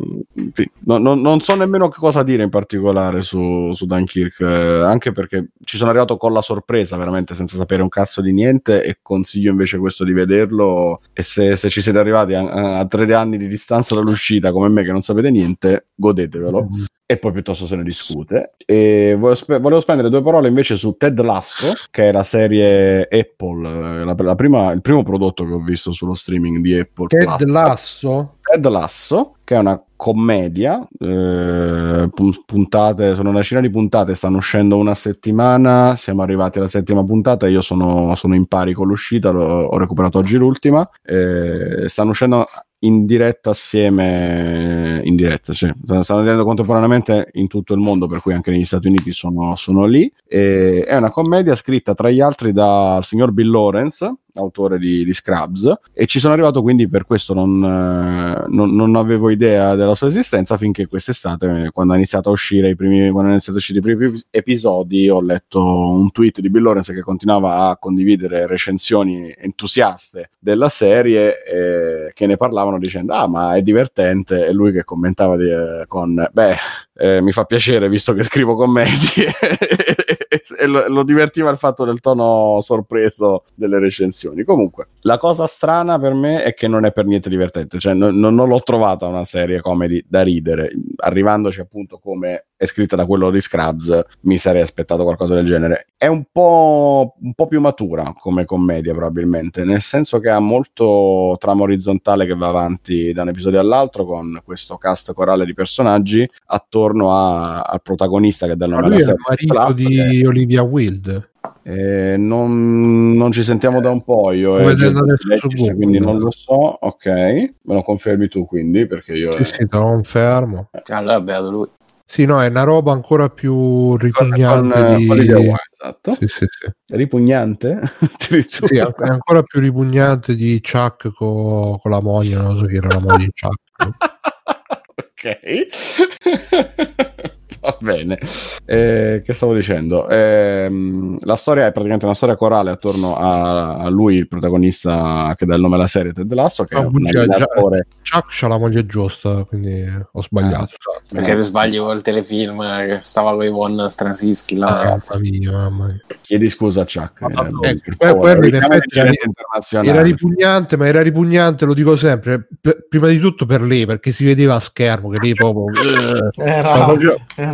[SPEAKER 3] sì, no- no- non so nemmeno che cosa dire in particolare su, su Dunkirk, eh, anche perché ci sono arrivato con la sorpresa, veramente senza sapere un cazzo di niente. E consiglio invece questo di vederlo. E se, se ci siete arrivati a, a tre anni di distanza dall'uscita, come me, che non sapete niente, godetevelo. E poi piuttosto se ne discute. E volevo, spe- volevo spendere due parole invece su Ted Lasso, che è la serie Apple, eh, la, la prima- il primo prodotto che ho visto sullo streaming di Apple.
[SPEAKER 1] Ted
[SPEAKER 3] Plus.
[SPEAKER 1] Lasso
[SPEAKER 3] Ted Lasso, che è una commedia, eh, pun- puntate, sono una decina di puntate, stanno uscendo una settimana, siamo arrivati alla settima puntata, io sono, sono in pari con l'uscita, ho recuperato oggi l'ultima, eh, stanno uscendo in diretta assieme, in diretta, sì, stanno andando contemporaneamente in tutto il mondo, per cui anche negli Stati Uniti sono, sono lì. E è una commedia scritta tra gli altri dal signor Bill Lawrence, autore di, di Scrubs, e ci sono arrivato quindi per questo non, eh, non- non avevo idea della sua esistenza finché quest'estate, eh, quando ha iniziato a uscire i primi, quando hanno iniziato a uscire i primi episodi, ho letto un tweet di Bill Lawrence che continuava a condividere recensioni entusiaste della serie eh, che ne parlavano dicendo ah ma è divertente e lui che commentava di- eh, con beh eh, mi fa piacere visto che scrivo commedie e lo, lo divertiva il fatto del tono sorpreso delle recensioni. Comunque la cosa strana per me è che non è per niente divertente. Cioè non, non- non l'ho trovata una serie comedy da ridere. Arrivandoci appunto come è scritta da quello di Scrubs mi sarei aspettato qualcosa del genere. È un po', un po' più matura come commedia probabilmente nel senso che ha molto trama orizzontale che va avanti da un episodio all'altro con questo cast corale di personaggi attorno a- al protagonista che dà il nome alla serie.
[SPEAKER 1] marito
[SPEAKER 3] l'altro,
[SPEAKER 1] di Olivia Wilde?
[SPEAKER 3] Eh, non, non ci sentiamo da un po' io
[SPEAKER 1] Lo
[SPEAKER 3] e Legis, quindi non lo so ok. Me lo confermi tu quindi perché io
[SPEAKER 1] sì sì te lo confermo.
[SPEAKER 6] Allora, beato lui.
[SPEAKER 1] sì no è una roba ancora più
[SPEAKER 3] con,
[SPEAKER 1] ripugnante
[SPEAKER 3] con, eh,
[SPEAKER 1] di...
[SPEAKER 3] Olivia Wilde, esatto.
[SPEAKER 1] Sì, sì, sì.
[SPEAKER 3] ripugnante.
[SPEAKER 1] Sì, è è ancora più ripugnante di Chuck co- con la moglie non so chi era la moglie di Chuck.
[SPEAKER 3] Ok va bene. Eh, che stavo dicendo? Ehm, la storia è praticamente una storia corale attorno a, a lui il protagonista che dà il nome alla serie Ted Lasso che
[SPEAKER 1] Ah,
[SPEAKER 3] è un
[SPEAKER 1] già-
[SPEAKER 3] allenatore
[SPEAKER 1] Chuck c'ha la moglie giusta quindi ho sbagliato.
[SPEAKER 6] Perché ti sbagli col telefilm eh, che stava con Ivon Strasinski là,
[SPEAKER 1] Ah,
[SPEAKER 6] ragazzi.
[SPEAKER 1] mamma mia, mamma mia.
[SPEAKER 3] chiedi scusa a Chuck eh, per
[SPEAKER 1] in effetti
[SPEAKER 3] il
[SPEAKER 1] era-
[SPEAKER 3] gerente internazionale.
[SPEAKER 1] Era ripugnante, ma era ripugnante, lo dico sempre, p- prima di tutto per lei, perché si vedeva a schermo che lei proprio...
[SPEAKER 4] Era, era-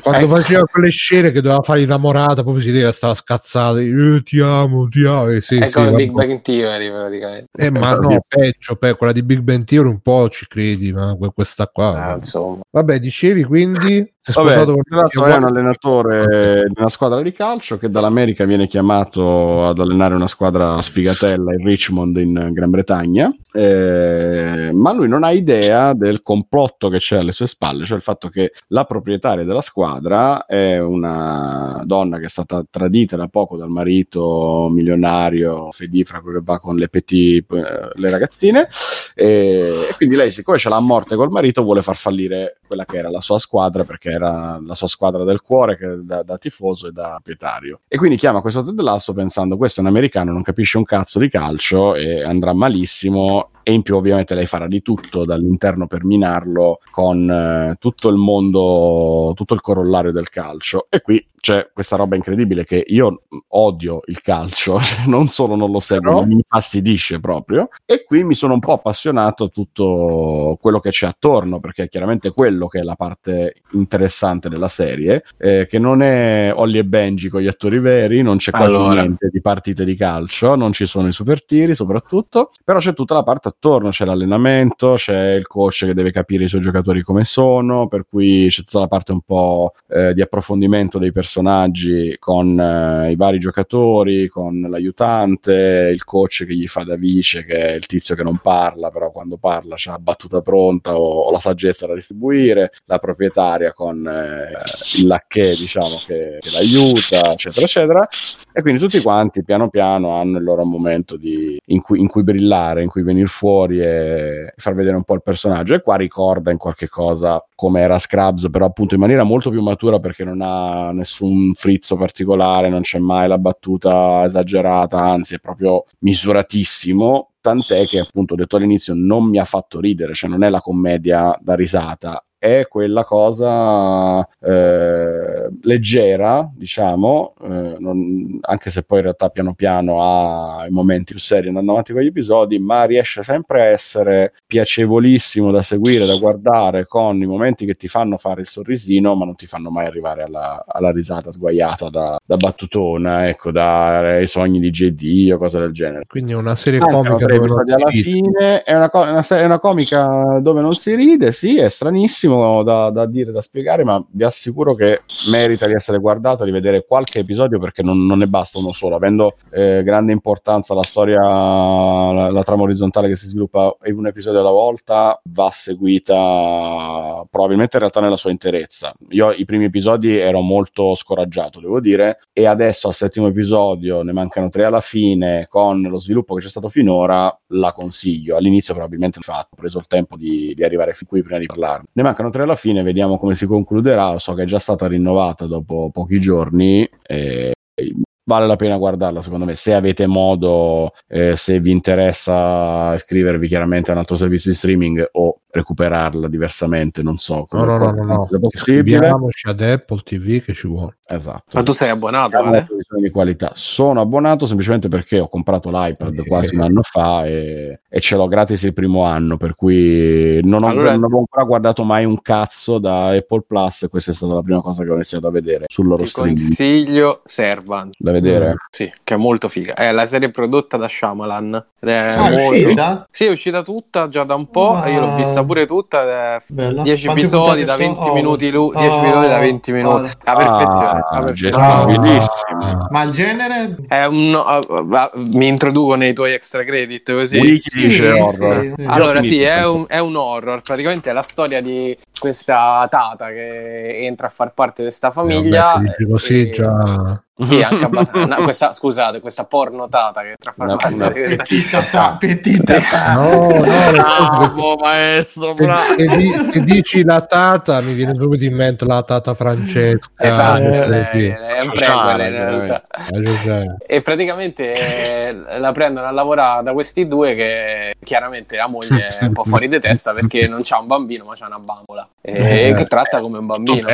[SPEAKER 1] Quando faceva quelle scene che doveva fare innamorata, proprio si vedeva, stava scazzata, eh, ti amo, ti amo, eh, sì,
[SPEAKER 6] È
[SPEAKER 1] sì.
[SPEAKER 6] Big Bang Theory praticamente.
[SPEAKER 1] Eh, ma no, peggio, pe- quella di Big Bang Theory un po' ci credi, ma que- questa qua...
[SPEAKER 6] Ah, insomma.
[SPEAKER 1] Vabbè, dicevi quindi... Si è
[SPEAKER 3] Vabbè,
[SPEAKER 1] sposato con
[SPEAKER 3] Ted Lasso è un allenatore di una squadra di calcio che dall'America viene chiamato ad allenare una squadra sfigatella in Richmond in Gran Bretagna, eh, ma lui non ha idea del complotto che c'è alle sue spalle, cioè il fatto che la proprietaria della squadra è una donna che è stata tradita da poco dal marito milionario, fedifra, quello che va con le petit, eh, le ragazzine, e, e quindi lei, siccome ce l'ha a morte col marito, vuole far fallire quella che era la sua squadra perché era la sua squadra del cuore che, da, da tifoso e da proprietario. E quindi chiama questo Ted Lasso pensando questo è un americano, non capisce un cazzo di calcio e andrà malissimo e in più ovviamente lei farà di tutto dall'interno per minarlo con eh, tutto il mondo, tutto il corollario del calcio. E qui c'è questa roba incredibile che io odio il calcio, cioè non solo non lo seguo, ma mi infastidisce proprio. E qui mi sono un po' appassionato a tutto quello che c'è attorno, perché è chiaramente quello che è la parte interessante della serie, eh, che non è Ollie e Benji con gli attori veri, non c'è quasi
[SPEAKER 6] Allora.
[SPEAKER 3] niente di partite di calcio, non ci sono i super tiri soprattutto, però c'è tutta la parte attorno, c'è l'allenamento, c'è il coach che deve capire i suoi giocatori come sono, per cui c'è tutta la parte un po' eh, di approfondimento dei personaggi con eh, i vari giocatori, con l'aiutante, il coach che gli fa da vice, che è il tizio che non parla, però quando parla c'ha battuta pronta o, o la saggezza da distribuire, la proprietaria con eh, il lacchè, diciamo, che, che l'aiuta, eccetera, eccetera. E quindi tutti quanti piano piano hanno il loro momento di- in, cui, in cui brillare, in cui venire fuori e far vedere un po' il personaggio. E qua ricorda in qualche cosa come era Scrubs, però appunto in maniera molto più matura perché non ha nessun frizzo particolare, non c'è mai la battuta esagerata, anzi è proprio misuratissimo. Tant'è che appunto ho detto all'inizio non mi ha fatto ridere, cioè non è la commedia da risata, è quella cosa eh, leggera, diciamo, eh, non- anche se poi in realtà piano piano ha i momenti più seri andando avanti con gli episodi, ma riesce sempre a essere piacevolissimo da seguire, da guardare, con i momenti che ti fanno fare il sorrisino, ma non ti fanno mai arrivare alla, alla risata sguaiata da, da battutona, ecco, dai sogni di JD o cose del genere.
[SPEAKER 1] Quindi è una serie
[SPEAKER 3] Anche
[SPEAKER 1] comica dove non
[SPEAKER 3] episodi alla
[SPEAKER 1] si ride.
[SPEAKER 3] fine è una, co- una serie- una comica dove non si ride, sì, è stranissimo da, da dire, da spiegare, ma vi assicuro che merita di essere guardato, di vedere qualche episodio perché non, non ne basta uno solo, avendo eh, grande importanza la storia, la, la trama orizzontale che si sviluppa in un episodio alla volta, va seguita probabilmente in realtà nella sua interezza. Io i primi episodi ero molto scoraggiato, devo dire, e adesso al settimo episodio ne mancano tre alla fine, con lo sviluppo che c'è stato finora, la consiglio. All'inizio probabilmente fatto, ho preso il tempo di, di arrivare fin qui prima di parlarne. Ne mancano tre alla fine, vediamo come si concluderà. So che è già stata rinnovata dopo pochi giorni. E vale la pena guardarla secondo me se avete modo eh, se vi interessa iscrivervi chiaramente a un altro servizio di streaming o recuperarla diversamente non so
[SPEAKER 1] No, no, no, no, no.
[SPEAKER 3] possibile
[SPEAKER 1] ad Apple TV che ci vuole.
[SPEAKER 3] Esatto
[SPEAKER 6] Ma tu sei abbonato,
[SPEAKER 3] Abbiamo
[SPEAKER 6] Ale?
[SPEAKER 3] una televisione di qualità. Sono abbonato semplicemente perché ho comprato l'iPad
[SPEAKER 1] Eh.
[SPEAKER 3] quasi un anno fa e, e ce l'ho gratis il primo anno, per cui non, ho,
[SPEAKER 6] Allora-
[SPEAKER 3] non avevo ancora guardato mai un cazzo da Apple Plus e questa è stata la prima cosa che ho iniziato a vedere sul loro
[SPEAKER 6] Ti
[SPEAKER 3] streaming.
[SPEAKER 6] consiglio Servant.
[SPEAKER 3] Da vedere.
[SPEAKER 6] Sì, che è molto figa. È la serie prodotta da Shyamalan. Ed è
[SPEAKER 4] Ah, è
[SPEAKER 6] molto...
[SPEAKER 4] uscita?
[SPEAKER 6] Sì, è uscita tutta già da un po'.
[SPEAKER 4] Wow.
[SPEAKER 6] e Io l'ho vista pure tutta. ed è
[SPEAKER 4] Bello.
[SPEAKER 6] 10
[SPEAKER 4] Quante
[SPEAKER 6] episodi da
[SPEAKER 4] sono?
[SPEAKER 6] 20
[SPEAKER 4] Oh.
[SPEAKER 6] minuti lu- 10
[SPEAKER 4] Oh,
[SPEAKER 6] episodi da 20 minuti.
[SPEAKER 4] vale.
[SPEAKER 6] La perfezione.
[SPEAKER 3] Ah,
[SPEAKER 6] la perfezione.
[SPEAKER 3] gestibilissimo.
[SPEAKER 4] Ma il genere?
[SPEAKER 6] È un, ah, ah, mi introduco nei tuoi extra credit così.
[SPEAKER 3] Wiki
[SPEAKER 4] Sì,
[SPEAKER 3] dice
[SPEAKER 4] sì,
[SPEAKER 3] horror.
[SPEAKER 4] sì.
[SPEAKER 3] Ho
[SPEAKER 6] Allora, sì, è un, è un horror. Praticamente è la storia di questa tata che entra a far parte di questa famiglia.
[SPEAKER 1] Vabbè, se dici così
[SPEAKER 6] e-
[SPEAKER 1] già...
[SPEAKER 6] Sì, anche abbastanza. no, questa, scusate, questa porno tata che entra a far
[SPEAKER 3] Una-
[SPEAKER 6] parte
[SPEAKER 3] una-
[SPEAKER 6] di questa-
[SPEAKER 4] Petita ta, petita ta.
[SPEAKER 1] No, no,
[SPEAKER 3] Bravo, maestro, bravo.
[SPEAKER 1] se, se di- se dici la tata mi viene subito in mente la tata Francesca.
[SPEAKER 6] Esatto,
[SPEAKER 1] eh,
[SPEAKER 6] è,
[SPEAKER 1] sì.
[SPEAKER 6] è un
[SPEAKER 3] Sociale,
[SPEAKER 6] prequel in realtà.
[SPEAKER 1] Eh.
[SPEAKER 6] E praticamente eh, la prendono a lavorare da questi due che chiaramente la moglie è un po' fuori di testa perché non c'ha un bambino ma c'ha una bambola e
[SPEAKER 1] Eh.
[SPEAKER 6] che tratta come un bambino.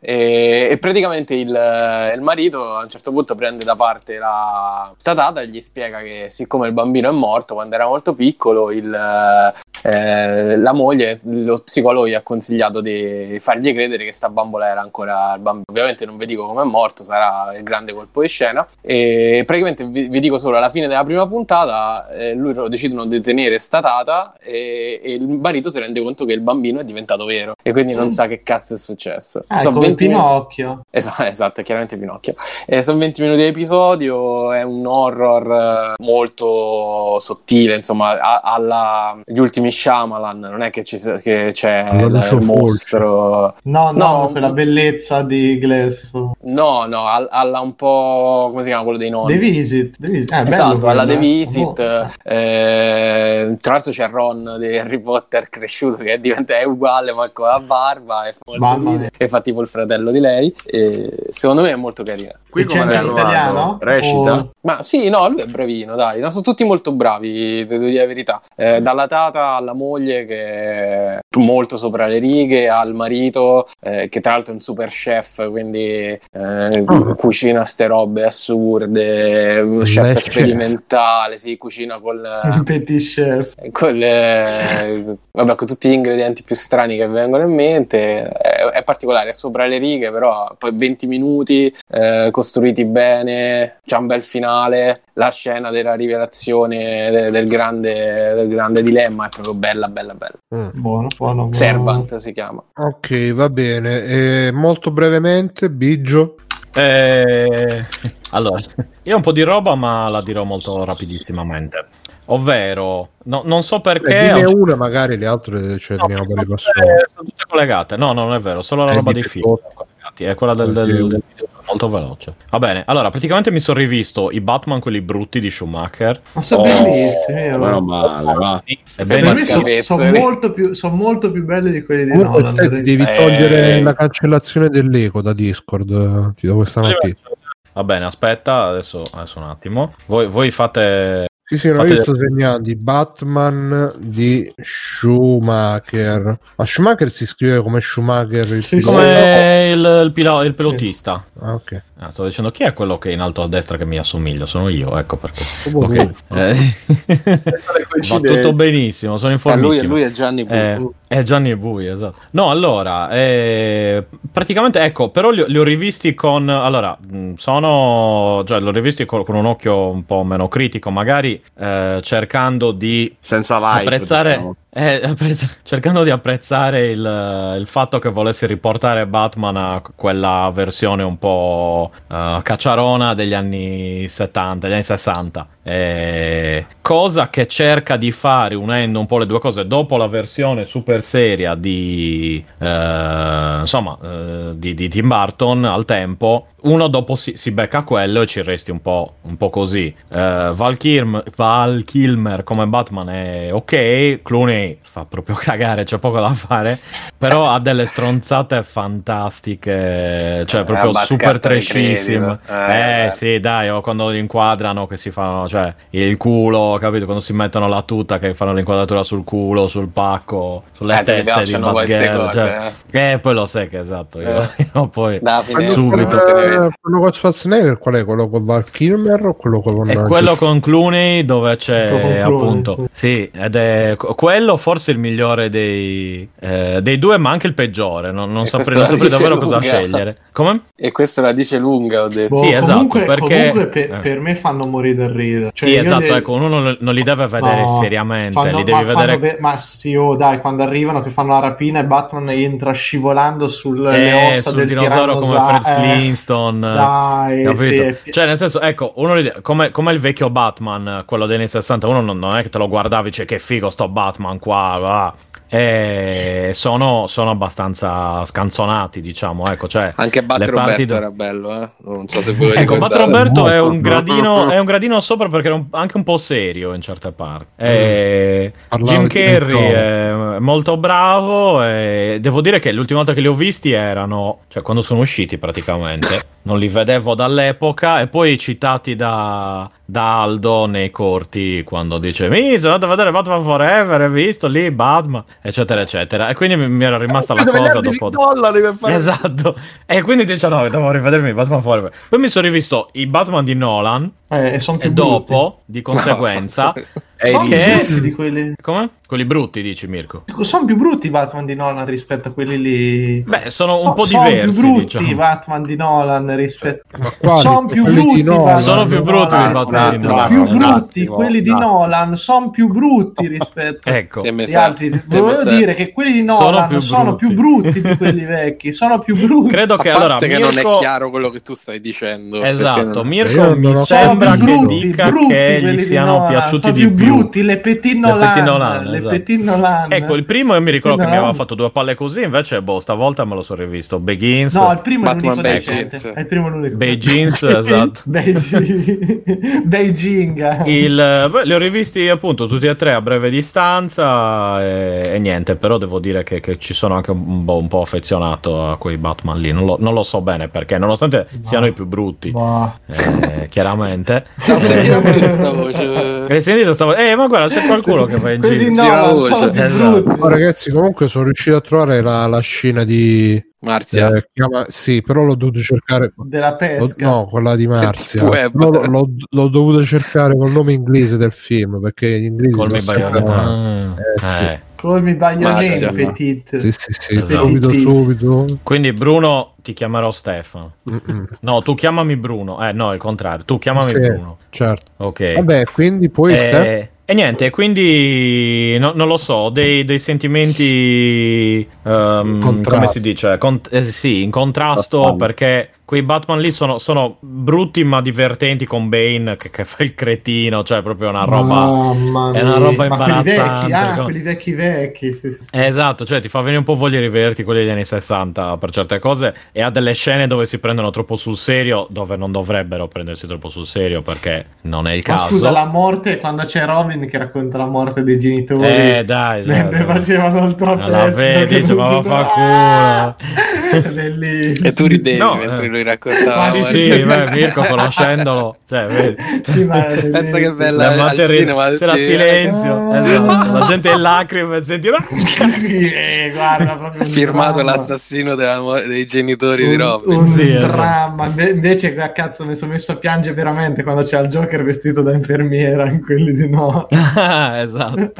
[SPEAKER 6] E, e praticamente il, il marito a un certo punto prende da parte la statata e gli spiega che siccome il bambino è morto quando era molto piccolo, il, eh, la moglie, lo psicologo gli ha consigliato di fargli credere che sta bambola era ancora il bambino. Ovviamente non vi dico come è morto, sarà il grande colpo di scena. E praticamente vi, vi dico solo alla fine della prima puntata, eh, lui lo decidono di tenere statata e, e il marito si rende conto che il bambino è diventato vero. E quindi non sa che cazzo è successo.
[SPEAKER 4] Eh,
[SPEAKER 6] Sono
[SPEAKER 4] come
[SPEAKER 6] 20 minuti-
[SPEAKER 4] Pinocchio.
[SPEAKER 6] Esatto, esatto, è chiaramente Pinocchio. Eh, sono 20 minuti di episodio, è un horror eh, molto sottile, insomma, a- alla gli ultimi Shyamalan, non è che, ci, che c'è
[SPEAKER 1] Non
[SPEAKER 6] il, mostro.
[SPEAKER 4] No, no,
[SPEAKER 6] No,
[SPEAKER 4] quella
[SPEAKER 6] mm.
[SPEAKER 4] bellezza di Glass.
[SPEAKER 6] No, no, al- alla un po' come si chiama quello dei nonni?
[SPEAKER 4] The Visit. The Visit. Eh, bello
[SPEAKER 6] Esatto, alla The
[SPEAKER 4] eh.
[SPEAKER 6] Visit.
[SPEAKER 4] Oh.
[SPEAKER 6] eh, tra l'altro c'è Ron di Harry Potter cresciuto che diventa è uguale ma con la barba e fa,
[SPEAKER 4] mia.
[SPEAKER 6] e fa tipo il fratello di lei. E secondo me è molto carina.
[SPEAKER 3] Qui
[SPEAKER 4] c'è l'italiano?
[SPEAKER 3] trovato? Recita?
[SPEAKER 4] O-
[SPEAKER 6] Ma sì, no, lui è bravino, dai, no, sono tutti molto bravi, devo dire la verità. Eh, dalla tata alla moglie che è molto sopra le righe, al marito eh, che tra l'altro è un super chef, quindi eh, cucina ste robe assurde, un chef
[SPEAKER 1] Beh,
[SPEAKER 6] sperimentale, sì, cucina col...
[SPEAKER 4] Il Petit Chef.
[SPEAKER 6] con, le- vabbè, con tutti gli ingredienti più strani che vengono in mente. È, è particolare, è sopra le righe, però poi 20 minuti eh, costruiti bene, c'è un bel finale. La scena della rivelazione de- del, grande, del grande dilemma è proprio bella, bella, bella.
[SPEAKER 1] Mm.
[SPEAKER 4] Buono, buono, buono.
[SPEAKER 6] Servant si chiama.
[SPEAKER 1] Ok, va bene. E molto brevemente, Biggio.
[SPEAKER 7] Eh, allora, io ho un po' di roba, ma la dirò molto rapidissimamente. Ovvero, no- non so perché.
[SPEAKER 1] Eh,
[SPEAKER 7] certo-
[SPEAKER 1] una, magari le altre le
[SPEAKER 7] No,
[SPEAKER 1] teniamo per i
[SPEAKER 7] sono tutte, sono tutte collegate. No, no, non è vero, solo la
[SPEAKER 1] Eh,
[SPEAKER 7] roba dei film. sono collegati, È quella del, del- del video molto veloce. Va bene, allora, praticamente mi sono rivisto i Batman, quelli brutti di Schumacher.
[SPEAKER 4] Ma sono
[SPEAKER 3] Oh,
[SPEAKER 4] bellissimi. io-
[SPEAKER 3] Meno male, va.
[SPEAKER 4] Me sono
[SPEAKER 6] schifezze.
[SPEAKER 4] molto, più, son molto più belli di quelli di Nolan.
[SPEAKER 1] stai, devi
[SPEAKER 6] Eh.
[SPEAKER 1] togliere la cancellazione dell'eco da Discord. eh, Ti do questa notizia.
[SPEAKER 7] Va bene, aspetta, adesso, adesso un attimo. Voi, voi fate.
[SPEAKER 1] Sì, sì, no,
[SPEAKER 7] Fate-
[SPEAKER 1] io sto segnando i Batman di Schumacher. Ma Schumacher si scrive come Schumacher il
[SPEAKER 4] Sì,
[SPEAKER 1] pilota?
[SPEAKER 7] Come il, il pilo- il pilotista.
[SPEAKER 1] Ah, ok.
[SPEAKER 7] Ah, sto dicendo chi è quello che è in alto a destra che mi assomiglia? Sono io, ecco perché.
[SPEAKER 1] Oh,
[SPEAKER 7] Ok. Eh, Va tutto benissimo, sono
[SPEAKER 6] Eh, lui,
[SPEAKER 7] informissimo.
[SPEAKER 6] lui è Gianni
[SPEAKER 7] Eh,
[SPEAKER 6] Bui.
[SPEAKER 7] è Gianni Bui, esatto. No, allora, eh, praticamente, ecco, però li, ho- li ho rivisti con, allora, sono, cioè, li ho rivisti con, con un occhio un po' meno critico, magari eh, cercando di
[SPEAKER 3] Senza live.
[SPEAKER 7] apprezzare,
[SPEAKER 3] diciamo.
[SPEAKER 7] Eh, cercando di apprezzare il, il fatto che volesse riportare Batman a quella versione un po' eh, cacciarona degli anni 70, degli anni 60. Eh, cosa che cerca di fare unendo un po' le due cose dopo la versione super seria di eh, insomma eh, di, di Tim Burton al tempo uno dopo si, si becca quello e ci resti un po', un po' così Eh, Val, Kilmer, Val Kilmer come Batman è ok Clooney fa proprio cagare c'è poco da fare però ha delle stronzate fantastiche cioè
[SPEAKER 6] Eh,
[SPEAKER 7] proprio super trashissime.
[SPEAKER 6] Eh,
[SPEAKER 7] eh, sì, dai, o quando li inquadrano che si fanno, cioè, il culo, capito? Quando si mettono la tuta che fanno l'inquadratura sul culo, sul pacco, sulle
[SPEAKER 6] Eh,
[SPEAKER 7] tette di Batgirl,
[SPEAKER 6] cose,
[SPEAKER 7] cioè, eh, poi lo sai che esatto, io,
[SPEAKER 6] Eh.
[SPEAKER 7] io poi...
[SPEAKER 6] Da
[SPEAKER 7] Subito.
[SPEAKER 1] Eh, quello con Schwarzenegger qual è? Quello con Val Kilmer o quello con
[SPEAKER 7] È quello con Clooney dove c'è
[SPEAKER 4] Quello
[SPEAKER 7] appunto sì, ed è quello forse il migliore dei, eh, dei due, ma anche il peggiore. Non, non saprei, non saprei davvero cosa
[SPEAKER 6] lunga.
[SPEAKER 7] scegliere. Come?
[SPEAKER 6] E questo la dice lunga, ho detto.
[SPEAKER 4] Boh,
[SPEAKER 7] Sì, esatto,
[SPEAKER 4] comunque,
[SPEAKER 7] perché-
[SPEAKER 4] comunque per,
[SPEAKER 7] eh.
[SPEAKER 4] per me fanno morire dal ridere. Cioè,
[SPEAKER 7] sì, esatto.
[SPEAKER 4] li-
[SPEAKER 7] Ecco, uno non, non li deve vedere
[SPEAKER 4] No,
[SPEAKER 7] seriamente,
[SPEAKER 4] fanno-
[SPEAKER 7] li devi
[SPEAKER 4] ma
[SPEAKER 7] vedere.
[SPEAKER 4] ve- ma sì, oh, dai, quando arrivano che fanno la rapina e Batman entra scivolando sulle
[SPEAKER 7] Eh,
[SPEAKER 4] ossa
[SPEAKER 7] sul
[SPEAKER 4] del
[SPEAKER 7] dinosauro come Fred
[SPEAKER 4] eh,
[SPEAKER 7] Flintstone.
[SPEAKER 4] Dai,
[SPEAKER 7] Capito?
[SPEAKER 4] sì.
[SPEAKER 7] Cioè, nel senso, ecco, uno li- come, come il vecchio Batman, quello degli anni 60, uno non, non è che te lo guardavi, cioè che figo sto Batman qua, va. E sono, sono abbastanza scanzonati, diciamo, ecco, cioè...
[SPEAKER 6] Anche Bat
[SPEAKER 7] le
[SPEAKER 6] Roberto
[SPEAKER 7] parti do-
[SPEAKER 6] era bello, eh? Non so se voi
[SPEAKER 7] Ecco, Bat
[SPEAKER 6] ricordate.
[SPEAKER 7] Roberto è un, gradino, è un gradino sopra perché era un- anche un po' serio in certe parti. E
[SPEAKER 1] Parlavo
[SPEAKER 7] Jim Carrey è molto bravo e devo dire che l'ultima volta che li ho visti erano, cioè quando sono usciti praticamente, non li vedevo dall'epoca e poi citati da, da Aldo nei corti quando dice mi sono andato a vedere Batman Forever, hai visto lì Batman, eccetera eccetera. E quindi mi, mi era rimasta la cosa dopo...
[SPEAKER 3] dollari per fare
[SPEAKER 7] Esatto, e quindi dice no, devo rivedermi Batman Forever. Poi mi sono rivisto i Batman di Nolan
[SPEAKER 4] Eh, e
[SPEAKER 7] e dopo, di conseguenza,
[SPEAKER 4] sono più
[SPEAKER 7] che-
[SPEAKER 4] brutti di quelli.
[SPEAKER 7] Come? Quelli brutti, dici Mirko?
[SPEAKER 4] Sono più brutti i Batman di Nolan rispetto a quelli lì.
[SPEAKER 7] Beh, sono
[SPEAKER 4] So-
[SPEAKER 7] un po'
[SPEAKER 4] sono
[SPEAKER 7] diversi,
[SPEAKER 4] più brutti i
[SPEAKER 7] diciamo.
[SPEAKER 4] Batman di Nolan rispetto.
[SPEAKER 1] Quali?
[SPEAKER 4] Sono più brutti. i
[SPEAKER 1] Nolan?
[SPEAKER 7] Sono
[SPEAKER 4] di
[SPEAKER 7] più brutti
[SPEAKER 4] Nolan
[SPEAKER 7] i Batman di
[SPEAKER 4] rispetto-
[SPEAKER 7] Nolan,
[SPEAKER 4] Più
[SPEAKER 7] un
[SPEAKER 4] brutti quelli di. Nolan sono più brutti rispetto
[SPEAKER 7] Ecco.
[SPEAKER 4] Agli altri. Volevo dire che quelli di
[SPEAKER 7] Sono
[SPEAKER 4] Nolan
[SPEAKER 7] più
[SPEAKER 4] sono più
[SPEAKER 7] brutti.
[SPEAKER 4] di quelli vecchi. Sono più brutti.
[SPEAKER 7] Credo che allora
[SPEAKER 6] che
[SPEAKER 7] Mirko...
[SPEAKER 6] non è chiaro quello che tu stai dicendo.
[SPEAKER 7] Esatto,
[SPEAKER 6] non-
[SPEAKER 7] Mirko mi
[SPEAKER 1] so.
[SPEAKER 7] sembra
[SPEAKER 4] sono
[SPEAKER 7] che
[SPEAKER 4] più brutti,
[SPEAKER 7] dica che gli siano piaciuti
[SPEAKER 4] sono
[SPEAKER 7] di
[SPEAKER 4] più
[SPEAKER 7] più.
[SPEAKER 4] Brutti le Petit Nolan,
[SPEAKER 7] Petit Nolan,
[SPEAKER 4] le
[SPEAKER 7] esatto.
[SPEAKER 4] Petit Nolan.
[SPEAKER 7] Ecco, il primo io mi ricordo che mi aveva fatto due palle così, invece boh, stavolta me lo sono rivisto. Begins,
[SPEAKER 4] No, il primo
[SPEAKER 6] Batman
[SPEAKER 4] è l'unico
[SPEAKER 6] Begins.
[SPEAKER 4] decente. È il primo l'unico.
[SPEAKER 7] Begins, esatto.
[SPEAKER 4] Beijing.
[SPEAKER 7] Il, beh, li ho rivisti appunto tutti e tre a breve distanza e, e niente, però devo dire che, che ci sono anche un, po', un po' affezionato a quei Batman lì, non lo, non lo so bene perché, nonostante siano i più brutti, eh, chiaramente. Sentito? Stavo... Eh, ma guarda, c'è qualcuno che va in giro.
[SPEAKER 6] Voce.
[SPEAKER 4] sono
[SPEAKER 7] Esatto.
[SPEAKER 1] ragazzi, comunque sono riuscito a trovare la, la scena di.
[SPEAKER 6] Marzia.
[SPEAKER 1] eh, chiama- sì, però l'ho dovuto cercare.
[SPEAKER 4] Della pesca.
[SPEAKER 1] no, quella di Marzia. L'ho, l'ho- l'ho dovuto cercare col nome inglese del film perché gli inglesi
[SPEAKER 7] Col mi.
[SPEAKER 1] Eh, sì.
[SPEAKER 7] Eh.
[SPEAKER 6] No.
[SPEAKER 4] petit.
[SPEAKER 1] Sì, sì, sì,
[SPEAKER 7] Esatto.
[SPEAKER 1] subito, subito.
[SPEAKER 7] Quindi Bruno ti chiamerò Stefano.
[SPEAKER 1] Mm-mm.
[SPEAKER 7] No, tu chiamami Bruno. Eh, no, il contrario. Tu chiamami
[SPEAKER 1] Sì,
[SPEAKER 7] Bruno.
[SPEAKER 1] certo.
[SPEAKER 7] Ok.
[SPEAKER 1] Vabbè, quindi poi?
[SPEAKER 7] Eh, e niente, quindi no- non lo so, dei, dei sentimenti,
[SPEAKER 1] Contrasto.
[SPEAKER 7] come si dice, Con- eh, sì, in contrasto perché quei Batman lì sono, sono brutti ma divertenti con Bane che, che fa il cretino, cioè proprio una roba...
[SPEAKER 4] Mamma
[SPEAKER 7] è una roba
[SPEAKER 4] Ma quelli vecchi,
[SPEAKER 7] imbarazzante,
[SPEAKER 4] ah, quelli vecchi vecchi. Sì, sì, sì.
[SPEAKER 7] Esatto, cioè ti fa venire un po' voglia di rivederti quelli degli anni 60 per certe cose e ha delle scene dove si prendono troppo sul serio, dove non dovrebbero prendersi troppo sul serio perché non è il
[SPEAKER 4] Ma
[SPEAKER 7] caso.
[SPEAKER 4] scusa, la morte quando c'è Robin che racconta la morte dei genitori.
[SPEAKER 7] Eh dai,
[SPEAKER 4] mentre
[SPEAKER 7] cioè,
[SPEAKER 4] facevano il troppo.
[SPEAKER 7] la vedi, dice, ma vaffanculo.
[SPEAKER 4] Bellissimo.
[SPEAKER 6] E tu ridevi
[SPEAKER 7] No,
[SPEAKER 6] mentre
[SPEAKER 7] eh.
[SPEAKER 6] lui raccontava.
[SPEAKER 4] Ma
[SPEAKER 7] Sì,
[SPEAKER 6] ma-
[SPEAKER 7] Mirko conoscendolo, cioè, vedi.
[SPEAKER 4] Sì, ma è
[SPEAKER 6] Pensa che bella al
[SPEAKER 7] ri-
[SPEAKER 6] cinema,
[SPEAKER 7] c'era silenzio,
[SPEAKER 4] Ah.
[SPEAKER 7] esatto. la gente in lacrime sentiva
[SPEAKER 4] Eh, guarda, proprio un
[SPEAKER 6] firmato
[SPEAKER 4] dramma.
[SPEAKER 6] l'assassino della dei genitori di
[SPEAKER 4] un,
[SPEAKER 6] Robin.
[SPEAKER 4] un
[SPEAKER 7] Sì, esatto.
[SPEAKER 4] dramma Inve- invece a cazzo mi sono messo a piangere veramente quando c'è il Joker vestito da infermiera in quelli di no
[SPEAKER 7] esatto.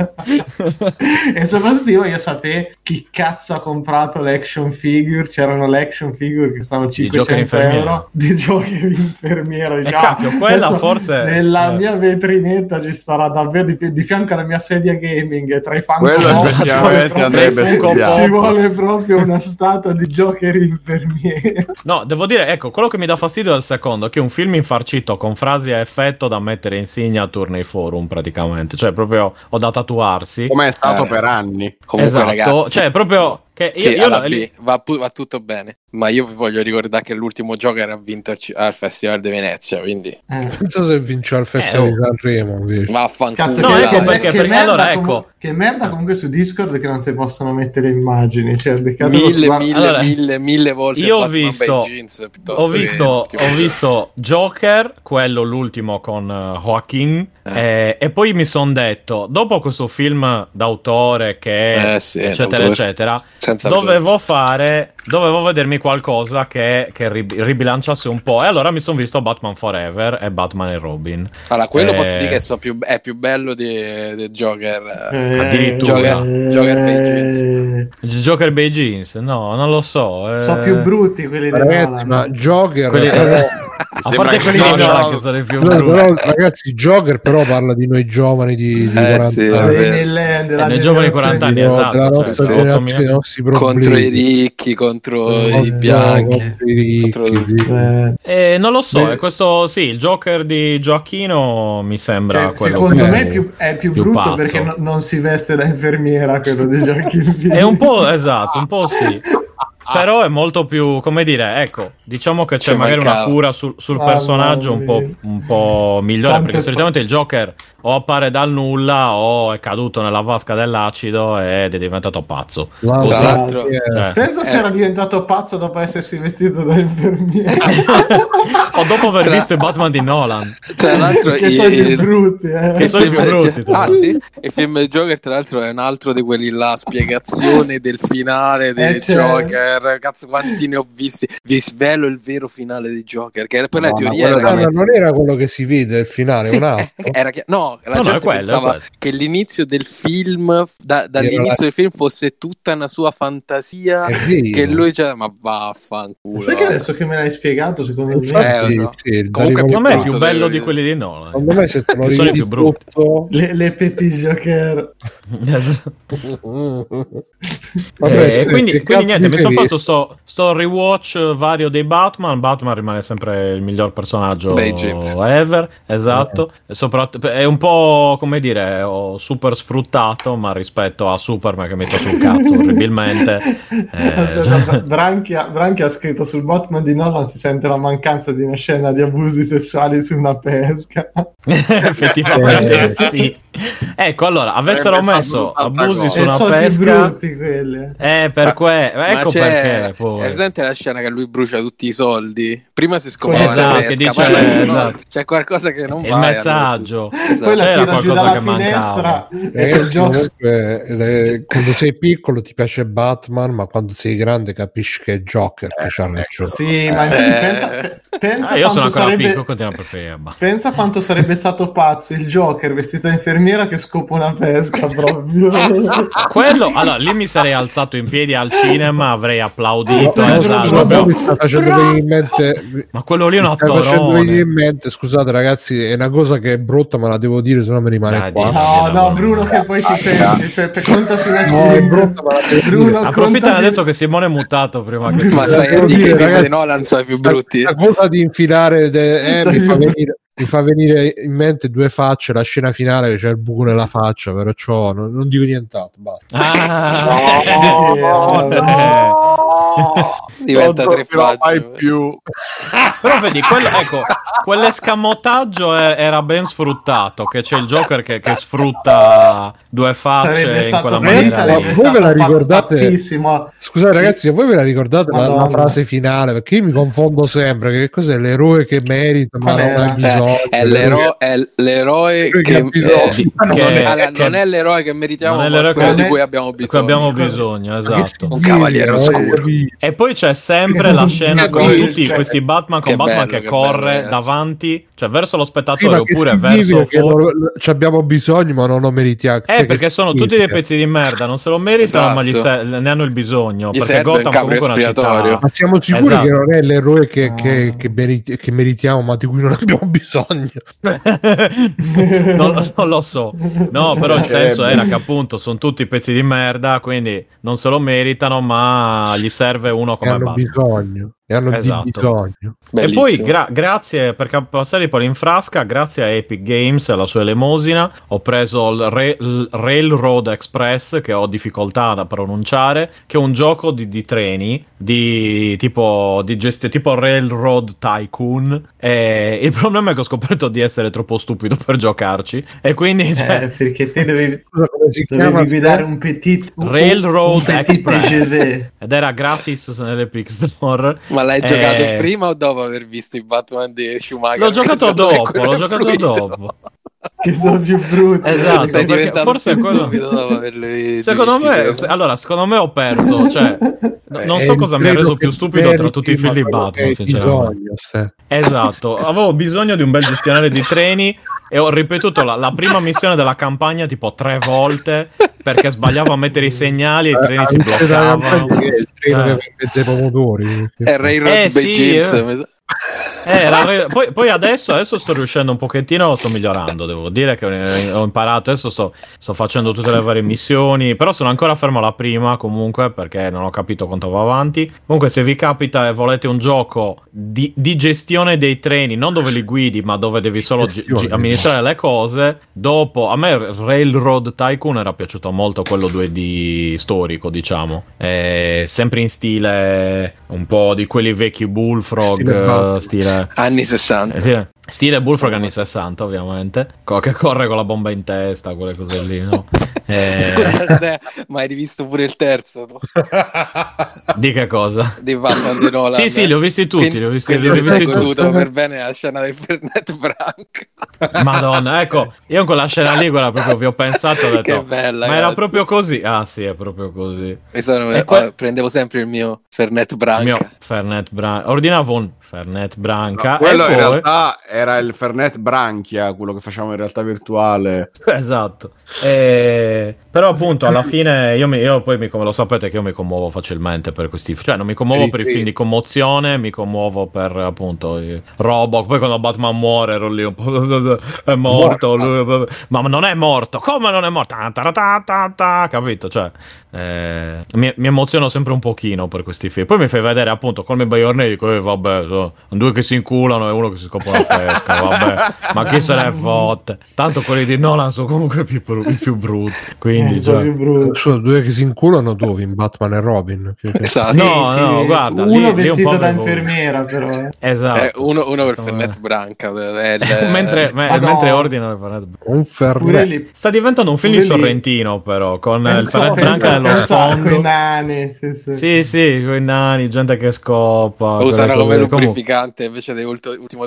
[SPEAKER 4] e soprattutto io voglio sapere chi cazzo ha comprato l'action figure c'erano le action figure che stavano
[SPEAKER 7] Joker
[SPEAKER 4] 500
[SPEAKER 7] infermiera.
[SPEAKER 4] di Joker infermiera
[SPEAKER 7] E
[SPEAKER 4] diciamo,
[SPEAKER 7] cacchio, quella
[SPEAKER 4] adesso
[SPEAKER 7] forse-
[SPEAKER 4] nella
[SPEAKER 7] eh.
[SPEAKER 4] mia vetrinetta ci sarà davvero di, di fianco alla mia sedia gaming e tra i fan
[SPEAKER 3] Quello effettivamente
[SPEAKER 4] ci vuole
[SPEAKER 3] andrebbe
[SPEAKER 4] ci vuole proprio una statua di Joker infermiera
[SPEAKER 7] No, devo dire, ecco, quello che mi dà fastidio è il secondo, che è un film infarcito con frasi a effetto da mettere in signature nei forum praticamente, cioè proprio o da tatuarsi.
[SPEAKER 3] Come è stato
[SPEAKER 6] Eh.
[SPEAKER 3] per anni.
[SPEAKER 6] Comunque,
[SPEAKER 7] esatto,
[SPEAKER 6] ragazzi,
[SPEAKER 7] cioè proprio che io,
[SPEAKER 6] sì,
[SPEAKER 7] io
[SPEAKER 6] alla
[SPEAKER 7] lo-
[SPEAKER 6] B, va, pu- va tutto bene. Ma io vi voglio ricordare che l'ultimo Joker ha vinto al, ci- al Festival di Venezia. Quindi
[SPEAKER 4] Eh.
[SPEAKER 1] Pensa se vince al Festival
[SPEAKER 7] Eh,
[SPEAKER 1] di Sanremo invece.
[SPEAKER 6] vaffanculo.
[SPEAKER 4] Cazzo,
[SPEAKER 7] No,
[SPEAKER 4] che,
[SPEAKER 7] ecco perché-
[SPEAKER 4] che
[SPEAKER 7] perché
[SPEAKER 4] merda
[SPEAKER 7] allora, ecco.
[SPEAKER 4] che merda comunque su Discord che non si possono mettere immagini. Cioè,
[SPEAKER 6] mille,
[SPEAKER 4] sguardo-
[SPEAKER 6] mille,
[SPEAKER 7] Allora,
[SPEAKER 6] mille, mille volte
[SPEAKER 7] io ho visto-
[SPEAKER 6] piuttosto
[SPEAKER 7] ho visto, ho
[SPEAKER 6] Joker.
[SPEAKER 7] visto Joker, quello l'ultimo con eh, Joaquin,
[SPEAKER 6] Eh.
[SPEAKER 7] eh, e poi mi sono detto, dopo questo film d'autore che
[SPEAKER 6] Eh, sì,
[SPEAKER 7] eccetera
[SPEAKER 6] d'autore.
[SPEAKER 7] eccetera,
[SPEAKER 6] Senza
[SPEAKER 7] dovevo fare, dovevo vedermi qualcosa che, che ri- ribilanciasse un po', e allora mi sono visto Batman Forever e Batman e Robin.
[SPEAKER 6] Allora, quello
[SPEAKER 7] Eh,
[SPEAKER 6] posso dire che so più- è più bello di, di Joker. eh.
[SPEAKER 4] Eh,
[SPEAKER 7] addirittura.
[SPEAKER 6] Joker- Joker
[SPEAKER 4] eh,
[SPEAKER 7] Joker Bay Jeans? No, non lo so. eh.
[SPEAKER 4] Sono più brutti quelli di
[SPEAKER 1] Ragazzi,
[SPEAKER 4] Nolan.
[SPEAKER 1] ma Joker
[SPEAKER 7] Quelli- A parte quelli di Nolan che sono i più
[SPEAKER 1] però- ragazzi, Joker però parla di noi giovani di, di
[SPEAKER 6] Eh,
[SPEAKER 1] 40
[SPEAKER 6] sì,
[SPEAKER 1] anni.
[SPEAKER 4] della
[SPEAKER 7] Eh, nei giovani
[SPEAKER 4] generazione
[SPEAKER 7] 40 anni,
[SPEAKER 1] della
[SPEAKER 7] esatto, cioè,
[SPEAKER 1] nostra
[SPEAKER 7] sì,
[SPEAKER 1] generazione,
[SPEAKER 7] 8000.
[SPEAKER 1] dei nostri problemi.
[SPEAKER 6] contro i ricchi, contro i bianchi.
[SPEAKER 1] contro i ricchi,
[SPEAKER 6] contro-
[SPEAKER 1] sì.
[SPEAKER 4] Eh,
[SPEAKER 7] Eh, non lo so,
[SPEAKER 4] Beh.
[SPEAKER 7] questo sì, il Joker di Gioacchino mi sembra
[SPEAKER 4] cioè,
[SPEAKER 7] quello
[SPEAKER 4] secondo
[SPEAKER 7] più-
[SPEAKER 4] me è più, è più
[SPEAKER 7] più
[SPEAKER 4] brutto
[SPEAKER 7] pazzo.
[SPEAKER 4] perché no- non si veste da infermiera quello di Joaquin
[SPEAKER 7] È un po' esatto, un po' sì. Però è molto più, come dire, ecco, diciamo che c'è
[SPEAKER 6] Ci
[SPEAKER 7] magari
[SPEAKER 6] mancava.
[SPEAKER 7] una cura sul, sul
[SPEAKER 4] Mamma
[SPEAKER 7] personaggio un po', un po' migliore,
[SPEAKER 4] Quante
[SPEAKER 7] perché solitamente il Joker o appare dal nulla o è caduto nella vasca dell'acido ed è diventato pazzo.
[SPEAKER 1] Ma-
[SPEAKER 7] Così.
[SPEAKER 6] Tra l'altro-
[SPEAKER 1] eh,
[SPEAKER 7] Eh.
[SPEAKER 4] Pensa se
[SPEAKER 6] Eh.
[SPEAKER 4] era diventato pazzo dopo essersi vestito da infermiera.
[SPEAKER 7] o dopo aver
[SPEAKER 6] Tra-
[SPEAKER 7] visto i Batman di Nolan.
[SPEAKER 6] Tra l'altro,
[SPEAKER 4] che
[SPEAKER 6] i-
[SPEAKER 4] sono più
[SPEAKER 6] il-
[SPEAKER 4] brutti. Eh.
[SPEAKER 7] Che sono i più
[SPEAKER 6] film-
[SPEAKER 7] brutti, tra
[SPEAKER 6] Ah, sì? Il film del Joker, tra l'altro, è un altro di quelli là. Spiegazione del finale del
[SPEAKER 4] Eh, certo.
[SPEAKER 6] Joker. Joker, cazzo quanti ne ho visti. Vi svelo il vero finale di Joker, che poi la
[SPEAKER 3] No, ma
[SPEAKER 6] teoria era che...
[SPEAKER 1] non era quello che si vede il finale,
[SPEAKER 6] Sì,
[SPEAKER 1] un altro.
[SPEAKER 6] eh, era che- no, la
[SPEAKER 7] No, no,
[SPEAKER 6] gente
[SPEAKER 7] è quello,
[SPEAKER 6] pensava
[SPEAKER 7] quello.
[SPEAKER 6] che l'inizio del film, da- dall'inizio
[SPEAKER 1] la-
[SPEAKER 6] del film, fosse tutta una sua fantasia.
[SPEAKER 1] Vero.
[SPEAKER 6] Che lui c'era, ma vaffanculo.
[SPEAKER 4] Sai che adesso che me l'hai spiegato, secondo me
[SPEAKER 1] Infatti,
[SPEAKER 6] Eh, no.
[SPEAKER 1] sì, da
[SPEAKER 6] Comunque
[SPEAKER 7] Secondo me è più
[SPEAKER 6] brutto,
[SPEAKER 7] bello di quelli di Nolan.
[SPEAKER 1] Secondo me se te lo
[SPEAKER 7] Sono i
[SPEAKER 1] rivedi
[SPEAKER 7] più brutti.
[SPEAKER 1] tutto...
[SPEAKER 4] le, le petit joker.
[SPEAKER 7] Eh,
[SPEAKER 1] sì,
[SPEAKER 7] quindi, quindi niente, mi sono fatto
[SPEAKER 1] visto?
[SPEAKER 7] sto, sto rewatch vario dei Batman. Batman rimane sempre il miglior personaggio
[SPEAKER 6] Beh,
[SPEAKER 7] ever, esatto. E soprattutto è un po' come dire, ho super sfruttato, ma rispetto a Superman che mi sta sul cazzo orribilmente. eh,
[SPEAKER 4] Aspetta, Bra- Branchia, Branchia ha scritto sul Batman di Nolan si sente la mancanza di una scena di abusi sessuali su una pesca.
[SPEAKER 7] effettivamente
[SPEAKER 1] Eh.
[SPEAKER 7] sì. Ecco, allora, avessero
[SPEAKER 3] Sarebbe
[SPEAKER 7] messo abusi su una
[SPEAKER 4] sono più
[SPEAKER 7] pesca.
[SPEAKER 4] brutti quelli.
[SPEAKER 7] Eh, per que- ecco
[SPEAKER 6] c'è,
[SPEAKER 7] perché
[SPEAKER 6] è
[SPEAKER 7] poi.
[SPEAKER 6] presente la scena che lui brucia tutti i soldi? Prima si scopava
[SPEAKER 4] Esatto,
[SPEAKER 6] pesca,
[SPEAKER 7] dice-
[SPEAKER 6] poi no,
[SPEAKER 7] esatto.
[SPEAKER 6] c'è qualcosa che non
[SPEAKER 7] Il
[SPEAKER 6] va.
[SPEAKER 7] messaggio.
[SPEAKER 6] Esatto.
[SPEAKER 4] Poi la
[SPEAKER 7] C'era qualcosa che mancava.
[SPEAKER 4] e il gioco
[SPEAKER 1] comunque, eh, quando sei piccolo ti piace Batman, ma quando sei grande capisci che è Joker che c'ha ragione.
[SPEAKER 4] Sì, ma
[SPEAKER 6] Eh.
[SPEAKER 4] pensa, pe- pensa
[SPEAKER 7] Ah, io sono
[SPEAKER 4] quanto
[SPEAKER 7] ancora
[SPEAKER 4] sarebbe
[SPEAKER 7] piccolo, continuo a preferire.
[SPEAKER 4] Pensa quanto sarebbe stato pazzo il Joker vestito da infermiera che scopa una pesca proprio.
[SPEAKER 7] Quello, allora lì mi sarei alzato in piedi al cinema, avrei applaudito.
[SPEAKER 1] No,
[SPEAKER 7] esatto,
[SPEAKER 1] no, no,
[SPEAKER 7] proprio-
[SPEAKER 1] mi sta facendo venire in mente
[SPEAKER 7] Ma quello lì è un
[SPEAKER 1] mi sta facendo venire
[SPEAKER 7] attorone.
[SPEAKER 1] in mente scusate ragazzi è una cosa che è brutta ma la devo dire se no mi rimane
[SPEAKER 7] Dai,
[SPEAKER 1] qua.
[SPEAKER 4] No,
[SPEAKER 7] no,
[SPEAKER 4] no,
[SPEAKER 7] no.
[SPEAKER 4] Bruno che poi ti perdi, per, per conta fino a
[SPEAKER 1] no è
[SPEAKER 4] 5.
[SPEAKER 1] brutta ma la devo
[SPEAKER 4] Bruno,
[SPEAKER 1] dire
[SPEAKER 7] Approfittane
[SPEAKER 4] conta
[SPEAKER 7] adesso che Simone è mutato prima che
[SPEAKER 6] Ma stai a dire che di Nolan sono i più brutti.
[SPEAKER 1] sta cosa di infilare de- eh, mi, fa venire, mi fa venire in mente due facce la scena finale che c'è il buco nella faccia perciò non, non dico nient'altro basta.
[SPEAKER 7] Ah,
[SPEAKER 6] Diventa
[SPEAKER 3] Non
[SPEAKER 6] tre
[SPEAKER 3] mai più.
[SPEAKER 7] Però vedi, quello, ecco, quell'escamotaggio è- era ben sfruttato, che c'è il Joker che, che sfrutta due facce
[SPEAKER 4] sarebbe
[SPEAKER 7] in quella maniera.
[SPEAKER 4] sarebbe
[SPEAKER 1] ma voi ve la ricordate?
[SPEAKER 4] pazzissimo.
[SPEAKER 1] Scusate ragazzi, voi ve la ricordate la, la frase finale? Perché io mi confondo sempre. Che cos'è l'eroe che merita, ma non ha bisogno?
[SPEAKER 6] È, l'ero- è l'eroe
[SPEAKER 1] Che
[SPEAKER 6] che,
[SPEAKER 1] bisogno.
[SPEAKER 6] eh,
[SPEAKER 7] Che-
[SPEAKER 6] non, è, non è l'eroe che meritiamo,
[SPEAKER 7] non è l'eroe
[SPEAKER 6] quello
[SPEAKER 7] che-
[SPEAKER 6] di cui abbiamo
[SPEAKER 7] di cui
[SPEAKER 6] bisogno.
[SPEAKER 7] abbiamo bisogno, esatto.
[SPEAKER 6] Un cavaliere oscuro.
[SPEAKER 7] E poi c'è sempre la scena con tutti
[SPEAKER 4] cioè,
[SPEAKER 7] questi Batman con
[SPEAKER 6] che
[SPEAKER 7] Batman che
[SPEAKER 6] che
[SPEAKER 7] corre davanti, cioè verso lo
[SPEAKER 1] Sì,
[SPEAKER 7] spettatore
[SPEAKER 1] che
[SPEAKER 7] oppure
[SPEAKER 1] significa
[SPEAKER 7] verso
[SPEAKER 1] che
[SPEAKER 7] fuori.
[SPEAKER 1] ci abbiamo bisogno, ma non lo meritiamo.
[SPEAKER 7] Eh,
[SPEAKER 1] Cioè,
[SPEAKER 7] perché sono tutti dei
[SPEAKER 1] significa?
[SPEAKER 7] pezzi di merda, non se lo meritano,
[SPEAKER 6] Esatto.
[SPEAKER 7] ma gli se- ne hanno il bisogno.
[SPEAKER 6] Gli
[SPEAKER 7] perché Gotham comunque è una città.
[SPEAKER 1] Ma siamo sicuri
[SPEAKER 7] Esatto.
[SPEAKER 1] che non è l'eroe che, che- che meriti- che meritiamo, ma di cui non abbiamo bisogno?
[SPEAKER 7] non, non lo so, no, però il senso
[SPEAKER 3] Sarebbe.
[SPEAKER 7] era che appunto sono tutti pezzi di merda, quindi non se lo meritano, ma gli serve uno come
[SPEAKER 1] hanno
[SPEAKER 7] Batman.
[SPEAKER 1] bisogno. E hanno di
[SPEAKER 7] Esatto.
[SPEAKER 1] bisogno.
[SPEAKER 7] E poi
[SPEAKER 6] Bellissimo.
[SPEAKER 7] gra- grazie per passare poi in frasca, grazie a Epic Games e alla sua elemosina, ho preso il, il Railroad Express che ho difficoltà a pronunciare, che è un gioco di, di treni, di tipo di gesti- tipo Railroad Tycoon. E il problema è che ho scoperto di essere troppo stupido per giocarci e quindi cioè,
[SPEAKER 4] Eh, perché te dovevi, dovevi guidare un petit un,
[SPEAKER 7] Railroad
[SPEAKER 4] un petit
[SPEAKER 7] Express ed era gratis nell'Epic Store.
[SPEAKER 6] Ma l'hai
[SPEAKER 7] Eh,
[SPEAKER 6] giocato prima o dopo aver visto i Batman di Schumacher?
[SPEAKER 7] L'ho giocato dopo, l'ho giocato
[SPEAKER 6] fluido.
[SPEAKER 7] dopo.
[SPEAKER 4] Che sono più brutti.
[SPEAKER 7] Esatto, forse è
[SPEAKER 6] più
[SPEAKER 7] quello-
[SPEAKER 6] dopo
[SPEAKER 7] Secondo me, se- allora, secondo me ho perso, cioè, no- non so
[SPEAKER 1] il
[SPEAKER 7] cosa mi ha reso più stupido tra tutti i film di Batman, sinceramente.
[SPEAKER 1] bisogno, se.
[SPEAKER 7] Esatto, avevo bisogno di un bel gestionale di treni e ho ripetuto la, la prima missione della campagna tipo tre volte perché sbagliavo a mettere i segnali e i treni si
[SPEAKER 1] da-
[SPEAKER 7] bloccavano.
[SPEAKER 1] il treno
[SPEAKER 7] Eh.
[SPEAKER 1] che mezza i pomodori.
[SPEAKER 6] È Railroad
[SPEAKER 7] Eh, sì, eh. Eh, re- poi, poi adesso, adesso sto riuscendo un pochettino, sto migliorando, devo dire che eh, ho imparato, adesso sto, sto facendo tutte le varie missioni, però sono ancora fermo alla prima comunque perché non ho capito quanto va avanti. Comunque se vi capita e volete un gioco di, di gestione dei treni, non dove li guidi ma dove devi solo gi- gi- amministrare le cose, dopo a me Railroad Tycoon era piaciuto molto quello 2D storico diciamo, Eh, sempre in stile un po' di quelli vecchi Bullfrog,
[SPEAKER 1] Stile.
[SPEAKER 6] Anni 60.
[SPEAKER 7] Eh, Stile, stile Bullfrog anni 60, ovviamente. Co- che corre con la bomba in testa, quelle cose lì, no? Eh,
[SPEAKER 6] Scusa, ma hai rivisto pure il terzo tu?
[SPEAKER 7] di che cosa?
[SPEAKER 6] di Batman di Nolan?
[SPEAKER 7] Sì, sì, li ho visti tutti,
[SPEAKER 6] Quindi,
[SPEAKER 7] li ho visti, li ho visti
[SPEAKER 6] goduto per bene la scena del Fernet Branca.
[SPEAKER 7] Madonna, ecco, io in quella scena lì, quella proprio vi ho pensato, ho detto,
[SPEAKER 6] Che bella,
[SPEAKER 7] ma era
[SPEAKER 6] ragazzi.
[SPEAKER 7] proprio così? Ah sì, è proprio così.
[SPEAKER 6] E sono-
[SPEAKER 7] E que-
[SPEAKER 6] oh, prendevo sempre il mio Fernet
[SPEAKER 7] Il
[SPEAKER 6] Branca.
[SPEAKER 7] mio Fernet Branca, ordinavo un Fernet Branca
[SPEAKER 3] No, quello
[SPEAKER 7] e
[SPEAKER 3] in
[SPEAKER 7] poi...
[SPEAKER 3] realtà era il Fernet Branchia, quello che facciamo in realtà virtuale.
[SPEAKER 7] Esatto, E- però appunto alla fine io, mi- io poi mi, come lo sapete che io mi commuovo facilmente per questi cioè non mi commuovo per i film di commozione, mi commuovo per appunto Robot, poi quando Batman muore ero lì un po' è morto, lui- ma non è morto, come non è morto? Capito? Cioè eh, mi, mi emoziono sempre un pochino per questi film. Poi mi fai vedere appunto come By Your Name, dico eh, vabbè, so, due che si inculano e uno che si scopre una pesca, vabbè, ma chi se ne fotte? Tanto quelli di Nolan sono comunque i più, più brutti, quindi
[SPEAKER 4] Eh, sono
[SPEAKER 7] cioè.
[SPEAKER 1] Sono due che si inculano dove? In Batman e Robin? Che- che-
[SPEAKER 6] Esatto.
[SPEAKER 7] No, no, guarda,
[SPEAKER 4] uno
[SPEAKER 7] lì- lì un
[SPEAKER 4] vestito da infermiera, però. eh.
[SPEAKER 7] Esatto.
[SPEAKER 6] Eh, uno, uno per Fernet Branca. è il-
[SPEAKER 7] mentre, me- mentre ordinano il Fernet Branca.
[SPEAKER 1] Un Fernet.
[SPEAKER 4] lì.
[SPEAKER 7] Sta diventando un film. Sorrentino, però, con il
[SPEAKER 4] Pensa-
[SPEAKER 7] Fernet Branca nello
[SPEAKER 4] a quei
[SPEAKER 7] sfondo.
[SPEAKER 4] nani, sì, sì.
[SPEAKER 7] Sì, sì, con i nani, gente che scopa. quelle
[SPEAKER 6] usano come lubrificante invece dell'ultimo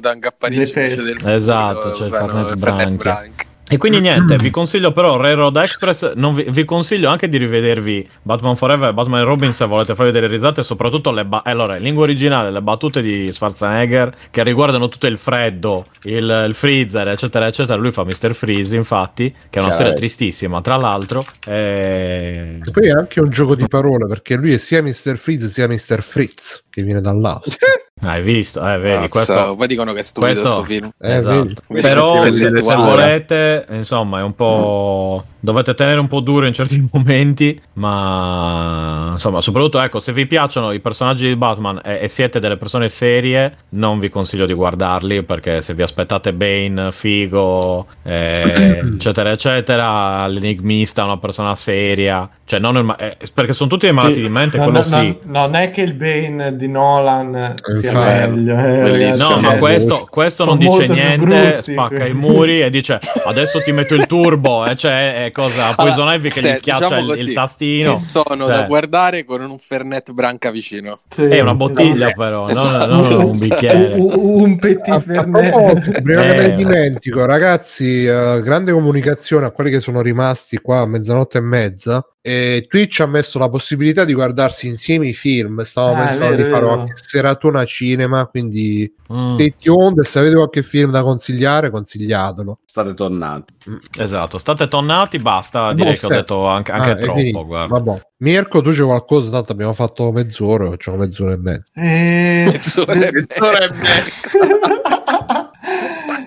[SPEAKER 4] peste.
[SPEAKER 6] del
[SPEAKER 7] Esatto, c'è il
[SPEAKER 6] usano
[SPEAKER 7] Fernet
[SPEAKER 6] il
[SPEAKER 7] Branca. E quindi niente, vi consiglio però Railroad Express, non vi, vi consiglio anche di rivedervi Batman Forever e Batman Robin se volete farvi delle risate, soprattutto le ba- allora, in lingua originale le battute di Schwarzenegger che riguardano tutto il freddo, il, il freezer, eccetera, eccetera. Lui fa Mr. Freeze, infatti, che è una
[SPEAKER 3] Chiaro.
[SPEAKER 7] storia tristissima, tra l'altro. E...
[SPEAKER 1] E poi è anche un gioco di parole perché lui è sia Mr. Freeze sia Mr. Fritz che viene dall'altro.
[SPEAKER 7] Hai visto? Eh, vedi,
[SPEAKER 6] Cazzo,
[SPEAKER 7] questo...
[SPEAKER 6] Poi dicono che è stupido
[SPEAKER 7] questo-
[SPEAKER 6] questo film.
[SPEAKER 1] Eh,
[SPEAKER 7] esatto. Però se, volete, insomma, è un po'. Dovete tenere un po' duro in certi momenti, ma insomma, soprattutto ecco, se vi piacciono i personaggi di Batman e, e siete delle persone serie, non vi consiglio di guardarli perché se vi aspettate Bane, Figo, eh, eccetera, eccetera, l'enigmista, una persona seria, cioè non il eh, perché sono tutti dei malati
[SPEAKER 4] Sì.
[SPEAKER 7] di mente,
[SPEAKER 4] No,
[SPEAKER 7] quello
[SPEAKER 4] no,
[SPEAKER 7] sì.
[SPEAKER 4] no, non è che il Bane di Nolan sia
[SPEAKER 1] Infatti.
[SPEAKER 4] meglio. eh.
[SPEAKER 7] No, ma
[SPEAKER 4] eh,
[SPEAKER 7] questo, questo non dice niente,
[SPEAKER 4] brutti,
[SPEAKER 7] spacca i muri e dice adesso ti metto il turbo, e cioè è cosa Poison
[SPEAKER 6] Allora,
[SPEAKER 7] Ivy che
[SPEAKER 6] te,
[SPEAKER 7] gli schiaccia
[SPEAKER 6] diciamo
[SPEAKER 7] il,
[SPEAKER 6] così,
[SPEAKER 7] il tastino.
[SPEAKER 6] Che sono
[SPEAKER 7] Cioè,
[SPEAKER 6] da guardare con un Fernet Branca vicino.
[SPEAKER 4] sì,
[SPEAKER 7] È una bottiglia
[SPEAKER 4] esatto.
[SPEAKER 7] però,
[SPEAKER 6] Esatto.
[SPEAKER 7] non, non un bicchiere.
[SPEAKER 4] Un, un petit Fernet.
[SPEAKER 1] prima che me
[SPEAKER 7] Eh,
[SPEAKER 1] ne dimentico, ragazzi, eh, grande comunicazione a quelli che sono rimasti qua a mezzanotte e mezza. E Twitch ha messo la possibilità di guardarsi insieme i film. Stavo
[SPEAKER 4] Ah,
[SPEAKER 1] pensando
[SPEAKER 4] vero,
[SPEAKER 1] di fare qualche seratona cinema. Quindi
[SPEAKER 7] Mm,
[SPEAKER 1] stay tuned. Se avete qualche film da consigliare, consigliatelo.
[SPEAKER 3] State tornati.
[SPEAKER 7] esatto, state tonnati, basta,
[SPEAKER 1] Eh,
[SPEAKER 7] direi
[SPEAKER 1] boh,
[SPEAKER 7] che ho detto anche, anche
[SPEAKER 1] Ah,
[SPEAKER 7] troppo,
[SPEAKER 1] finito.
[SPEAKER 7] guarda.
[SPEAKER 1] Vabbè. Mirko, tu c'è qualcosa? Tanto abbiamo fatto mezz'ora, facciamo mezz'ora e mezza.
[SPEAKER 4] Eh,
[SPEAKER 6] Mezz'ora e
[SPEAKER 3] Mezz'ora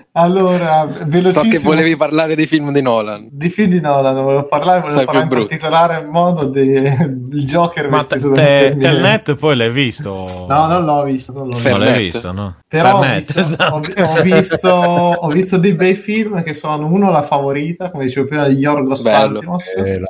[SPEAKER 4] allora,
[SPEAKER 6] So
[SPEAKER 4] velocissimo.
[SPEAKER 6] che volevi parlare dei film di Nolan.
[SPEAKER 4] Di film di Nolan volevo parlare, volevo
[SPEAKER 6] Sai,
[SPEAKER 4] parlare in
[SPEAKER 6] più brutti.
[SPEAKER 4] particolare modo del Joker
[SPEAKER 7] Ma te,
[SPEAKER 4] vestito da
[SPEAKER 7] te-. Telnet poi l'hai visto?
[SPEAKER 4] No, non l'ho visto. Non l'ho
[SPEAKER 7] Non
[SPEAKER 4] visto.
[SPEAKER 6] Fernet.
[SPEAKER 7] l'hai visto, no?
[SPEAKER 4] Però ho
[SPEAKER 7] Fernet,
[SPEAKER 4] visto,
[SPEAKER 7] esatto.
[SPEAKER 4] ho, ho visto, ho visto dei bei film che sono uno la favorita, come dicevo prima, di Yorgos. Lanthimos.
[SPEAKER 1] Eh,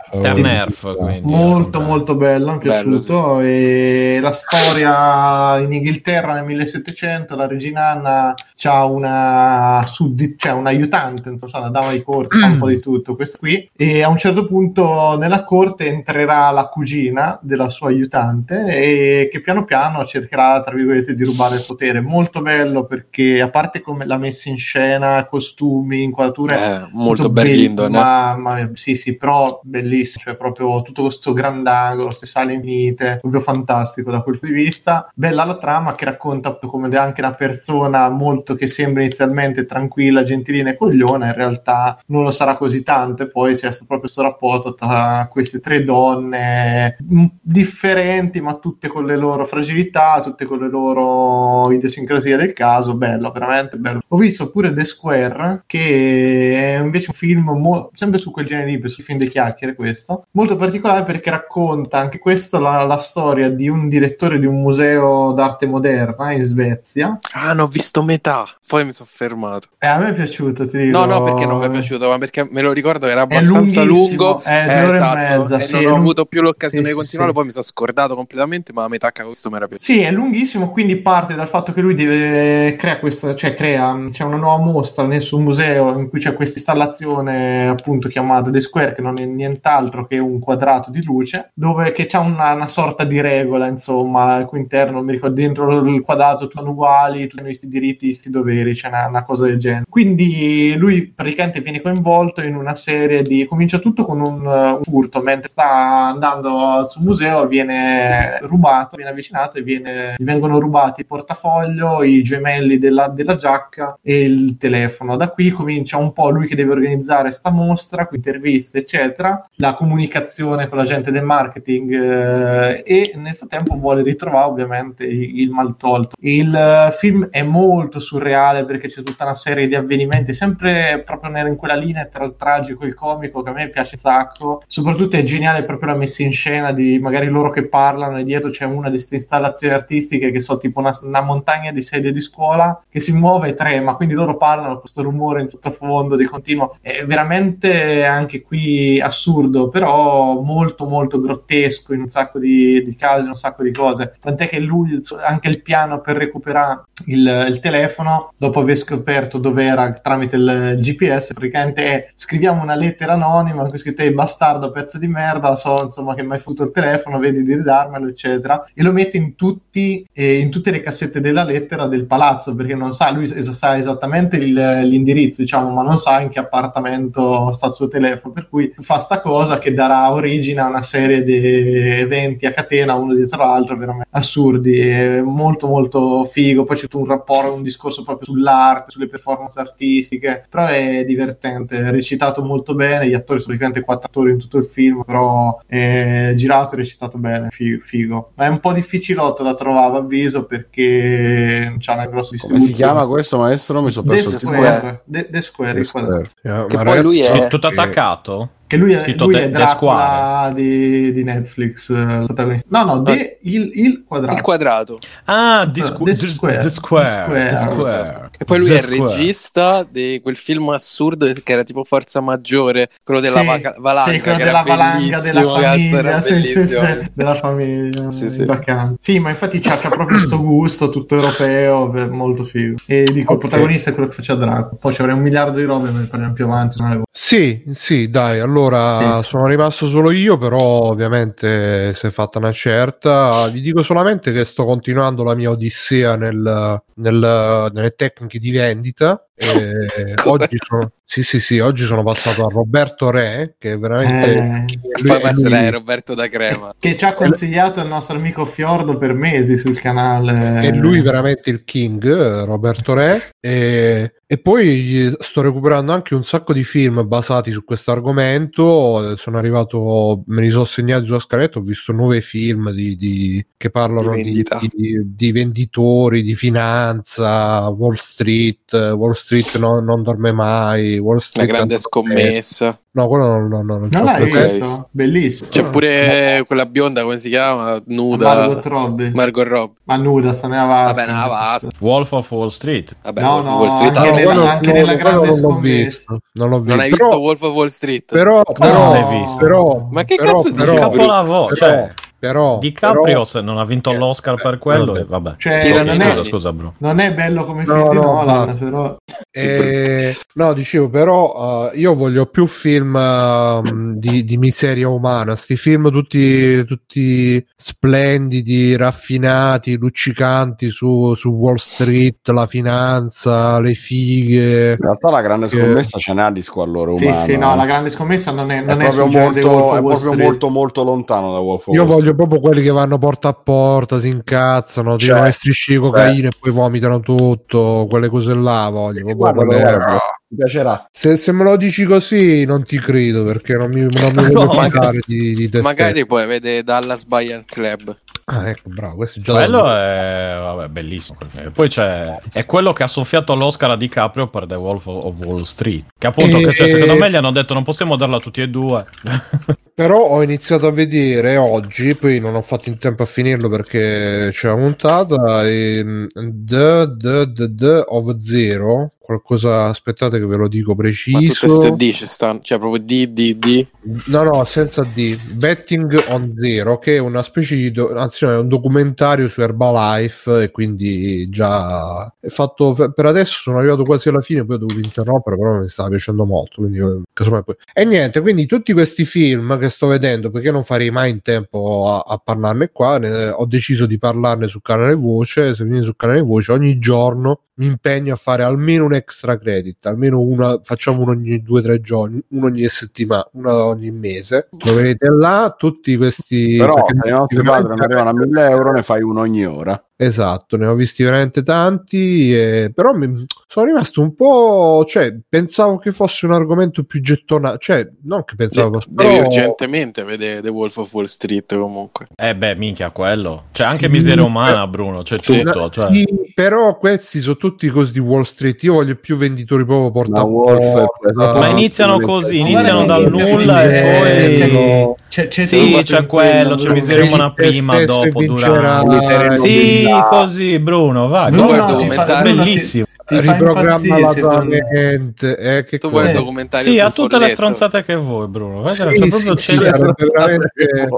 [SPEAKER 7] quindi.
[SPEAKER 4] molto
[SPEAKER 7] Cioè,
[SPEAKER 4] molto bello, mi è
[SPEAKER 6] Bello,
[SPEAKER 4] piaciuto e la storia in Inghilterra nel 1700 la regina Anna ha una, suddi- cioè un aiutante non so, una dama di corte fa un po' di tutto questo qui e a un certo punto nella corte entrerà la cugina della sua aiutante e che piano piano cercherà tra virgolette di rubare il potere molto bello perché a parte come l'ha messa in scena costumi, inquadrature
[SPEAKER 6] Eh, molto
[SPEAKER 4] bello,
[SPEAKER 6] Lyndon, eh.
[SPEAKER 4] ma, ma- sì, sì, però bellissimo, cioè proprio tutto questo grandangolo, queste sale infinite, proprio fantastico da quel punto di vista. Bella la trama che racconta come anche una persona molto che sembra inizialmente tranquilla, gentilina e cogliona, in realtà non lo sarà così tanto. E poi c'è proprio questo rapporto tra queste tre donne differenti, ma tutte con le loro fragilità, tutte con le loro idiosincrasie del caso, bello, veramente bello. Ho visto pure The Square, che è invece un film mo- sempre su quel genere lì, sui film di chiacchiere questo, molto particolare perché racconta anche questo la, la storia di un direttore di un museo d'arte moderna in Svezia,
[SPEAKER 6] Ah, ne ho visto metà, poi mi sono fermato.
[SPEAKER 4] Eh, a me è piaciuto, ti dico.
[SPEAKER 6] No, no, perché non mi è piaciuto, ma perché me lo ricordo era
[SPEAKER 4] È
[SPEAKER 6] abbastanza lungo.
[SPEAKER 4] è due
[SPEAKER 6] eh,
[SPEAKER 4] ore e
[SPEAKER 6] esatto,
[SPEAKER 4] mezza,
[SPEAKER 6] e
[SPEAKER 4] sì,
[SPEAKER 6] non ho avuto più l'occasione
[SPEAKER 4] Sì,
[SPEAKER 6] di
[SPEAKER 4] sì,
[SPEAKER 6] continuarlo,
[SPEAKER 4] sì.
[SPEAKER 6] poi mi sono scordato completamente, ma a metà che visto mi era piaciuto.
[SPEAKER 4] Sì, è lunghissimo, quindi parte dal fatto che lui deve crea questa, cioè crea, c'è una nuova mostra nel suo museo in cui c'è questa installazione appunto chiamata The Square, che non è nient'altro che un quadrato di luce, dove che c'ha una, una sorta di regola, insomma, al cui interno, mi ricordo, dentro il quadrato tutti sono uguali, tutti hanno questi diritti, questi doveri, c'è una, una cosa del genere. Quindi lui praticamente viene coinvolto in una serie di... comincia tutto con un, uh, un furto, mentre sta andando al suo museo viene rubato, viene avvicinato e viene, gli vengono rubati il portafoglio, i gemelli della, della giacca e il telefono. Da qui comincia un po' lui che deve organizzare sta mostra, interviste, eccetera, la comunicazione con la gente del marketing eh, e nel frattempo vuole ritrovare ovviamente il, il maltolto. Il eh, film è molto surreale perché c'è tutta una serie di avvenimenti, sempre proprio in quella linea tra il tragico e il comico che a me piace un sacco. Soprattutto è geniale proprio la messa in scena di magari loro che parlano e dietro c'è una di queste installazioni artistiche che so tipo una, una montagna di sedie di scuola che si muove e trema, quindi loro parlano questo rumore in sottofondo di continuo. È veramente anche qui assurdo, però molto molto grottesco in un sacco di, di casi, in un sacco di cose. Tant'è che lui, anche il piano per recuperare il, il telefono, dopo aver scoperto dove era tramite il GPS, praticamente scriviamo una lettera anonima con scritto "Ehi, bastardo, pezzo di merda, so insomma che mi hai fottuto il telefono, vedi di ridarmelo, eccetera. E lo mette in tutti, eh, in tutte le cassette della lettera del palazzo, perché non sa, lui es- sa esattamente il- l'indirizzo, diciamo, ma non sa in che appartamento sta il suo telefono, per cui fa sta cosa che darà origine a una serie di eventi a catena, uno dietro l'altro, veramente assurdi, molto molto figo, poi c'è tutto un rapporto, un discorso proprio sull'arte, sulle performance artistiche, però è divertente, è recitato molto bene, gli attori sono praticamente quattro attori in tutto il film, però è girato e recitato bene, fi- figo. Ma è un po' difficilotto da trovare, a avviso, perché c'ha una grossa
[SPEAKER 3] Come si chiama questo maestro? Mi sono
[SPEAKER 4] The
[SPEAKER 3] perso il
[SPEAKER 4] Square, The, The Square,
[SPEAKER 3] The. Square.
[SPEAKER 1] Eh,
[SPEAKER 6] Che
[SPEAKER 1] ma
[SPEAKER 6] poi lui
[SPEAKER 1] ragazzi,
[SPEAKER 6] è-
[SPEAKER 7] Tutto attaccato?
[SPEAKER 4] Che lui è,
[SPEAKER 7] Scritto
[SPEAKER 4] lui
[SPEAKER 7] The-
[SPEAKER 4] è Dracula di, di Netflix, eh, il protagonista. No, no, The- il, il quadrato.
[SPEAKER 6] Il quadrato.
[SPEAKER 7] Ah, The, Squ- The-
[SPEAKER 4] Square.
[SPEAKER 7] The Square.
[SPEAKER 4] The Square.
[SPEAKER 7] The Square.
[SPEAKER 6] E poi lui
[SPEAKER 7] The
[SPEAKER 6] è il
[SPEAKER 7] Square.
[SPEAKER 6] regista di quel film assurdo che era tipo Forza Maggiore, quello della
[SPEAKER 4] Sì,
[SPEAKER 6] vaca- valanga.
[SPEAKER 4] sì, quello della valanga della famiglia, sì, sì, sì, della famiglia
[SPEAKER 6] Sì,
[SPEAKER 4] in
[SPEAKER 6] sì.
[SPEAKER 4] vacanza. Sì, ma infatti c'ha, c'ha proprio questo gusto tutto europeo, molto figo. E dico, il
[SPEAKER 1] Ok.
[SPEAKER 4] protagonista è quello che faceva Draco. Poi ci avrei un miliardo di robe, ma ne parliamo più avanti.
[SPEAKER 1] Sì, sì, dai, allora
[SPEAKER 4] Sì, sì.
[SPEAKER 1] sono rimasto solo io, però ovviamente si è fatta una certa. Vi dico solamente che sto continuando la mia odissea nel- nel- nelle tecniche di vendita. E
[SPEAKER 6] Come?
[SPEAKER 1] oggi sono, sì, sì, sì, oggi sono passato a Roberto Re, che è veramente...
[SPEAKER 4] Eh,
[SPEAKER 6] E
[SPEAKER 1] lui-
[SPEAKER 6] passerai
[SPEAKER 1] lui-
[SPEAKER 6] Roberto da Crema.
[SPEAKER 4] che ci ha consigliato il nostro amico Fiordo per mesi sul canale.
[SPEAKER 1] è lui veramente il king, eh, Roberto Re. E, e poi sto recuperando anche un sacco di film basati su questo argomento. Sono arrivato, me li sono segnati sulla scaletta. Ho visto nuovi film di, di- che parlano
[SPEAKER 6] Di
[SPEAKER 1] di,
[SPEAKER 6] vendita.
[SPEAKER 1] di- di venditori, di finanza, Wall Street. Wall Street no- non dorme mai. Wall Street
[SPEAKER 6] grande scommessa.
[SPEAKER 1] No, quello non, no, no, non
[SPEAKER 4] Non
[SPEAKER 1] c'ho
[SPEAKER 4] l'hai visto? Bellissimo.
[SPEAKER 6] C'è pure quella bionda, come si chiama? Nuda.
[SPEAKER 4] Margot Robbie.
[SPEAKER 6] Margot Robbie.
[SPEAKER 4] Ma nuda, sta nella vasca.
[SPEAKER 6] Vabbè, nella vasca.
[SPEAKER 7] Wolf of Wall Street.
[SPEAKER 6] Vabbè,
[SPEAKER 4] No, no,
[SPEAKER 6] Wall Street.
[SPEAKER 4] anche
[SPEAKER 1] No,
[SPEAKER 4] nella- anche
[SPEAKER 1] no,
[SPEAKER 4] nella grande
[SPEAKER 1] non
[SPEAKER 4] scommessa.
[SPEAKER 1] visto. Non l'ho visto.
[SPEAKER 6] Non hai
[SPEAKER 1] Però-
[SPEAKER 6] visto Wolf of Wall Street?
[SPEAKER 1] Però, però,
[SPEAKER 7] non l'hai visto?
[SPEAKER 1] però,
[SPEAKER 6] Ma che
[SPEAKER 1] però-
[SPEAKER 6] cazzo dici?
[SPEAKER 1] però-
[SPEAKER 7] Capolavoro,
[SPEAKER 1] però-
[SPEAKER 7] cioè,
[SPEAKER 1] però,
[SPEAKER 7] DiCaprio
[SPEAKER 1] però-
[SPEAKER 7] se non ha vinto l'Oscar per quello, e vabbè.
[SPEAKER 4] Cioè,
[SPEAKER 6] Tira,
[SPEAKER 7] Ok,
[SPEAKER 6] non
[SPEAKER 7] scusa,
[SPEAKER 6] è-
[SPEAKER 7] scusa, bro.
[SPEAKER 4] Non è bello come
[SPEAKER 1] No,
[SPEAKER 4] film di
[SPEAKER 1] no,
[SPEAKER 4] Nolan,
[SPEAKER 1] ma-
[SPEAKER 4] però.
[SPEAKER 1] Eh, no, dicevo, però uh, io voglio più film uh, di, di miseria umana, sti film tutti, tutti splendidi, raffinati, luccicanti su, su Wall Street, la finanza, le fighe.
[SPEAKER 3] In realtà la grande
[SPEAKER 1] Che-
[SPEAKER 3] scommessa ce n'ha di squallore
[SPEAKER 4] Sì,
[SPEAKER 3] umano.
[SPEAKER 4] sì, no,
[SPEAKER 3] eh.
[SPEAKER 4] la grande scommessa non è,
[SPEAKER 3] è
[SPEAKER 4] non è,
[SPEAKER 3] proprio,
[SPEAKER 4] di Wolf
[SPEAKER 3] molto, è
[SPEAKER 4] Wall
[SPEAKER 3] proprio
[SPEAKER 4] Street.
[SPEAKER 3] molto molto lontano da Wolf of
[SPEAKER 1] Io
[SPEAKER 3] Wall
[SPEAKER 1] voglio
[SPEAKER 3] Street.
[SPEAKER 1] proprio quelli che vanno porta a porta, si incazzano, tirano
[SPEAKER 3] Cioè,
[SPEAKER 1] le strisce di cocaina e poi vomitano tutto, quelle cose là voglio. proprio
[SPEAKER 3] Guarda,
[SPEAKER 1] quelle-
[SPEAKER 3] guarda, ti piacerà.
[SPEAKER 1] Se, se me lo dici così non ti credo perché non mi, non mi voglio
[SPEAKER 7] No,
[SPEAKER 1] fidare di, di te
[SPEAKER 6] Magari poi vede Dallas Bayern Club.
[SPEAKER 1] Ah, ecco, bravo, questo già
[SPEAKER 7] Quello è vabbè, bellissimo. E poi c'è è quello che ha soffiato l'Oscar a DiCaprio per The Wolf of Wall Street. Che appunto,
[SPEAKER 1] E-
[SPEAKER 7] che, cioè, secondo me gli hanno detto non possiamo darla a tutti e due.
[SPEAKER 1] Però ho iniziato a vedere oggi, poi non ho fatto in tempo a finirlo perché c'è la puntata, e, mm, The, The, The, The of Zero, qualcosa, aspettate che ve lo dico
[SPEAKER 6] Ma tutte
[SPEAKER 1] preciso.
[SPEAKER 6] D ci stanno, cioè proprio D, D, D.
[SPEAKER 1] No, no, senza D. Betting on Zero, che è una specie di, do- anzi no, è un documentario su Herbalife e quindi già è fatto per adesso sono arrivato quasi alla fine, poi ho dovuto interrompere, però mi stava piacendo molto, quindi eh, casomai poi... E niente, quindi tutti questi film che sto vedendo, perché non farei mai in tempo a, a parlarne qua, ne- ho deciso di parlarne sul canale Voce, se vieni sul canale Voce ogni giorno mi impegno a fare almeno un extra credit, almeno una, facciamo uno ogni due o tre giorni, uno ogni settimana, uno ogni mese. Lo vedete là, tutti questi...
[SPEAKER 3] Però se i nostri padri arrivano a 1000 euro ne fai uno ogni ora.
[SPEAKER 1] Esatto, ne ho visti veramente tanti, e- però mi- sono rimasto un po', cioè, pensavo che fosse un argomento più gettonato, cioè, non che pensavo fosse,
[SPEAKER 6] Devi
[SPEAKER 1] però-
[SPEAKER 6] urgentemente vedere The Wolf of Wall Street comunque.
[SPEAKER 7] Eh beh, minchia, quello. C'è anche
[SPEAKER 1] Sì,
[SPEAKER 7] miseria umana,
[SPEAKER 1] eh,
[SPEAKER 7] Bruno, c'è
[SPEAKER 1] Sì,
[SPEAKER 7] tutto. cioè.
[SPEAKER 1] sì, però questi sono tutti così di Wall Street. Io voglio più venditori proprio porta
[SPEAKER 3] Ma Wolf
[SPEAKER 1] porta.
[SPEAKER 7] Ma iniziano così, iniziano dal nulla e
[SPEAKER 3] eh,
[SPEAKER 7] poi...
[SPEAKER 4] C'è, c'è
[SPEAKER 7] Sì, c'è quello, c'è miseria umana prima, dopo, durante. Sì, Così, Bruno, vai.
[SPEAKER 4] Bruno,
[SPEAKER 6] il
[SPEAKER 4] ti fa-
[SPEAKER 6] documentario?
[SPEAKER 4] Bruno, ti-
[SPEAKER 7] Bellissimo.
[SPEAKER 4] ti fa
[SPEAKER 1] Riprogramma la tua mente. Eh, che
[SPEAKER 6] Tu vuoi il
[SPEAKER 1] cosa?
[SPEAKER 6] documentario
[SPEAKER 7] Sì, ha tutte le stronzate che vuoi, Bruno. Guarda,
[SPEAKER 1] Sì,
[SPEAKER 7] proprio
[SPEAKER 1] sì,
[SPEAKER 7] c'è
[SPEAKER 1] sì,
[SPEAKER 7] le-
[SPEAKER 1] sarebbe veramente-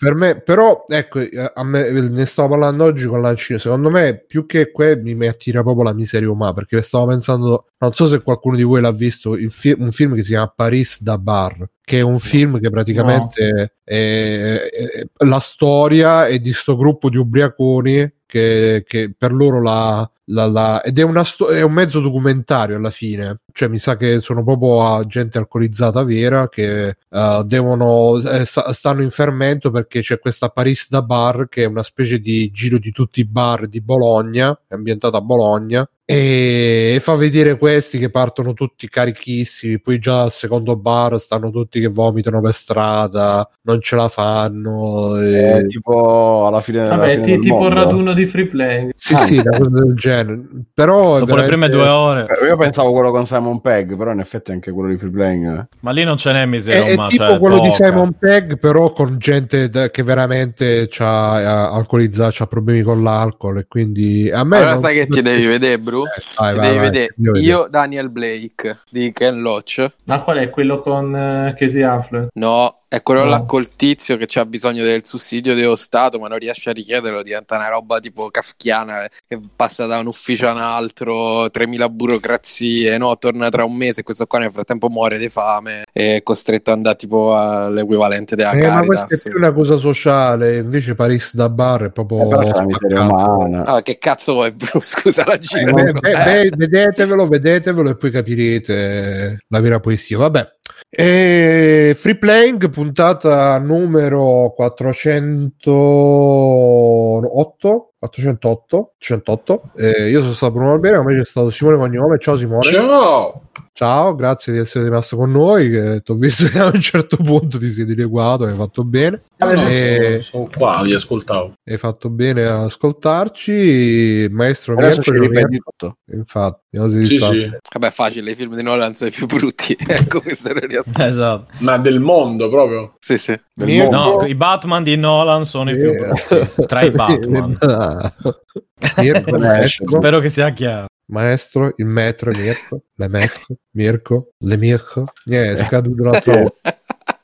[SPEAKER 1] per me, però, ecco, a me, ne stavo parlando oggi con Lancino. Secondo me, più che que, mi, mi attira proprio la miseria umana. Perché stavo pensando, non so se qualcuno di voi l'ha visto, il fi- un film che si chiama Paris da Bar. Che è un film che praticamente è, è- la storia è di sto gruppo di ubriaconi che, che per loro la, la- la- ed è, sto- è un mezzo documentario alla fine cioè mi sa che sono proprio a gente alcolizzata vera che eh, devono eh, sta- stanno in fermento perché c'è questa Paris da bar che è una specie di giro di tutti i bar di Bologna è ambientata a Bologna e, e fa vedere questi che partono tutti carichissimi poi già al secondo bar stanno tutti che vomitano per strada non ce la fanno e-
[SPEAKER 3] È tipo alla fine alla
[SPEAKER 4] Vabbè,
[SPEAKER 3] fine
[SPEAKER 4] ti-
[SPEAKER 3] del
[SPEAKER 4] tipo il
[SPEAKER 3] mondo.
[SPEAKER 4] raduno di free play.
[SPEAKER 1] sì
[SPEAKER 3] Ah.
[SPEAKER 1] sì una cosa del genere però
[SPEAKER 7] Dopo le prime
[SPEAKER 1] veramente-
[SPEAKER 7] due ore.
[SPEAKER 3] Eh, Io pensavo quello con Simon Pegg, però in effetti anche quello di Free Playing.
[SPEAKER 7] Ma lì non ce n'è miseria
[SPEAKER 1] È, è tipo
[SPEAKER 7] cioè,
[SPEAKER 1] quello di
[SPEAKER 7] poca.
[SPEAKER 1] Simon Pegg, però con gente da- che veramente c'ha eh, alcolizzato, c'ha problemi con l'alcol. E quindi a me
[SPEAKER 6] Allora
[SPEAKER 1] non-
[SPEAKER 6] sai che ti devi vedere, Bru?
[SPEAKER 1] Eh, vai,
[SPEAKER 6] Ti
[SPEAKER 1] vai,
[SPEAKER 6] devi
[SPEAKER 1] vai,
[SPEAKER 6] vedere
[SPEAKER 1] io
[SPEAKER 6] Daniel Blake di Ken Loach.
[SPEAKER 4] Ma qual è quello con eh, Casey Affleck?
[SPEAKER 6] No, è quello là
[SPEAKER 4] No.
[SPEAKER 6] col tizio che ha bisogno del sussidio dello Stato, ma non riesce a richiederlo. Diventa una roba tipo kafkiana eh, che passa da un ufficio a un altro, 3000 burocrazie. No, torna tra un mese. Questo qua nel frattempo muore di fame. e È costretto ad andare tipo all'equivalente della
[SPEAKER 1] Eh, ma questa è
[SPEAKER 6] Caritas.
[SPEAKER 1] più una cosa sociale, invece Paris da bar è proprio
[SPEAKER 3] Eh, umana.
[SPEAKER 6] Ah, che cazzo vuoi? Scusa la
[SPEAKER 1] Eh,
[SPEAKER 6] giro.
[SPEAKER 1] beh, vedetevelo, vedetevelo e poi capirete la vera poesia. Vabbè. E Free Playing, puntata numero 408. 408, 108. Eh, io sono stato Bruno Albera, come c'è stato Simone Cognome. Ciao Simone.
[SPEAKER 2] Ciao!
[SPEAKER 1] Ciao, grazie di essere rimasto con noi. Che ti ho visto che a un certo punto ti sei dileguato, hai fatto bene.
[SPEAKER 2] No, no,
[SPEAKER 1] Eh,
[SPEAKER 2] sono, qua, vi ascoltavo.
[SPEAKER 1] Hai fatto bene a ascoltarci, maestro
[SPEAKER 3] Adesso ci tutto.
[SPEAKER 1] Infatti,
[SPEAKER 2] Sì, sì.
[SPEAKER 6] Vabbè, facile, i film di Nolan sono i più brutti. ecco, questo era il riassunto.
[SPEAKER 7] Esatto.
[SPEAKER 2] Ma del mondo proprio.
[SPEAKER 6] Sì, sì.
[SPEAKER 3] Mondo.
[SPEAKER 7] No, i Batman di Nolan sono i più brutti. Tra i Batman.
[SPEAKER 1] Mirko, maestro,
[SPEAKER 7] Spero che sia chiaro.
[SPEAKER 1] maestro, il metro, Mirko, le metro, Mirko, le Mirko. Niente, è scaduto l'altra volta.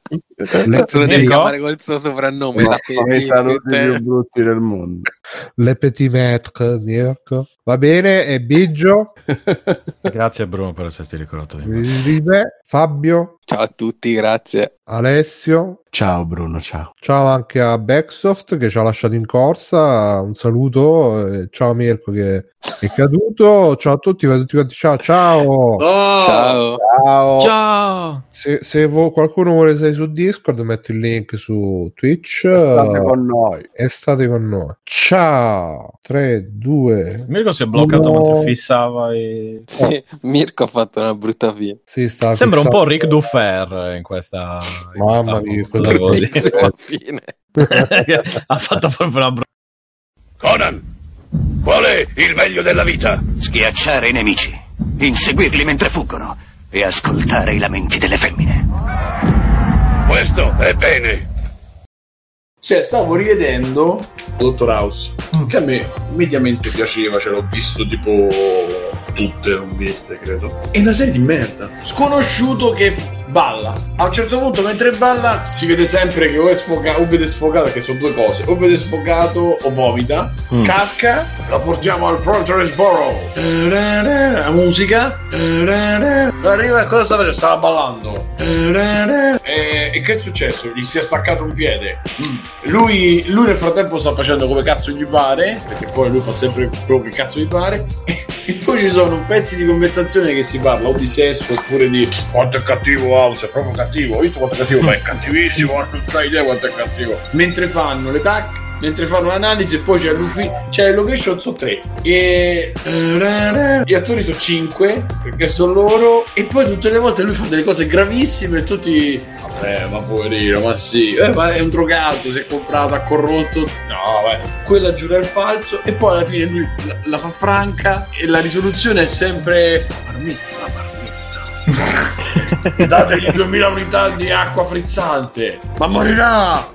[SPEAKER 6] Lo devi
[SPEAKER 7] Mirko?
[SPEAKER 6] chiamare col suo soprannome. La
[SPEAKER 3] sono più brutti del mondo.
[SPEAKER 1] le petit maître, Mirko. Va bene, e Biggio,
[SPEAKER 7] Grazie Bruno per esserti ricordato di me.
[SPEAKER 1] Fabio,
[SPEAKER 6] Ciao a tutti, grazie.
[SPEAKER 1] Alessio.
[SPEAKER 3] Ciao Bruno, ciao.
[SPEAKER 1] Ciao anche a Backsoft che ci ha lasciato in corsa. Un saluto. Ciao Mirko che è caduto. Ciao a tutti, a tutti quanti. Ciao, ciao.
[SPEAKER 2] Oh!
[SPEAKER 6] Ciao.
[SPEAKER 3] Ciao.
[SPEAKER 7] Ciao!
[SPEAKER 1] Se, se vo- qualcuno vuole stare su Discord, metto il link su Twitch
[SPEAKER 3] State con noi.
[SPEAKER 1] e state con noi. Ciao. 3, 2.
[SPEAKER 7] Mirko si è bloccato
[SPEAKER 1] No.
[SPEAKER 7] mentre fissava i...
[SPEAKER 6] Sì, Mirko ha fatto una brutta fine.
[SPEAKER 1] Sì, sta
[SPEAKER 7] Sembra un po'
[SPEAKER 1] fissando.
[SPEAKER 7] Rick Duffer in questa... in
[SPEAKER 1] Mamma
[SPEAKER 7] questa
[SPEAKER 1] mia, cosa
[SPEAKER 7] dire.
[SPEAKER 6] Fine.
[SPEAKER 7] ha fatto proprio una brutta...
[SPEAKER 8] Conan, qual è il meglio della vita?
[SPEAKER 9] Schiacciare i nemici, inseguirli mentre fuggono e ascoltare i lamenti delle femmine.
[SPEAKER 8] Questo è bene.
[SPEAKER 2] Cioè, stavo rivedendo Dottor House, che a me mediamente piaceva, ce l'ho visto tipo tutte non viste, credo. È una serie di merda. Sconosciuto che balla. A un certo punto, mentre balla, si vede sempre che o è sfogato, o vede sfogato, perché sono due cose, o vede sfogato o vomita,
[SPEAKER 7] Mm.
[SPEAKER 2] casca, la portiamo al Portersboro. La musica. Arriva, cosa stava facendo? Stava ballando. E, e che è successo? Gli si è staccato un piede. Mm. Lui, lui nel frattempo sta facendo come cazzo gli pare, perché poi lui fa sempre quello che cazzo gli pare. E poi ci sono pezzi di conversazione che si parla o di sesso oppure di quanto è cattivo House, è proprio cattivo. Ho visto quanto è cattivo, ma è cattivissimo, non c'hai idea quanto è cattivo. Mentre fanno le tac, mentre fanno l'analisi e poi c'è l'uffi, c'è le location sono tre. E gli attori sono cinque, perché sono loro. E poi tutte le volte lui fa delle cose gravissime e tutti. Vabbè, ma poverino, ma sì, eh, ma è un drogato, si è comprato, ha corrotto. No, vabbè. Quella giura il falso e poi alla fine lui la, la fa franca e la risoluzione è sempre marmitta, la marmitta. Dategli 2000 unità di acqua frizzante, ma morirà!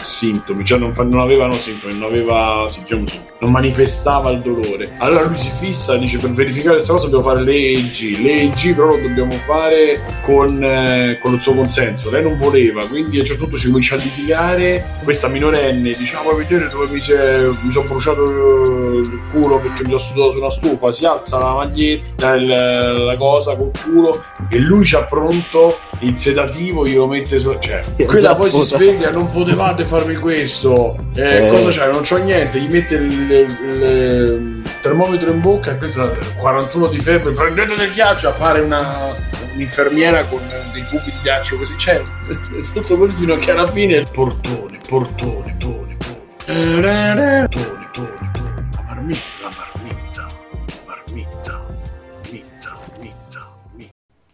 [SPEAKER 2] sintomi, cioè non, fa- non avevano sintomi, non aveva, sì, diciamo non manifestava il dolore. Allora lui si fissa, dice per verificare questa cosa dobbiamo fare l'EEG, l'EEG però lo dobbiamo fare con, eh, con il suo consenso. Lei non voleva, quindi a un certo punto ci comincia a litigare, questa minorenne dice ah vuoi vedere dove mi, mi sono bruciato il culo perché mi sono sudato su una stufa, si alza la maglietta, il- la cosa col culo e lui c'ha pronto il sedativo, glielo mette su... cioè, quella poi si sveglia, non potevate farmi questo, eh,
[SPEAKER 10] Eh.
[SPEAKER 2] cosa c'è? Non c'ho niente, gli mette il, il- il termometro in bocca e questo è il 41 di febbre, prendete del ghiaccio, appare una, un'infermiera con dei cubi di ghiaccio così, cioè, è tutto così fino a che alla fine il portone, portone, tone, tone, tone, tone, tone, la marmitta, la marmitta,